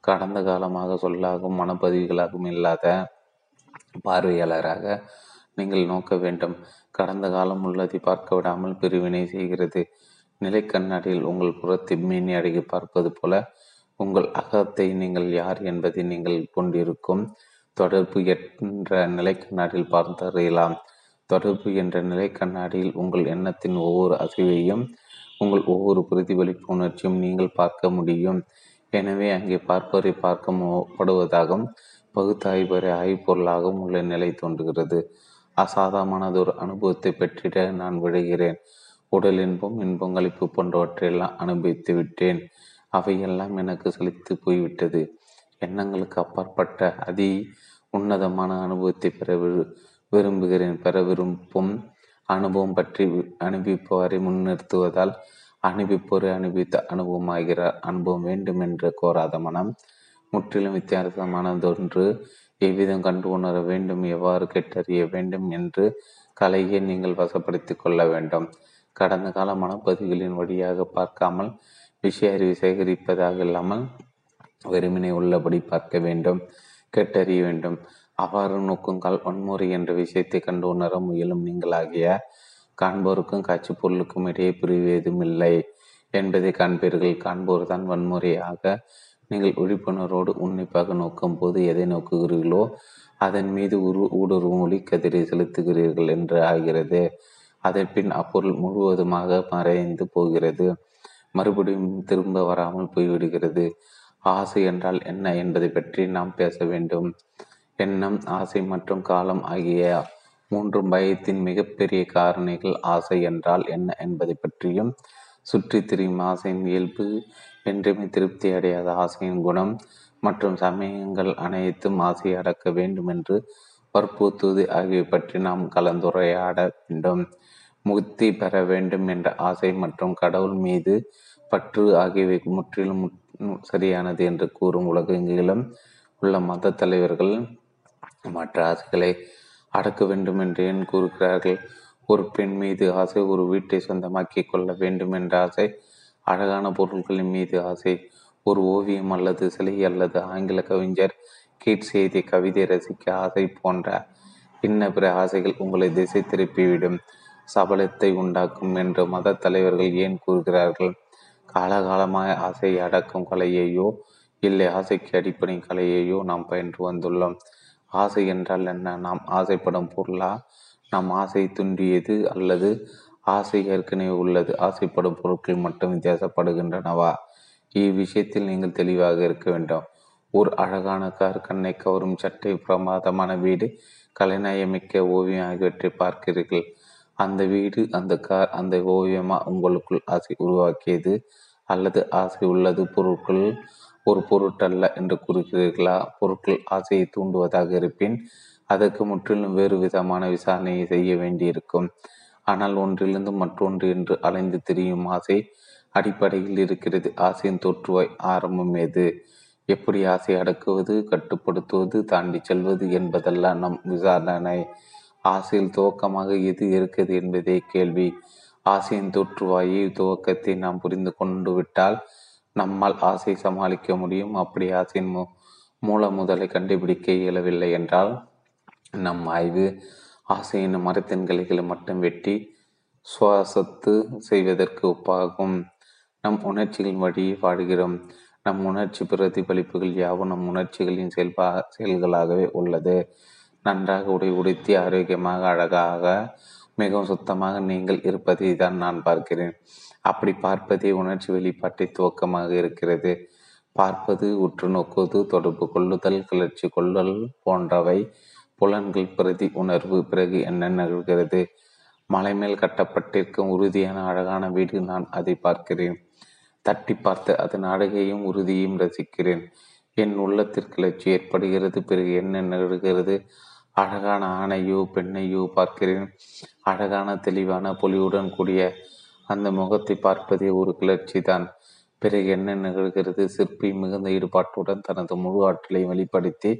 B: கடந்த காலமாக சொல்லாகவும் மனப்பதிவுகளாகவும் இல்லாத பார்வையாளராக நீங்கள் நோக்க வேண்டும். கடந்த காலம் உள்ளதை பார்க்க விடாமல் பிரிவினை செய்கிறது. நிலை கண்ணாடியில் உங்கள் புறத்தை மீனி அடகி பார்ப்பது போல உங்கள் அகத்தை நீங்கள் யார் என்பதை நீங்கள் கொண்டிருக்கும். தொடர்பு என்ற நிலை கண்ணாடியில் பார்த்தறியலாம் தொடர்பு என்ற நிலை கண்ணாடியில் உங்கள் எண்ணத்தின் ஒவ்வொரு அசைவையும் உங்கள் ஒவ்வொரு பிரதிபலிப்பு உணர்ச்சியும் நீங்கள் பார்க்க முடியும். எனவே அங்கே பார்ப்பவரை பார்க்கப்படுவதாகவும் பகுத்தாய்வரை ஆய்ப்பொருளாகவும் உள்ள நிலை தோன்றுகிறது. அசாதாரணமானதொரு அனுபவத்தை பெற்றிட நான் விடுகிறேன் உடல் இன்பம் இன்பங்களிப்பு போன்றவற்றையெல்லாம் அனுபவித்து விட்டேன் அவையெல்லாம் எனக்கு செலுத்து போய்விட்டது. எண்ணங்களுக்கு அப்பாற்பட்ட அதி உன்னதமான அனுபவத்தை பெற விரும்புகிறேன். பெற விரும்பும் அனுபவம் பற்றி அனுபவிப்பவரை முன்னிறுத்துவதால் அனுபவிப்போரை அனுபவித்த அனுபவமாகிறார் அனுபவம் வேண்டும் என்று கோராத மனம் முற்றிலும் வித்தியாசமானதொன்று. எவ்விதம் கண்டு உணர வேண்டும் எவ்வாறு கேட்டறிய வேண்டும் என்று கலையை நீங்கள் வசப்படுத்தி கொள்ள வேண்டும். கடந்த கால மனப்பதிவுகளின் வழியாக பார்க்காமல் விஷய அறிவை சேகரிப்பதாக இல்லாமல் வெறுமனை உள்ளபடி பார்க்க வேண்டும் கேட்டறிய வேண்டும். அவ்வாறு நோக்குங்கள் வன்முறை என்ற விஷயத்தை கண்டு உணர முயலும் நீங்களாகிய காண்போருக்கும் காட்சி பொருளுக்கும் இடையே பிரிவு எதுவும் இல்லை என்பதை காண்பீர்கள். காண்போர் தான் வன்முறையாக நீங்கள் விழிப்புணர்வோடு உன்னிப்பாக நோக்கும் போது எதை நோக்குகிறீர்களோ அதன் மீது உரு ஊடுருவும் ஒளி கதிரை செலுத்துகிறீர்கள் என்று ஆகிறது. அதன் பின் அப்பொருள் முழுவதுமாக மறைந்து போகிறது. மறுபடியும் திரும்ப வராமல் போய்விடுகிறது. ஆசை என்றால் என்ன என்பதை பற்றி நாம் பேச வேண்டும். எண்ணம் ஆசை மற்றும் காலம் ஆகிய மூன்றும் பயத்தின் மிகப்பெரிய காரணிகள். ஆசை என்றால் என்ன என்பதை பற்றியும் சுற்றி திரியும் ஆசையின் இயல்பு என்றுமே திருப்தி அடையாத ஆசையின் குணம் மற்றும் சமயங்கள் அனைத்தும் ஆசையை அடக்க வேண்டும் என்று வற்புறுத்துவது ஆகியவை பற்றி நாம் கலந்துரையாட வேண்டும். முக்தி பெற வேண்டும் என்ற ஆசை மற்றும் கடவுள் மீது பற்று ஆகியவை முற்றிலும் சரியானது என்று கூறும் உலகெங்கிலும் உள்ள மத தலைவர்கள் மற்ற ஆசைகளை அடக்க வேண்டும் என்று ஏன் கூறுகிறார்கள்? ஒரு பெண் மீது ஆசை ஒரு வீட்டை சொந்தமாக்கி கொள்ள வேண்டும் என்ற ஆசை அழகான பொருட்களின் மீது ஆசை ஒரு ஓவியம் அல்லது சிலை அல்லது ஆங்கில கவிஞர் கீட் செய்தி கவிதை ரசிக்க ஆசை போன்ற இன்ன பிற ஆசைகள் உங்களை திசை திருப்பிவிடும். சபலத்தை உண்டாக்கும் என்று மத தலைவர்கள் ஏன் கூறுகிறார்கள்? காலகாலமாக ஆசையை அடக்கும் கலையையோ இல்லை ஆசைக்கு அடிப்படை கலையையோ நாம் பயின்று வந்துள்ளோம். ஆசை என்றால் என்ன? நாம் ஆசைப்படும் பொருளா? நாம் ஆசை துண்டியது அல்லது ஆசை ஏற்கனவே உள்ளது ஆசைப்படும் பொருட்கள் மட்டும் வித்தியாசப்படுகின்றனவா? இவ்விஷயத்தில் நீங்கள் தெளிவாக இருக்க வேண்டும். ஒரு அழகான கார் கண்ணை கவரும் சட்டை பிரமாதமான வீடு கலைநயமிக்க ஓவியம் ஆகியவற்றை பார்க்கிறீர்கள். அந்த வீடு அந்த கார் அந்த ஓவியமா உங்களுக்குள் ஆசை உருவாக்கியது? அல்லது ஆசை உள்ளது பொருட்கள் ஒரு பொருட்டல்ல என்று கூறுகிறீர்களா? பொருட்கள் ஆசையை தூண்டுவதாக இருப்பின் அதற்கு முற்றிலும் வேறு விதமான விசாரணையை செய்ய வேண்டியிருக்கும். ஆனால் ஒன்றிலிருந்து மற்றொன்று என்று அலைந்து திரியும் ஆசை அடிப்படையில் இருக்கிறது. ஆசையின் தொற்றுவாய் ஆரம்பம் எது? எப்படி ஆசை அடக்குவது கட்டுப்படுத்துவது தாண்டி செல்வது என்பதெல்லாம் நம் விசாரணை. ஆசையில் துவக்கமாக எது இருக்கிறது என்பதே கேள்வி. ஆசையின் தோற்றுவாயை துவக்கத்தை நாம் புரிந்து கொண்டு விட்டால் நம்மால் ஆசை சமாளிக்க முடியும். அப்படி ஆசையின் மூ மூல முதலை கண்டுபிடிக்க இயலவில்லை என்றால் நம் ஆய்வு ஆசையின் மரத்தின் கிளைகளை மட்டும் வெட்டி சுவாசத்து செய்வதற்கு ஒப்பாகும். நம் உணர்ச்சிகளின் வழியே வாடுகிறோம். நம் உணர்ச்சி பிரதிபலிப்புகள் யாவும் நம் உணர்ச்சிகளின் செயல்பா செயல்களாகவே உள்ளது. நன்றாக உடை உடுத்தி ஆரோக்கியமாக அழகாக மிகவும் சுத்தமாக நீங்கள் இருப்பதை தான் நான் பார்க்கிறேன். அப்படி பார்ப்பதே உணர்ச்சி வெளிப்பாட்டை துவக்கமாக இருக்கிறது. பார்ப்பது உற்று நோக்குவது தொடர்பு கொள்ளுதல் கிளர்ச்சி கொள்ளல் போன்றவை புலன்கள் பிரதி உணர்வு பிறகு என்ன நிகழ்கிறது? மலை மேல் கட்டப்பட்டிருக்கும் உறுதியான அழகான வீடு நான் அதை பார்க்கிறேன். தட்டி பார்த்து அதன் அழகையும் உறுதியையும் ரசிக்கிறேன். என் உள்ளத்திற்கு கிளர்ச்சி ஏற்படுகிறது பிறகு என்ன நிகழ்கிறது? அழகான ஆணையோ பெண்ணையோ பார்க்கிறேன். அழகான தெளிவான பொலிவுடன் கூடிய அந்த முகத்தை பார்ப்பதே ஒரு கிளர்ச்சி தான் பிறகு என்ன நிகழ்கிறது? சிற்பி மிகுந்த ஈடுபாட்டுடன் தனது முழு ஆற்றலை வெளிப்படுத்தி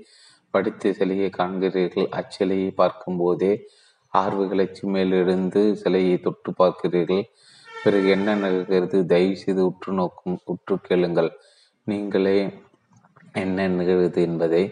B: படித்த சிலையை காண்கிறீர்கள். அச்சிலையை பார்க்கும் போதே ஆர்வ கிளர்ச்சி மேலெழுந்து சிலையை தொட்டு பார்க்கிறீர்கள். பிறகு என்ன நிகழ்கிறது? தயவு செய்து உற்று நோக்கும் உற்று கேளுங்கள். நீங்களே என்ன நிகழ்கிறது என்பதை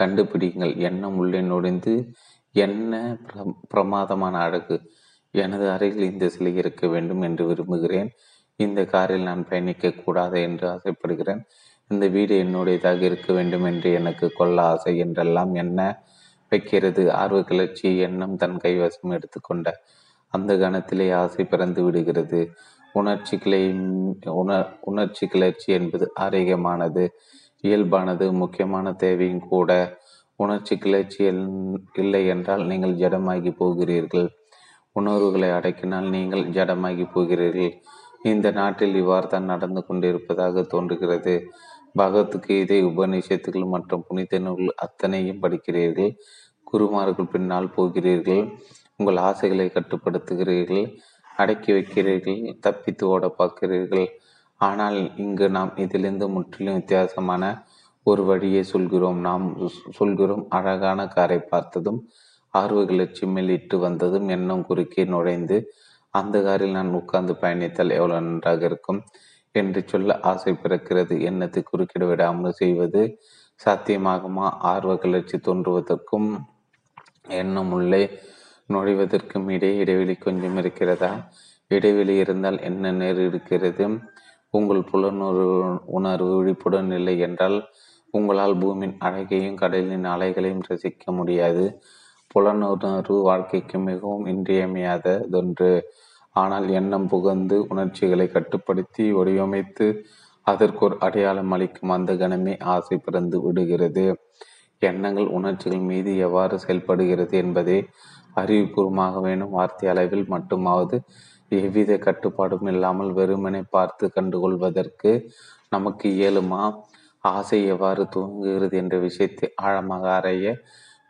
B: கண்டுபிடிங்கள். எண்ணம் உள்ளே நுழைந்து என்ன பிர- பிரமாதமான அழகு. எனது அறையில் இந்த சிலை இருக்க வேண்டும் என்று விரும்புகிறேன். இந்த காரில் நான் பயணிக்க கூடாது என்று ஆசைப்படுகிறேன். இந்த வீடு என்னுடையதாக இருக்க வேண்டும் என்று எனக்கு கொள்ள ஆசை என்றெல்லாம் என்ன வைக்கிறது? ஆர்வ கிளர்ச்சி எண்ணம் தன் கைவசம் எடுத்துக்கொண்ட அந்த கணத்திலே ஆசை பிறந்து விடுகிறது. உணர்ச்சி கிளை உணர் உணர்ச்சி கிளர்ச்சி என்பது ஆரோக்கியமானது இயல்பானது முக்கியமான தேவையும் கூட உணர்ச்சி கிளர்ச்சி இல்லை என்றால் நீங்கள் ஜடமாகி போகிறீர்கள். உணர்வுகளை அடக்கினால் நீங்கள் ஜடமாகி போகிறீர்கள். இந்த நாட்டில் இவ்வாறு தான் நடந்து கொண்டிருப்பதாக தோன்றுகிறது. பகவத்கீதை உபநிஷத்துகள் மற்றும் புனித நூல் அத்தனையும் படிக்கிறீர்கள். குருமார்கள் பின்னால் போகிறீர்கள். உங்கள் ஆசைகளை கட்டுப்படுத்துகிறீர்கள். அடக்கி வைக்கிறீர்கள். தப்பித்து ஓட பார்க்கிறீர்கள். ஆனால் இங்கு நாம் இதிலிருந்து முற்றிலும் வித்தியாசமான ஒரு வழியை சொல்கிறோம். நாம் சொல்கிறோம் அழகான காரை பார்த்ததும் ஆர்வ கிளர்ச்சி மேல் இட்டு வந்ததும் எண்ணம் குறுக்கே நுழைந்து அந்த காரில் நான் உட்கார்ந்து பயணித்தால் எவ்வளவு நன்றாக இருக்கும்? என்று சொல்ல ஆசை பிறக்கிறது. எண்ணத்தை குறுக்கிட விடாமல் செய்வது சாத்தியமாகுமா? ஆர்வ கிளர்ச்சி தோன்றுவதற்கும் எண்ணம் உள்ளே நுழைவதற்கும் இடையே இடைவெளி கொஞ்சம் இருக்கிறதா? இடைவெளி இருந்தால் என்ன நேர் இருக்கிறது? உங்கள் புலனுணர்வு உணர்வு விழிப்புடன் இல்லை என்றால் உங்களால் பூமியின் அழகையும் கடலின் அலைகளையும் ரசிக்க முடியாது. புலனுணர்வு வாழ்க்கைக்கு மிகவும் இன்றியமையாததொன்று. ஆனால் எண்ணம் புகந்து உணர்ச்சிகளை கட்டுப்படுத்தி வடிவமைத்து அதற்கு ஒரு அடையாளம் அளிக்கும் அந்த கணமே ஆசை பிறந்து விடுகிறது. எண்ணங்கள் உணர்ச்சிகள் மீது எவ்வாறு செயல்படுகிறது என்பதை அறிவுபூர்வமாக வேணும். வார்த்தை அளவில் மட்டுமாவது எவ்வித கட்டுப்பாடும் இல்லாமல் வெறுமனை பார்த்து கண்டுகொள்வதற்கு நமக்கு இயலுமா? ஆசை எவ்வாறு துவங்குகிறது என்ற விஷயத்தை ஆழமாக அறைய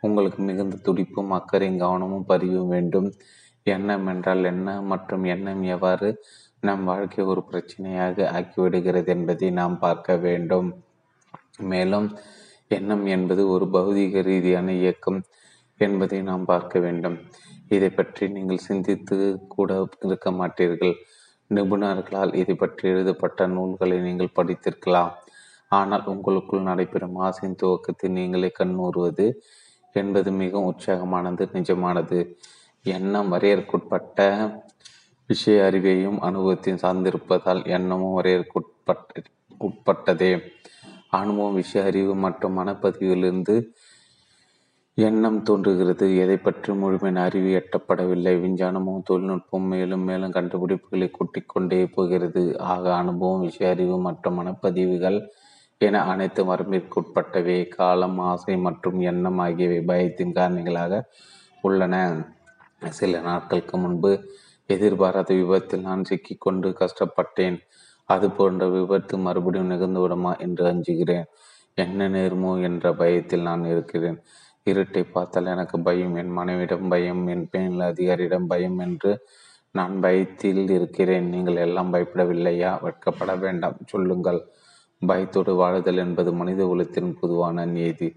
B: உங்களுக்கு மிகுந்த துடிப்பும் அக்கறையும் கவனமும் பதிவும் வேண்டும். எண்ணம் என்றால் என்ன மற்றும் எண்ணம் எவ்வாறு நம் வாழ்க்கை ஒரு பிரச்சனையாக ஆக்கிவிடுகிறது என்பதை நாம் பார்க்க வேண்டும். மேலும் எண்ணம் என்பது ஒரு பௌதீக ரீதியான இயக்கம் என்பதை நாம் பார்க்க வேண்டும். இதை பற்றி நீங்கள் சிந்தித்து கூட இருக்க மாட்டீர்கள். நிபுணர்களால் இதை பற்றி எழுதப்பட்ட நூல்களை நீங்கள் படித்திருக்கலாம். ஆனால் உங்களுக்குள் நடைபெறும் ஆசையின் துவக்கத்தை நீங்களே கண்ணூறுவது என்பது மிகவும் உற்சாகமானது நிஜமானது. எண்ணம் வரையறுக்குட்பட்ட விஷய அறிவையும் அனுபவத்தையும் சார்ந்திருப்பதால் எண்ணமும் வரையறுக்குட்பட்ட உட்பட்டதே. அனுபவம் விஷய அறிவு மற்றும் மனப்பதிவிலிருந்து எண்ணம் தோன்றுகிறது. எதை பற்றி முழுமையான அறிவு எட்டப்படவில்லை. விஞ்ஞானமும் தொழில்நுட்பம் மேலும் மேலும் கண்டுபிடிப்புகளை கூட்டிக் கொண்டே போகிறது. ஆக அனுபவம் விஷய அறிவு மற்றும் மனப்பதிவுகள் என அனைத்து மரபிற்குட்பட்டவை காலம் ஆசை மற்றும் எண்ணம் ஆகியவை பயத்தின் காரணிகளாக உள்ளன. சில நாட்களுக்கு முன்பு எதிர்பாராத விபத்தில் நான் சிக்கிக்கொண்டு கஷ்டப்பட்டேன். அது போன்ற விபத்து மறுபடியும் நிகழ்ந்து விடுமா என்று அஞ்சுகிறேன். என்ன நேருமோ என்ற பயத்தில் நான் இருக்கிறேன். இருட்டை பார்த்தால் எனக்கு பயம் என் மனைவிடம் பயம் என் பெண் அதிகாரியிடம் பயம் என்று நான் பயத்தில் இருக்கிறேன். நீங்கள் எல்லாம் பயப்படவில்லையா? வெட்கப்பட வேண்டாம். சொல்லுங்கள். பயத்தோடு வாழுதல் என்பது மனித குலத்தின் பொதுவான நீதி.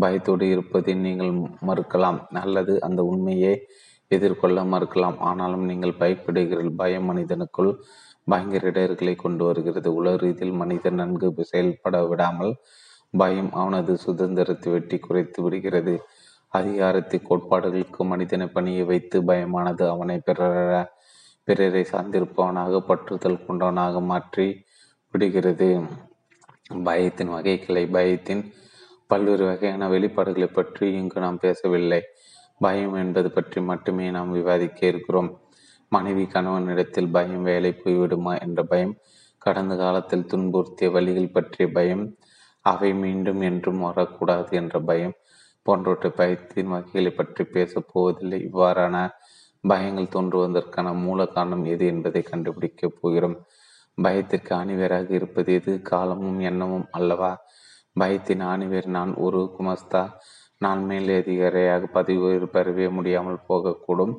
B: பயத்தோடு இருப்பதை நீங்கள் மறுக்கலாம். அல்லது அந்த உண்மையை எதிர்கொள்ள மறுக்கலாம். ஆனாலும் நீங்கள் பயப்படுகிறீர்கள். பயம் மனிதனுக்குள் பயங்கர இடர்களை கொண்டு வருகிறது. உலக ரீதியில் மனிதன் நன்கு செயல்பட விடாமல் பயம் அவனது சுதந்திரத்தை வெட்டி குறைத்து விடுகிறது. அதிகாரத்தை கோட்பாடுகளுக்கு மனிதனை பணிய வைத்து பயமானது அவனை பிறர பிறரை சார்ந்திருப்பவனாக பற்றுதல் கொண்டவனாக மாற்றி விடுகிறது. பயத்தின் வகைகளை பயத்தின் பல்வேறு வகையான வெளிப்பாடுகளை பற்றி இங்கு நாம் பேசவில்லை. பயம் என்பது பற்றி மட்டுமே நாம் விவாதிக்க இருக்கிறோம். மனைவி கணவனிடத்தில் பயம் வேலை போய்விடுமா என்ற பயம் கடந்த காலத்தில் துன்புறுத்திய வழிகள் பற்றிய பயம் அவை மீண்டும் என்றும் வரக்கூடாது என்ற பயம் போன்றவற்றை பயத்தின் வகைகளை பற்றி பேசப் போவதில்லை. இவ்வாறான பயங்கள் தோன்றுவதற்கான மூல காரணம் எது என்பதை கண்டுபிடிக்கப் போகிறோம். பயத்திற்கு ஆணிவேராக இருப்பது எது? காலமும் எண்ணமும் அல்லவா? பயத்தின் ஆணிவேர் நான் ஒரு குமஸ்தா. நான் மேலதிகாரியாக பதவி உயர் பெறவே முடியாமல் போகக்கூடும்.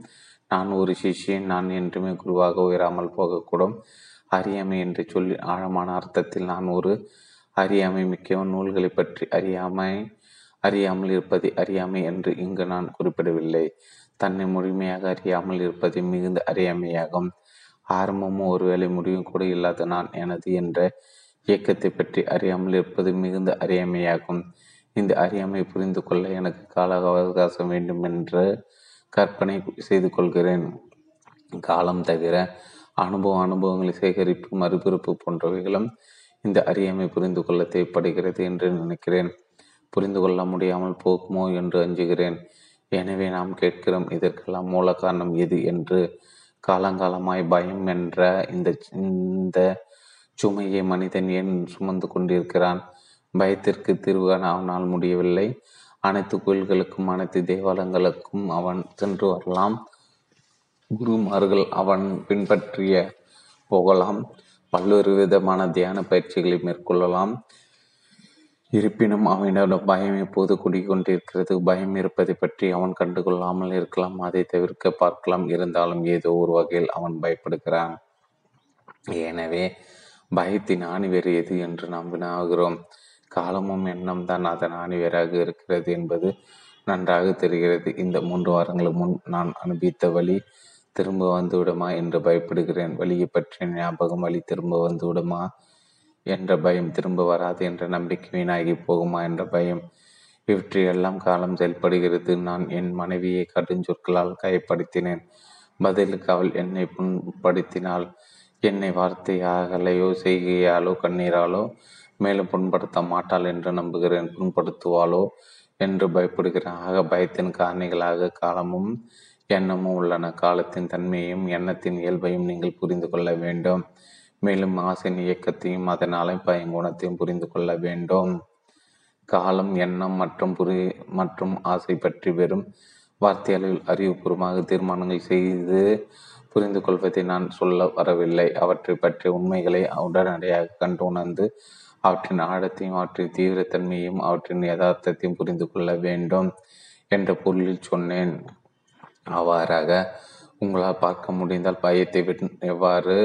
B: நான் ஒரு சிஷியன். நான் என்றுமே குருவாக உயராமல் போகக்கூடும். அறியாமை என்று சொல்லி ஆழமான அர்த்தத்தில் நான் ஒரு அறியாமை மிக்கவன் நூல்களை பற்றி அறியாமை அறியாமல் இருப்பதை அறியாமை என்று இங்கு நான் குறிப்பிடவில்லை. தன்னை முழுமையாக அறியாமல் இருப்பது மிகுந்த அறியாமையாகும். ஆரம்பமும் ஒருவேளை முடிவும் கூட இல்லாத நான் எனது என்ற இயக்கத்தை பற்றி அறியாமல் இருப்பது மிகுந்த அறியாமையாகும். இந்த அறியாமை புரிந்து கொள்ள எனக்கு கால அவகாசம் வேண்டும் என்று கற்பனை செய்து கொள்கிறேன். காலம் தவிர அனுபவ அனுபவங்களை சேகரிப்பு மறுபிறப்பு போன்றவைகளும் இந்த அறியாமை புரிந்து கொள்ள தேவைப்படுகிறது என்று நினைக்கிறேன். புரிந்து கொள்ள முடியாமல் போக்குமோ என்று அஞ்சுகிறேன். எனவே நாம் கேட்கிறோம் இதற்கெல்லாம் மூல காரணம் எது என்று. காலங்காலமாய் பயம் என்ற இந்த இந்த சுமையை மனிதன் ஏன் சுமந்து கொண்டிருக்கிறான்? பயத்திற்கு தீர்வு காண அவனால் முடியவில்லை. அனைத்து கோயில்களுக்கும் அனைத்து தேவாலயங்களுக்கும் அவன் சென்று வரலாம். குருமார்கள் அவன் பின்பற்றிய போகலாம். பல்வேறு விதமான தியான பயிற்சிகளை மேற்கொள்ளலாம். இருப்பினும் அவனிடம் பயம் எப்போது குடிக்கொண்டிருக்கிறது பயம் இருப்பதை பற்றி அவன் கண்டுகொள்ளாமல் இருக்கலாம். அதை தவிர்க்க பார்க்கலாம். இருந்தாலும் ஏதோ ஒரு வகையில் அவன் பயப்படுகிறான். எனவே பயத்தின் ஆணிவேறு எது என்று நாம் வினாகிறோம் காலமும் எண்ணம் தான் அதன் ஆணிவேராக இருக்கிறது என்பது நன்றாக தெரிகிறது. இந்த மூன்று வாரங்களுக்கு முன் நான் அனுபவித்த வழி திரும்ப வந்துவிடுமா என்று பயப்படுகிறேன். வழியை பற்றிய ஞாபகம் வழி திரும்ப வந்துவிடுமா என்ற பயம் திரும்ப வராது என்ற நம்பிக்கை வீணாகி போகுமா என்ற பயம். இவற்றையெல்லாம் காலம் செயல்படுகிறது. நான் என் மனைவியை கடுஞ்சொற்களால் கைப்படுத்தினேன் பதிலுக்கு அவள் என்னை புண்படுத்தினாள். என்னை வார்த்தையாகலையோ செய்கையாலோ கண்ணீராலோ மேலும் புண்படுத்த மாட்டாள் என்று நம்புகிறேன். புண்படுத்துவாளோ என்று பயப்படுகிறேன். ஆக பயத்தின் காரணிகளாக காலமும் எண்ணமும் உள்ளன. காலத்தின் தன்மையையும் எண்ணத்தின் இயல்பையும் நீங்கள் புரிந்து கொள்ள வேண்டும். மேலும் ஆசின் இயக்கத்தையும் அதனாலே பயங்குணத்தையும் புரிந்து கொள்ள வேண்டும். காலம் எண்ணம் மற்றும் புரி மற்றும் ஆசை பற்றி வெறும் வார்த்தையாளர்கள் அறிவுபூர்வமாக தீர்மானங்கள் செய்து புரிந்து கொள்வதை நான் சொல்ல வரவில்லை. அவற்றை பற்றிய உண்மைகளை உடனடியாக கண்டு உணர்ந்து அவற்றின் ஆழத்தையும் அவற்றின் தீவிரத்தன்மையையும் அவற்றின் யதார்த்தத்தையும் புரிந்து கொள்ள வேண்டும். என்ற பொருளில் சொன்னேன். அவ்வாறாக உங்களால் பார்க்க முடிந்தால் பயத்தை எவ்வாறு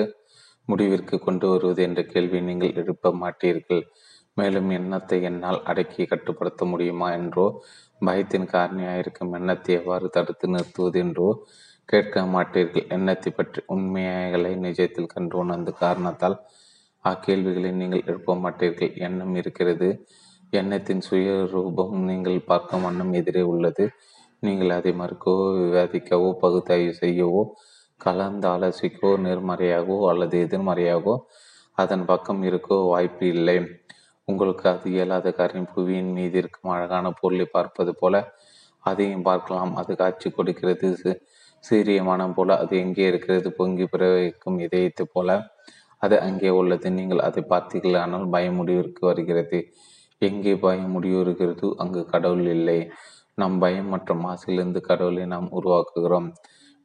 B: முடிவிற்கு கொண்டு வருவது என்ற கேள்வி நீங்கள் எழுப்ப மாட்டீர்கள். மேலும் எண்ணத்தை என்னால் அடக்கி கட்டுப்படுத்த முடியுமா என்றோ பயத்தின் காரணியாயிருக்கும் எண்ணத்தை எவ்வாறு தடுத்து நிறுத்துவது என்றோ கேட்க மாட்டீர்கள். எண்ணத்தை பற்றி உண்மைகளை நிஜத்தில் கண்டு உணர்ந்த காரணத்தால் அக்கேள்விகளை நீங்கள் எழுப்ப மாட்டீர்கள். எண்ணம் இருக்கிறது. எண்ணத்தின் சுய ரூபம் நீங்கள் பார்க்கும் வண்ணம் எதிரே உள்ளது. நீங்கள் அதை மறுக்கவோ விவாதிக்கவோ பகுத்தாய்வு செய்யவோ கலந்து ஆலோசிக்கவோ நேர்மறையாகவோ அல்லது எதிர்மறையாகவோ அதன் பக்கம் இருக்கோ வாய்ப்பு இல்லை. உங்களுக்கு அது இயலாத காரியம் புவியின் மீது இருக்கும் அழகான பொருளை பார்ப்பது போல அதையும் பார்க்கலாம். அது காட்சி கொடுக்கிறது சீரிய மனம் போல அது எங்கே இருக்கிறது பொங்கி பிறவைக்கும் இதயத்தை போல அது அங்கே உள்ளது. நீங்கள் அதை பார்த்தீர்கள் ஆனால் பயம் முடிவிற்கு வருகிறது. எங்கே பயம் முடிவு இருக்கிறதோ அங்கு கடவுள் இல்லை. நம் பயம் மற்றும் மாசிலிருந்து கடவுளை நாம் உருவாக்குகிறோம்.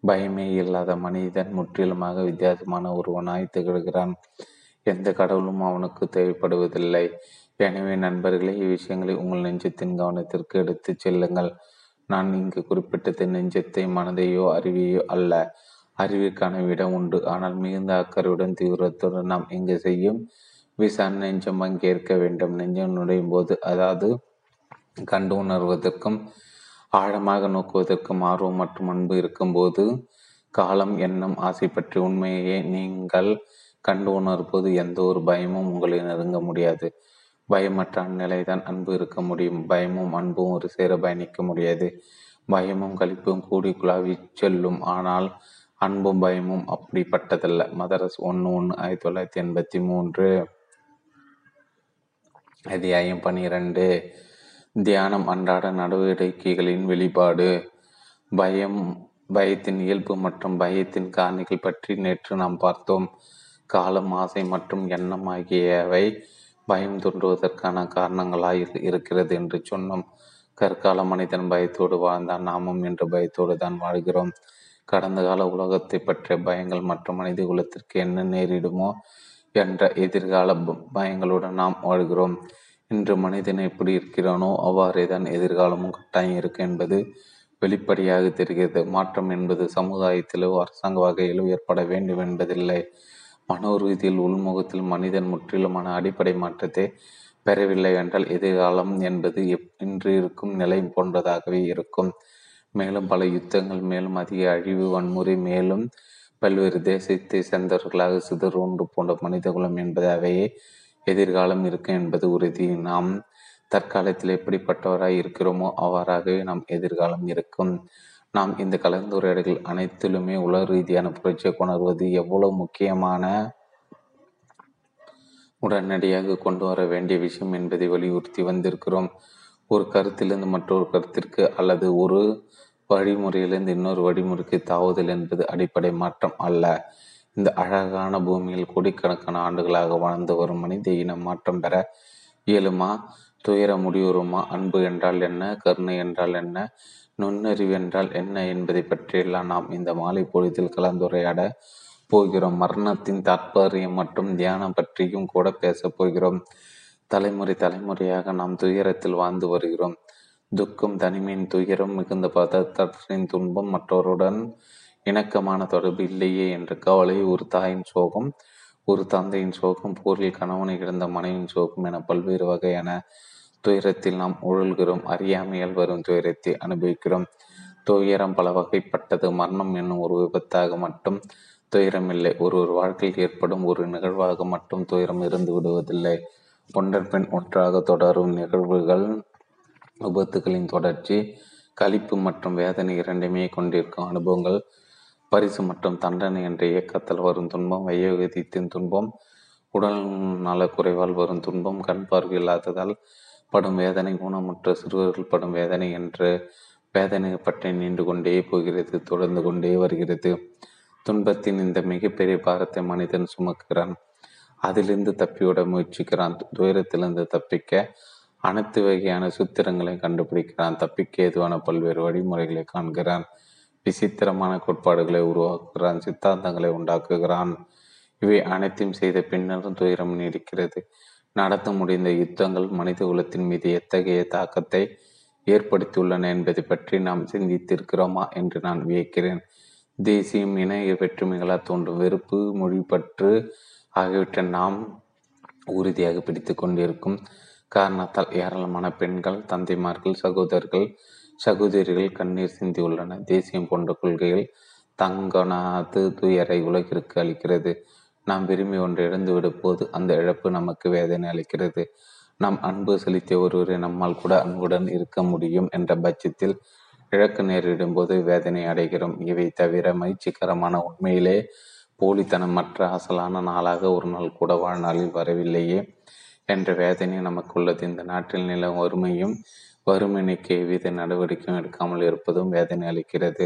B: பயமே இல்லாத மனிதன் முற்றிலுமாக வித்தியாசமான ஒருவனாய் திகழ்கிறான். எந்த கடவுளும் அவனுக்கு தேவைப்படுவதில்லை. எனவே நண்பர்களே இவ்விஷயங்களை உங்கள் நெஞ்சத்தின் கவனத்திற்கு எடுத்துச் செல்லுங்கள். நான் இங்கு குறிப்பிட்டது நெஞ்சத்தை மனதையோ அறிவையோ அல்ல. அறிவிற்கான இடம் உண்டு. ஆனால் மிகுந்த அக்கறையுடன் தீவிரத்துடன் நாம் இங்கு செய்யும் விசாரணை நெஞ்சம் பங்கேற்க வேண்டும். நெஞ்சம் நுழையும் போது அதாவது கண்டு உணர்வதற்கும் ஆழமாக நோக்குவதற்கும் ஆர்வம் மற்றும் அன்பு இருக்கும்போது காலம் எண்ணம் ஆசை பற்றி உண்மையே நீங்கள் கண்டு உணர்வது எந்த ஒரு பயமும் உங்களை நெருங்க முடியாது. பயமற்ற அந்நிலைதான் அன்பு இருக்க முடியும். பயமும் அன்பும் ஒரு சேர பயணிக்க முடியாது. பயமும் கழிப்பும் கூடி குழாவி செல்லும். ஆனால் அன்பும் பயமும் அப்படிப்பட்டதல்ல. மதரஸ் ஒன்று ஒன்று ஆயிரத்தி தொள்ளாயிரத்தி எண்பத்தி மூன்று. அதிகாயம் பனிரெண்டு. தியானம் அன்றாட நடவடிக்கைகளின் வெளிப்பாடு. பயம் பயத்தின் இயல்பு மற்றும் பயத்தின் காரணிகள் பற்றி நேற்று நாம் பார்த்தோம். காலம் ஆசை மற்றும் எண்ணம் ஆகியவை பயம் தோன்றுவதற்கான காரணங்களாக இருக்கிறது என்று சொன்னோம். கற்கால மனிதன் பயத்தோடு வாழ்ந்தான் நாமும் என்று பயத்தோடு தான் வாழ்கிறோம். கடந்த கால உலகத்தை பற்றிய பயங்கள் மற்றும் மனித குலத்திற்கு என்ன நேரிடுமோ என்ற எதிர்கால பயங்களுடன் நாம் வாழ்கிறோம். இன்று மனிதன் எப்படி இருக்கிறானோ அவ்வாறே தான் எதிர்காலமும் கட்டாயம் இருக்கு என்பது வெளிப்படையாக தெரிகிறது. மாற்றம் என்பது சமுதாயத்திலோ அரசாங்க வகையிலோ ஏற்பட வேண்டும் என்பதில்லை. மனோ ரீதியில் உள்முகத்தில் மனிதன் முற்றிலுமான அடிப்படை மாற்றத்தை பெறவில்லை என்றால் எதிர்காலம் என்பது இன்று இருக்கும் நிலை போன்றதாகவே இருக்கும். மேலும் பல யுத்தங்கள் மேலும் அதிக அழிவு வன்முறை மேலும் பல்வேறு தேசத்தை சேர்ந்தவர்களாக சிதறு ஒன்று போன்ற மனிதகுலம் என்பது அவையே எதிர்காலம் இருக்கும் என்பது உறுதி. நாம் தற்காலத்தில் எப்படிப்பட்டவராய் இருக்கிறோமோ அவ்வாறாகவே நாம் எதிர்காலம் இருக்கும். நாம் இந்த கலந்துரையாடல்கள் அனைத்திலுமே உலக ரீதியான புரட்சியை கொணர்வது எவ்வளவு முக்கியமான உடனடியாக கொண்டு வர வேண்டிய விஷயம் என்பதை வலியுறுத்தி வந்திருக்கிறோம். ஒரு கருத்திலிருந்து மற்றொரு கருத்திற்கு அல்லது ஒரு வழிமுறையிலிருந்து இன்னொரு வழிமுறைக்கு தாவுதல் என்பது அடிப்படை மாற்றம் அல்ல. இந்த அழகான பூமியில் கோடிக்கணக்கான ஆண்டுகளாக வாழ்ந்து வரும் மனித இனம் மாற்றம் பெற இயலுமா? துயர முடிவுறுமா? அன்பு என்றால் என்ன? கருணை என்றால் என்ன? நுண்ணறிவு என்றால் என்ன என்பதை பற்றியெல்லாம் நாம் இந்த மாலை பொழுதில் கலந்துரையாட போகிறோம். மரணத்தின் தாற்பயம் மற்றும் தியானம் பற்றியும் கூட பேசப் போகிறோம். தலைமுறை தலைமுறையாக நாம் துயரத்தில் வாழ்ந்து வருகிறோம். துக்கம் தனிமையின் துயரம் மிகுந்த பதத்தின் துன்பம் மற்றவருடன் இணக்கமான தொடர்பு இல்லையே என்ற கவலை ஒரு தாயின் சோகம் ஒரு தந்தையின் சோகம் போரில் கணவனை இழந்த மனைவியின் சோகம் என பல்வேறு வகையான துயரத்தில் நாம் உழல்கிறோம். அறியாமையால் வரும் துயரத்தை அனுபவிக்கிறோம். துயரம் பல வகைப்பட்டது. மரணம் என்னும் ஒரு விபத்தாக மட்டும் துயரமில்லை. ஒரு ஒரு வாழ்க்கையில் ஏற்படும் ஒரு நிகழ்வாக மட்டும் துயரம் இருந்து விடுவதில்லை. ஒன்றன் பெண் ஒன்றாக தொடரும் நிகழ்வுகள் விபத்துகளின் தொடர்ச்சி கழிப்பு மற்றும் வேதனை இரண்டுமே கொண்டிருக்கும் அனுபவங்கள். பரிசு மற்றும் தண்டனை என்ற இயக்கத்தில் வரும் துன்பம் வயோகதித்தின் துன்பம் உடல் நலக்குறைவால் வரும் துன்பம் கண் பார்வை இல்லாததால் படும் வேதனை ஊனமுற்ற சிறுவர்கள் படும் வேதனை என்று வேதனை பற்றி நீண்டு கொண்டே போகிறது தொடர்ந்து கொண்டே வருகிறது. துன்பத்தின் இந்த மிகப்பெரிய பாரத்தை மனிதன் சுமக்கிறான். அதிலிருந்து தப்பிவிட முயற்சிக்கிறான். துயரத்திலிருந்து தப்பிக்க அனைத்து வகையான சுத்திரங்களை கண்டுபிடிக்கிறான். தப்பிக்க ஏதுவான பல்வேறு வழிமுறைகளை காண்கிறான். விசித்திரமான கோட்பாடுகளை உருவாக்குகிறான் சித்தாந்தங்களை உண்டாக்குகிறான். இவை அனைத்தையும் செய்த பின்னரும் துயரம் நீடிக்கிறது. நடத்த முடிந்த யுத்தங்கள் மனித குலத்தின் மீது எத்தகைய தாக்கத்தை ஏற்படுத்தியுள்ளன என்பதை பற்றி நாம் சிந்தித்திருக்கிறோமா என்று நான் வியக்கிறேன். தேசியம் இணைய வெற்றுமைகளால் தோன்றும். வெறுப்பு மொழிப்பற்று ஆகியவற்றை நாம் உறுதியாக பிடித்து கொண்டிருக்கும் காரணத்தால் ஏராளமான பெண்கள் தந்தைமார்கள் சகோதரர்கள் சகோதரிகள் கண்ணீர் சிந்தியுள்ளன தேசியம் போன்ற கொள்கைகள் தங்கனாது துயரை உலகிற்கு அளிக்கிறது. நாம் விரும்பி ஒன்று இழந்துவிடும் போது அந்த இழப்பு நமக்கு வேதனை அளிக்கிறது. நாம் அன்பு செலுத்திய ஒருவரை நம்மால் கூட அன்புடன் இருக்க முடியும் என்ற பட்சத்தில் இழக்க நேரிடும் போது வேதனை அடைகிறோம். இவை தவிர மகிழ்ச்சிகரமான உண்மையிலே போலித்தனமற்ற அசலான நாளாக ஒரு நாள் கூட வாழ்நாளில் வரவில்லையே என்ற வேதனை நமக்குள்ளது. இந்த நாட்டில் நில வறுமையும் வறுமை எவ்வித நடவடிக்கையும் எடுக்காமல் இருப்பதும் வேதனை அளிக்கிறது.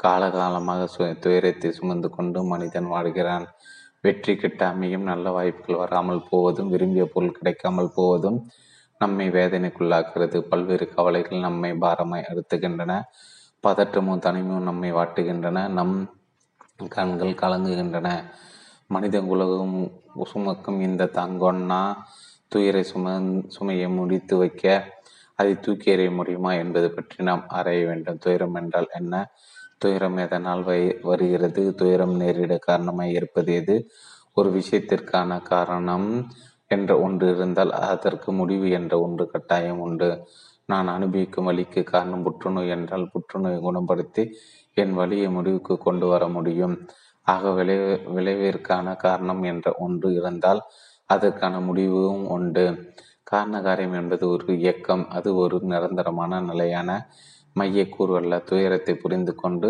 B: காலகாலமாக சு துயரத்தை சுமந்து கொண்டு மனிதன் வாழ்கிறான். வெற்றி கிட்டாமையும் நல்ல வாய்ப்புகள் வராமல் போவதும் விரும்பிய பொருள் கிடைக்காமல் போவதும் நம்மை வேதனைக்குள்ளாக்குகிறது. பல்வேறு கவலைகள் நம்மை பாரமாய் அழுத்துகின்றன பதற்றமும் தனிமையும் நம்மை வாட்டுகின்றன. நம் கண்கள் கலங்குகின்றன. மனித உலகம் சுமக்கும் இந்த தங்கொன்னா துயரை சும சுமையை முடித்து வைக்க அதை தூக்கி எறிய முடியுமா என்பது பற்றி நாம் ஆராய வேண்டும். துயரம் என்றால் என்ன? துயரம் எதனால் வை வருகிறது? துயரம் நேரிட காரணமாய் இருப்பது எது? ஒரு விஷயத்திற்கான காரணம் என்ற ஒன்று இருந்தால் அதற்கு முடிவு என்ற ஒன்று கட்டாயம் உண்டு. நான் அனுபவிக்கும் வழிக்கு காரணம் புற்றுநோய் என்றால் புற்றுநோயை குணப்படுத்தி என் வழியை முடிவுக்கு கொண்டு வர முடியும். ஆக விளைவு விளைவிற்கான காரணம் என்ற ஒன்று இருந்தால் அதற்கான முடிவும் உண்டு. காரணகாரியம் என்பது ஒரு இயக்கம் அது ஒரு நிரந்தரமான நிலையான மையக்கூறு அல்ல. துயரத்தை புரிந்து கொண்டு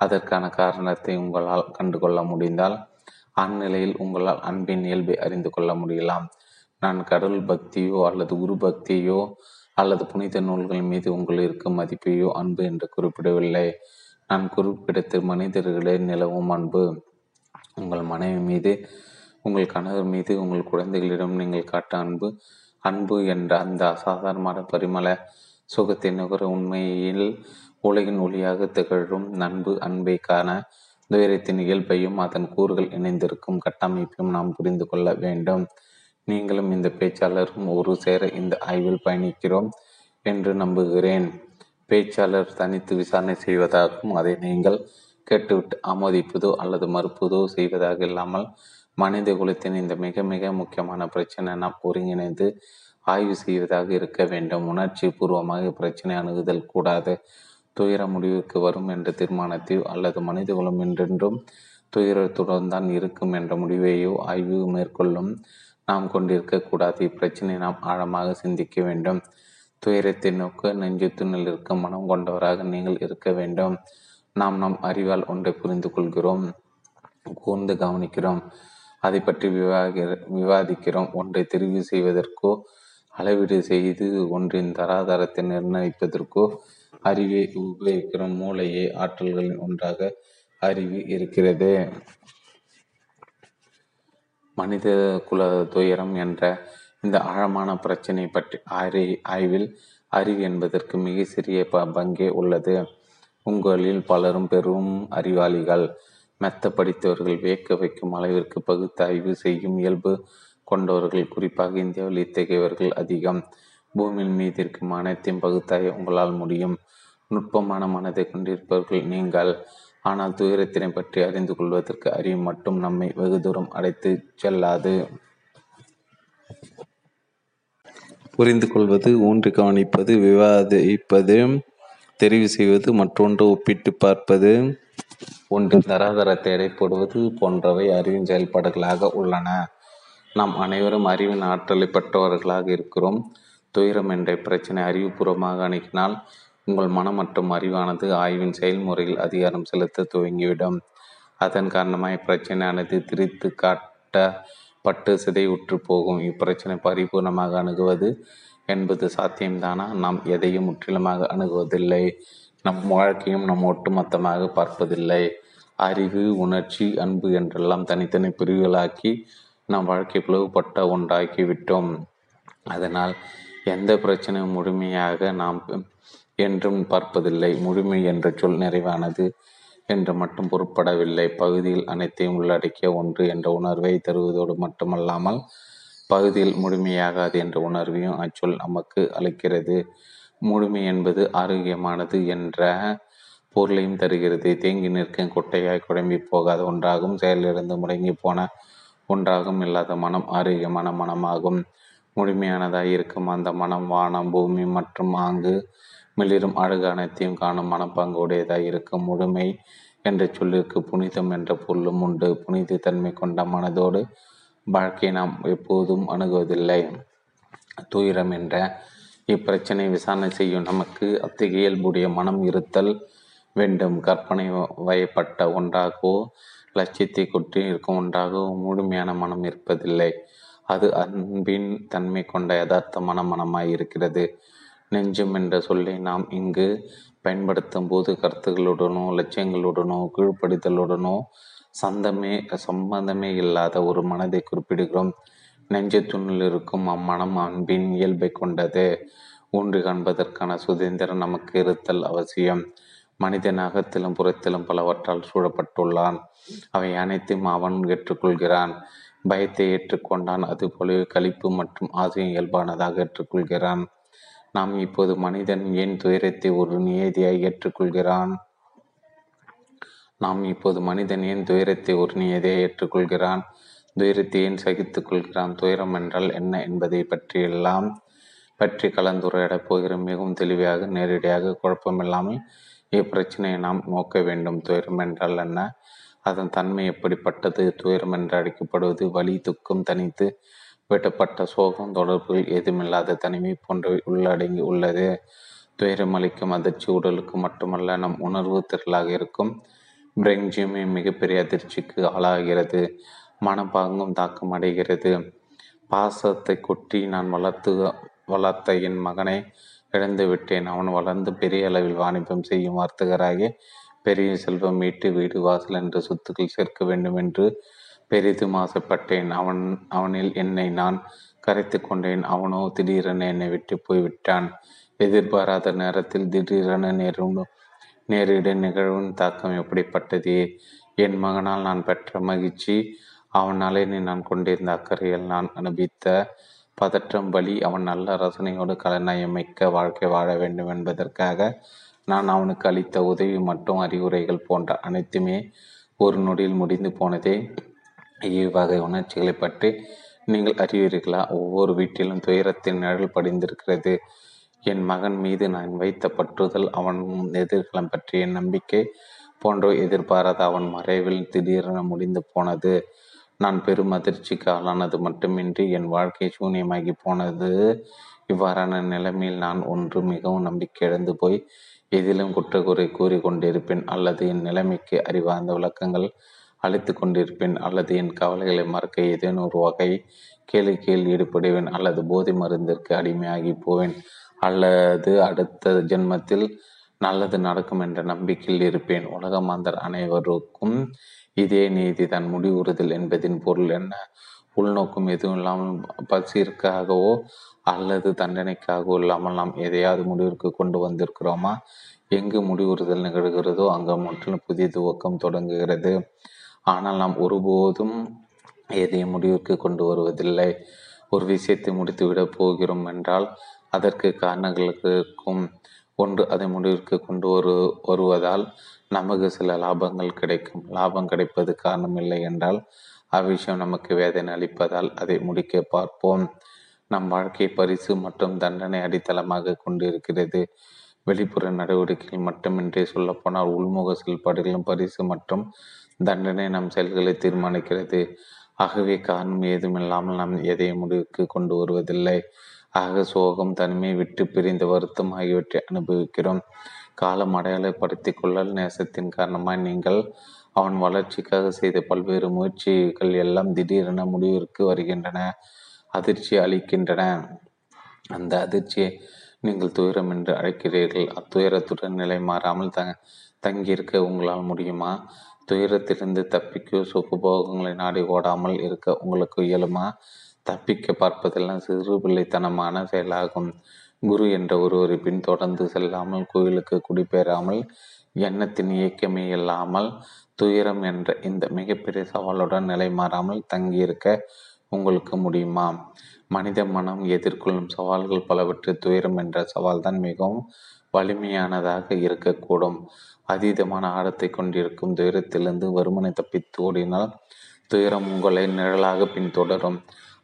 B: அதற்கான காரணத்தை உங்களால் கண்டுகொள்ள முடிந்தால் அந்நிலையில் உங்களால் அன்பின் இயல்பை அறிந்து கொள்ள முடியலாம். நான் கடவுள் பக்தியோ அல்லது குரு பக்தியோ
A: அல்லது புனித நூல்கள் மீது உங்கள் இருக்கும் மதிப்பையோ அன்பு என்று குறிப்பிடவில்லை. நான் குறிப்பிடத்து மனிதர்களே நிலவும் அன்பு. உங்கள் மனைவி மீது உங்கள் கணவர் மீது உங்கள் குழந்தைகளிடம் நீங்கள் காட்ட அன்பு. அன்பு என்ற அந்த அசாதாரணமான பரிமள சுகத்தை நுகர உண்மையில் உலகின் ஒளியாக திகழும் நண்பு அன்பை காண துயரத்தின் இயல்பையும் அதன் கூறுகள் இணைந்திருக்கும் கட்டமைப்பையும் நாம் புரிந்து கொள்ள வேண்டும். நீங்களும் இந்த பேச்சாளரும் ஒரு சேர இந்த ஆய்வில் பயணிக்கிறோம் என்று நம்புகிறேன். பேச்சாளர் தனித்து விசாரணை செய்வதாகவும் அதை நீங்கள் கேட்டுவிட்டு ஆமோதிப்பதோ அல்லது மறுப்பதோ செய்வதாக இல்லாமல் மனித குலத்தின் இந்த மிக மிக முக்கியமான பிரச்சனை நாம் ஒருங்கிணைந்து ஆய்வு செய்வதாக இருக்க வேண்டும். உணர்ச்சி பூர்வமாக பிரச்சனை அணுகுதல் கூடாது. துயர முடிவுக்கு வரும் என்ற தீர்மானத்தையோ அல்லது மனித குலம் என்றென்றும் துயரத்துடன் தான் இருக்கும் என்ற முடிவையோ ஆய்வு மேற்கொள்ளும் நாம் கொண்டிருக்கக்கூடாது இப்பிரச்சனை நாம் ஆழமாக சிந்திக்க வேண்டும். துயரத்தை நோக்க நெஞ்சு துணில் இருக்க மனம் கொண்டவராக நீங்கள் இருக்க வேண்டும். நாம் நம் அறிவால் ஒன்றை புரிந்து கொள்கிறோம் கூர்ந்து கவனிக்கிறோம். அதை பற்றி விவாதி விவாதிக்கிறோம். ஒன்றை தெரிவு செய்வதற்கோ அளவீடு செய்து ஒன்றின் தராதரத்தை நிர்ணயிப்பதற்கோ அறிவை உபயோகிக்கிறோம். மூளையே ஆற்றல்களின் ஒன்றாக அறிவு இருக்கிறது. மனித குல துயரம் என்ற இந்த ஆழமான பிரச்சனை பற்றி அறி ஆய்வில் அறிவு என்பதற்கு மிக சிறிய ப பங்கே உள்ளது. உங்களில் பலரும் பெரும் அறிவாளிகள். மெத்த படித்தவர்கள் வியக்க வைக்கும் அளவிற்கு பகுத்தாய்வு செய்யும் இயல்பு கொண்டவர்கள் குறிப்பாக இந்தியாவில் இத்தகையவர்கள் அதிகம். பூமியின் மீது இருக்கும் அனைத்தையும் பகுத்தாய உங்களால் முடியும். நுட்பமான மனதை கொண்டிருப்பவர்கள் நீங்கள். ஆனால் துயரத்தினை பற்றி அறிந்து கொள்வதற்கு அறிவு மட்டும் நம்மை வெகு தூரம் அடைத்து செல்லாது.
C: புரிந்து கொள்வது ஊன்றி கவனிப்பது விவாதிப்பது தெரிவு செய்வது மற்றொன்று ஒப்பிட்டு பார்ப்பது.
A: ஒன்று தராதரத்தை எடை போன்றவை அறிவின் செயல்பாடுகளாக உள்ளன. நாம் அனைவரும் அறிவின் ஆற்றலை பெற்றவர்களாக இருக்கிறோம். துயரம் என்ற பிரச்சனை அறிவுபூர்வமாக அணுகினால் உங்கள் மனம் மற்றும் அறிவானது ஆய்வின் செயல்முறையில் அதிகாரம் செலுத்த துவங்கிவிடும். அதன் காரணமாக இப்பிரச்சனையானது திரித்து காட்டப்பட்டு சிதைவுற்று போகும். இப்பிரச்சனை பரிபூர்ணமாக அணுகுவது என்பது சாத்தியம்தானா? நாம் எதையும் முற்றிலுமாக அணுகுவதில்லை. நம் வாழ்க்கையும் நம் ஒட்டுமொத்தமாக பார்ப்பதில்லை. அறிவு உணர்ச்சி அன்பு என்றெல்லாம் தனித்தனி பிரிவுகளாக்கி நம் வாழ்க்கை பிளவுபட்ட ஒன்றாக்கி விட்டோம். அதனால் எந்த பிரச்சனையும் முழுமையாக நாம் என்றும் பார்ப்பதில்லை. முழுமை என்ற சொல் நிறைவானது என்று மட்டும் பொருட்படவில்லை. பகுதியில் அனைத்தையும் உள்ளடக்கிய ஒன்று என்ற உணர்வை தருவதோடு மட்டுமல்லாமல் பகுதியில் முழுமையாகாது என்ற உணர்வையும் அச்சொல் நமக்கு அளிக்கிறது. முழுமை என்பது ஆரோக்கியமானது என்ற பொருளையும் தருகிறது. தேங்கி நிற்கும் குட்டையாய் குழம்பி போகாத ஒன்றாகும். செயலிலிருந்து முடங்கி போன ஒன்றாகும். இல்லாத மனம் ஆரோக்கியமான மனமாகும். முழுமையானதாக இருக்கும் அந்த மனம் வானம் பூமி மற்றும் ஆங்கு மிளிரும் அழகு அனைத்தையும் காணும் மனப்பங்கு உடையதாக இருக்கும். முழுமை என்ற சொல்லிற்கு புனிதம் என்ற பொருளும் உண்டு. புனித தன்மை கொண்ட மனதோடு வாழ்க்கையை நாம் எப்போதும் அணுகுவதில்லை. துயரம் என்ற இப்பிரச்சனை விசாரணை செய்யும் நமக்கு அத்தகைய இயல்புடைய மனம் இருத்தல் வேண்டும். கற்பனை வயப்பட்ட ஒன்றாகவோ லட்சியத்தை கொட்டி இருக்கும் ஒன்றாகவோ முழுமையான மனம் இருப்பதில்லை. அது அன்பின் தன்மை கொண்ட யதார்த்தமான மனமாய் இருக்கிறது. நெஞ்சம் என்ற சொல்லை நாம் இங்கு பயன்படுத்தும் போது கருத்துகளுடனோ லட்சியங்களுடனோ கீழ்ப்படுத்தலுடனோ சந்தமே சம்பந்தமே இல்லாத ஒரு மனதை குறிப்பிடுகிறோம். நெஞ்சத்துணில் இருக்கும் அம்மனம் அன்பின் இயல்பை கொண்டது. ஊன்றி காண்பதற்கான சுதந்திரம் நமக்கு இருத்தல் அவசியம். மனிதன் அகத்திலும் புறத்திலும் பலவற்றால் சூழப்பட்டுள்ளான். அவை அனைத்தையும் அவன் ஏற்றுக்கொள்கிறான். பயத்தை ஏற்றுக்கொண்டான். அதுபோலவே கழிப்பு மற்றும் ஆசையும் இயல்பானதாக ஏற்றுக்கொள்கிறான். நாம் இப்போது மனிதன் ஏன் துயரத்தை ஒரு நியதியாய் ஏற்றுக்கொள்கிறான்? நாம் இப்போது மனிதன் ஏன் துயரத்தை ஒரு நியதியை ஏற்றுக்கொள்கிறான்? துயரத்தை ஏன் சகித்துக் கொள்கிறான். துயரம் என்றால் என்ன என்பதை பற்றியெல்லாம் பற்றி கலந்துரையாடப் போகிறோம். மிகவும் தெளிவாக நேரடியாக குழப்பமில்லாமல் இப்பிரச்சனையை நாம் நோக்க வேண்டும். துயரம் என்றால் என்ன? அதன் தன்மை எப்படிப்பட்டது? துயரம் என்று அழைக்கப்படுவது வலி துக்கம் தனித்து வெட்டப்பட்ட சோகம் தொடர்புகள் ஏதுமில்லாத தனிமை போன்றவை உள்ளடங்கி உள்ளது. துயரம் அளிக்கும் அதிர்ச்சி உடலுக்கு மட்டுமல்ல நம் உணர்வு திரளாக இருக்கும். பிரெஞ்சியமே மிகப்பெரிய அதிர்ச்சிக்கு ஆளாகிறது. மனப்பாங்கும் தாக்கம் அடைகிறது. பாசத்தை கொட்டி நான் வளர்த்து
B: வளர்த்த என் மகனை இழந்து விட்டேன். அவன் வளர்ந்து பெரிய அளவில் வாணிபம் செய்யும் வர்த்தகராகி பெரிய செல்வம் மீட்டு வீடு வாசல் என்ற சொத்துக்கள் சேர்க்க வேண்டும் என்று பெரிதும் ஆசைப்பட்டேன். அவன் அவனில் என்னை நான் கரைத்து கொண்டேன். அவனோ திடீரென என்னை விட்டு போய்விட்டான். எதிர்பாராத நேரத்தில் திடீரென நேரும் நேரிட நிகழ்வின் தாக்கம் எப்படிப்பட்டது? என் மகனால் நான் பெற்ற மகிழ்ச்சி அவன் நலனை நான் கொண்டிருந்த அக்கறையில் நான் அனுபவித்த பதற்றம் வழி அவன் நல்ல ரசனையோடு கலநயமிக்க வாழ்க்கை வாழ வேண்டும் என்பதற்காக நான் அவனுக்கு அளித்த உதவி மற்றும் அறிவுரைகள் போன்ற அனைத்துமே ஒரு நொடியில் முடிந்து போனதே. இவ்வகை உணர்ச்சிகளை பற்றி நீங்கள் அறிவீர்களா? ஒவ்வொரு வீட்டிலும் துயரத்தின் நிழல் படிந்திருக்கிறது. என் மகன் மீது நான் வைத்த பற்றுதல் அவன் எதிர்காலம் பற்றிய நம்பிக்கை போன்ற எதிர்பாராத அவன் மறைவில் திடீரென முடிந்து போனது. நான் பெரும் அதிர்ச்சிக்கு ஆளானது மட்டுமின்றி என் வாழ்க்கை சூன்யமாகி போனது. இவ்வாறான நிலைமையில் நான் ஒன்று மிகவும் நம்பிக்கை இழந்து போய் எதிலும் குற்றக்குறை கூறி கொண்டிருப்பேன் அல்லது என் நிலைமைக்கு அறிவார்ந்த விளக்கங்கள் அழித்து கொண்டிருப்பேன் அல்லது என் கவலைகளை மறக்க ஏதேனும் ஒரு வகை கேளிக்கையில் ஈடுபடுவேன் அல்லது போதை மருந்திற்கு அடிமையாகி போவேன் அல்லது அடுத்த ஜென்மத்தில் நல்லது நடக்கும் என்ற நம்பிக்கையில் இருப்பேன். உலக மாந்தர் அனைவருக்கும் இதே நீதி தான் முடிவுறுதல் என்பதின் பொருள் என்ன? உள்நோக்கம் எதுவும் இல்லாமல் பசிற்காகவோ அல்லது தண்டனைக்காகவோ இல்லாமல் நாம் எதையாவது முடிவிற்கு கொண்டு வந்திருக்கிறோமா? எங்கு முடிவுறுதல் நிகழ்கிறதோ அங்கு முற்றிலும் புதிய துவக்கம் தொடங்குகிறது. ஆனால் நாம் ஒருபோதும் எதையும் முடிவிற்கு கொண்டு வருவதில்லை. ஒரு விஷயத்தை முடித்துவிடப் போகிறோம் என்றால் அதற்கு காரணங்களுக்கும் ஒன்று அதை முடிவிற்கு கொண்டு வரு வருவதால் நமக்கு சில லாபங்கள் கிடைக்கும். லாபம் கிடைப்பது காரணம் இல்லை என்றால் அவ்விஷயம் நமக்கு வேதனை அளிப்பதால் அதை முடிக்க பார்ப்போம். நம் வாழ்க்கை பரிசு மற்றும் தண்டனை அடித்தளமாக கொண்டிருக்கிறது. வெளிப்புற நடவடிக்கைகள் மட்டுமின்றி சொல்லப்போனால் உள்முக செயல்பாடுகளும் பரிசு மற்றும் தண்டனை நம் செயல்களை தீர்மானிக்கிறது. ஆகவே காரணம் ஏதுமில்லாமல் நாம் எதையும் முடிவுக்கு கொண்டு வருவதில்லை. ஆக சோகம் தனிமை விட்டு பிரிந்த வருத்தம் ஆகியவற்றை அனுபவிக்கிறோம். காலம் அடையாளப்படுத்திக் கொள்ளல் நேசத்தின் காரணமாக நீங்கள் அவன் வளர்ச்சிக்காக செய்த பல்வேறு முயற்சிகள் எல்லாம் திடீரென முடிவிற்கு வருகின்றன அதிர்ச்சி அளிக்கின்றன. அந்த அதிர்ச்சியை நீங்கள் துயரம் என்று அழைக்கிறீர்கள். அத்துயரத்துடன் நிலை மாறாமல் த தங்கியிருக்க உங்களால் முடியுமா? துயரத்திலிருந்து தப்பிக்க சுகபோகங்களை நாடி ஓடாமல் இருக்க உங்களுக்கு இயலுமா? தப்பிக்க பார்ப்பதெல்லாம் சிறு பிள்ளைத்தனமான செயலாகும். குரு என்ற ஒருவரை பின்தொடர்ந்து செல்லாமல் கோயிலுக்கு குடிபெறாமல் எண்ணத்தின் இயக்கமே இல்லாமல் துயரம் என்ற இந்த மிகப்பெரிய சவாலுடன் நிலை மாறாமல் தங்கியிருக்க உங்களுக்கு முடியுமா? மனித மனம் எதிர்கொள்ளும் சவால்கள் பலவற்றில் துயரம் என்ற சவால் தான் மிகவும் வலிமையானதாக இருக்கக்கூடும். அதீதமான ஆழத்தை கொண்டிருக்கும் துயரத்திலிருந்து வருமனை தப்பித்து ஓடினால் துயரம் உங்களை நிழலாக பின்தொடரும்.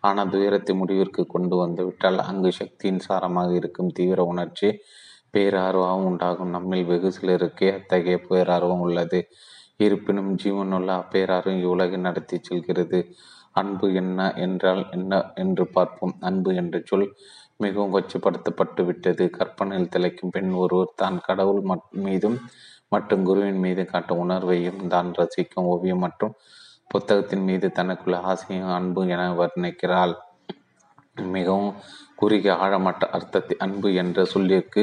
B: ஆனால் துயரத்தை முடிவிற்கு கொண்டு வந்துவிட்டால் அங்கு சக்தியின் சாரமாக இருக்கும் தீவிர உணர்ச்சி பேரார்வம் உண்டாகும். நம்மில் வெகு சிலருக்கு அத்தகைய பேரார்வம் உள்ளது. இருப்பினும் ஜீவனுள்ள அப்பேரார்வம் இவ்வுலகை நடத்தி செல்கிறது. அன்பு என்ன என்றால் என்ன என்று பார்ப்போம். அன்பு என்ற சொல் மிகவும் கொச்சப்படுத்தப்பட்டு விட்டது. கற்பனையில் திளைக்கும் பெண் ஒருவர் தான் கடவுள் மீதும் மற்றும் குருவின் மீது காட்டும் உணர்வையும் தான் ரசிக்கும் ஓவியம் மற்றும் புத்தகத்தின் மீது தனக்குள்ள ஆசையும் அன்பு என வர்ணிக்கிறாள். மிகவும் குறுகிய ஆழமற்ற அர்த்தத்தை அன்பு என்ற சொல்லிற்கு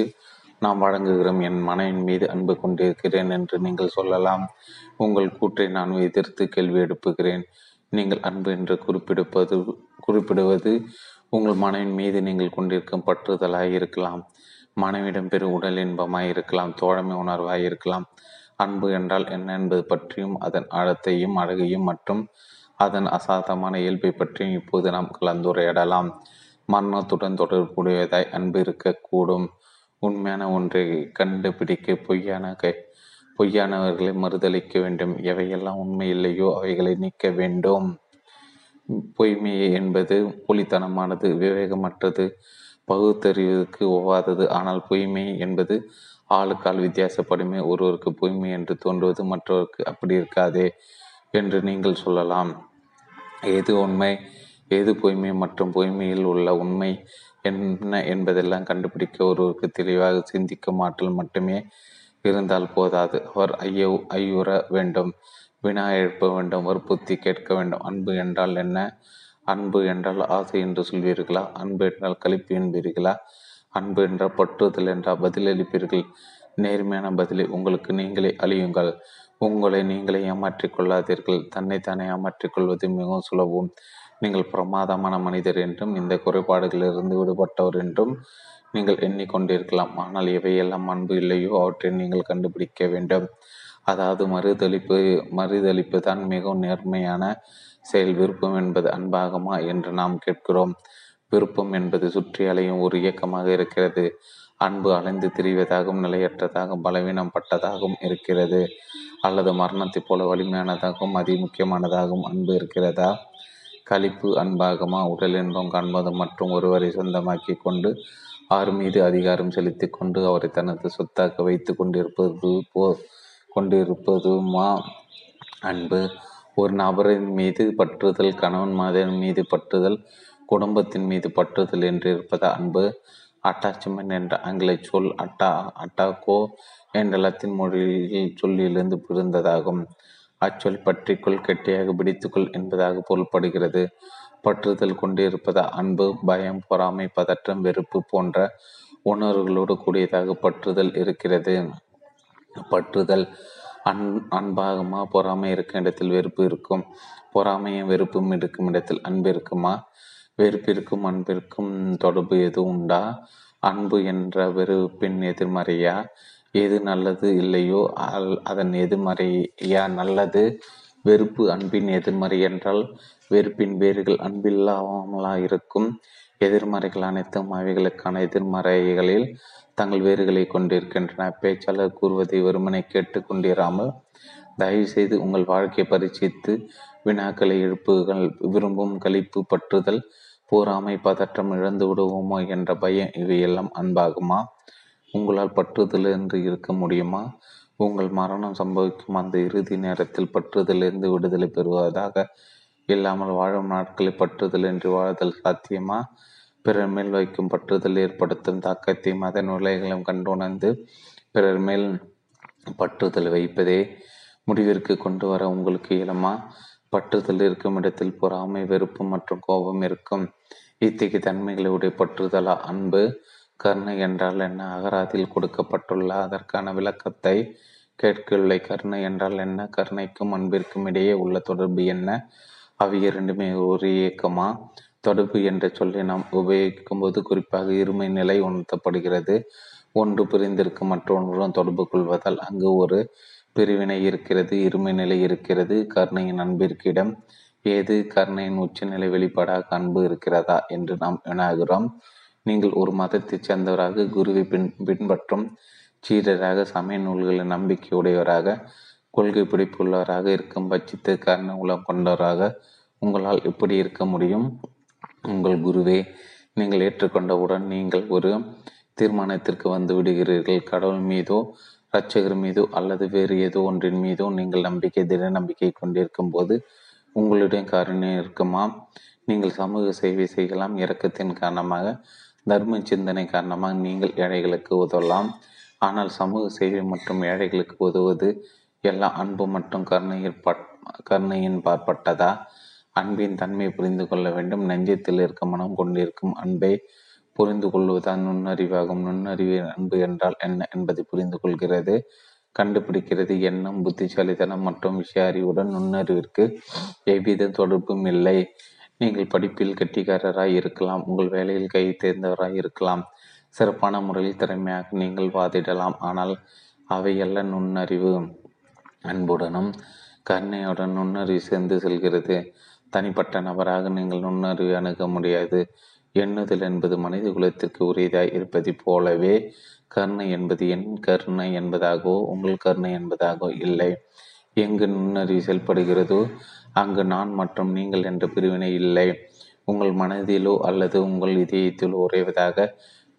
B: நாம் வழங்குகிறோம். என் மனைவின் மீது அன்பு கொண்டிருக்கிறேன் என்று நீங்கள் சொல்லலாம். உங்கள் கூற்றை நான் எதிர்த்து கேள்வி எழுப்புகிறேன். நீங்கள் அன்பு என்று குறிப்பிடுப்பது குறிப்பிடுவது உங்கள் மனைவின் மீது நீங்கள் கொண்டிருக்கும் பற்றுதலாக இருக்கலாம். மனைவிடம் பெரும் உடல் இன்பமாய் இருக்கலாம். தோழமை உணர்வாக இருக்கலாம். அன்பு என்றால் என்ன என்பது பற்றியும் அதன் ஆழத்தையும் அழகையும் மற்றும் அதன் அசாதமான இயல்பை பற்றியும் இப்போது நாம் கலந்துரையாடலாம். மரணத்துடன் தொடர்புடையதாய் அன்பு இருக்கக்கூடும். உண்மையான ஒன்றை கண்டுபிடிக்க பொய்யான கை பொய்யானவர்களை மறுதளிக்க வேண்டும். எவையெல்லாம் உண்மை இல்லையோ அவைகளை நீக்க வேண்டும். பொய்மையை என்பது போலித்தனமானது விவேகமற்றது பகுத்தறிவதற்கு ஒவ்வாதது ஆனால் பொய்மை என்பது ஆளுக்கால் வித்தியாசப்படுமே ஒருவருக்கு பொய்மை என்று தோன்றுவது மற்றவருக்கு அப்படி இருக்காதே என்று நீங்கள் சொல்லலாம். எது உண்மை எது பொய்மை மற்றும் பொய்மையில் உள்ள உண்மை என்ன என்பதெல்லாம் கண்டுபிடிக்க ஒருவருக்கு தெளிவாக சிந்திக்கும் ஆற்றல் மட்டுமே இருந்தால் போதாது. அவர் ஐயோ ஐயுற வேண்டும் வினா எழுப்ப வேண்டும் வற்புறுத்தி கேட்க வேண்டும். அன்பு என்றால் என்ன?
A: அன்பு என்றால் ஆசை என்று சொல்வீர்களா? அன்பு என்றால் கழிப்பு என்பீர்களா? அன்பு என்ற பற்றுதல் என்றால் பதிலளிப்பீர்கள். நேர்மையான பதிலை உங்களுக்கு நீங்களே அழியுங்கள் உங்களை நீங்களே ஏமாற்றிக் கொள்ளாதீர்கள். தன்னைத்தானே ஏமாற்றிக் கொள்வது மிகவும் சுலபம். நீங்கள் பிரமாதமான மனிதர் என்றும் இந்த குறைபாடுகளிலிருந்து விடுபட்டவர் என்றும் நீங்கள் எண்ணிக்கொண்டிருக்கலாம். ஆனால் எவையெல்லாம் அன்பு இல்லையோ? அவற்றை நீங்கள் கண்டுபிடிக்க வேண்டும். அதாவது மறுதளிப்பு மறுதளிப்பு தான் மிகவும் நேர்மையான செயல். விருப்பம் என்பது அன்பாகுமா என்று நாம் கேட்கிறோம். விருப்பம் என்பது சுற்றி அலையும் ஒரு இயக்கமாக இருக்கிறது. அன்பு அலைந்து திரிவதாகவும் நிலையற்றதாகவும் பலவீனம் பட்டதாகவும் இருக்கிறது. அல்லது மரணத்தைப் போல வலிமையானதாகவும் அதி முக்கியமானதாகவும் அன்பு இருக்கிறதா? கழிப்பு அன்பாகமா உடல் இன்பம் காண்பது மற்றும் ஒருவரை சொந்தமாக்கி கொண்டு அவர் மீது அதிகாரம் செலுத்தி கொண்டு அவரை தனது சொத்தாக்க வைத்து கொண்டிருப்பது போ கொண்டிருப்பதுமா? அன்பு. ஒரு நபரின் மீது பற்றுதல் கணவன் மாதன் மீது பற்றுதல் குடும்பத்தின் மீது பற்றுதல் என்று இருப்பது? அன்பு. அட்டாச்மெண்ட் என்ற ஆங்கில சொல் அட்டா அட்டாகோ என்ற லத்தின் மொழியில் சொல்லிலிருந்து பிறந்ததாகும் அச்சொல் பற்றிக்குள் கெட்டியாக பிடித்துக்கொள் என்பதாக பொருள்படுகிறது. பற்றுதல் கொண்டிருப்பது? அன்பு பயம் பொறாமை பதற்றம் வெறுப்பு போன்ற உணர்வுகளோடு கூடியதாக பற்றுதல் இருக்கிறது. பற்றுதல் அன் அன்பாகுமா? பொறாமை இருக்கும் இடத்தில் வெறுப்பு இருக்கும். பொறாமையும் வெறுப்பும் இருக்கும் இடத்தில் அன்பு இருக்குமா? வெறுப்பிற்கும் அன்பிற்கும் தொடர்பு எதுவும் உண்டா? அன்பு என்ற வெறுப்பின் எதிர்மறையா? எது நல்லது இல்லையோ? அதன் எதிர்மறையா நல்லது? வெறுப்பு அன்பின் எதிர்மறை என்றால் வெறுப்பின் வேர்கள் அன்பில்லாமலா இருக்கும். எதிர்மறைகள் அனைத்தும் அவைகளுக்கான எதிர்மறைகளில் தங்கள் வேர்களை கொண்டிருக்கின்றன. பேச்சாளர் கூறுவதை வெறுமனை கேட்டு கொண்டிராமல் தயவுசெய்து உங்கள் வாழ்க்கையை பரிசீலித்து வினாக்களை எழுப்புகள் விரும்பும் கழிப்பு பற்றுதல் பூராமை பதற்றம் இழந்து விடுவோமோ என்ற பயம் இவையெல்லாம் அன்பாகுமா? உங்களால் பற்றுதலின்றி இருக்க முடியுமா? உங்கள் மரணம் சம்பவிக்கும் அந்த இறுதி நேரத்தில் பற்றுதலிருந்து விடுதலை பெறுவதாக இல்லாமல் வாழும் நாட்களை பற்றுதலின்றி வாழ்தல் சாத்தியமா? பிறர் மேல் வைக்கும் பற்றுதல் ஏற்படுத்தும் தாக்கத்தையும் அதன் விலைகளும் கண்டுணர்ந்து பிறர் மேல் பற்றுதல் வைப்பதே முடிவிற்கு கொண்டு வர உங்களுக்கு இயலுமா? பற்றுதல் இருக்கும் இடத்தில் பொறாமை வெறுப்பு மற்றும் கோபம் இருக்கும். இத்தகைய தன்மைகளை உடைய பற்றுதலா? அன்பு. கருணை என்றால் என்ன? அகராதியில் கொடுக்கப்பட்டுள்ள அதற்கான விளக்கத்தை கேட்கவில்லை. கருணை என்றால் என்ன? கருணைக்கும் அன்பிற்கும் இடையே உள்ள தொடர்பு என்ன? அவை இரண்டுமே ஒரு இயக்கமா? தொடர்பு என்ற சொல்லை நாம் உபயோகிக்கும் போது குறிப்பாக இருமை நிலை உணர்த்தப்படுகிறது. ஒன்று பிரிந்திருக்கும் மற்றொன்றுடன் தொடர்பு கொள்வதால் அங்கு ஒரு பிரிவினை இருக்கிறது இருமை நிலை இருக்கிறது கருணையின் அன்பிற்கு இடம் ஏது? கருணையின் உச்சநிலை வெளிப்பாடாக அன்பு இருக்கிறதா என்று நாம் வினாகிறோம் நீங்கள் ஒரு மதத்தைச் சேர்ந்தவராக குருவை பின் பின்பற்றும் சீடராக சமய நூல்களின் நம்பிக்கையுடையவராக கொள்கை பிடிப்புள்ளவராக இருக்கும் பட்சத்து கர்ண உலம் கொண்டவராக உங்களால் எப்படி இருக்க முடியும்? உங்கள் குருவே நீங்கள் ஏற்றுக்கொண்டவுடன் நீங்கள் ஒரு தீர்மானத்திற்கு வந்து விடுகிறீர்கள். கடவுள் மீதோ இரட்சகர் மீதோ அல்லது வேறு ஏதோ ஒன்றின் மீதோ நீங்கள் நம்பிக்கை திட நம்பிக்கை கொண்டிருக்கும் போது உங்களுடைய காரணம் இருக்குமா? நீங்கள் சமூக சேவை செய்யலாம். இறக்கத்தின் காரணமாக தர்ம சிந்தனை காரணமாக நீங்கள் ஏழைகளுக்கு உதவலாம். ஆனால் சமூக சேவை மற்றும் ஏழைகளுக்கு உதவுவது எல்லா அன்பு மற்றும் கருணையில் கருணையின் பார்ப்பட்டதா? அன்பின் தன்மை புரிந்து கொள்ள வேண்டும். நெஞ்சத்தில் இருக்க மனம் கொண்டிருக்கும் அன்பை புரிந்து கொள்வதுதான் நுண்ணறிவாகும். நுண்ணறிவு அன்பு என்றால் என்ன என்பதை புரிந்து கொள்கிறது. கண்டுபிடிக்கிறது எண்ணம் புத்திசாலித்தனம் மற்றும் விஷய அறிவுடன் நுண்ணறிவிற்கு எவ்வித தொடர்பும் இல்லை. நீங்கள் படிப்பில் கெட்டிக்காரராய் இருக்கலாம் உங்கள் வேலையில் கை தேர்ந்தவராய் இருக்கலாம். சிறப்பான முறையில் திறமையாக நீங்கள் வாதிடலாம். ஆனால் அவையல்ல நுண்ணறிவு அன்புடனும் கருணையுடன் நுண்ணறிவு சேர்ந்து செல்கிறது. தனிப்பட்ட நபராக நீங்கள் நுண்ணறிவு அணுக முடியாது. எண்ணுதல் என்பது மனித குலத்திற்கு உரியதாய் இருப்பதை போலவே கருணை என்பது என் கருணை என்பதாகவோ உங்கள் கருணை என்பதாகவோ இல்லை. எங்கு நுண்ணறிவு செயல்படுகிறதோ அங்கு நான் மற்றும் நீங்கள் என்ற பிரிவினை இல்லை. உங்கள் மனதிலோ அல்லது உங்கள் இதயத்திலோ உறைவதாக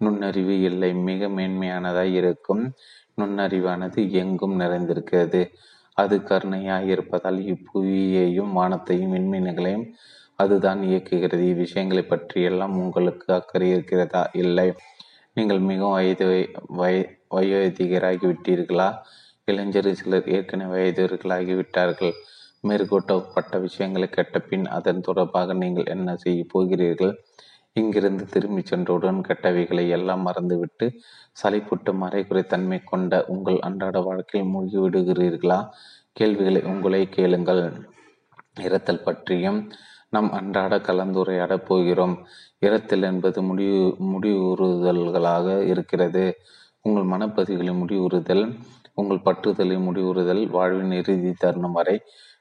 A: நுண்ணறிவு இல்லை. மிக மேன்மையானதாய் இருக்கும் நுண்ணறிவானது எங்கும் நிறைந்திருக்கிறது. அது கருணையாய் இருப்பதால் இப்புவியையும் வானத்தையும் விண்மீன்களையும் அதுதான் இயக்குகிறது. இவ்விஷயங்களை பற்றி எல்லாம் உங்களுக்கு அக்கறை இருக்கிறதா? இல்லை. நீங்கள் மிகவும் வயது வய வயோதிகராகிவிட்டீர்களா? இளைஞர் சிலர் ஏற்கனவே வயதுகளாகிவிட்டார்கள்
B: மேற்கூட்டப்பட்ட விஷயங்களை கெட்ட பின் அதன் தொடர்பாக நீங்கள் என்ன செய்ய போகிறீர்கள்? இங்கிருந்து திரும்பிச் சென்றவுடன் கெட்டவைகளை எல்லாம் மறந்துவிட்டு சலிப்புட்டு மறைகுறை தன்மை கொண்ட உங்கள் அன்றாட வாழ்க்கையில் மூழ்கி விடுகிறீர்களா கேள்விகளை உங்களை கேளுங்கள். இரத்தல் பற்றியும் நம் அன்றாட கலந்துரையாடப் போகிறோம். இரத்தல் என்பது முடிவு முடிவுறுதல்களாக இருக்கிறது. உங்கள் மனப்பதிவுகளின் முடிவுறுதல் உங்கள் பற்றுதலை முடிவுறுதல் வாழ்வின் இறுதி தருணம் வரை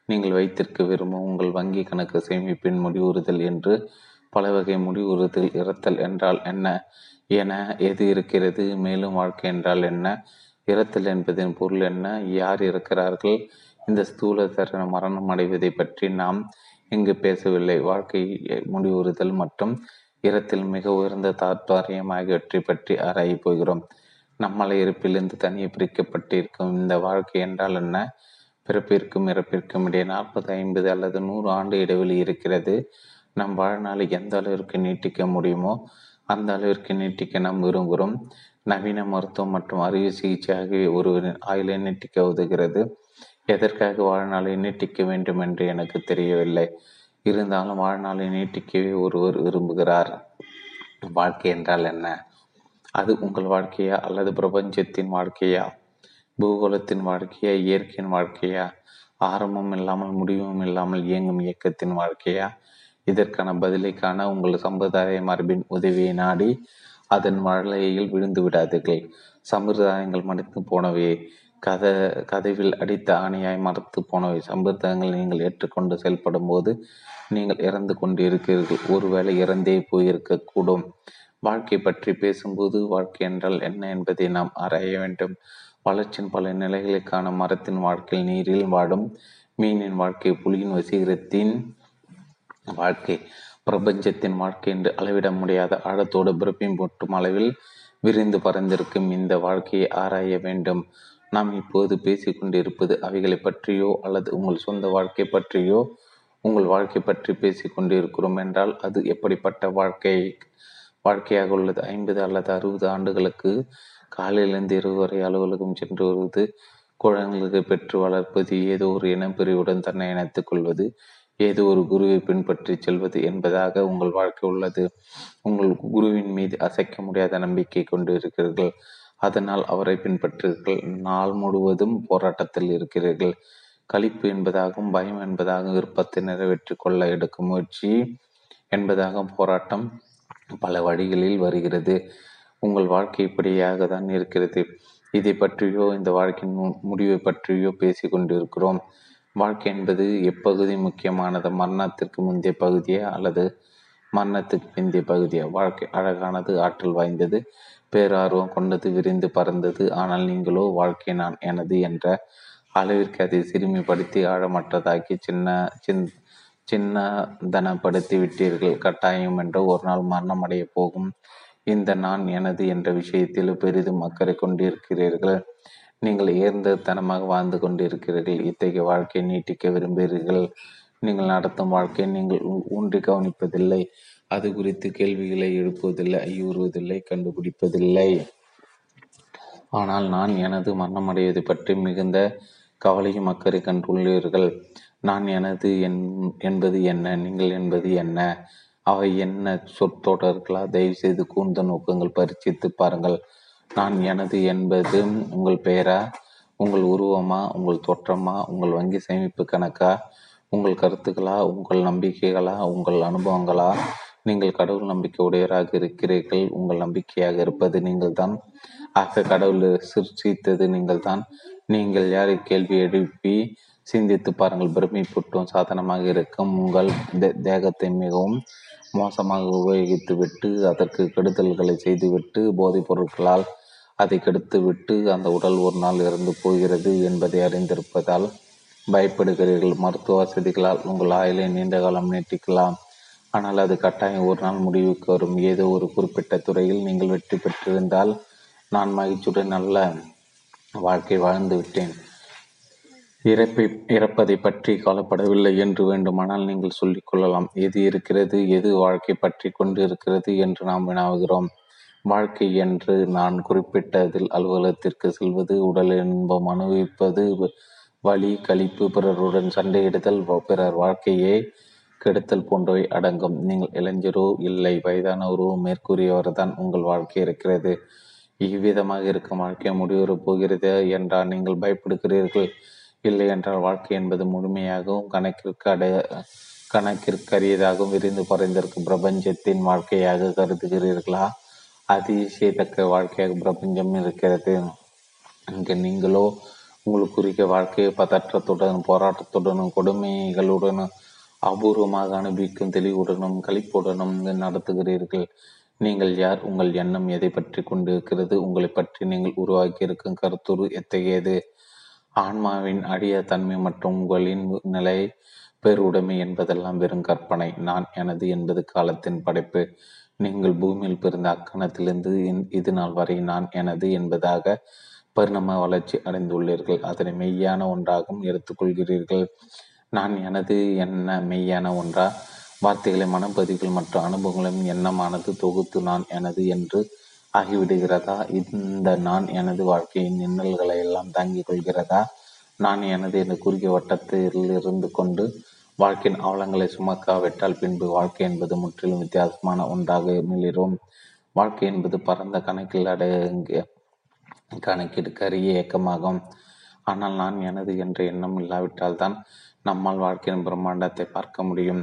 B: நீங்கள் வைத்திருக்க விரும்பும் உங்கள் வங்கி கணக்கு சேமிப்பின் முடிவுறுதல் என்று பல வகை முடிவுறுதல் இரத்தல் என்றால் என்ன? என எது இருக்கிறது? மேலும் வாழ்க்கை என்றால் என்ன? இரத்தல் என்பதன் பொருள் என்ன? யார் இருக்கிறார்கள் இந்த ஸ்தூல தருண மரணம் அடைவதை பற்றி நாம் இங்கு பேசவில்லை. வாழ்க்கை முடிவுறுதல் மற்றும் இரத்தில் மிக உயர்ந்த தாத்பரியம் ஆகியவற்றை பற்றி ஆராயப் போகிறோம். நம்மளை இருப்பிலிருந்து தனியே பிரிக்கப்பட்டிருக்கும் இந்த வாழ்க்கை என்றால் என்ன? பிறப்பிற்கும் இறப்பிற்கும் இடையே நாற்பது ஐம்பது அல்லது நூறு ஆண்டு இடைவெளி இருக்கிறது. நம் வாழ்நாளை எந்த அளவிற்கு நீட்டிக்க முடியுமோ அந்த அளவிற்கு நீட்டிக்க நாம் விரும்புகிறோம். நவீன மருத்துவம் மற்றும் அறுவை சிகிச்சை ஆகிய ஒருவரின் ஆயுளை நீட்டிக்க உதவுகிறது. எதற்காக வாழ்நாளை நீட்டிக்க வேண்டும் என்று எனக்கு தெரியவில்லை. இருந்தாலும் வாழ்நாளை நீட்டிக்கவே ஒருவர் விரும்புகிறார். வாழ்க்கை என்றால் என்ன? அது உங்கள் வாழ்க்கையா அல்லது பிரபஞ்சத்தின் வாழ்க்கையா? பூகோளத்தின் வாழ்க்கையா? இயற்கையின் வாழ்க்கையா? ஆரம்பம் இல்லாமல் முடிவும் இல்லாமல் இயங்கும் இயக்கத்தின் வாழ்க்கையா? இதற்கான பதிலை காண உங்கள் சம்பிரதாய மரபின் உதவியை நாடி அதன் வாழையில் விழுந்து விடாதீர்கள் சம்பிரதாயங்கள் மடித்து போனவை கத கதவில் அடித்த ஆணையாய் மறத்து போனவை சம்பிரதாயங்கள் நீங்கள் ஏற்றுக்கொண்டு செயல்படும் போது நீங்கள் இறந்து கொண்டிருக்கிறீர்கள். ஒருவேளை இறந்தே போயிருக்கக்கூடும். வாழ்க்கை பற்றி பேசும்போது வாழ்க்கை என்றால் என்ன என்பதை நாம் ஆராய வேண்டும். வளர்ச்சியின் பல நிலைகளுக்கான மரத்தின் வாழ்க்கையில் நீரில் வாடும் மீனின் வாழ்க்கை புலியின் வசீகரத்தின் வாழ்க்கை பிரபஞ்சத்தின் வாழ்க்கை என்று அளவிட முடியாத ஆழத்தோடு பிறப்பின் போட்டும் அளவில் விரிந்து பறந்திருக்கும் இந்த வாழ்க்கையை ஆராய வேண்டும். நாம் இப்போது பேசிக்கொண்டிருப்பது அவைகளை பற்றியோ அல்லது உங்கள் சொந்த வாழ்க்கை பற்றியோ உங்கள் வாழ்க்கை பற்றி பேசிக்கொண்டிருக்கிறோம் என்றால் அது எப்படிப்பட்ட வாழ்க்கை? வாழ்க்கையாக உள்ளது. ஐம்பது அல்லது அறுபது ஆண்டுகளுக்கு காலையிலிருந்து இரவு வரை அலுவலகம் சென்று வருவது குழந்தைகளுக்கு பெற்று வளர்ப்பது ஏதோ ஒரு இனப்பிரிவுடன் தன்னை இணைத்துக் கொள்வது ஏதோ ஒரு குருவை பின்பற்றி செல்வது என்பதாக உங்கள் வாழ்க்கை உள்ளது. உங்கள் குருவின் மீது அசைக்க முடியாத நம்பிக்கை கொண்டு இருக்கிறீர்கள். அதனால் அவரை பின்பற்றுகிறீர்கள். நாள் முழுவதும் போராட்டத்தில் இருக்கிறீர்கள். கழிப்பு என்பதாகவும் பயம் என்பதாகவும் விருப்பத்தை நிறைவேற்றி கொள்ள எடுக்கும் முயற்சி என்பதாகவும் போராட்டம் பல வழிகளில் வருகிறது. உங்கள் வாழ்க்கை இப்படியாக தான் இருக்கிறது. இதை பற்றியோ இந்த வாழ்க்கையின் முடிவை பற்றியோ பேசி கொண்டிருக்கிறோம். வாழ்க்கை என்பது எப்பகுதி முக்கியமானது? மரணத்திற்கு முந்தைய பகுதியா? அல்லது மரணத்துக்கு பிந்தைய பகுதியா? வாழ்க்கை அழகானது ஆற்றல் வாய்ந்தது. பேரார்வம் கொண்டது விரிந்து பறந்தது. ஆனால் நீங்களோ வாழ்க்கை நான் எனது என்ற அளவிற்கு அதை சிறுமிப்படுத்தி ஆழமற்றதாக்கி சின்ன சின் சின்னதனப்படுத்தி விட்டீர்கள். கட்டாயம் என்று ஒரு நாள் மரணம் போகும். இந்த நான் எனது என்ற விஷயத்தில் பெரிதும் அக்கறை கொண்டிருக்கிறீர்கள். நீங்கள் தனமாக வாழ்ந்து கொண்டிருக்கிறீர்கள். இத்தகைய வாழ்க்கையை நீட்டிக்க விரும்புகிறீர்கள். நீங்கள் நடத்தும் வாழ்க்கையை நீங்கள் ஊன்றி கவனிப்பதில்லை. அது குறித்து கேள்விகளை எழுப்புவதில்லை ஐயுறுவதில்லை கண்டுபிடிப்பதில்லை. ஆனால் நான் எனது மரணமடைவது பற்றி மிகுந்த கவலையும் அக்கறை கண்டுள்ளீர்கள். நான் எனது என் என்பது என்ன நீங்கள் என்பது என்ன? அவை என்ன சொற்றொடர்களா தயவு செய்து கூர்ந்த நோக்கங்கள் பரிச்சித்து பாருங்கள். நான் எனது என்பது உங்கள் பெயரா? உங்கள் உருவமா? உங்கள் தோற்றமா? உங்கள் வங்கி சேமிப்பு கணக்கா? உங்கள் கருத்துக்களா? உங்கள் நம்பிக்கைகளா? உங்கள் அனுபவங்களா? நீங்கள் கடவுள் நம்பிக்கை உடையவராக இருக்கிறீர்கள். உங்கள் நம்பிக்கையாக இருப்பது நீங்கள் தான் ஆக கடவுள் சிருஷ்டித்தது நீங்கள் தான் நீங்கள் யாரை கேள்வி எழுப்பி சிந்தித்து பாருங்கள். பிரமிப்பூட்டும் சாதனமாக இருக்கும். உங்கள் தேகத்தை மிகவும் மோசமாக உபயோகித்து விட்டு அதற்கு கெடுதல்களை செய்துவிட்டு போதைப் பொருட்களால் அதை கெடுத்துவிட்டு அந்த உடல் ஒரு நாள் இறந்து போகிறது என்பதை அறிந்திருப்பதால் பயப்படுகிறீர்கள். மருத்துவ வசதிகளால் உங்கள் ஆயுளை நீண்ட காலம் நீட்டிக்கலாம். ஆனால் அது கட்டாயம். ஒரு நாள் முடிவுக்கு வரும். ஏதோ ஒரு குறிப்பிட்ட துறையில் நீங்கள் வெற்றி பெற்றிருந்தால் நான் மகிழ்ச்சியுடன் நல்ல வாழ்க்கை வாழ்ந்து விட்டேன். இறப்பை இறப்பதை பற்றி கவலைப்படவில்லை என்று வேண்டுமானால் நீங்கள் சொல்லிக் கொள்ளலாம். எது இருக்கிறது எது வாழ்க்கை பற்றி கொண்டு இருக்கிறது என்று நாம் வினாவுகிறோம். வாழ்க்கை என்று நான் குறிப்பிட்டதில் அலுவலகத்திற்கு செல்வது உடல் இன்பம் அனுபவிப்பது வலி கழிப்பு பிறருடன் சண்டையிடுதல் பிறர் வாழ்க்கையே கெடுத்தல் போன்றவை அடங்கும். நீங்கள் இளைஞரோ இல்லை வயதானவரோ மேற்கூறியவர்தான் உங்கள் வாழ்க்கை இருக்கிறது. இவ்விதமாக இருக்கும் வாழ்க்கை முடிவுறப் போகிறது என்றால் நீங்கள் பயப்படுகிறீர்கள். இல்லை என்றால் வாழ்க்கை என்பது முழுமையாகவும் கணக்கிற்கு அடைய கணக்கிற்கரியதாகவும் விரிந்து பறைந்திருக்கும் பிரபஞ்சத்தின் வாழ்க்கையாக கருதுகிறீர்களா? அதிசயத்தக்க வாழ்க்கையாக பிரபஞ்சம் இருக்கிறது. இங்கு நீங்களோ உங்களுக்குரிய வாழ்க்கையை பதற்றத்துடனும் போராட்டத்துடனும் கொடுமைகளுடனும் அபூர்வமாக அனுபவிக்கும் தெளிவுடனும் கழிப்புடனும் நடத்துகிறீர்கள். நீங்கள் யார்? உங்கள் எண்ணம் எதை பற்றி கொண்டிருக்கிறது? உங்களை பற்றி நீங்கள் உருவாக்கியிருக்கும் கருத்துரு எத்தகையது? ஆன்மாவின் அடிய தன்மை மற்றும் உங்களின் நிலை பேருடைமை என்பதெல்லாம் வெறும் கற்பனை. நான் எனது என்பது காலத்தின் படைப்பு. நீங்கள் பூமியில் பிறந்த அக்கணத்திலிருந்து இது நாள் வரை நான் எனது என்பதாக பரிணாம வளர்ச்சி அடைந்துள்ளீர்கள். அதனை மெய்யான ஒன்றாகவும் எடுத்துக்கொள்கிறீர்கள். நான் எனது என்ன மெய்யான ஒன்றா வார்த்தைகளை மனப்பதிவுகள் மற்றும் அனுபவங்களையும் எண்ணமானது தொகுத்து நான் எனது என்று ஆகிவிடுகிறதா? இந்த நான் எனது வாழ்க்கையின் இன்னல்களை எல்லாம் தாங்கிக் கொள்கிறதா? நான் எனது என்ற குறுகிய வட்டத்தில் இருந்து கொண்டு வாழ்க்கையின் அவலங்களை சுமக்காவிட்டால் பின்பு வாழ்க்கை என்பது முற்றிலும் வித்தியாசமான ஒன்றாக மிளிரும் வாழ்க்கை என்பது பரந்த கணக்கில் அடங்கிய கணக்கிற்கு அரிய இயக்கமாகும். ஆனால் நான் எனது என்ற எண்ணம் இல்லாவிட்டால் தான் நம்மால் வாழ்க்கையின் பிரம்மாண்டத்தை பார்க்க முடியும்.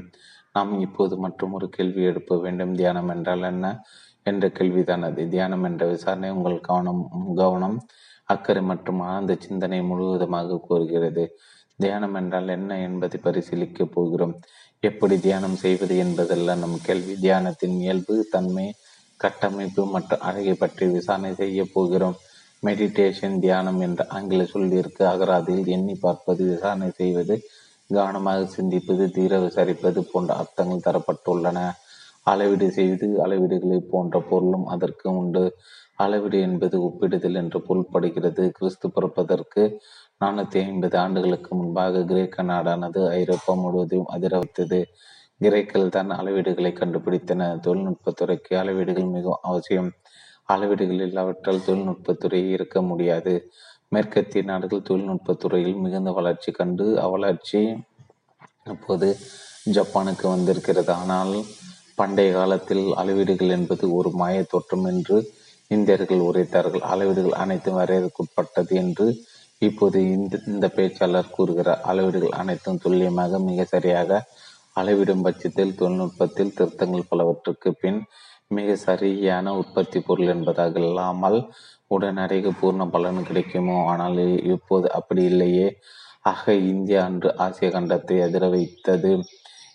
B: நாம் இப்போது மற்றும் ஒரு கேள்வி எழுப்ப வேண்டும். தியானம் என்றால் என்ன? என்ற கேள்விதான் அது தியானம் என்ற விசாரணை உங்கள் கவனம் கவனம் அக்கறை மற்றும் ஆனந்த சிந்தனை முழுவதுமாக கோருகிறது. தியானம் என்றால் என்ன என்பதை பரிசீலிக்கப் போகிறோம். எப்படி தியானம் செய்வது என்பதல்ல நம் கேள்வி. தியானத்தின் இயல்பு தன்மை கட்டமைப்பு மற்றும் அழகை பற்றி விசாரணை செய்ய போகிறோம். மெடிடேஷன் தியானம் என்ற ஆங்கில சொல்லிற்கு அகராதியில் எண்ணி பார்ப்பது விசாரணை செய்வது கவனமாக சிந்திப்பது தீர விசாரிப்பது போன்ற அர்த்தங்கள் தரப்பட்டுள்ளன. அளவீடு செய்து அளவீடுகளை போன்ற பொருளும் அதற்கு உண்டு. அளவீடு என்பது ஒப்பிடுதல் என்று பொருள்படுகிறது. கிறிஸ்து பிறப்பதற்கு நானூற்றி ஐம்பது ஆண்டுகளுக்கு முன்பாக கிரேக்க நாடானது ஐரோப்பா முழுவதையும் அதிர வைத்தது தான் அளவீடுகளை கண்டுபிடித்தன. தொழில்நுட்பத்துறைக்கு அளவீடுகள் மிகவும் அவசியம். அளவீடுகள் இல்லாவிட்டால் தொழில்நுட்பத்துறை இருக்க முடியாது. மேற்கத்திய நாடுகள் தொழில்நுட்பத் துறையில் மிகுந்த வளர்ச்சி கண்டு அவ்வளர்ச்சி அப்போது ஜப்பானுக்கு வந்திருக்கிறது. ஆனால் பண்டைய காலத்தில் அளவீடுகள் என்பது ஒரு மாய தோற்றம் என்று இந்தியர்கள் உரைத்தார்கள். அளவீடுகள் அனைத்தும் வரையறுக்குட்பட்டது என்று இப்போது இந்த இந்த பேச்சாளர் கூறுகிறார். அளவீடுகள் அனைத்தும் துல்லியமாக மிக சரியாக அளவிடும் பட்சத்தில் தொழில்நுட்பத்தில் திருத்தங்கள் பலவற்றுக்கு பின் மிக சரியான உற்பத்தி பொருள் என்பதாக இல்லாமல் உடனடிக்கு பூர்ண பலன் கிடைக்குமோ? ஆனால் இப்போது அப்படி இல்லையே. ஆக இந்தியா அன்று ஆசிய கண்டத்தை அதிர வைத்தது.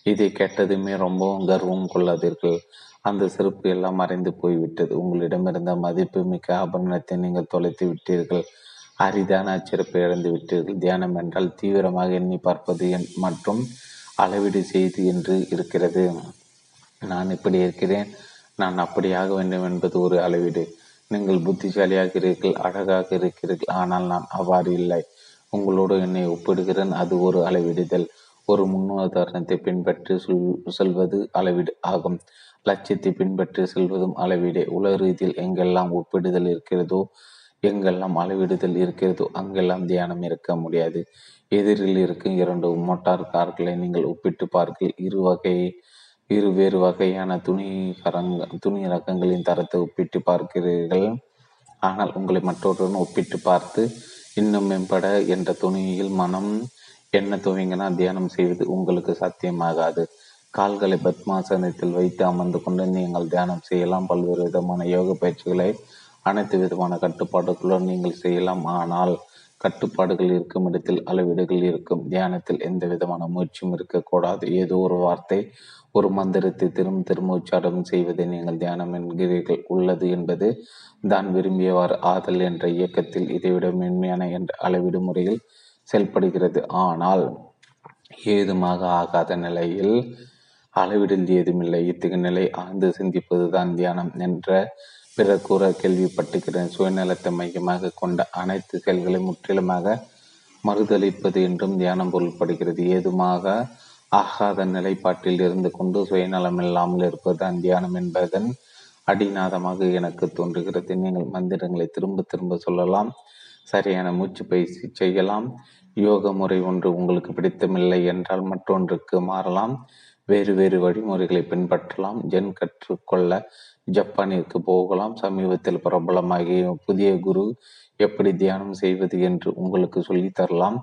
B: இதை கேட்டதுமே ரொம்பவும் கர்வம் கொள்ளாதீர்கள். அந்த சிறப்பு எல்லாம் மறைந்து போய்விட்டது. உங்களிடமிருந்த மதிப்பு மிக்க ஆபரணத்தை நீங்கள் தொலைத்து விட்டீர்கள். அரிதான அச்சிறப்பை இழந்து விட்டீர்கள். தியானம் என்றால் தீவிரமாக எண்ணி பார்ப்பது மற்றும் அளவீடு செய்து என்று இருக்கிறது. நான் இப்படி இருக்கிறேன். நான் அப்படியாக வேண்டும் என்பது ஒரு அளவீடு. நீங்கள் புத்திசாலியாக இருக்கிறீர்கள் அழகாக இருக்கிறீர்கள். ஆனால் நான் அவ்வாறு இல்லை. உங்களோடு என்னை ஒப்பிடுகிறேன். அது ஒரு அளவிடுதல். ஒரு முன்னுதாரணத்தை பின்பற்றி சொல் செல்வது அளவீடு ஆகும். லட்சியத்தை பின்பற்றி செல்வதும் அளவீடே. உலக ரீதியில் எங்கெல்லாம் ஒப்பிடுதல் இருக்கிறதோ எங்கெல்லாம் அளவிடுதல் இருக்கிறதோ அங்கெல்லாம் தியானம் இருக்க முடியாது. எதிரில் இருக்கும் இரண்டு மோட்டார் கார்களை நீங்கள் ஒப்பிட்டு பார்க்க இரு வகையை இரு வேறு வகையான துணி கரங்க துணி ரகங்களின் தரத்தை ஒப்பிட்டு பார்க்கிறீர்கள். ஆனால் உங்களை மற்றவருடன் ஒப்பிட்டு பார்த்து இன்னும் மேம்பட என்ற துணியில் மனம் என்ன துவங்கினா தியானம் செய்வது உங்களுக்கு சாத்தியமாகாது. கால்களை பத்மாசனத்தில் வைத்து அமர்ந்து கொண்டு நீங்கள் தியானம் செய்யலாம். பல்வேறு விதமான யோக பயிற்சிகளை அனைத்து விதமான கட்டுப்பாடுகளுடன் நீங்கள் செய்யலாம். ஆனால் கட்டுப்பாடுகள் இருக்கும் இடத்தில் அளவீடுகள் இருக்கும் தியானத்தில் எந்த விதமான முயற்சியும் இருக்கக்கூடாது. ஏதோ ஒரு வார்த்தை ஒரு மந்திரத்தை திரும்ப திரும்ப உச்சாரம் செய்வதை நீங்கள் தியானம் என்கிறீர்கள். உள்ளது என்பது தான் விரும்பியவாறு ஆதல் என்ற இயக்கத்தில் இதைவிட மென்மையான என்ற அளவிடும் முறையில் செயல்படுகிறது. ஆனால் ஏதுமாக ஆகாத நிலையில் அளவிடில் ஏதுமில்லை இத்தகைய நிலை ஆழ்ந்து சிந்திப்பதுதான் தியானம் என்ற பிறர் கூற கேள்விப்பட்டுகிறேன் சுயநலத்தை மையமாக கொண்ட அனைத்து செயல்களையும் முற்றிலுமாக மறுதளிப்பது என்றும் தியானம் பொருள்படுகிறது. ஏதுமாக ஆகாத நிலைப்பாட்டில் இருந்து கொண்டு சுயநலம் இல்லாமல் இருப்பதுதான் தியானம் என்பதன் அடிநாதமாக எனக்கு தோன்றுகிறது. நீங்கள் மந்திரங்களை திரும்ப திரும்ப சொல்லலாம். சரியான மூச்சு பயிற்சி செய்யலாம். யோக முறை ஒன்று உங்களுக்கு பிடித்தமில்லை என்றால் மற்றொன்றுக்கு மாறலாம். வேறு வேறு வழிமுறைகளை பின்பற்றலாம். ஜென் கற்றுக்கொள்ள ஜப்பானிற்கு போகலாம். சமீபத்தில் பிரபலமாகிய புதிய குரு எப்படி தியானம் செய்வது என்று உங்களுக்கு சொல்லித் தரலாம்.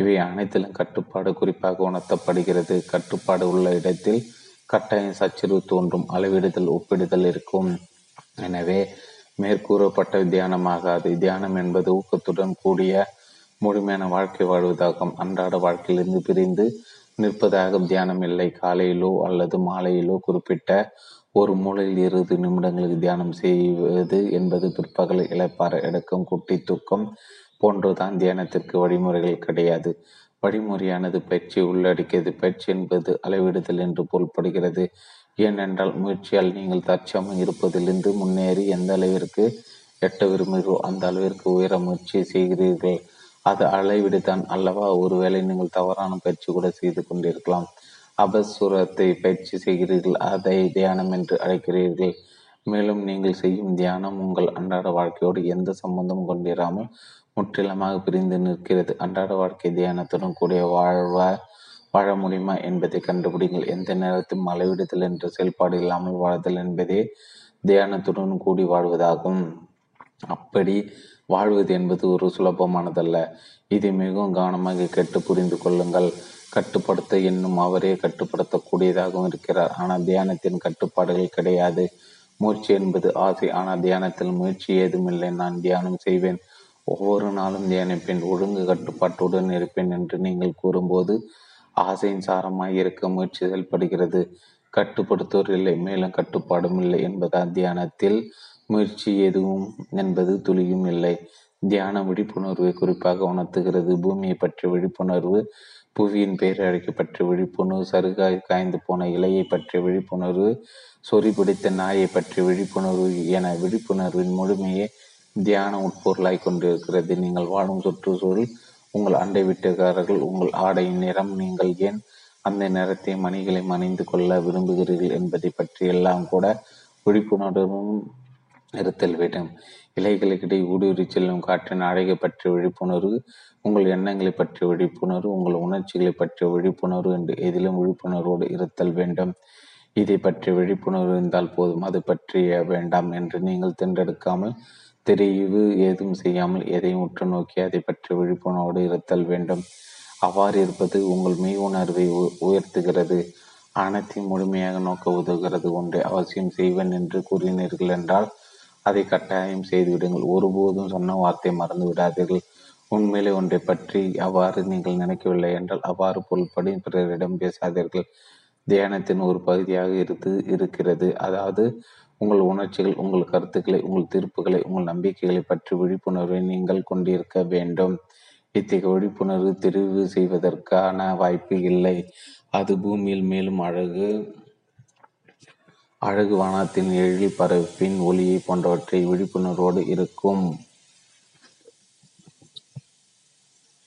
B: இவை அனைத்திலும் கட்டுப்பாடு குறிப்பாக உணர்த்தப்படுகிறது. கட்டுப்பாடு உள்ள இடத்தில் கட்டாயம் சச்சிறு தோன்றும் அளவிடுதல் ஒப்பிடுதல் இருக்கும். எனவே மேற்கூறப்பட்ட தியானமாகாது. தியானம் என்பது ஊக்கத்துடன் கூடிய முழுமையான வாழ்க்கை வாழ்வதாகும். அன்றாட வாழ்க்கையிலிருந்து பிரிந்து நிற்பதாக தியானம் இல்லை. காலையிலோ அல்லது மாலையிலோ குறிப்பிட்ட ஒரு மூலையில் இருபது நிமிடங்களுக்கு தியானம் செய்வது என்பது பிற்பகல் இழைப்பார எடுக்கும் குட்டி தூக்கம் போன்றுதான் தியானத்திற்கு வழிமுறைகள் கிடையாது. வழிமுறையானது பயிற்சி உள்ளடக்கியது பயிற்சி என்பது அளவிடுதல் என்று பொருள்படுகிறது. ஏனென்றால் முயற்சியால் நீங்கள் தற்சமம் இருப்பதிலிருந்து முன்னேறி எந்த அளவிற்கு எட்ட விரும்புகிறோ அந்த அளவிற்கு உயர முயற்சி செய்கிறீர்கள். அது அளவிடுதான் அல்லவா? ஒருவேளை நீங்கள் தவறான பயிற்சி கூட செய்து கொண்டிருக்கலாம். அபசுரத்தை பயிற்சி செய்கிறீர்கள் அதை தியானம் என்று அழைக்கிறீர்கள். மேலும் நீங்கள் செய்யும் தியானம் உங்கள் அன்றாட வாழ்க்கையோடு எந்த சம்பந்தமும் கொண்டிராமல் முற்றிலுமாக பிரிந்து நிற்கிறது. அன்றாட வாழ்க்கை தியானத்துடன் கூடிய வாழ்வ வாழ முடியுமா என்பதை கண்டுபிடிங்கள். எந்த நேரத்திலும் அளவிடுதல் என்ற செயல்பாடு இல்லாமல் வாழ்தல் என்பதே தியானத்துடன் கூடி வாழ்வதாகும். அப்படி வாழ்வது என்பது ஒரு சுலபமானதல்ல. இது மிகவும் கவனமாக கேட்டு புரிந்து கொள்ளுங்கள். கட்டுப்படுத்த என்னும் அவரே கட்டுப்படுத்தக்கூடியதாகவும் இருக்கிறார். ஆனால் தியானத்தின் கட்டுப்பாடுகள் கிடையாது. முயற்சி என்பது ஆசை. ஆனால் தியானத்தில் முயற்சி ஏதுமில்லை. நான் தியானம் செய்வேன். ஒவ்வொரு நாளும் தியானிப்பேன் ஒழுங்கு கட்டுப்பாட்டுடன் இருப்பேன் என்று நீங்கள் கூறும்போது ஆசையின் சாரமாய் இருக்க முயற்சி செயல்படுகிறது கட்டுப்படுத்துவோர் இல்லை மேலும் கட்டுப்பாடும் இல்லை என்பதால் தியானத்தில் முயற்சி எதுவும் என்பது துளியும் இல்லை. தியான விழிப்புணர்வை குறிப்பாக உணர்த்துகிறது. பூமியை பற்றிய விழிப்புணர்வு புவியின் பேரழைக்கு பற்றிய விழிப்புணர்வு சருகாய் காய்ந்து போன இலையை பற்றிய விழிப்புணர்வு சொறி பிடித்த நாயை பற்றிய விழிப்புணர்வு என விழிப்புணர்வின் முழுமையே தியான உட்பொருளாய் கொண்டிருக்கிறது. நீங்கள் வாழும் சுற்றுச்சூழல் உங்கள் அண்டை வீட்டுக்காரர்கள் உங்கள் ஆடையின் நிறம் நீங்கள் ஏன் அந்த நிறத்தை மணிகளை மணிந்து கொள்ள விரும்புகிறீர்கள் என்பதை பற்றி எல்லாம் கூட விழிப்புணர்வும் இருத்தல் வேண்டும். இலைகளுக்கிடையே ஊடுருவி செல்லும் காற்றின் அழகை பற்றிய விழிப்புணர்வு உங்கள் எண்ணங்களை பற்றிய விழிப்புணர்வு உங்கள் உணர்ச்சிகளை பற்றிய விழிப்புணர்வு என்று எதிலும் விழிப்புணர்வோடு இருத்தல் வேண்டும். இதை பற்றிய விழிப்புணர்வு இருந்தால் போதும் அது பற்றிய வேண்டாம் என்று நீங்கள் தேர்ந்தெடுக்காமல் தெரிவு ஏதும் செய்யாமல் எதையும் உற்று நோக்கி அதை பற்றி விழிப்புணர்வோடு இருத்தல் வேண்டும். அவ்வாறு இருப்பது உங்கள் மெய் உணர்வை உயர்த்துகிறது. அனைத்தையும் முழுமையாக நோக்க உதவுகிறது. ஒன்றை அவசியம் செய்வேன் என்று கூறினீர்கள் என்றால் அதை கட்டாயம் செய்துவிடுங்கள். ஒருபோதும் சொன்ன வார்த்தை மறந்து விடாதீர்கள். உண்மையிலே ஒன்றை பற்றி அவ்வாறு நீங்கள் நினைக்கவில்லை என்றால் அவ்வாறு பொருள்படி பிறரிடம் பேசாதீர்கள். தியானத்தின் ஒரு பகுதியாக இருந்து இருக்கிறது. அதாவது உங்கள் உணர்ச்சிகள் உங்கள் கருத்துக்களை உங்கள் தீர்ப்புகளை உங்கள் நம்பிக்கைகளை பற்றி விழிப்புணர்வை நீங்கள் கொண்டிருக்க வேண்டும். இத்தகைய விழிப்புணர்வு தெரிவு செய்வதற்கான வாய்ப்பு இல்லை. அது பூமியில் மேலும் அழகு அழகு வானத்தின் எழில் பரப்பின் ஒளியை போன்றவற்றை விழிப்புணர்வோடு இருக்கும்.